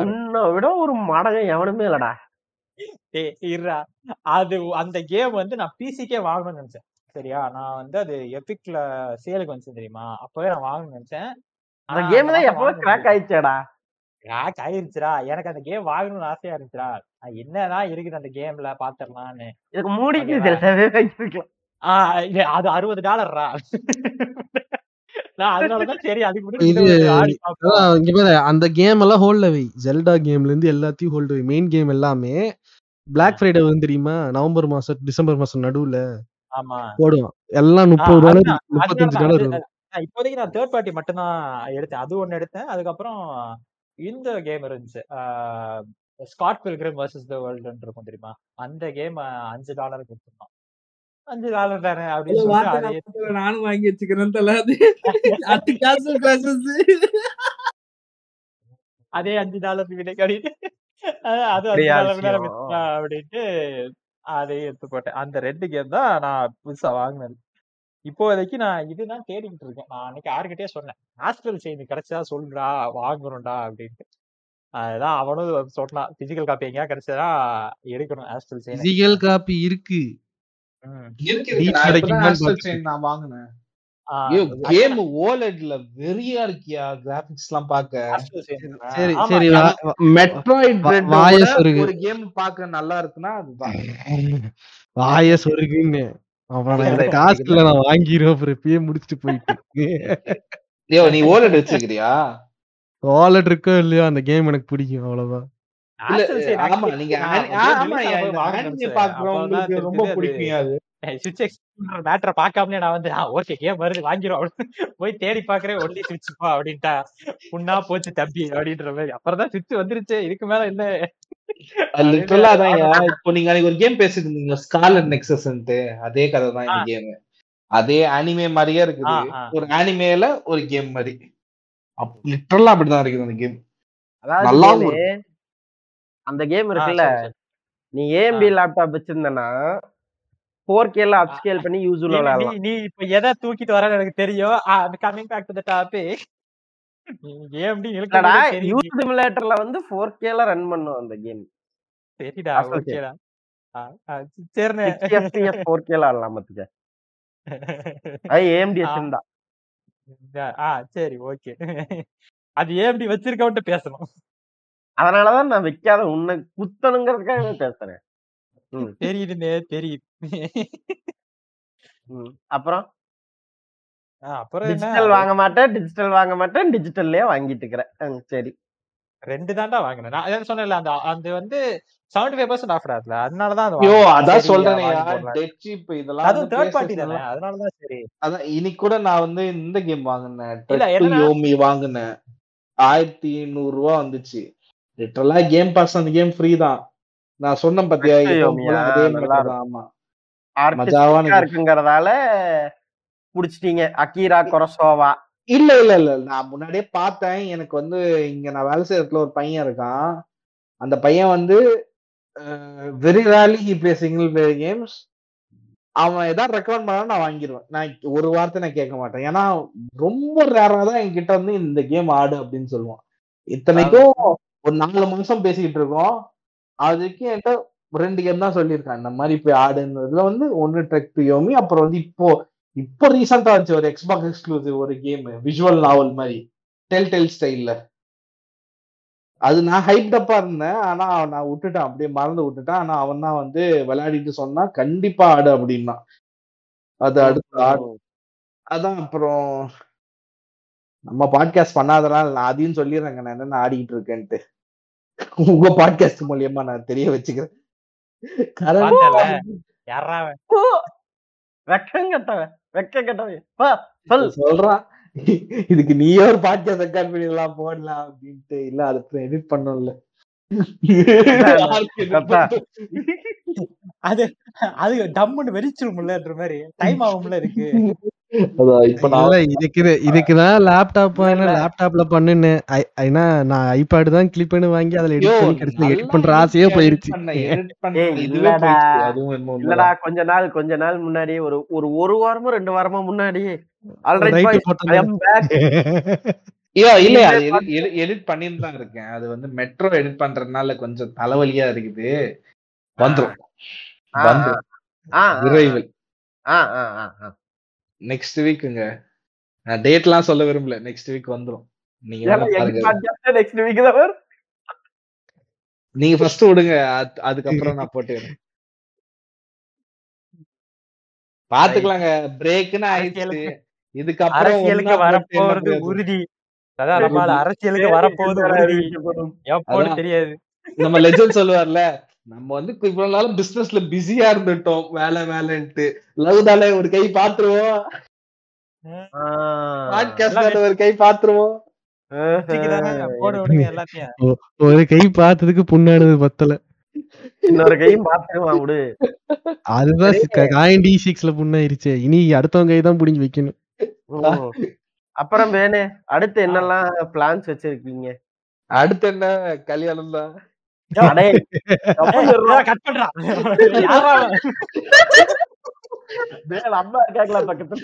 உன்னை விட ஒரு மடகம் எவனுமே இல்லடா. இருறா அது அந்த கேம் வந்து நான் பிசிக்கே வாங்கணும்னு நினைச்சேன். சரியா? நான் வந்து அது எபிக்ல சேலுக்கு வந்துச்சு தெரியுமா? அப்பவே நான் வாங்கணும்னு நினைச்சேன். அந்த கேம் தான் எப்போ கிராக் ஆயிடுச்சேடா. கிராக் ஆயிருச்சுடா. எனக்கு அந்த கேம் வாங்கணும்னு ஆசையா இருந்துச்சுடா. என்னதான் இருக்குது அந்த கேம்ல பாத்திரலாம்னு இதுக்கு ஆஹ் அது அறுபது டாலர்ரா? அந்த கேம் எல்லாம் ஹோல்ட்ல வை. ஜெல்டா கேம்ல இருந்து எல்லாத்தையும் ஹோல்ட் வை. மெயின் கேம் எல்லாமே பிளாக் ஃப்ரைடே வந்து தெரியுமா? நவம்பர் மாசம் டிசம்பர் மாசம் நடுவுல ஆமா. போடுவான். எல்லாம் முப்பது டாலர். முப்பத்தஞ்சு டாலர் இப்போதைக்கு நான் தேர்ட் பார்ட்டி மட்டும் தான் எடுத்தேன். அது ஒண்ணு எடுத்தேன். அதுக்கப்புறம் இந்த கேம் இருந்துச்சு. ஸ்காட் பில்கிரம் வர்சஸ் த வேர்ல்டுன்னு இருக்கும் தெரியுமா? அந்த கேம் அஞ்சு டாலர் கொடுத்துருந்தோம் அஞ்சு டாலர் தானே அப்படின்னு நானும் வாங்கி வச்சுக்கிறேன் தல அது அட்டு காசு கிளாஸஸ் அதே அஞ்சு டாலர் அப்படின்னு அஹ் அது அஞ்சு டாலர் அப்படின்ட்டு அதையும் எடுத்து போட்டேன். அந்த ரெண்டு கேம் தான் நான் புதுசா வாங்கினது. இப்போதைக்கு நான் இதுதான் தேடிக்கிட்டு இருக்கேன். நான் அன்னைக்கு யாருக்கிட்டே சொன்னேன். ஆஸ்ட்ரல் செயின் கிடைச்சா சொல்லுடா வாங்குறோம்டா அப்படின்ட்டு. அதுதான் அவனும் சொன்னான். பிசிக்கல் காப்பி எங்கேயா கிடைச்சதா எடுக்கணும் ஆஸ்ட்ரல் செயின் பிசிக்கல் காப்பி இருக்கு. நான் வாங்கினேன். கேம் ஓலெட்ல வெறியா இருக்கியா கிராபிக்ஸ் எல்லாம் பாக்க? சரி சரி மெட்ராய்ட். ஒரு கேம் பாக்க நல்லா இருக்குன்னா அதுதான் வாய சொருகுன்னு அப்புறம் நான் வாங்கிடுவேன் அப்புறம் இப்பயே முடிச்சுட்டு போயிட்டு ஐயோ நீ ஓலெட் வச்சிருக்கிறியா? வாலெட் இருக்கோ இல்லையோ அந்த கேம் எனக்கு பிடிக்கும் அவ்வளவுதான். ரொம்ப பிடிக்கும் அது. சுவிட்ச் பார்க்காமலே நான் வந்து ஓகே கேம் வருது அப்படின்னு போய் தேடி பாக்குறேன் ஒன்லி சுவிட்ச் பா அப்படின்ட்டா. புண்ணா போச்சு தம்பி அப்படின்ற மாதிரி. அப்புறம் தான் சுவிட்ச் வந்துருச்சு இதுக்கு மேல என்ன அது லிட்டரலா இப்போ நீங்க அன்னைக்கு ஒரு கேம் பேசிட்டு இருந்தீங்க நெக்ஸஸ்ன்ட்டு அதே கதை தான் இந்த கேம் அதே அனிமே மாதிரியே இருக்குது. ஒரு அனிமேல ஒரு கேம் மாதிரி. லிட்டரலா அப்படிதான் இருக்குது அந்த கேம் அதாவது அந்த கேம் இருக்குல்ல. நீ ஏஎம்பி லேப்டாப் வச்சிருந்தனா ஃபோர் கேல அப்ஸ்கேல் பண்ணி யூஸ்ஃபுல் நீ- விளையாடலாம் நீ- இப்ப எதை தூக்கிட்டு வரன்னு எனக்கு தெரியும். Coming back to the topic AMD இல்லடா இழுக்க யூ தெரியும் சிமுலேட்டர்ல வந்து ஃபோர் கேல ரன் பண்ணும் அந்த கேம். சரிடா. ஓகேடா. சரிண்ணே. சிக்ஸ்டி எஃப்பிஎஸ் ஃபோர் கேல ஆடலாம் பாத்துக்க. அது ஏஎம்டி. வச்சிருந்தா. ஆ சரி ஓகே. அது ஏஎம்டி வச்சிருக்கவன்ட்டு பேசணும். அதனாலதான் நான் வைக்காத உன்னை குத்தணுங்கிறதுக்காக பேசுறேன். ம், தெரியுதுண்ணே தெரியுது. ம். அப்புறம்? அப்புறம் என்ன? டிஜிட்டல் வாங்க மாட்டேன் டிஜிட்டல் வாங்க மாட்டேன் டிஜிட்டல்லயே வாங்கிட்டு இருக்கிறேன். சரி. ரெண்டு தான்டா வாங்கினேன். நான் அதான் சொன்னேன்ல அந்த அது வந்து செவன்டி ஃபைவ் பர்சன்ட் ஆஃபர் ஆகுதுல அதனாலதான் அது ஐயோ. அதான் போடலாம். டெட் சீப் இதெல்லாம் வந்து தேர்ட் பார்ட்டி தானே அதனாலதான் சரி. அதான் இன்னைக்கு கூட நான் வந்து இந்த கேம் வாங்கினேன். யோமி வாங்கினேன். ஆயிரத்தி நூறு ரூபா வந்துச்சு. லிட்டரலா கேம் பாஸ் அந்த கேம் ஃப்ரீ தான். நான் சொன்னேன் பாத்தியா அதே மாதிரி ஆமா. இருக்குங்கிறதால புடிச்சிட்டீங்க. அக்கீரா கொரசோவா இல்ல இல்ல இல்ல. நான் முன்னாடியே பார்த்தேன். எனக்கு வந்து இங்க நான் வேலை செய்யற இடத்துல ஒரு பையன் இருக்கான். அந்த பையன் வந்து very rarely he play single player games அவன் ஏதாவது ரெக்கமெண்ட் பண்ணா நான் வாங்கிடுவேன் நான் ஒரு வார்த்தை நான் கேட்க மாட்டேன். ஏன்னா ரொம்ப ரேரா தான் என்கிட்ட வந்து இந்த கேம் ஆடு அப்படின்னு சொல்லுவான். இத்தனைக்கும் ஒரு நாலு மாசம் பேசிக்கிட்டு இருக்கோம் அதுக்கு என்கிட்ட ரெண்டு கேம் தான் சொல்லியிருக்கான் இந்த மாதிரி போய் ஆடுன்றதுல வந்து ஒன்னு ட்ரெக் டு யோமி அப்புறம் வந்து இப்போ இப்போ ரீசெண்டா வந்துச்சு ஒரு எக்ஸ்பாக்ஸ் எக்ஸ்க்ளூசிவ் ஒரு கேம் விஷுவல் நாவல் மாதிரி. டெல் டெல் ஸ்டைல்ல அது நான் ஹைப்டப்பா இருந்தேன். ஆனா நான் விட்டுட்டேன். அப்படியே மறந்து விட்டுட்டேன். ஆனா அவன் தான் வந்து விளையாடிட்டு சொன்னா கண்டிப்பா ஆடு அப்படின்னா. அது அடுத்து ஆடு. அதான் அப்புறம் நம்ம பாட்காஸ்ட் பண்ணாதனால நான் அதையும் சொல்லிடுறேங்க. நான் என்னென்ன ஆடிக்கிட்டு இருக்கேன்ட்டு. உங்க பாட்காஸ்ட் மூலியமா நான் தெரிய வச்சுக்கிறேன். சொல்றான். இதுக்கு நீயே ஒரு பாட்காஸ்ட் ரெக்கார்ட் பண்ணிடலாம் போடலாம் அப்படின்ட்டு. இல்ல அது எடிட் பண்ணும்ல? அது அது டம்முன்னு வெறிச்சிருமுல்லன்ற மாதிரி. டைம் ஆகும்ல இருக்கு அதான் இப்ப நான் இல்ல இதுக்கு இதுக்குதான் லேப்டாப் லேப்டாப்ல பண்ணுன்னு. ஏன்னா நான் ஐபேட் தான் கிளிப் பண்ணி வாங்கி அதுல எடிட் பண்ணி கடைசியில எடிட் பண்ற ஆசையே போயிருச்சு. இல்லடா. கொஞ்ச நாள் கொஞ்ச நாள் முன்னாடி ஒரு ஒரு ஒரு வாரமோ ரெண்டு வாரமோ முன்னாடி Right ஆல்ரைட் போட்டேன். ஐ அம் பேக் ஐயோ இல்ல அது எடிட் பண்ணிட்டு தான் இருக்கேன். அது வந்து மெட்ரோ எடிட் பண்றதுனால கொஞ்சம் தலைவலியா இருக்குது. வந்துரும். வந்துரும். விரைவில். ஆ ஆ. நெக்ஸ்ட் வீக்குங்க நான் டேட்லாம் சொல்ல விரும்பல நெக்ஸ்ட் வீக் வந்துரும் நீங்க நெக்ஸ்ட் வீக் தான் வரும் நீங்க ஃபர்ஸ்ட் விடுங்க அது- அதுக்கப்புறம் நான் போட்டுக்கிறேன் பாத்துக்கலாங்க பிரேக்னு ஆயிடுச்சு இதுக்கப்புறம் போட்டு வரப்போறது? உறுதி அதான் நம்மளால அரசியலுக்கு அதான். தெரியாது நம்ம லெஜண்ட் சொல்லுவார்ல நம்ம வந்து இவ்வளவு நாள் பிசினஸ்ல பிஸியா இருந்துட்டோம். வேலை வேலைன்ட்டு. லவ்தால ஒரு கை பாத்துருவோம் ஒரு கை பாத்துருவோம் ஒரு கை பார்த்ததுக்கு புண்ணானது பத்தல. இன்னொரு கையும் பாத்துருவான் விடு. அதுதான் காயின் டி சிக்ஸ்ல புண்ணாயிருச்சே. இனி அடுத்தவங்க கை தான் புடிஞ்சு வைக்கணும். அப்புறம் வேணே. அடுத்து என்னெல்லாம் பிளான்ஸ் வச்சிருக்கீங்க? அடுத்து என்ன? கல்யாணம் தான் கட்? மேல அம்மா இருக்காங்களா பக்கத்துல?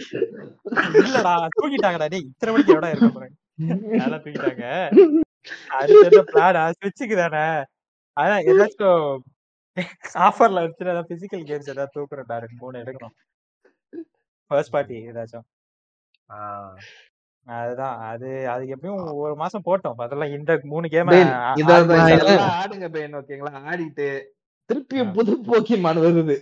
இல்லடா தூக்கிட்டாங்கடா. டேய் இத்தனை மணிக்கு எவ்வளோ இருக்க போறேன்? நல்லா தூக்கிட்டாங்க? அடுத்த பிளான் ஸ்விட்சுக்கு தானே. அதான் ஏதாச்சும் ஆஃபர்ல வச்சு ஏதாவது பிசிக்கல் கேம்ஸ் ஏதாவது தூக்குறேன்டா ரெண்டு மூணு எடுக்கணும். ஃபர்ஸ்ட் பார்ட்டி ஏதாச்சும். ஆ. அதுதான். அது அதுக்கு எப்பயும் ஒரு மாசம் போட்டோம். அதெல்லாம் இந்த மூணு கேம் ஆடுங்க பெயின் ஓகேங்களா? ஆடிட்டு திருப்பியும் புது போக்கிமான் வருது.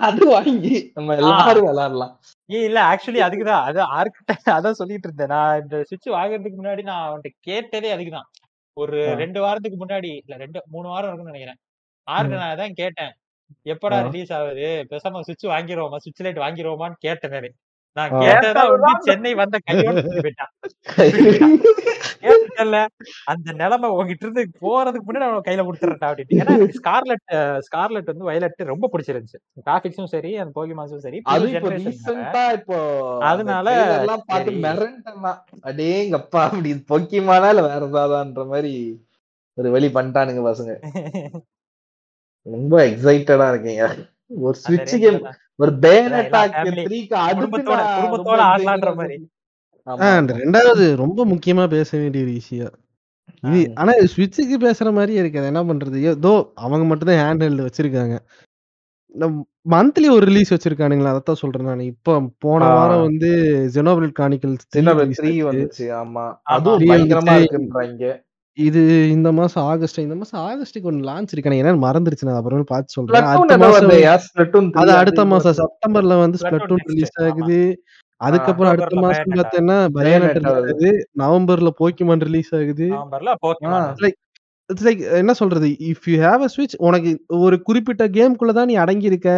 அது வாங்கி நம்ம எல்லாரும் விளையாடலாம் ஏய் இல்ல ஆக்சுவலி அதுக்குதான். அது ஆர்கிட்ட அதான் சொல்லிட்டு இருந்தேன். நான் இந்த சுவிட்ச் வாங்குறதுக்கு முன்னாடி நான் அவன்கிட்ட கேட்டதே அதுக்குதான். ஒரு. ரெண்டு வாரத்துக்கு முன்னாடி இல்ல ரெண்டு மூணு வாரம் இருக்கும்னு நினைக்கிறேன். ஆர்கிட்ட நான் அதான் கேட்டேன். எப்படா. ரிலீஸ் ஆகுது? பேசாம சுவிட்ச் வாங்கிருவோமா? சுவிட்ச் லைட் வாங்கிருவோமான்னு கேட்டேன் நானு நான். கேட்டதா வந்து சென்னை வந்த கையோட போயிட்டான் அந்த நிலைமை உங்ககிட்ட இருந்து போறதுக்கு முன்னாடி அவன் கையில கொடுத்துறேன் அப்படின்னு ஏன்னா ஸ்கார்லெட் ஸ்கார்லெட் வந்து வயலட் ரொம்ப பிடிச்சிருந்துச்சு. கிராபிக்ஸும் சரி அந்த போகிமான்ஸும் சரி அதனால எல்லாம் பார்த்து. மிரண்டனா அடேங்கப்பா அப்படி பொக்கிமானா இல்ல வேற ஏதாதான்ற மாதிரி ஒரு வழி பண்ணிட்டானுங்க பசங்க. ரொம்ப எக்ஸைட்டடா இருக்கீங்க. ஒரு range கேம். ஒரு மாதிரி. ரெண்டாவது ரொம்ப முக்கியமா பேச வேண்டிய ஒரு விஷயம் இது. ஆனா ஸ்விட்சுக்கு பேசுற மாதிரியே இருக்காது என்ன பண்றது ஏதோ அவங்க மட்டும் தான் ஹேண்ட் ஹெல்டு வச்சிருக்காங்க மந்த்லி ஒரு ரிலீஸ் வச்சிருக்கானுங்களா அதான் சொல்றேன் நான் இப்போ போன. வாரம் வந்து ஜெனோபிள் கானிக்கல்ஸ் சின்ன த்ரீ வந்துச்சு ஆமா. அதுவும் பயங்கரமா. இருக்குன்றாங்க இது இந்த மாசம் ஆகஸ்ட் இந்த மாசம் ஆகஸ்டுக்கு ஒன்று லான்ச் இருக்கானே ஏன்னா மறந்துருச்சு. நான் அப்புறம் பார்த்து சொல்றேன். அடுத்த மாசம் வருதுயா? Splatoon 3 அது அடுத்த மாசம். செப்டம்பர்ல வந்து ஸ்பிளட்டூன் ரிலீஸ். ஆகுது. அதுக்கப்புறம் அடுத்த மாசம். பார்த்தேன்னா பயானட். ஆகுது. நவம்பர்ல போக்கிமான் ரிலீஸ் ஆகுது. இட்ஸ் லைக் என்ன சொல்றது? இஃப் யூ ஹேவ் அ ஸ்விட்ச் உனக்கு ஒரு குறிப்பிட்ட கேம்குள்ள தான் நீ அடங்கி இருக்க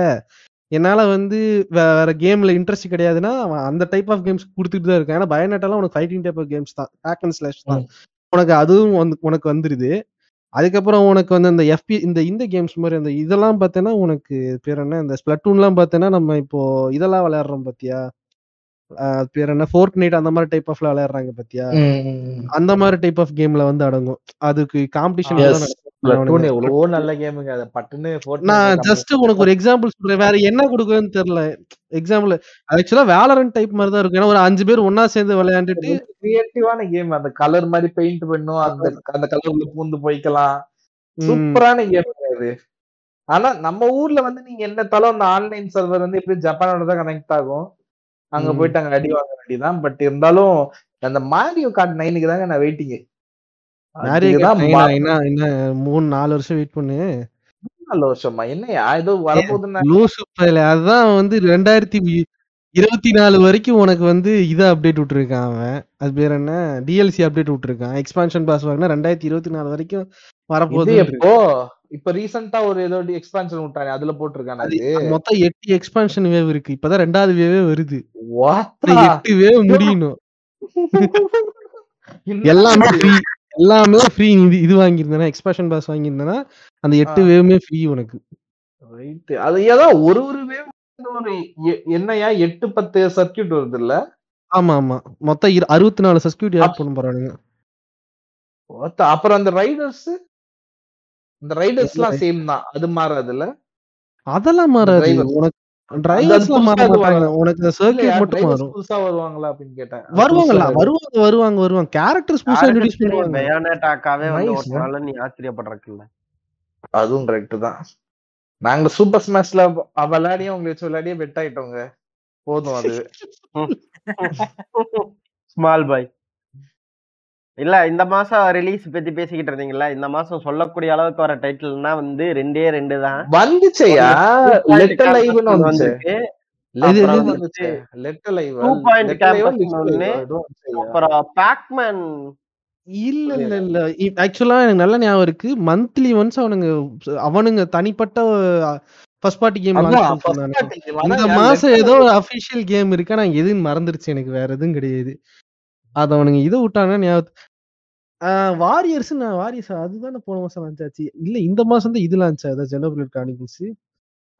என்னால வந்து வேற கேம்ல இன்ட்ரெஸ்ட் கிடையாதுன்னா அந்த டைப் ஆஃப் கேம்ஸ் கொடுத்துட்டு தான் இருக்கான். ஏன்னா பயனட்டெல்லாம் உனக்கு ஃபைட்டிங் டைப் ஆஃப் கேம்ஸ் தான். ஹேக் அண்ட் ஸ்லாஷ் தான். உனக்கு அதுவும் வந்து உனக்கு வந்துருது. அதுக்கப்புறம் உனக்கு வந்து அந்த எஃபி இந்த இந்த கேம்ஸ் மாதிரி அந்த இதெல்லாம் பார்த்தேன்னா உனக்கு பேர் என்ன? இந்த ஸ்பிளட்டூன்லாம் பார்த்தேன்னா நம்ம இப்போ இதெல்லாம் விளையாடுறோம் பாத்தியா? அஹ் பேர் என்ன? ஃபோர்ட் நைட் அந்த மாதிரி டைப் ஆஃப்ல விளையாடுறாங்க பாத்தியா? ம். அந்த மாதிரி டைப் ஆஃப் கேம்ல வந்து அடங்கும். அதுக்கு காம்படிஷன் எவ்வளவோ நல்ல கேமுங்க. அத பட்டுன்னு நான் ஜஸ்ட் உனக்கு ஒரு எக்ஸாம்பிள் சொல்றேன். வேற என்ன கொடுக்குறதுன்னு தெரியல. எக்ஸாம்பிள் ஆக்சுவலா வேலரன் டைப் மாதிரி தான் இருக்கும். ஏன்னா ஒரு அஞ்சு பேர் ஒன்னா சேர்ந்து விளையாண்டுட்டு கிரியேட்டிவான கேம் அந்த கலர் மாதிரி பெயிண்ட் பண்ணும் அந்த அந்த கலர்ல பூந்து போய்க்கலாம். சூப்பரான கேம் அது ஆனா நம்ம ஊர்ல வந்து நீங்க என்னத்தாலும் அந்த ஆன்லைன் சர்வர் வந்து எப்படி ஜப்பானோட தான் கனெக்ட் ஆகும். அங்க. போயிட்டு அங்க அடி வாங்க வேண்டியதான் பட் இருந்தாலும் அந்த மாரியோ கார்ட் நைனுக்கு தாங்க நான் வெயிட்டிங் Mario Kart nine என்ன என்ன மூணு நாலு வருஷம் வெயிட் பண்ணு. நல்ல வருஷமா? என்னையா ஏதோ வரப்போகுதுன்னு? வந்து ரெண்டாயிரத்தி இருபத்தி நாலு வரைக்கும் உனக்கு வந்து இதை அப்டேட் விட்டுருக்கான் அவன். அது பேர் என்ன? டிஎல்சி அப்டேட் விட்டுருக்கான். எக்ஸ்பான்ஷன் பாஸ் வாங்கினா ரெண்டாயிரத்தி இருபத்தி நாலு வரைக்கும் வரப்போகுது எப்போ? இப்ப ரீசெண்டா ஒரு ஏதோ எக்ஸ்பான்ஷன் விட்டாங்க அதுல போட்டிருக்கானே அது மொத்தம் எட்டு எக்ஸ்பான்ஷன் வேவ் இருக்கு. இப்பதான் ரெண்டாவது வேவே வருது. எட்டு வேவ் முடியணும். எல்லாமே? ஃப்ரீ எல்லாமே ஃப்ரீ இது இது வாங்கியிருந்தேன்னா எக்ஸ்பான்ஷன் பாஸ் வாங்கியிருந்தேன்னா அந்த எட்டு. வேவுமே ஃப்ரீ உனக்கு. Right. அது ஏதோ ஒரு ஒரு வந்து ஒரு என்னையா எட்டு பத்து சர்க்கியூட் வருது இல்ல ஆமா ஆமா மொத்தம் அறுபத்தி நாலு சர்க்கியூட் ஆட் பண்ண போறானுங்க. அப்புறம் அந்த ரைடர்ஸ் இந்த ரைடர்ஸ் எல்லாம் சேம் தான். அது மாறாதுல்ல? அதெல்லாம் மாறாது. உனக்கு உனக்கு சர்க்கியூட் மட்டும் மாறும். புதுசா வருவாங்களா அப்படின்னு கேட்டேன். வருவாங்கல்ல புதுசா வருவாங்க வருவாங்க. வருவாங்க கேரக்டர்ஸ் புதுசா இன்ட்ரோடியூஸ் பண்ணுவாங்க. பயானட்டாக்காவே வந்து ஒரு. நாள்ல நீ ஆச்சரியப்படுறதுல அதுவும் கரெக்ட் தான். நாங்க சூப்பர் ஸ்மாஷ்ல விளையாடியும் உங்களை வச்சு விளையாடியே பெட் ஆயிட்டோங்க. போதும் அது. ஸ்மால் பாய் இல்ல இந்த மாசம் ரிலீஸ் பத்தி பேசிக்கிட்டு இருந்தீங்கல்ல இந்த மாசம் சொல்லக்கூடிய அளவுக்கு வர டைட்டில்னா வந்து ரெண்டே ரெண்டு தான். வந்துச்சையா? லெட்டர் லைவ்னு வந்துச்சு. லைவ் Two point campus ஒண்ணு. அப்புறம் பேக்மேன் இல்ல இல்ல இல்ல. ஆக்சுவலா எனக்கு நல்ல ஞாபகம் இருக்கு. மந்த்லி ஒன்ஸ் அவனுங்க அவனுங்க தனிப்பட்ட ஃபர்ஸ்ட் பார்ட்டி கேம் இந்த மாசம் ஏதோ ஒரு அபிஷியல் கேம் இருக்கு. ஆனா எதுன்னு மறந்துருச்சு எனக்கு. வேற எதுவும் கிடையாது. அத அவனுங்க இதை விட்டானா ஞாபகம் வாரியர்ஸ் நான் வாரியர்ஸ் அதுதானே போன மாசம் லான்ச் ஆச்சு. இல்ல இந்த மாசம் தான் இது லான்ச் ஆகுது? ஜெனோபிள் கானிக்கல்ஸ்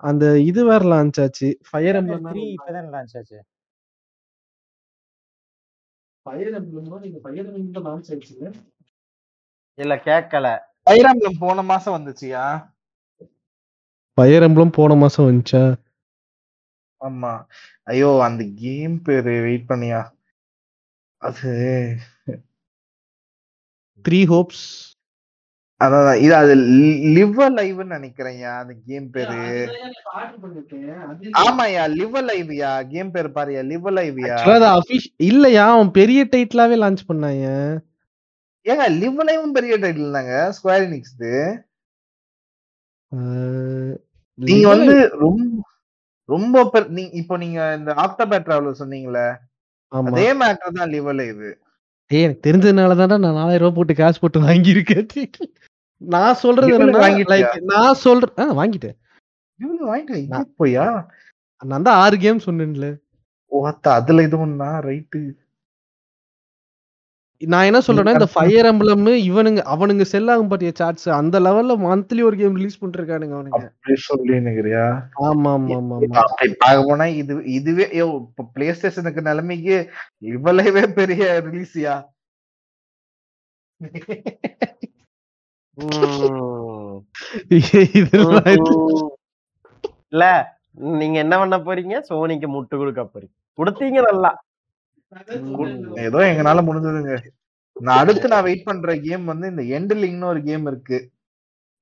அந்த இது வேற லான்ச் ஆச்சு. ஃபயர் எம்ப்ளம் த்ரீ இப்பதான் லான்ச் ஆச்சு. ஃபயர் எம்ப்ளம் நீங்க ஃபயர் எம்ப்ளம் லான்ச் ஆச்சு இல்ல கேட்கல ஐராம்லம் போன மாசம் வந்துச்சுயா? ஃபயர் எம்ப்ளம் போன மாசம் வந்துச்சா? ஆமா. ஐயோ அந்த கேம் பேரு வெயிட் பண்ணியா? அது த்ரீ ஹோப்ஸ் அதான் இது அது லிவ் லைவ்னு நினைக்கிறேன்யா அந்த கேம் பேரு. ஆமாயா லிவ் லைவ்யா கேம் பேர் பாருயா லிவ் லைவ்யா இல்லையா அவன் பெரிய டைட்டிலாவே லான்ச் பண்ணாங்க ஏங்க லிவ் லைவும் பெரிய டைட்டில் தாங்க ஸ்கொயர் நிக்ஸ் அஹ், நீங்க வந்து ரொம்ப ரொம்ப இப்போ நீங்க இந்த ஆக்டோபர் டிராவலர் சொன்னீங்கல்ல ஆமா அதே மேட்டர் தான் லிவ் லைவ் ஏய் எனக்கு தெரிஞ்சதுனால தான்டா நான் நாலாயிரம் ரூபாய் போட்டு காசு போட்டு வாங்கியிருக்கேன். நான் சொல்றது நான் சொல்றேன் ஆ, வாங்கிட்டேன். இவ்வளவு வாங்கிட்டு? இங்கே போயா? நான் தான் ஆறு கேம் சொன்னேன்ல. ஓத்த அதுல இது ஒண்ணா? ரைட்டு. நான் என்ன சொல்றேன்னா இந்த ஃபயர் எம்பளம் இவனுங்க அவனுங்க செல் ஆகும் பாட்டிய சார்ட்ஸ் அந்த லெவல்ல மந்த்லி ஒரு கேம் ரிலீஸ் பண்ணிருக்கானுங்க அவனுங்க. அப்படி சொல்லினுக்கிறியா? ஆமா ஆமா ஆமா அப்படி பார்க்க போனா இது இதுவே யோ இப்ப பிளே ஸ்டேஷனுக்கு நிலைமைக்கு இவ்வளவே பெரிய ரிலீஸியா. இல்ல நீங்க என்ன பண்ண போறீங்க? சோனிக்கு முட்டு கொடுக்க போறீங்க. கொடுத்தீங்க நல்லா. ஏதோ எங்கனால முடிஞ்சதுங்க. நான் அடுத்து நான் வெயிட் பண்ற கேம் வந்து இந்த எண்டிலிங்னு ஒரு கேம் இருக்கு.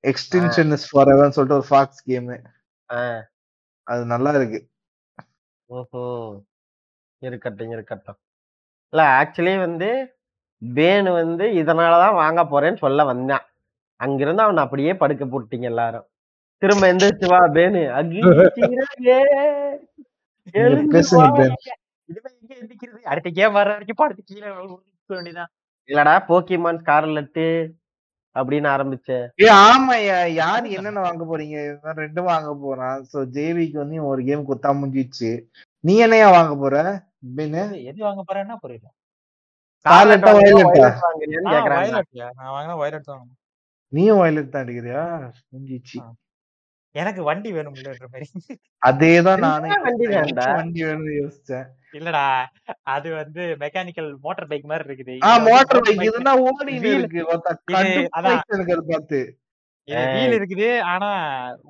எக்ஸ்டென்ஷன் இஸ் ஃபார் சொல்லிட்டு ஒரு ஃபாக்ஸ் கேம். அது நல்லா இருக்கு. ம்ஹும். இருக்கட்டும் இருக்கட்டும். இல்ல ஆக்சுவலி வந்து பேனு வந்து இதனாலதான் வாங்க போறேன்னு சொல்ல வந்தான். அங்கிருந்து அவன் அப்படியே படுக்க போட்டீங்க எல்லாரும். திரும்ப எந்திரிச்சு வா பேனு அகிலே எங்க அடுத்த கேம் வர வரைக்கும் படுத்து கீழே வேண்டியதான் இல்லடா போக்கிமான் ஸ்கார்லெட்டு அப்படின்னு ஆரம்பிச்ச. ஏ ஆமாய்யா யார் என்னென்ன வாங்க போறீங்க? ரெண்டும் வாங்க போறான். சோ ஜேவிக்கு வந்து ஒரு கேம் குத்தா முடிஞ்சிச்சு நீ என்னையா வாங்க போற? பின்னு? எது- வாங்க போறேன்னா புரியல. கேக்குறாங்க. வயலட்யா நான் வாங்கினா வயலட் தான். நீயும் வயலட் தான் அடிக்கிறியா முடிஞ்சிச்சு. எனக்கு வண்டி வேணும்லன்ற மாதிரி அதேதான் என்ன வண்டி யோசிச்சேன். வேண்டா? வேணும்னு யோசிச்சேன். இல்லடா அது வந்து மெக்கானிக்கல் மோட்டார் பைக் மாதிரி இருக்குது. ஆ மோட்டர் பைக் இதுனா ஓடி. இருக்கு. அதான். பார்த்து. வீல் இருக்குது ஆனா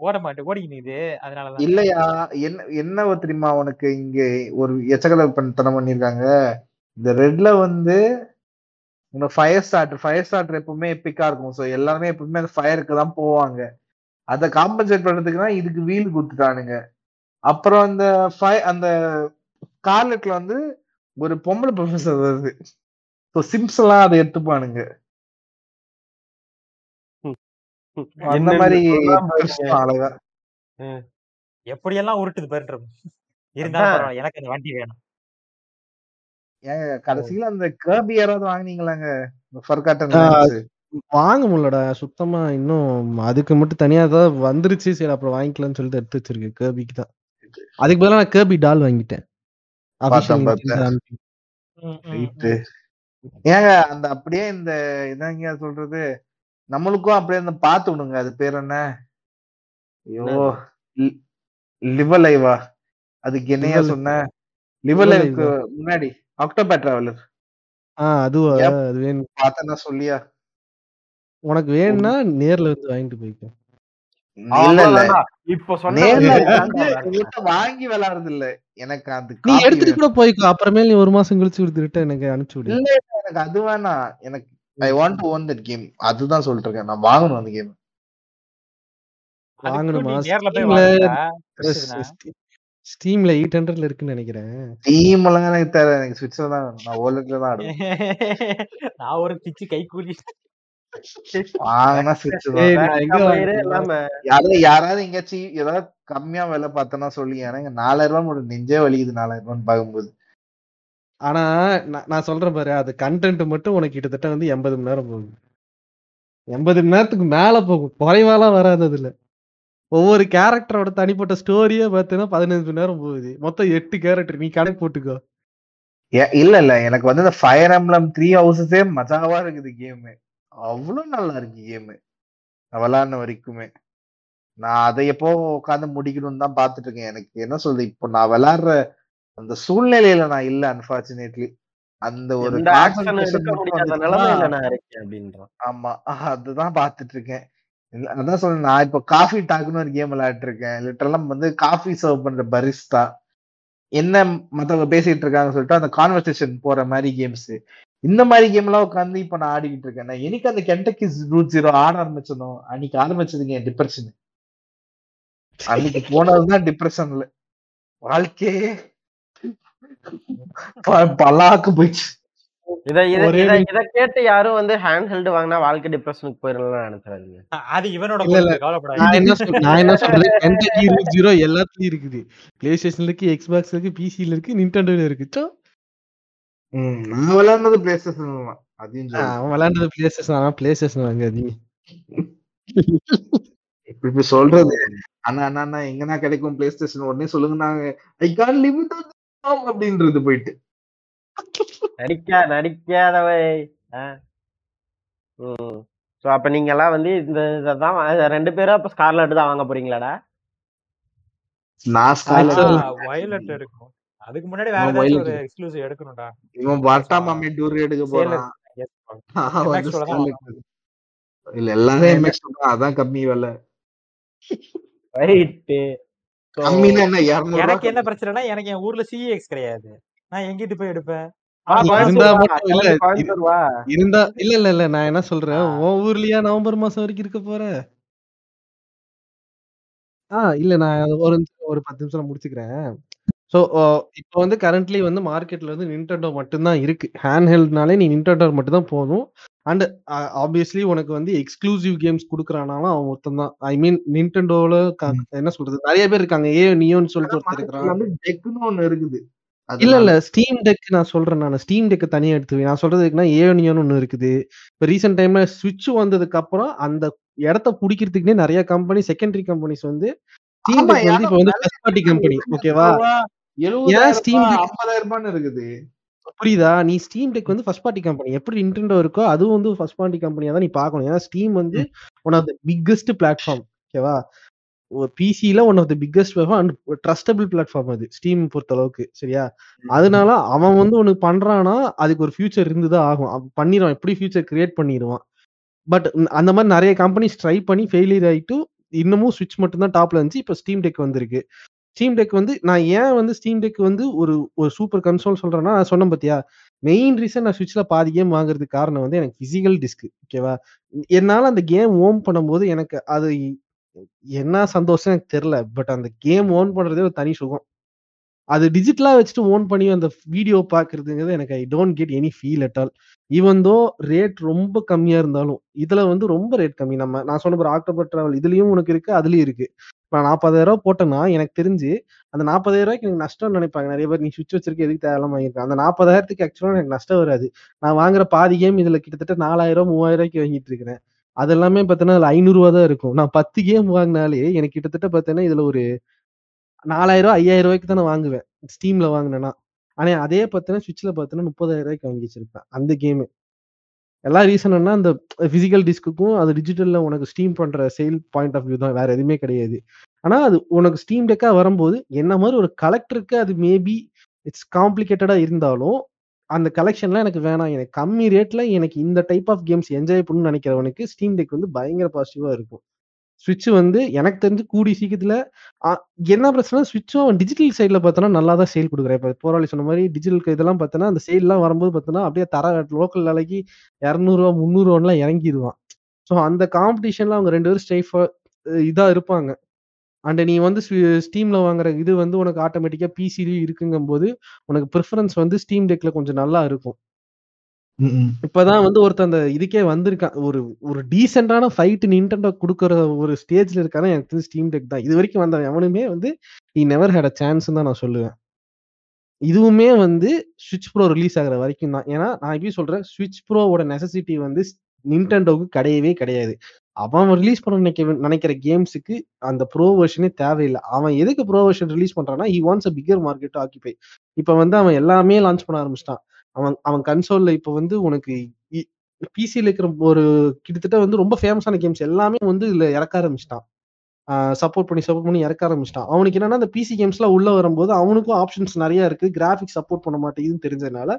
ஓட மாட்டேன். ஓடிக்கினுது அதனாலதான். இல்லையா? என்ன என்ன தெரியுமா உனக்கு இங்க ஒரு எச்சகல தனம் பண்ணிருக்காங்க இந்த ரெட்ல வந்து இந்த ஃபயர் ஸ்டார்டர் ஃபயர் ஸ்டார்டர் எப்பவுமே எப்பிக்கா இருக்கும். சோ எல்லாருமே எப்பவுமே அந்த ஃபயருக்கு தான் போவாங்க. அதை காம்பன்சேட் பண்றதுக்கு தான் இதுக்கு வீல் குடுத்துட்டானுங்க. அப்புறம் அந்த ஃபை- அந்த கார்லெட்ல வந்து ஒரு பொம்பளை ப்ரொஃபசர் வருது. ஸோ சிம்ஸ் எல்லாம் அதை எடுத்துப்பானுங்க. அந்த மாதிரி அழகா. எப்படியெல்லாம் உருட்டுது பண்றோம் இருந்தாலும் எனக்கு அந்த வண்டி வேணும். ஏங்க கடைசியில அந்த கேர்பி யாராவது வாங்குனீங்களாங்க? வாங்க முடியலடா சுத்தமா இன்னும் அதுக்கு மட்டும் தனியா தான் வந்துருச்சு. சரி அப்புறம் வாங்கிக்கலாம்னு சொல்லிட்டு எடுத்து வச்சிருக்கு கேர்பிக்கு தான். அதுக்கு பதிலா நான் கேர்பி டால் வாங்கிட்டேன். பார்த்தேன், பார்த்தேன். ஏங்க அந்த அப்படியே இந்த என்னங்க சொல்றது? நம்மளுக்கும் அப்படியே இந்த பாத்து விடுங்க. அது பேர் என்ன? ஐயோ லிவர் லைவா அதுக்கு என்னையா Live சொன்ன? லிவர் Live லைவ்க்கு முன்னாடி. அக்டோபர் டிராவலர் ஆ அதுவா? Yep. அது வேணும். பார்த்தேன்னா சொல்லியா? உனக்கு வேணும்னா நேர்ல வந்து வாங்கிட்டு போய்க்க. இல்ல இல்ல. அவ்வளவுதான்டா. இப்ப சொன்ன நேர்ல மாதிரி வந்து தான்டா. உங்கள்ட்ட வாங்கி விளையாடுறது இல்ல எனக்கு அது நீ எடுத்துட்டு. கூட போய்க்கோ. அப்புறமேல் நீ ஒரு மாசம் கழிச்சு கொடுத்துட்டு எனக்கு அனுப்பிச்சு விடு. எனக்கு அது வேணாம் எனக்கு I want to own that game அதுதான் சொல்லிட்டு இருக்கேன். நான் வாங்கணும் அந்த கேம் வாங்கணுமா. ஸ்டீம்ல எயிட் ஹண்ட்ரட்ல இருக்குன்னு நினைக்கிறேன். டீம் எல்லாம் எனக்கு தேவை எனக்கு தான் வேணும். நான் ஓலட்ல தான் ஆடுவேன். நான் ஒரு பிச்சு கை கூலி. வாங்கினா யாராவது எங்கேயாச்சும் ஏதாவது கம்மியா விலை பார்த்தனா சொல்லி எனக்கு நாலாயிரம் ரூபாய் மட்டும் நெஞ்சே வலிக்குது நாலாயிரம் ரூபான்னு பார்க்கும்போது. ஆனா நான் நான் சொல்றேன் பாரு அது கண்டென்ட் மட்டும் உனக்கு கிட்டத்தட்ட வந்து எண்பது மணி நேரம் போகும் எண்பது மணி நேரத்துக்கு மேல போகும். குறைவாலாம் வராது அதுல. ஒவ்வொரு கேரக்டரோட தனிப்பட்ட ஸ்டோரியே பார்த்தீங்கன்னா பதினஞ்சு மணி நேரம் போகுது. மொத்தம் எட்டு கேரக்டர் நீ கணக்கு போட்டுக்கோ. இல்ல இல்ல. எனக்கு வந்து இந்த ஃபயர் எம்ப்ளம் த்ரீ ஹவுசஸே மஜாவா இருக்குது கேம் அவ்வளவு நல்லா இருக்கு கேம் நான் வரைக்குமே. நான் அதை எப்போ உட்காந்து முடிக்கணும்னு தான் பாத்துட்டு இருக்கேன். எனக்கு என்ன சொல்றது? இப்போ நான் விளையாடுற அந்த சூழ்நிலையில நான் இல்ல அன்பார்ச்சுனேட்லி அந்த ஒரு ஆமா அதுதான் பாத்துட்டு இருக்கேன். அதான் சொல்றேன் நான் இப்போ காஃபி டாக்னு ஒரு கேம் விளையாட்டு இருக்கேன். லிட்டரலா வந்து காஃபி சர்வ் பண்ற பரிஸ்தா என்ன மத்தவங்க பேசிட்டு இருக்காங்கன்னு சொல்லிட்டு அந்த கான்வர்சேஷன் போற மாதிரி கேம்ஸ் இந்த மாதிரி கேம் எல்லாம் உட்காந்து இப்ப நான் ஆடிக்கிட்டு இருக்கேன். நான் எனக்கு அந்த கென்டக்கி ரூட் ஜீரோ ஆட ஆரம்பிச்சனோ அன்னைக்கு ஆரம்பிச்சதுங்க என் டிப்ரெஷன் அன்னைக்கு போனதுதான் டிப்ரெஷன்ல வாழ்க்கையே பல்லாக்கு போயிடுச்சு. இத கேட்டு யாரும் வந்து ஹேண்ட் ஹெல்டு வாங்கினா வாழ்க்கை டிப்ரெஷனுக்கு போயிடலாம் நினைச்சாருங்க அது இவனோட நான் என்ன நான் என்ன சொல்றேன் கென்டக்கி ரூட் ஜீரோ எல்லாத்துலயும் இருக்குது. பிளே ஸ்டேஷன்ல இருக்கு எக்ஸ்பாக்ஸ்ல இருக்கு பிசில இருக்கு நிண்டோல இருக்கு. நான் விளையாடுனது பிளே ஸ்டேஷன் தான். அதையும். அவன் விளையாண்டது பிளே ஸ்டேஷன் ஆனா பிளே ஸ்டேஷன் வாங்காதீங்க இப்ப இப்ப சொல்றது. அண்ணா அண்ணா அண்ணா எங்கண்ணா கிடைக்கும் பிளே ஸ்டேஷன் உடனே சொல்லுங்க நாங்க ஐ கான் லிமிட் அப்படின்றது போயிட்டு. நடிக்கா நடிக்காதவை. சோ அப்ப நீங்க எல்லாம் வந்து இந்த இததான் வா- ரெண்டு பேரும் அப்ப ஸ்கார்லெட் தான் வாங்க போறீங்களாடா? நான் Actually- வயலட் இருக்கும். அதுக்கு முன்னாடி வேற ஏதாச்சும் ஒரு. எக்ஸ்க்ளூசிவ் எடுக்கணும்டா. இவன் பட்டா மாமி டூர் எடுக்க போறான். இல்ல எல்லாரும் எம்எக்ஸ் அதான் கம்மி விலை. ரைட்டு கம்மின்னா என்ன? இருநூறு எனக்கு என்ன பிரச்சனைனா எனக்கு என் ஊர்ல சிஎக்ஸ் கிடையாது. நான் எங்கிட்டு போய் எடுப்பேன்? இருந்தா இல்ல, இல்ல இல்ல நான் என்ன சொல்றேன்? உன் ஊர்லயா நவம்பர் மாசம் வரைக்கும் இருக்க போற? ஆ இல்ல நான் ஒரு ஒரு பத்து நிமிஷம் முடிச்சுக்கிறேன். ஸோ இப்போ வந்து கரண்ட்லி வந்து மார்க்கெட்ல வந்து நின்டெண்டோ மட்டும்தான் இருக்கு. ஹேண்ட் ஹெல்ட்னாலே நீ நின்டெண்டோ மட்டும் தான் போதும் அண்ட் ஆப்வியஸ்லி உனக்கு வந்து எக்ஸ்க்ளூசிவ் கேம்ஸ் கொடுக்குறானாலும் அவன் ஒருத்தன் தான் ஐ மீன் நின்டெண்டோல என்ன சொல்றது? நிறைய பேர் இருக்காங்க. ஏ நியோன்னு சொல்லிட்டு ஒருத்தர் இருக்கிறான். டெக்னு ஒண்ணு இருக்குது. இல்ல இல்ல. ஸ்டீம் டெக் நான் சொல்றேன் நான். ஸ்டீம் டெக் தனியா எடுத்து நான் சொல்றது இருக்குன்னா ஏனியன் ஒன்னு இருக்குது. இப்ப ரீசெண்ட் டைம்ல சுவிட்ச் வந்ததுக்கு அப்புறம் அந்த இடத்த பிடிக்கிறதுக்குனே நிறைய கம்பெனி செகண்டரி கம்பெனிஸ் வந்து ஸ்டீம் டெக் வந்து இப்ப வந்து ஃபர்ஸ்ட் பார்ட்டி கம்பெனி ஓகேவா எழுபதாயிரம் Steam ரூபாய், Deck- ஐம்பதாயிரம் ரூபான்னு இருக்குது. புரியுதா? நீ ஸ்டீம் டெக் வந்து ஃபர்ஸ்ட் பார்ட்டி கம்பெனி எப்படி நிண்டெண்டோ இருக்கோ அதுவும் வந்து ஃபர்ஸ்ட் பார்ட்டி கம்பெனியா தான் நீ பார்க்கணும். ஏன்னா ஸ்டீம் வந்து one of the biggest platform ஓகேவா பிசில one of the biggest platform and trustable platform அது ஸ்டீம் பொறுத்த அளவுக்கு சரியா அதனால அவன் வந்து ஒண்ணு பண்றானா அதுக்கு ஒரு ஃபியூச்சர் இருந்துதான் ஆகும். பண்ணிடுவான் எப்படி ஃபியூச்சர் கிரியேட் பண்ணிடுவான். பட் அந்த மாதிரி நிறைய கம்பெனிஸ் ட்ரை பண்ணி ஃபெயிலியர் ஆயிட்டு இன்னமும் ஸ்விட்ச் மட்டும் தான் டாப்ல இருந்துச்சு இப்போ ஸ்டீம் டெக் வந்திருக்கு. ஸ்டீம் டெக் வந்து நான் ஏன் வந்து ஸ்டீம் டெக் வந்து ஒரு ஒரு சூப்பர் கன்சோல் சொல்றேன்னா நான் சொன்னேன் பாத்தியா? மெயின் ரீசன் நான் ஸ்விட்ச்ல பாதி கேம் வாங்குறதுக்கு காரணம் வந்து எனக்கு பிசிக்கல் டிஸ்க் ஓகேவா என்னால அந்த கேம் ஓன் பண்ணும்போது எனக்கு அது என்ன சந்தோஷம் எனக்கு தெரியல பட் அந்த கேம் ஓன் பண்றதே ஒரு தனி சுகம். அது டிஜிட்டலா வச்சுட்டு ஓன் பண்ணி அந்த வீடியோ பாக்குறதுங்கிறது எனக்கு I don't get any feel at all even though rate ரொம்ப கம்மியா இருந்தாலும் இதுல வந்து ரொம்ப ரேட் கம்மி. நம்ம நான் சொன்ன ஒரு ஆக்டோபர் டிராவல் இதுலயும் உனக்கு இருக்கு அதுலயும் இருக்கு. நான் நாற்பதாயிரம் ரூபாய் போட்டேன்னா எனக்கு தெரிஞ்சு அந்த நாற்பதாயிரம் ரூபாய்க்கு எனக்கு நஷ்டம் நினைப்பாங்க. நிறைய பேர் நீ சுவிட்ச் வச்சிருக்க எதுக்கு தேவையில்லாம வாங்கியிருக்கேன் அந்த நாற்பதாயிரத்துக்கு ஆக்சுவலாக எனக்கு நஷ்டம் வராது. நான் வாங்குற பாதி கேம் இதுல கிட்டத்தட்ட நாலாயிரம் மூவாயிரம் ரூபாய்க்கு வாங்கிட்டு இருக்கிறேன். அது எல்லாமே பார்த்தீங்கன்னா அதுல ஐநூறு தான் இருக்கும். நான் பத்து கேம் வாங்கினாலே எனக்கு கிட்டத்தட்ட பார்த்தீங்கன்னா இதுல ஒரு நாலாயிரம் ஐயாயிரம் ரூபாய்க்கு நான் வாங்குவேன். ஸ்டீம்ல வாங்கினேன்னா. ஆனா அதே பார்த்தீங்கன்னா சுவிட்ச்ல பார்த்தீங்கன்னா முப்பதாயிரம் ரூபாய்க்கு வாங்கி வச்சிருப்பேன். அந்த கேமு எல்லா ரீசன் என்ன அந்த பிசிக்கல் டிஸ்க்குக்கும் அது டிஜிட்டல்ல உனக்கு ஸ்டீம் பண்ற சேல் பாயிண்ட் ஆஃப் வியூ தான். வேற எதுவுமே கிடையாது. ஆனா அது உனக்கு ஸ்டீம் டெக்கா வரும்போது என்ன மாதிரி ஒரு கலெக்டருக்கு அது மேபி இட்ஸ் காம்ப்ளிகேட்டடா இருந்தாலும் அந்த கலெக்ஷன்லாம் எனக்கு வேணாம். எனக்கு கம்மி ரேட்ல எனக்கு இந்த டைப் ஆஃப் கேம்ஸ் என்ஜாய் பண்ணணும்னு நினைக்கிறவனுக்கு ஸ்டீம் டெக் வந்து பயங்கர பாசிட்டிவா இருக்கும். ஸ்விட்ச் வந்து எனக்கு தெரிஞ்சு கூடி சீக்கிரத்துல என்ன பிரச்சனை ஸ்விட்சும் டிஜிட்டல் சைட்ல பார்த்தோன்னா நல்லா தான் சேல் கொடுக்குறேன். இப்போ போராளி சொன்ன மாதிரி டிஜிட்டல் இதெல்லாம் பார்த்தோன்னா அந்த சேல்லாம் வரும்போது பார்த்தோன்னா அப்படியே தர லோக்கல் விலைக்கு இரநூறுவா முந்நூறுவான்லாம் இறங்கிடுவான் ஸோ அந்த காம்படிஷன்ல அவங்க ரெண்டு பேரும் ஸ்டேஃபா இதா இருப்பாங்க. அண்ட் நீ வந்து ஸ்டீம்ல வாங்குற இது வந்து உனக்கு ஆட்டோமேட்டிக்கா பிசிலையும் இருக்குங்கும்போது உனக்கு ப்ரிஃபரன்ஸ் வந்து ஸ்டீம் டெக்ல கொஞ்சம் நல்லா இருக்கும். இப்பதான் வந்து ஒருத்தன் அந்த இதுக்கே வந்திருக்கான் ஒரு ஒரு டீசென்டான ஃபைட் நின்டெண்டோ கொடுக்குற ஒரு ஸ்டேஜ்ல இருக்கானா எனக்கு தெரிஞ்சு ஸ்டீம் டெக் தான். இது வரைக்கும் வந்த எவனுமே வந்து I never had a chance தான் நான் சொல்லுவேன். இதுவுமே வந்து ஸ்விட்ச் ப்ரோ ரிலீஸ் ஆகிற வரைக்கும் தான். ஏன்னா நான் எப்படி சொல்றேன் ஸ்விட்ச் ப்ரோவோட நெசசிட்டி வந்து நின்டெண்டோவுக்கு கிடையவே கிடையாது. அவன் ரிலீஸ் பண்ண நினைக்க நினைக்கிற கேம்ஸுக்கு அந்த ப்ரோ வெர்ஷனே தேவையில்லை. அவன் எதுக்கு ப்ரோ வெர்ஷன் ரிலீஸ் பண்றான்னா he wants a bigger market occupy இப்போ வந்து அவன் எல்லாமே லான்ச் பண்ண ஆரம்பிச்சிட்டான். அவன் அவன் கன்சோல்ல இப்ப வந்து உனக்கு பிசியில் இருக்கிற ஒரு கிட்டத்தட்ட வந்து ரொம்ப ஃபேமஸான கேம்ஸ் எல்லாமே வந்து இதுல இறக்க ஆரம்பிச்சிட்டான். சப்போர்ட் பண்ணி சப்போர்ட் பண்ணி இறக்க ஆரம்பிச்சிட்டான். அவனுக்கு என்னன்னா அந்த பிசி கேம்ஸ்லாம் உள்ள வரும்போது அவனுக்கும் ஆப்ஷன்ஸ் நிறைய இருக்கு. கிராஃபிக்ஸ் சப்போர்ட் பண்ண மாட்டேங்குதுன்னு தெரிஞ்சதுனால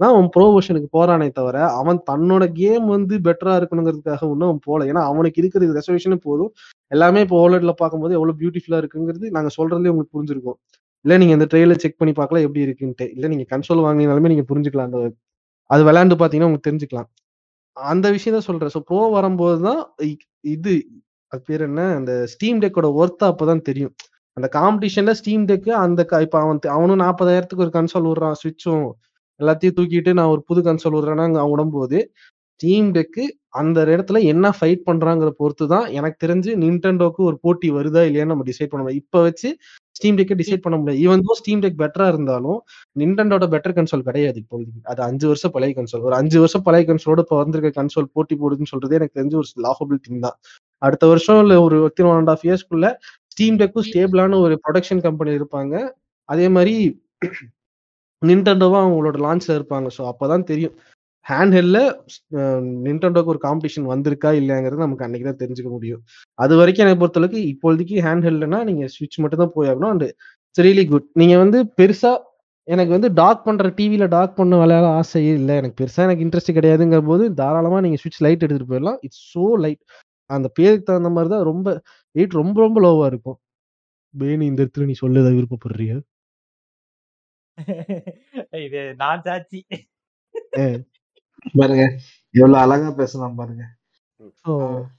தான் அவன் ப்ரோவர்ஷனுக்கு போறானே தவிர அவன் தன்னோட கேம் வந்து பெட்டரா இருக்கணுங்கிறதுக்காக ஒன்றும் அவன் போல ஏன்னா அவனுக்கு இருக்கிறது ரெசர்வேஷனும் போதும். எல்லாமே இப்போ ஓலட்ல பார்க்கும்போது எவ்வளவு பியூட்டிஃபுல்லா இருக்குங்கிறது நாங்க சொல்றதுலேயே உங்களுக்கு புரிஞ்சிருக்கும். இல்லை நீங்கள் இந்த ட்ரெயில செக் பண்ணி பார்க்கலாம் எப்படி இருக்குன்ட்டு. இல்லை நீங்கள் கன்சோல் வாங்கினாலுமே நீங்கள் புரிஞ்சுக்கலாம். அந்த அது விளையாண்டு பார்த்தீங்கன்னா உங்களுக்கு தெரிஞ்சுக்கலாம். அந்த விஷயம் தான் சொல்கிறேன் ஸோ ப்ரோ வரும்போது தான் இது அது பேர் என்ன? அந்த ஸ்டீம் டெக்கோட ஒர்த் அப்பதான் தெரியும். அந்த காம்படிஷனில் ஸ்டீம் டெக்கு அந்த இப்போ அவன் அவனும் நாற்பதாயிரத்துக்கு ஒரு கன்சோல் விடுறான் சுவிட்சும் எல்லாத்தையும் தூக்கிட்டு நான் ஒரு புது கன்சோல் விடுறேன்னா அங்கே அவன் ஸ்டீம் டெக்கு அந்த இடத்துல என்ன ஃபைட் பண்றாங்கிற பொறுத்து தான் எனக்கு தெரிஞ்சு நின்டெண்டோக்கு ஒரு போட்டி வருதா இல்லையான்னு நம்ம டிசைட் பண்ணுவோம் இப்போ வச்சு ஸ்டீம் டெக்கை டிசைட் பண்ண முடியாது. ஈவன் தோ ஸ்டீம் டெக் பெட்டரா இருந்தாலும் நிண்டெண்டோட பெட்டர் கன்சோல் கிடையாது இப்போதைக்கு அது அஞ்சு வருஷம் பழைய கன்சோல் ஒரு அஞ்சு வருஷம் பழைய கன்சோலோட இப்போ வந்திருக்க கன்சோல் போட்டி போடுதுன்னு சொல்றது எனக்கு தெரிஞ்ச ஒரு லாஃபபிள் திங் தான். அடுத்த வருஷம் இல்ல ஒரு ஒன் அண்ட் ஆஃப் இயர்ஸ்க்குள்ள ஸ்டீம் டெக்கும் ஸ்டேபிளான ஒரு ப்ரொடக்ஷன் கம்பெனி இருப்பாங்க. அதே மாதிரி நிண்டெண்டோவும் அவங்களோட லான்ச்ல இருப்பாங்க. ஸோ அப்பதான் தெரியும். ஹேண்ட் ஹெல்ல நிண்டெண்டோக்கு ஒரு காம்படிஷன் வந்திருக்கா இல்லையாங்கிறது நமக்கு அன்னைக்கு தான் தெரிஞ்சுக்க முடியும். அது வரைக்கும் எனக்கு பொறுத்தளவுக்கு இப்போதைக்கு ஹேண்ட் ஹெல்ட்னா நீங்க ஸ்விட்ச் மட்டும் தான் போயாகணும் அண்ட் இட்ஸ் ரியலி குட் நீங்க வந்து பெருசா எனக்கு வந்து டாக் பண்ற டிவில டாக் பண்ண விளையாட ஆசையே இல்லை. எனக்கு பெருசா எனக்கு இன்ட்ரெஸ்ட் கிடையாதுங்கிற போது தாராளமா நீங்க ஸ்விட்ச் லைட் எடுத்துட்டு போயிடலாம். இட்ஸ் சோ லைட் அந்த பேருக்கு தகுந்த மாதிரி தான் ரொம்ப வெயிட் ரொம்ப ரொம்ப லோவா இருக்கும். பேனி இந்த இடத்துல நீ சொல்லுத விருப்பப்படுறியா? இது நான் சாட்சி. பாருங்க எவ்வளவு அழகா பேசலாம் பாருங்க. ஸோ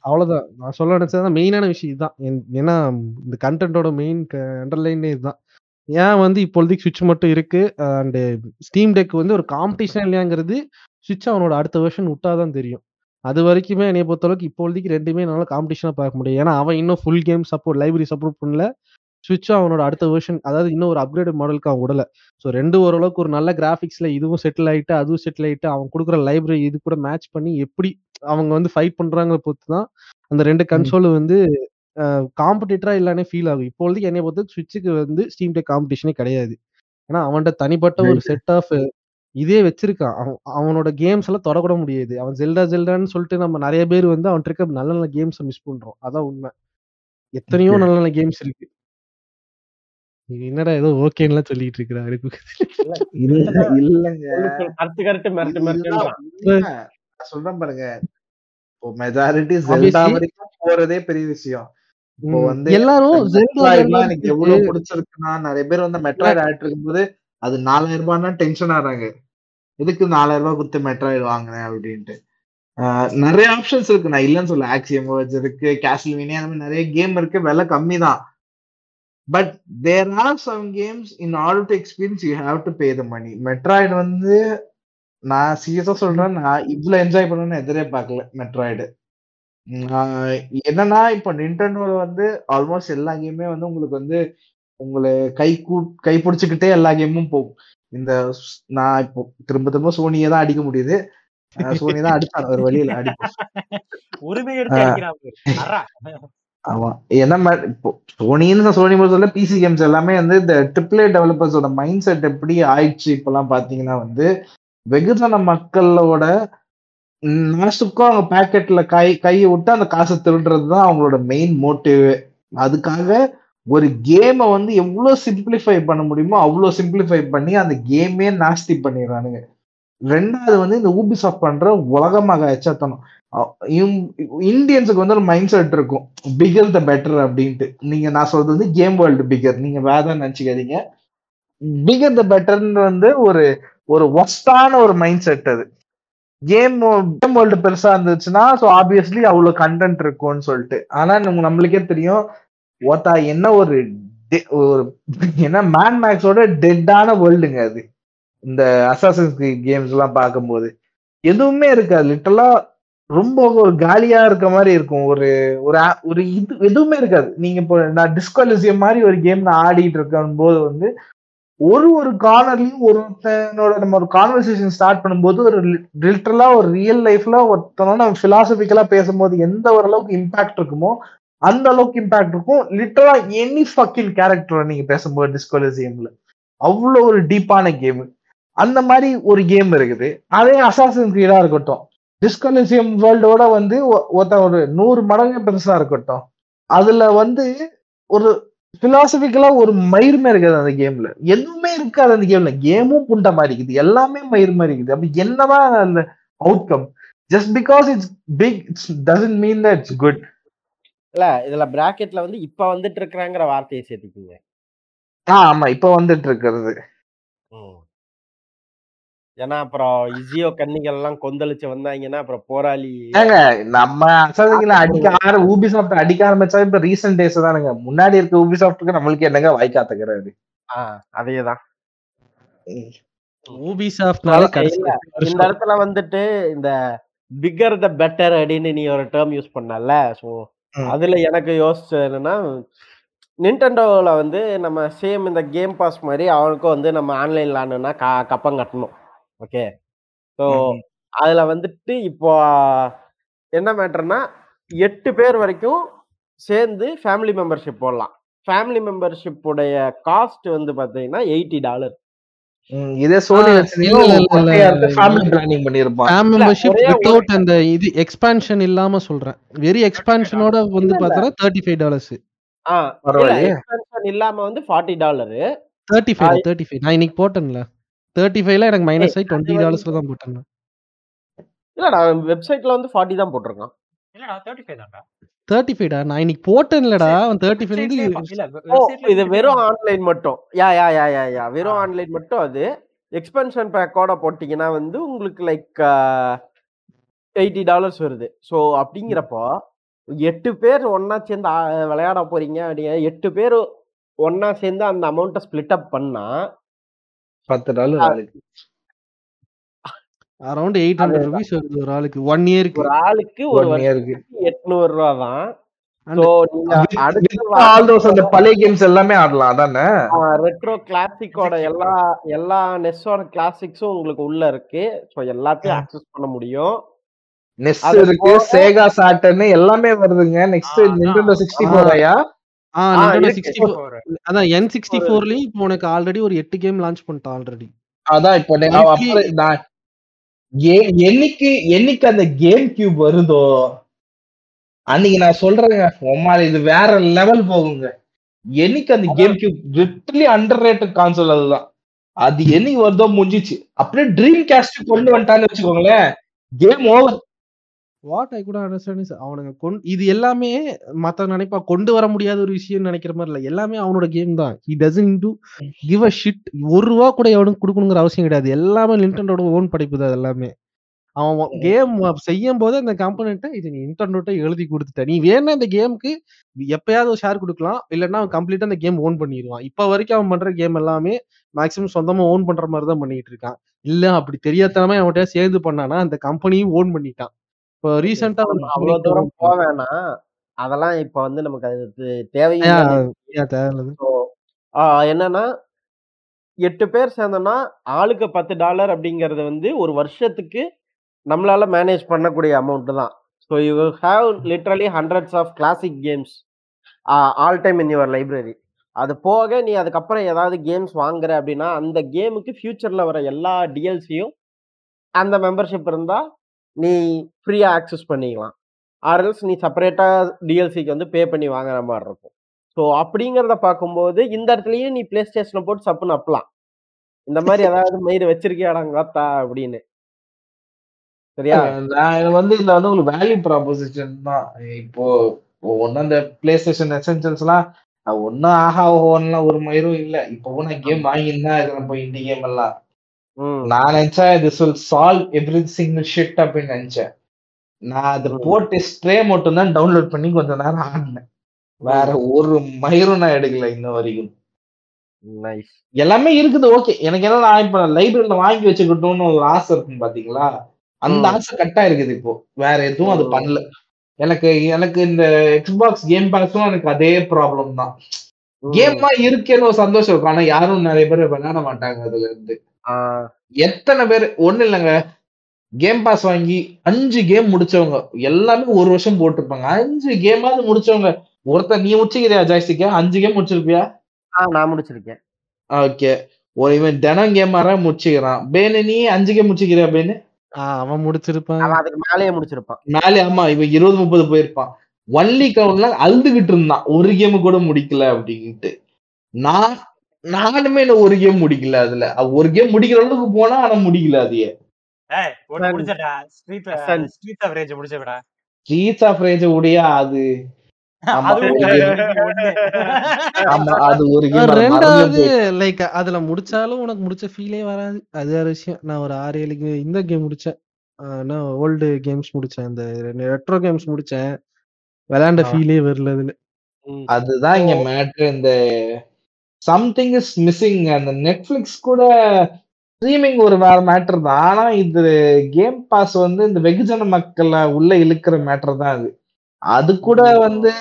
அவ்வளவுதான். நான் சொல்ல நினைச்சது மெயினான விஷயம் இதுதான். ஏன்னா இந்த கண்டென்ட்டோட மெயின் அண்டர்லைனே இதுதான். ஏன் வந்து இப்போதைக்கு சுவிட்ச் மட்டும் இருக்கு? அண்ட் ஸ்டீம் டெக் வந்து ஒரு காம்படிஷன் இல்லையாங்கிறது சுவிட்ச் அவனோட அடுத்த வெர்ஷன் விட்டாதான் தெரியும். அது வரைக்குமே என்னைய பொறுத்தளவுக்கு இப்போதைக்கு ரெண்டுமே என்னால காம்படிஷனா பார்க்க முடியும். ஏன்னா அவன் இன்னும் full game support library support பண்ணல. சுவிட்சும் அவனோட அடுத்த வெர்ஷன் அதாவது இன்னும் ஒரு அப்கிரேட் மாடலுக்கு அவன் விடல. ஸோ ரெண்டு ஓரளவுக்கு ஒரு நல்ல கிராஃபிக்ஸ்ல இதுவும் செட்டில் ஆயிட்டு அதுவும் செட்டில் ஆயிட்டு அவன் கொடுக்குற லைப்ரரி இது கூட மேட்ச் பண்ணி எப்படி அவங்க வந்து ஃபைட் பண்றாங்க பொறுத்து தான் அந்த ரெண்டு கன்சோல் வந்து காம்படிட்டரா இல்லானே ஃபீல் ஆகும். இப்போதைக்கு என்னை பொறுத்து சுவிட்சுக்கு வந்து ஸ்டீம் டெக் காம்படிஷனே கிடையாது. ஏன்னா அவன்கிட்ட தனிப்பட்ட ஒரு செட் ஆஃப் இதே வச்சிருக்கான். அவன் அவனோட கேம்ஸ் எல்லாம் தொடக்கூட முடியாது. அவன் ஜெல்டா ஜெல்டான்னு சொல்லிட்டு நம்ம நிறைய பேர் வந்து அவன் இருக்க நல்ல நல்ல கேம்ஸை மிஸ் பண்றோம். அதான் உண்மை. எத்தனையோ நல்ல நல்ல கேம்ஸ் இருக்கு. என்னடா ஏதோ ஓகேன்னுலாம் சொல்லிட்டு இருக்கிறாரு இல்ல இல்லங்க. மிரட்டு. நான் சொல்றேன் பாருங்க. இப்போ மெஜாரிட்டி ஜெல்டா. வரைக்கும் போறதே பெரிய விஷயம். இப்போ. வந்து எல்லாரும் எனக்கு எவ்வளவு பிடிச்சிருக்குன்னா நிறைய பேர் வந்து மெட்ராய்டு ஆயிட்டு இருக்கும்போது அது நாலாயிரம் ரூபாய்னா டென்ஷன் ஆறாங்க. எதுக்கு நாலாயிரம் ரூபாய் கொடுத்து மெட்ராய்டு வாங்கினேன் அப்படின்ட்டு. ஆஹ் நிறைய ஆப்ஷன்ஸ் இருக்கு. நான் இல்லைன்னு சொல்ல ஆக்சியம் இருக்கு கேஸ்ல்வினியா அந்த மாதிரி நிறைய கேம் இருக்கு. விலை கம்மி தான் but there are some games in order to experience you have to pay the money Metroid வந்து நான் சீரியஸா சொல்றேன் நான் இவ்வளவு என்ஜாய் பண்ணணும்னு எதிரே பார்க்கல மெட்ராய்டு என்னன்னா இப்போ நிண்டனோட வந்து ஆல்மோஸ்ட் எல்லா கேமுமே வந்து உங்களுக்கு வந்து உங்களை கை கூ கை பிடிச்சுக்கிட்டே எல்லா கேமும் போகும். இந்த நான் இப்போ திரும்ப திரும்ப சோனியை தான் அடிக்க முடியுது. சோனி தான் அடிச்சான் ஒரு வழியில உரிமை எடுத்து ஆமா. என்ன மா- இப்போ சோனின்னு சோனி சொல்ல பிசி கேம்ஸ் எல்லாமே வந்து இந்த ட்ரிபிள் டெவலப்பர்ஸோட மைண்ட் செட் எப்படி ஆயிடுச்சு இப்பெல்லாம் பாத்தீங்கன்னா வந்து வெகுஜன மக்களோட மனசுக்கும் அவங்க பேக்கெட்ல கை கையை விட்டு அந்த காசை திருடுறது தான் அவங்களோட மெயின் மோட்டிவ் அதுக்காக ஒரு கேமை வந்து எவ்வளோ சிம்பிளிஃபை பண்ண முடியுமோ அவ்வளோ சிம்பிளிஃபை பண்ணி அந்த கேமே நாஸ்தி பண்ணிடுறானுங்க. ரெண்டாவது வந்து இந்த ஊபிசாஃப்ட் பண்ற உலகமாக எச்சத்தனம் இந்தியன்ஸுக்கு வந்து ஒரு மைண்ட் செட் இருக்கும். பிகர் த பெட்டர் அப்படின்ட்டு. நீங்க நான் சொல்றது வந்து கேம் வேர்ல்டு பிகர் நீங்க வேற நினைச்சுக்காதீங்க. பிகர் த பெட்டர்ன்னு வந்து ஒரு ஒரு ஒஸ்டான ஒரு மைண்ட் செட் அது கேம் கேம் வேர்ல்டு பெருசா இருந்துச்சுன்னா ஸோ ஆப்வியஸ்லி அவ்வளோ கண்டென்ட் இருக்கும்னு சொல்லிட்டு. ஆனா நம்ம நம்மளுக்கே தெரியும். ஓத்தா என்ன ஒரு ஒரு என்ன மேன் மேக்ஸோட டெட்டான வேர்ல்டுங்க அது. இந்த அசாசன்ஸ் கேம்ஸ் எல்லாம் பார்க்கும்போது. எதுவுமே இருக்காது. லிட்டலா ரொம்ப ஒரு காலியா இருக்க மாதிரி இருக்கும். ஒரு ஒரு ஒரு இது எதுவுமே இருக்காது. நீங்க இப்போ நான் டிஸ்குவாலிசியம் மாதிரி ஒரு கேம் நான் ஆடிட்டு இருக்கும் போது வந்து ஒரு ஒரு கார்னர்லயும் ஒருத்தனோட நம்ம ஒரு கான்வர்சேஷன் ஸ்டார்ட் பண்ணும்போது ஒரு லிட்டரலா ஒரு ரியல் லைஃப்ல ஒருத்தனோட பிலாசபிக்கலா பேசும்போது எந்த ஓரளவுக்கு இம்பாக்ட் இருக்குமோ அந்த அளவுக்கு இம்பாக்ட் இருக்கும். லிட்டரலா எனி ஃபக்கின் கேரக்டரை நீங்க பேசும்போது டிஸ்குவாலிசியம்ல அவ்வளோ ஒரு டீப்பான கேம் அந்த மாதிரி ஒரு கேம் இருக்குது. அதே அசாசன் கிரீடா இருக்கட்டும். டிஸ்கலிசியம் வேர்ல்டோட வந்து ஒருத்தன் ஒரு நூறு மடங்கு பெருசா இருக்கட்டும். அதுல வந்து ஒரு பிலாசபிக்கலா ஒரு மயிர்மே இருக்காது அந்த கேம்ல எதுவுமே இருக்காது அந்த கேம்ல கேமும் புண்ட மாதிரி இருக்குது. எல்லாமே மயிர் மாதிரி இருக்குது. அப்படி என்னதான் அந்த outcome just because it's big it doesn't mean that it's good இல்ல இதுல பிராக்கெட்ல வந்து இப்ப வந்துட்டு இருக்கிறாங்கிற வார்த்தையை சேர்த்துக்கீங்க. ஆ ஆமா. இப்ப வந்துட்டு இருக்கிறது. ஏன்னா அப்புறம் இசியோ கன்னிகள் எல்லாம் கொந்தளிச்சு வந்தாங்கன்னா அப்புறம் போராளி நம்ம அசாதிகளை அடிக்க ஆர ஊபி சாஃப்ட் அடிக்க ஆரம்பிச்சா இப்ப ரீசெண்ட் டேஸ் தானுங்க. முன்னாடி இருக்க ஊபி சாஃப்ட்டுக்கு நம்மளுக்கு என்னங்க வாய்க்காத்துக்கிறாரு ஆஹ் அதேதான். ஊபி சாஃப்ட்னாலே இந்த இடத்துல வந்துட்டு இந்த பிக்கர் த பெட்டர் அப்படின்னு நீ ஒரு டேர்ம் யூஸ் பண்ணல சோ. அதுல எனக்கு யோசிச்சது என்னன்னா நின்டெண்டோல வந்து நம்ம சேம் இந்த கேம் பாஸ் மாதிரி அவனுக்கும் வந்து நம்ம ஆன்லைன் விளாடணும்னா க கப்பம் கட்டணும். ஓகே. ஸோ. அதுல வந்துட்டு இப்போ என்ன மேட்டர்னா எட்டு பேர் வரைக்கும் சேர்ந்து ஃபேமிலி மெம்பர்ஷிப் போடலாம். ஃபேமிலி மெம்பர்ஷிப் உடைய காஸ்ட் வந்து பாத்தீங்கன்னா எயிட்டி டாலர். ம், இதே சோனி பிளானிங் பண்ணிருப்பான் அந்த இது எக்ஸ்பான்ஷன் இல்லாம சொல்றேன். வெரி எக்ஸ்பான்ஷனோட வந்து. பார்த்தா தேர்ட்டி ஃபைவ் டாலர்ஸ் ஆ. எக்ஸ்பென்ஷன் இல்லாம வந்து forty dollar thirty ah, five thirty five நான் இன்னைக்கு போட்டேன்ல. தேர்ட்டி ஃபைவ்ல எனக்கு மைனஸ் ஆகி டுவெண்ட்டி டாலர்ஸ்ல தான் போட்டேன் நான். இல்லடா வெப்சைட்ல வந்து ஃபார்ட்டி தான் போட்டிருக்கான். இல்லடா தேர்ட்டி ஃபைவ் தான்டா. தேர்ட்டி ஃபைவ்டா நான் இன்னைக்கு போட்டேன்லடா அவன் தேர்ட்டி ஃபைவ் இல்ல இது. வெறும் ஆன்லைன் மட்டும். யா யா யா யா யா. வெறும். ஆன்லைன் மட்டும் அது. எக்ஸ்பென்ஷன் பேக்கோட போட்டீங்கன்னா வந்து உங்களுக்கு லைக் எயிட்டி டாலர்ஸ் வருது. ஸோ அப்படிங்கிறப்போ எட்டு பேர் ஒண்ணா சேர்ந்து விளையாட போறீங்க அப்படிங்க எட்டு பேர் ஒண்ணா சேர்ந்து அந்த அமௌண்ட்டை ஸ்பிளிட் அப் பண்ணா பத்து டாலர் ஆளுக்கு. அரௌண்ட் எயிட் ஹண்ட்ரட் ருபீஸ் வருது ஒரு ஆளுக்கு. ஒன் இயருக்கு ஒரு ஆளுக்கு ஒரு இயருக்கு எட்நூறு ரூபா தான் அந்த பழைய கேம்ஸ் எல்லாமே ஆடலாம் அதானே? ரெட்ரோ கிளாசிக்கோட எல்லா எல்லா நெஸ்ஸோட கிளாசிக்ஸும் உங்களுக்கு உள்ள இருக்கு. ஸோ எல்லாத்தையும் ஆக்சஸ் பண்ண முடியும். நெஸ் இருக்கு சேகா சாட்டர்னு எல்லாமே வருதுங்க. நெக்ஸ்ட். நிண்டோ சிக்ஸ்டி. ஃபோர் ஐயா? ஆ ஆ, Nintendo இருக்கு. 64 அதான் என் சிக்ஸ்டி ஃபோர்லயும் இப்போ உனக்கு ஆல்ரெடி ஒரு எட்டு கேம் லான்ச் பண்ணிட்டான் ஆல்ரெடி அதான் இப்போ நான் என்னைக்கு என்னைக்கு அந்த கேம் கியூப் வருதோ அன்னைக்கு நான் சொல்றேங்க உம்மால இது வேற லெவல் போகுங்க. என்னைக்கு அந்த GameCube literally underrated console அதுதான். அது என்னைக்கு வருதோ முடிஞ்சிச்சு. அப்படியே ட்ரீம் கேஸ்ட் கொண்டு வந்துட்டான்னு வச்சுக்கோங்களேன். கேம் ஓவர் வாட் ஐ கூட அண்டர்ஸ்டாண்ட் இஸ் அவனுங்க கொண்டு இது எல்லாமே மத்த நினைப்பா கொண்டு வர முடியாத ஒரு விஷயம் நினைக்கிற மாதிரி இல்ல. எல்லாமே அவனோட கேம் தான். He doesn't give a shit ஒரு ரூபா கூட எவனுக்கு கொடுக்கணுங்கிற அவசியம் கிடையாது. எல்லாமே நின்டெண்டோட ஓன் படைப்பு தான் எல்லாமே. அவன் கேம் செய்யும் போது அந்த கம்பெனிட்ட இது நீ இன்டர்நெட்டை எழுதி கொடுத்துட்ட. நீ வேணா இந்த கேமுக்கு எப்பயாவது ஒரு ஷேர் கொடுக்கலாம். இல்லைன்னா அவன் கம்ப்ளீட்டா அந்த கேம் ஓன் பண்ணிடுவான் இப்ப வரைக்கும் அவன் பண்ற கேம் எல்லாமே மேக்ஸிமம் சொந்தமா ஓன் பண்ற மாதிரி தான் பண்ணிட்டு இருக்கான். இல்ல அப்படி தெரியாதனமா அவன்கிட்ட சேர்ந்து பண்ணானா அந்த கம்பெனியும் ஓன் பண்ணிட்டான். இப்போ ரீசெண்டா அவ்வளவு தூரம் போக வேணாம் அதெல்லாம் இப்ப வந்து நமக்கு அது. தேவையில்லை என்னன்னா எட்டு பேர் சேர்ந்தோம்னா ஆளுக்கு பத்து டாலர் அப்படிங்கறது வந்து ஒரு வருஷத்துக்கு நம்மளால மேனேஜ் பண்ணக்கூடிய அமௌண்ட் தான். So you have literally hundreds of classic games all time in your library அது போக நீ அதுக்கப்புறம் ஏதாவது கேம்ஸ் வாங்குற அப்படின்னா அந்த கேமுக்கு ஃபியூச்சர்ல வர எல்லா டிஎல்சியும் அந்த மெம்பர்ஷிப் இருந்தா நீ ஃப்ரீயா ஆக்சஸ் பண்ணிக்கலாம். ஆர்எல்ஸ் நீ செப்பரேட்டா டிஎல்சிக்கு வந்து பே பண்ணி வாங்குற மாதிரி இருக்கும் ஸோ அப்படிங்கிறத பார்க்கும்போது இந்த இடத்துலயும் நீ பிளே ஸ்டேஷனை போட்டு சப்புன்னு அப்பலாம் இந்த மாதிரி ஏதாவது மயிறு வச்சிருக்கியாடாங்கத்தா அப்படின்னு. சரியா? நான் இது வந்து இதுல வந்து உங்களுக்கு வேல்யூ ப்ராபோசிஷன் தான். இப்போ ஒன்னும் அந்த பிளே ஸ்டேஷன் எசென்சியல்ஸ் எல்லாம் ஒன்னும் ஆஹா ஓஹோன்லாம் ஒரு மயிரும் இல்ல. இப்போ நான் கேம் வாங்கியிருந்தா இருக்கிறேன் இப்போ இந்த கேம் எல்லாம். நான் நினைச்சேன் this will solve every single shit அப்படின்னு நினைச்சேன். நான் அதை. போட்டு ஸ்ப்ரே மட்டும் தான் டவுன்லோட் பண்ணி கொஞ்ச நேரம் ஆடினேன். வேற ஒரு மயிரும் நான் எடுக்கல இன்ன வரைக்கும். எல்லாமே இருக்குது ஓகே எனக்கு என்ன நான் இப்ப லைப்ரரியில வாங்கி வச்சுக்கிட்டோம்னு ஒரு ஆசை இருக்கும் பாத்தீங்களா? அந்த. ஆசை கட்டா இருக்குது இப்போ. வேற எதுவும் அது. பண்ணல. எனக்கு எனக்கு இந்த எக்ஸ்பாக்ஸ் கேம் பாக்ஸும் எனக்கு அதே ப்ராப்ளம் தான். கேம் தான் இருக்கேன்னு ஒரு சந்தோஷம் இருக்கும் ஆனா யாரும் நிறைய பேர் விளையாட மாட்டாங்க அதுல இருந்து. எத்தனை பேர்? ஒண்ணு இல்லைங்க. கேம் பாஸ் வாங்கி அஞ்சு கேம் முடிச்சவங்க. எல்லாமே ஒரு வருஷம் போட்டிருப்பாங்க. அஞ்சு கேமாவது முடிச்சவங்க. ஒருத்தர் நீ முடிச்சுக்கிறியா ஜாய்ஸ்டிக்க? அஞ்சு கேம் முடிச்சிருப்பியா நான் முடிச்சிருக்கேன். ஓகே. ஒரு இவன் தினம் கேம் ஆற முடிச்சுக்கிறான். பேனு நீ அஞ்சு கேம் முடிச்சுக்கிறியா பேனு? ஆஹ் அவன் முடிச்சிருப்பான். அதுக்கு மேலேயே முடிச்சிருப்பான். மேலே ஆமா இவன் இருபது முப்பது போயிருப்பான். ஒன்லி கவுன்லாம் அழுதுகிட்டு இருந்தான். ஒரு கேம் கூட முடிக்கல அப்படின்ட்டு. நான் நானுமே இன்னும் ஒரு கேம் முடிக்கல அதுல. ஒரு கேம் முடிக்கிற அளவுக்கு போனா ஆனா முடிக்கல அதையே. ஸ்ட்ரீட் ஆஃப் ரேஜ் உடைய அது? ரெண்டாவது லைக் அதுல முடிச்சாலும் உனக்கு முடிச்ச ஃபீலே வராது. அது வேற விஷயம். நான் ஒரு ஆறு ஏழு இந்த கேம் முடிச்சேன். ஓல்டு கேம்ஸ் முடிச்சேன். இந்த ரெட்ரோ கேம்ஸ் முடிச்சேன். விளையாண்ட. ஃபீலே வரல அதுல. அதுதான் இங்க மேட்ரு இந்த சம்திங் இஸ் மிஸ்ஸிங் அந்த நெட்ஃபிளிக்ஸ் கூட ஸ்ட்ரீமிங் ஒரு வேற மேட்டர் தான். ஆனா இது கேம் பாஸ் வந்து இந்த வெகுஜன மக்களை உள்ள இழுக்கிற மேட்டர் தான் அது. அது கூட வந்து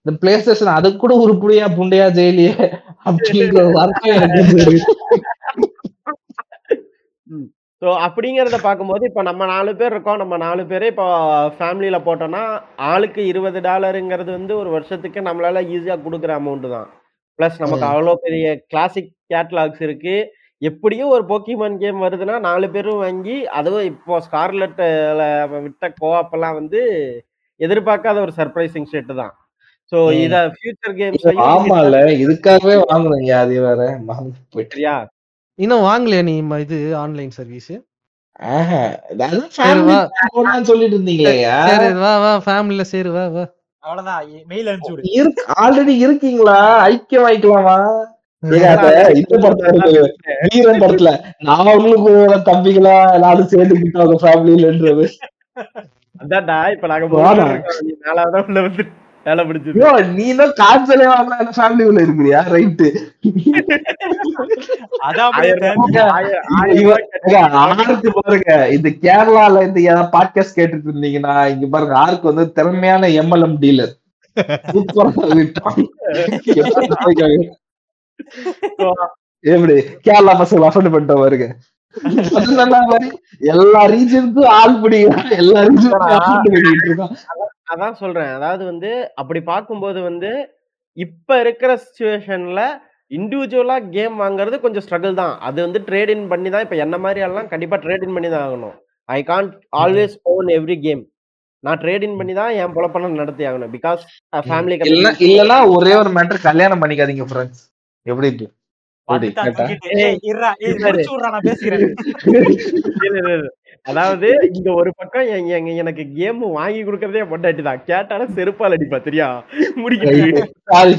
இந்த பிளே ஸ்டேஷன் அது கூட உருப்படியா புண்டையா ஜெயிலியே அப்படிங்கிற எனக்கு ஸோ அப்படிங்கிறத பார்க்கும்போது இப்போ நம்ம நாலு பேர் இருக்கோம். நம்ம நாலு பேரே இப்போ ஃபேமிலியில் போட்டோம்னா ஆளுக்கு இருபது டாலருங்கிறது வந்து ஒரு வருஷத்துக்கு நம்மளால ஈஸியாக கொடுக்குற அமௌண்ட்டு தான். ப்ளஸ் நமக்கு. அவ்வளோ பெரிய கிளாசிக் கேட்லாக்ஸ் இருக்கு. எப்படியும் ஒரு போக்கிமான் கேம் வருதுன்னா நாலு பேரும் வாங்கி அதுவும் இப்போ ஸ்கார்லெட்டில் விட்ட கோஆப்பெல்லாம் வந்து எதிர்பார்க்காத ஒரு சர்ப்ரைசிங் ஷெட்டு தான். ஸோ ம். இதை ஃபியூச்சர் கேம்ஸ்லையும் ஆமால இதுக்காகவே வாங்குறேன் அது வேற. சரியா இன்னும் வாங்கலையா நீ இது ஆன்லைன் சர்வீஸ் சொல்லிட்டு இருந்தீங்களேயா சரி வா வா. ஃபேமிலில சரி வா வா. அவ்வளவுதான். மெயில் அனுப்பிச்சு விடு. இருக்கு ஆல்ரெடி இருக்கீங்களா? ஐக்கியம் ஆயிக்கலாமா? வீரன் படத்துல நான் உங்களுக்கு தம்பிகளா எல்லாரும் சேர்ந்துக்கிட்டு அவங்க ஃபேமிலியிலன்றது அதான்டா இப்ப நாங்க நாலாவது உள்ள வந்து வேலை பிடிச்சது ஐயோ நீ தான் கான்சலே வாங்கலாம் அந்த ஃபேமிலி உள்ள இருக்கிறியா? கட்டி ஆருக்கு பாருங்க. இந்த கேரளால ஏதாவது பாட்காஸ்ட் கேட்டுட்டு இருந்தீங்கன்னா இங்க பாருங்க ஆருக்கு வந்து திறமையான எம்எல்எம் டீலர் எப்படி? கேரளா பசங்க அஃபண்ட் பண்ணிட்ட பாருங்க எல்லா ரீஜனுக்கும் ஆள் பிடிக்கிறான் எல்லா ரீஜனுக்கும் அதான் சொல்றேன். அதாவது வந்து அப்படி பார்க்கும்போது வந்து இப்ப இருக்கிற சுச்சுவேஷன்ல இண்டிவிஜுவலா கேம் வாங்குறது கொஞ்சம் ஸ்ட்ரகிள் தான். அது வந்து ட்ரேட் இன் பண்ணி தான் இப்ப என்ன மாதிரி எல்லாம் கண்டிப்பா ட்ரேட் இன் பண்ணி தான் ஆகணும். I can't always own every game நான் ட்ரேட் இன் பண்ணி தான் என் பொழப்பெல்லாம் நடத்தி ஆகணும். பிகாஸ் ஃபேமிலி இல்ல இல்லனா ஒரே ஒரு மேட்டர் கல்யாணம் பண்ணிக்காதீங்க ஃப்ரெண்ட்ஸ் எப்படி இருக்கு அதாவது இங்க ஒரு பக்கம் எனக்கு கேம் வாங்கி கொடுக்கறதே பொண்டாட்டி தான். கேட்டாலும் செருப்பால் அடிப்பா தெரியா?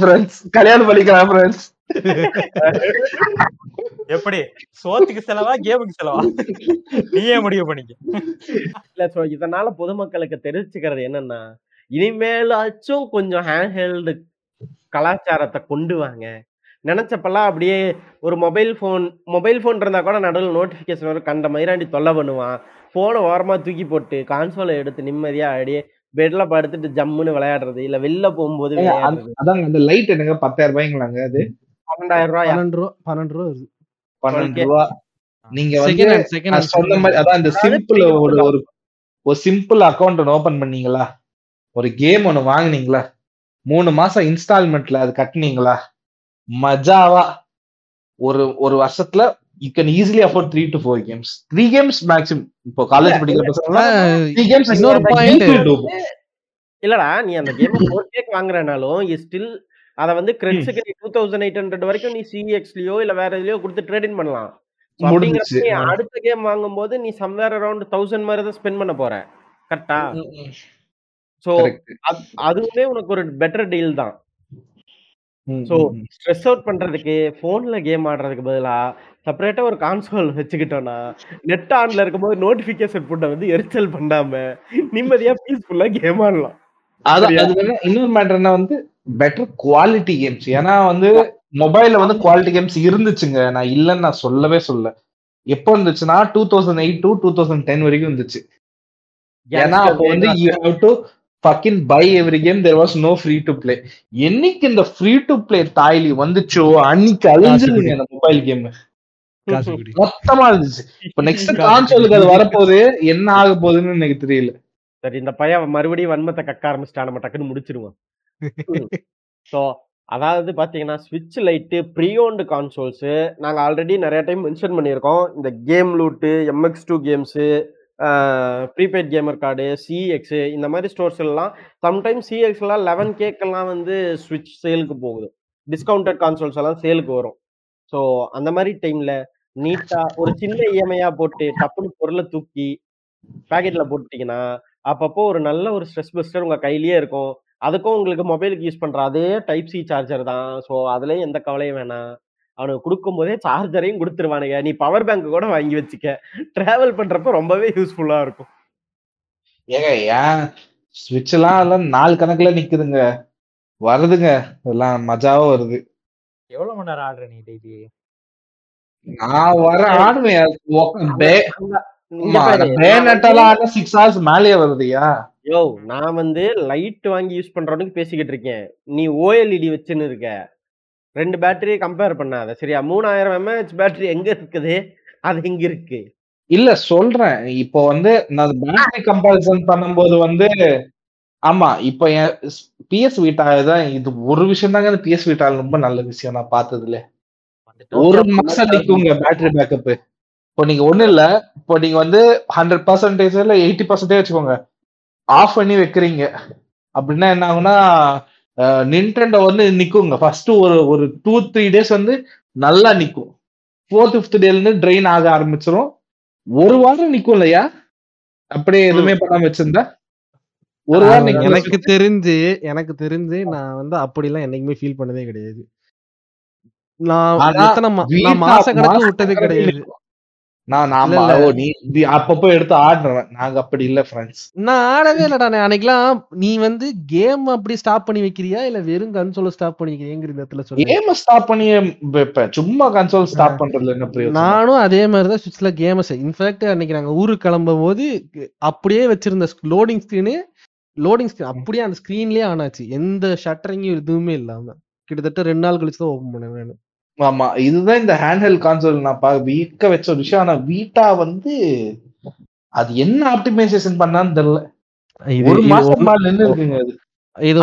ஃப்ரெண்ட்ஸ் கல்யாணம் பண்ணிக்கலாம் ஃப்ரெண்ட்ஸ் எப்படி? சோத்துக்கு செலவா கேமுக்கு செலவா? நீயே முடிவு பண்ணிக்க. இல்ல சோ இதனால பொதுமக்களுக்கு தெரிவிச்சுக்கிறது என்னன்னா இனிமேலாச்சும் கொஞ்சம் ஹேண்ட் கலாச்சாரத்தை கொண்டு வாங்க. நினைச்சப்பெல்லாம் அப்படியே ஒரு மொபைல் ஃபோன் மொபைல் ஃபோன் இருந்தா கூட நடுவில் நோட்டிபிகேஷன் வரும். கண்ட மயிராண்டி தொல்லை பண்ணுவான். போனை ஓரமா தூக்கி போட்டு கான்சோலை எடுத்து நிம்மதியா அப்படியே பெட்ல படுத்துட்டு ஜம்முன்னு விளையாடுறது இல்ல வெளில போகும்போது அதாங்க அந்த லைட் எனக்கு பத்தாயிரம் ரூபாய்ங்களாங்க அது? பன்னெண்டாயிரம் ரூபாயா? பன்னெண்டு ரூபா பன்னெண்டு ரூபா வருது. பன்னெண்டு. ரூபா. நீங்க வந்து சொன்ன மாதிரி அதான் இந்த சிம்பிள் ஒரு. ஒரு ஒரு சிம்பிள் அக்கௌண்ட் ஒன்று ஓபன் பண்ணீங்களா? ஒரு கேம் ஒன்று வாங்குனீங்களா? மூணு மாசம் இன்ஸ்டால்மெண்ட்ல அது கட்டுனீங்களா? மஜாவா ஒரு ஒரு வருஷத்துல you can easily afford three to four games three games maximum இப்போ காலேஜ் படிக்கிற பசங்க த்ரீ கேம்ஸ் இன்னொரு point. இல்லடா நீ அந்த கேம் ஃபோர் கேக் வாங்குறனாலும் ஸ்டில் அத வந்து கிரெட்ஸுக்கு நீ டூ தௌசண்ட் எயிட் ஹண்ட்ரட் வரைக்கும் நீ சிஎக்ஸ்லயோ இல்ல வேற எதுலயோ கொடுத்து ட்ரேட் இன் பண்ணலாம். அடுத்த கேம் வாங்கும்போது நீ சம்வேர் அரௌண்ட் தௌசண்ட் மாதிரி தான் ஸ்பெண்ட் பண்ண போற. கரெக்டா சோ அதுவுமே உனக்கு ஒரு பெட்டர் டீல் தான். So, ஸ்ட்ரெஸ் அவுட் பண்றதுக்கு போன்ல கேம் ஆடுறதுக்கு பதிலா செப்பரேட்டா ஒரு கான்சோல் வச்சுக்கிட்டோம்னா நெட் ஆன்ல இருக்கும்போது நோட்டிபிகேஷன் போட்ட வந்து எரிச்சல் பண்ணாம நிம்மதியா பீஸ்ஃபுல்லா கேம் ஆடலாம். அதான் அது வேணா இன்னொரு மேட்டர் என்ன வந்து பெட்டர் குவாலிட்டி கேம்ஸ் ஏன்னா வந்து மொபைல்ல வந்து குவாலிட்டி கேம்ஸ் இருந்துச்சுங்க. நான் இல்லைன்னு நான் சொல்லவே சொல்ல எப்போ இருந்துச்சுன்னா two thousand eight to two thousand ten வரைக்கும் இருந்துச்சு. ஏன்னா அப்போ வந்து you have to fucking buy every game there was no free to play என்னைக்கு இந்த ஃப்ரீ டு ப்ளே தாய்லி வந்துச்சோ அன்னைக்கு அழிஞ்சிருங்க அந்த மொபைல் கேம் மொத்தமா இருந்துச்சு இப்ப நெக்ஸ்ட் கான்சோலுக்கு அது வரப்போகுது என்ன ஆக போகுதுன்னு எனக்கு தெரியல. சரி இந்த பையன் மறுபடியும் வன்மத்தை கக்க ஆரம்பிச்சிட்டா நம்ம டக்குன்னு முடிச்சிருவோம். ஸோ அதாவது பாத்தீங்கன்னா ஸ்விட்ச் லைட்டு ப்ரீயோன்டு கான்சோல்ஸ் நாங்க ஆல்ரெடி நிறைய டைம் மென்ஷன் பண்ணியிருக்கோம். இந்த game Loot MX two games prepaid gamer card CX இந்த மாதிரி ஸ்டோர்ஸ் எல்லாம் சம்டைம் சிஎக்ஸ்லாம் லெவன் கேக்கெல்லாம் வந்து ஸ்விட்ச் சேலுக்கு போகுது. டிஸ்கவுண்டட் கான்சோல்ஸ் எல்லாம் சேலுக்கு வரும். ஸோ அந்த மாதிரி டைம்ல நீட்டா ஒரு சின்ன இஎம்ஐயா போட்டு டப்புன்னு பொருளை தூக்கி பேக்கெட்ல போட்டுட்டீங்கன்னா அப்பப்போ ஒரு நல்ல ஒரு ஸ்ட்ரெஸ் பஸ்டர் உங்க கையிலேயே இருக்கும். அதுக்கும் உங்களுக்கு மொபைலுக்கு யூஸ் பண்ற அதே டைப் சி சார்ஜர் தான். ஸோ அதுலயும் எந்த கவலையும் வேணாம். அவனுக்கு கொடுக்கும் போதே சார்ஜரையும் கொடுத்துருவானுங்க. நீ பவர் பேங்க் கூட வாங்கி வச்சுக்க. டிராவல் பண்றப்ப ரொம்பவே யூஸ்ஃபுல்லா இருக்கும். ஏங்க ஏன்? ஸ்விட்ச் எல்லாம் எல்லாம் நாலு கணக்குல நிக்குதுங்க. வருதுங்க. எல்லாம் மஜாவா வருது. எவ்வளவு மணி நேரம் ஆடுற நீ டெய்லி? நான் வர ஆடுவேன். six hours மேலயே வருதுயா? யோ நான் வந்து லைட் வாங்கி யூஸ் பண்றவனுக்கு பேசிக்கிட்டு இருக்கேன். நீ ஓஎல்இடி வச்சுன்னு இருக்க. ரெண்டு பேட்டரியை கம்பேர் பண்ணாத. சரியா? மூணாயிரம் எம்ஏஹெச் பேட்டரி எங்க இருக்குது? அது எங்க இருக்கு. இல்ல சொல்றேன். இப்போ வந்து நான் பேட்டரி கம்பேரிசன் பண்ணும்போது வந்து ஆமா இப்போ என் பிஎஸ் வீட்டா தான் இது ஒரு விஷயம் தாங்க பிஎஸ் வீட்டா ரொம்ப நல்ல விஷயம் நான் பார்த்ததுல ஒரு மாசம் நிக்குங்க பேட்டரி பேக்கப் இப்போ நீங்க ஒண்ணு இல்ல இப்போ நீங்க வந்து ஹண்ட்ரட் பர்சன்டேஜ் இல்ல எயிட்டி பர்சன்டேஜ் வச்சுக்கோங்க. ஆஃப் பண்ணி வைக்கிறீங்க. அப்படின்னா என்ன ஆகும்னா நின்டெண்டோ வந்து நிக்குங்க. ஃபர்ஸ்ட் ஒரு ஒரு டூ த்ரீ டேஸ் வந்து நல்லா நிக்கும். ஃபோர்த் ஃபிஃப்த் டேல இருந்து ட்ரெயின் ஆக ஆரம்பிச்சிரும். ஒரு வாரம் நிக்கும் இல்லையா? அப்படியே எதுவுமே பண்ணாம வச்சிருந்தா? ஒரு வாரம் எனக்கு தெரிஞ்சு எனக்கு தெரிஞ்சு நான் வந்து அப்படிலாம் என்னைக்குமே ஃபீல் பண்ணதே கிடையாது. நான் மாச கணக்கு விட்டது கிடையாது. நான் நாம நீ நீ அப்பப்போ எடுத்து ஆடுறேன் நாங்க அப்படி இல்ல ஃப்ரெண்ட்ஸ் நான் ஆடவே இல்லடா நான் அன்னைக்கெல்லாம் நீ வந்து கேம் அப்படி ஸ்டாப் பண்ணி வைக்கிறியா? இல்ல வெறும் கன்சோல ஸ்டாப் பண்ணி வைக்கிறியாங்கிற இந்த இடத்துல சொல்லு கேம் ஸ்டாப் பண்ணி வைப்பேன். சும்மா கன்சோல் ஸ்டாப் பண்றதுல என்ன நானும் அதே மாதிரி தான் சுவிட்ச்ல கேம் இன்ஃபேக்ட் அன்னைக்கு நாங்க ஊருக்கு கிளம்பும் போது அப்படியே வச்சிருந்த லோடிங் ஸ்கிரீனு லோடிங் ஸ்கிரீன் அப்படியே அந்த ஸ்கிரீன்லயே ஆன் ஆச்சு. எந்த ஷட்டரிங்கும் எதுவுமே இல்லாம. கிட்டத்தட்ட ரெண்டு நாள் கழிச்சு தான் ஓபன் பண்ணேன் ஆமா இதுதான் இந்த ஹேண்ட்ஹெல்ட் கான்சோல் நான் பா வீக்க வச்ச ஒரு விஷயம். ஆனா வீட்டா வந்து அது என்ன ஆப்டிமைசேஷன் பண்ணான்னு தெரியல. ஒரு மாசம் நின்னு இருக்குங்க அது. இது.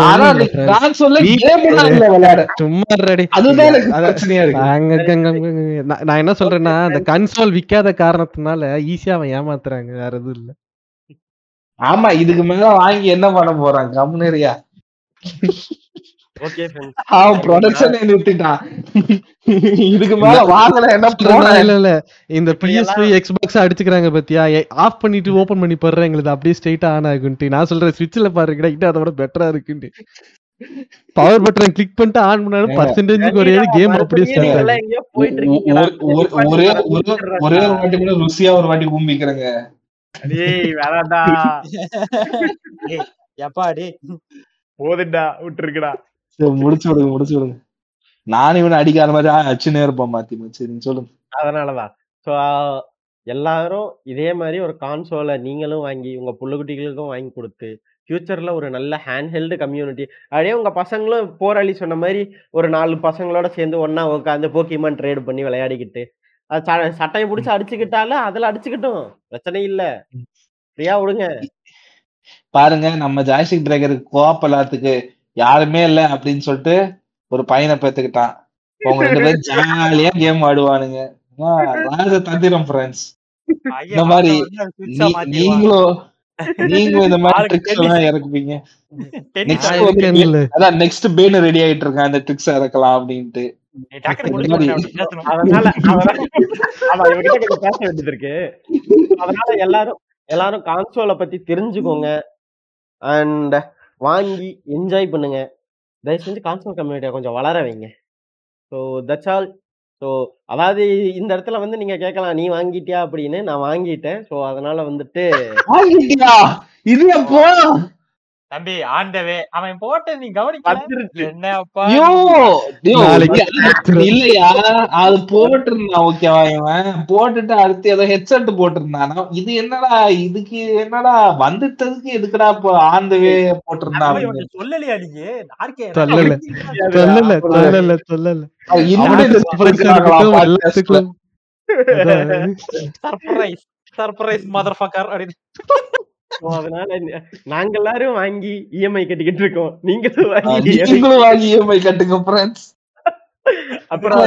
நான் நான் என்ன சொல்றேன்னா அந்த கன்சோல் விக்காத காரணத்தினால ஈஸியா அவன் ஏமாத்துறாங்க. வேற எதுவும் இல்ல. ஆமா இதுக்கு மேல வாங்கி என்ன பண்ண போறான்? கம்னேரியா ஓகே அவன் ப்ரொடக்ஷன் நிறுத்திட்டான். இதுக்கு மேல வாங்கல என்ன இல்ல இல்ல. இந்த இப்படி PS5 எல்லாம் Xbox அடிச்சுக்கிறாங்க பாத்தியா? ஆஃப் பண்ணிட்டு ஓபன் பண்ணி போடுறேன் எங்களுக்கு. அப்படியே ஸ்ட்ரைட்டா ஆன் ஆகுன்ட்டு. நான் சொல்றேன் ஸ்விட்ச்ல பாருங்கடா கிட்ட அதை விட பெட்டரா இருக்குன்ட்டு. பவர் பட்டன் கிளிக் பண்ணிட்டு ஆன் பண்ணாலும் பர்சன்டேஜ் குறையாது கேம் அப்படியே ஸ்டார்ட் ஆகும் ஒரே ஒரே ஒரு- ஒரே ஒரு வாட்டி கூட ருசியா ஒரு வாட்டி ஊம்பிக்கிறேங்க. டேய் வேணாம்டா ஏய், எப்பா டேய் போதுடா விட்டுருக்குடா. சரி முடிச்சு விடுங்க முடிச்சு விடுங்க. நானும் இவனை அடிக்காத மாதிரி அச்சுனே இருப்போம் மாத்தி சரி சொல்லுங்க அதனாலதான். ஸோ எல்லாரும் இதே மாதிரி ஒரு கான்சோலை நீங்களும் வாங்கி உங்க புள்ளுக்குட்டிகளுக்கும் வாங்கி கொடுத்து ஃபியூச்சர்ல ஒரு நல்ல ஹேண்ட்ஹெல்டு கம்யூனிட்டி அதே உங்க பசங்களும் போராளி சொன்ன மாதிரி ஒரு நாலு பசங்களோட சேர்ந்து ஒண்ணா உட்காந்து போக்கிமான் ட்ரேட் பண்ணி விளையாடிக்கிட்டு அது ச- சட்டையை பிடிச்சி அடிச்சுக்கிட்டாலும் அதுல அடிச்சுக்கிட்டும். பிரச்சனை இல்ல. ஃப்ரீயா விடுங்க. பாருங்க நம்ம ஜாய்ஸ்டிக் டிரைகருக்கு கோப் எல்லாத்துக்கு யாருமே இல்ல அப்படின்னு சொல்லிட்டு ஒரு பையனை பெத்துக்கிட்டான். அவங்க ரெண்டு பேரும் ஜாலியா கேம் ஆடுவானுங்க. ராஜ தந்திரம் ஃப்ரெண்ட்ஸ் இந்த மாதிரி. நீங்களும் நீங்களும் இந்த மாதிரி ட்ரிக்ஸ் எல்லாம் இறக்குவீங்க. இருக்கேன்ல அதான் நெக்ஸ்ட் பேன் ரெடி ஆயிட்டு இருக்கேன். அந்த ட்ரிக்ஸ் இறக்கலாம் அப்படின்ட்டு. அதனால பேச வேண்டியது இருக்கு. அதனால எல்லாரும் எல்லாரும் கான்சோலை பத்தி தெரிஞ்சுக்கோங்க. அண்ட் வாங்கி என்ஜாய் பண்ணுங்க. தயவு செஞ்சு கான்சோல் கம்யூனிட்டியை கொஞ்சம் வளர வைங்க. ஸோ தட்ஸ் ஆல் ஸோ அதாவது இந்த இடத்துல வந்து நீங்க கேட்கலாம் நீ வாங்கிட்டியா? அப்படின்னு நான் வாங்கிட்டேன். ஸோ அதனால வந்துட்டு வாங்கிட்டியா? இது தம்பி ஆண்டவே அவன் போட்ட நீ கவனிக்கல? வந்துருச்சு. என்ன அப்பா ஐயோ ஐயோ, நாளைக்கு இது அப்படி இல்லையா? அது போட்டிருந்தான் ஓகேவா இவன். போட்டுட்டு அடுத்து ஏதோ ஹெட்செட் போட்டிருந்தானா? இது என்னடா இதுக்கு என்னடா வந்துட்டதுக்கு எதுக்குடா இப்போ ஆந்தவே போட்டிருந்தான் சொல்லலையா நீங்க யாருக்கே சொல்லல. சொல்லல சொல்லல சொல்லல. சர்ப்ரைஸ் சர்ப்ரைஸ் மதர் ஃபக்கர் அப்படின்னு. அதனால நாங்க எல்லாரும் வாங்கி இஎம்ஐ கட்டிக்கிட்டு இருக்கோம். நீங்களும் வாங்கி நீங்களும் வாங்கி இஎம்ஐ கட்டுங்க ஃப்ரெண்ட்ஸ் அப்புறம்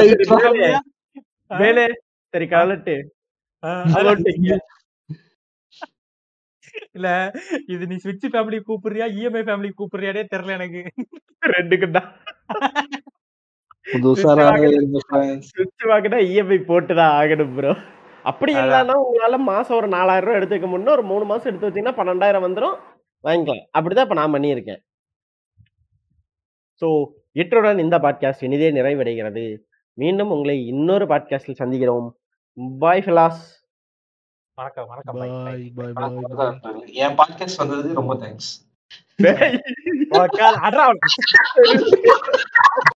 வேலு, சரி கலட்டு. இல்ல இது நீ ஸ்விட்ச் ஃபேமிலி கூப்பிடுறியா இஎம்ஐ ஃபேமிலி கூப்பிடுறியாடே தெரியல எனக்கு. ரெண்டுக்கு தான் புதுசா சுவிட்ச் இஎம்ஐ போட்டு தான் ஆகணும் ப்ரோ அப்படி. இல்லைன்னா உங்களால மாசம் ஒரு நாலாயிரம் ரூபாய் எடுத்துக்க முடியும் ஒரு மூணு மாசம் எடுத்து வச்சீங்கன்னா பன்னெண்டாயிரம் வந்துரும். வாங்கிக்கலாம். அப்படிதான் இப்ப நான் பண்ணியிருக்கேன். ஸோ இத்துடன் இந்த பாட்காஸ்ட் இனிதே நிறைவடைகிறது. மீண்டும் உங்களை இன்னொரு பாட்காஸ்டில் சந்திக்கிறோம். பாய் ஃபிலாஸ் வணக்கம் வணக்கம். பாய் பாய் பாய் என் பாட்காஸ்ட் வந்ததுக்கு ரொம்ப தேங்க்ஸ் அட்ரா.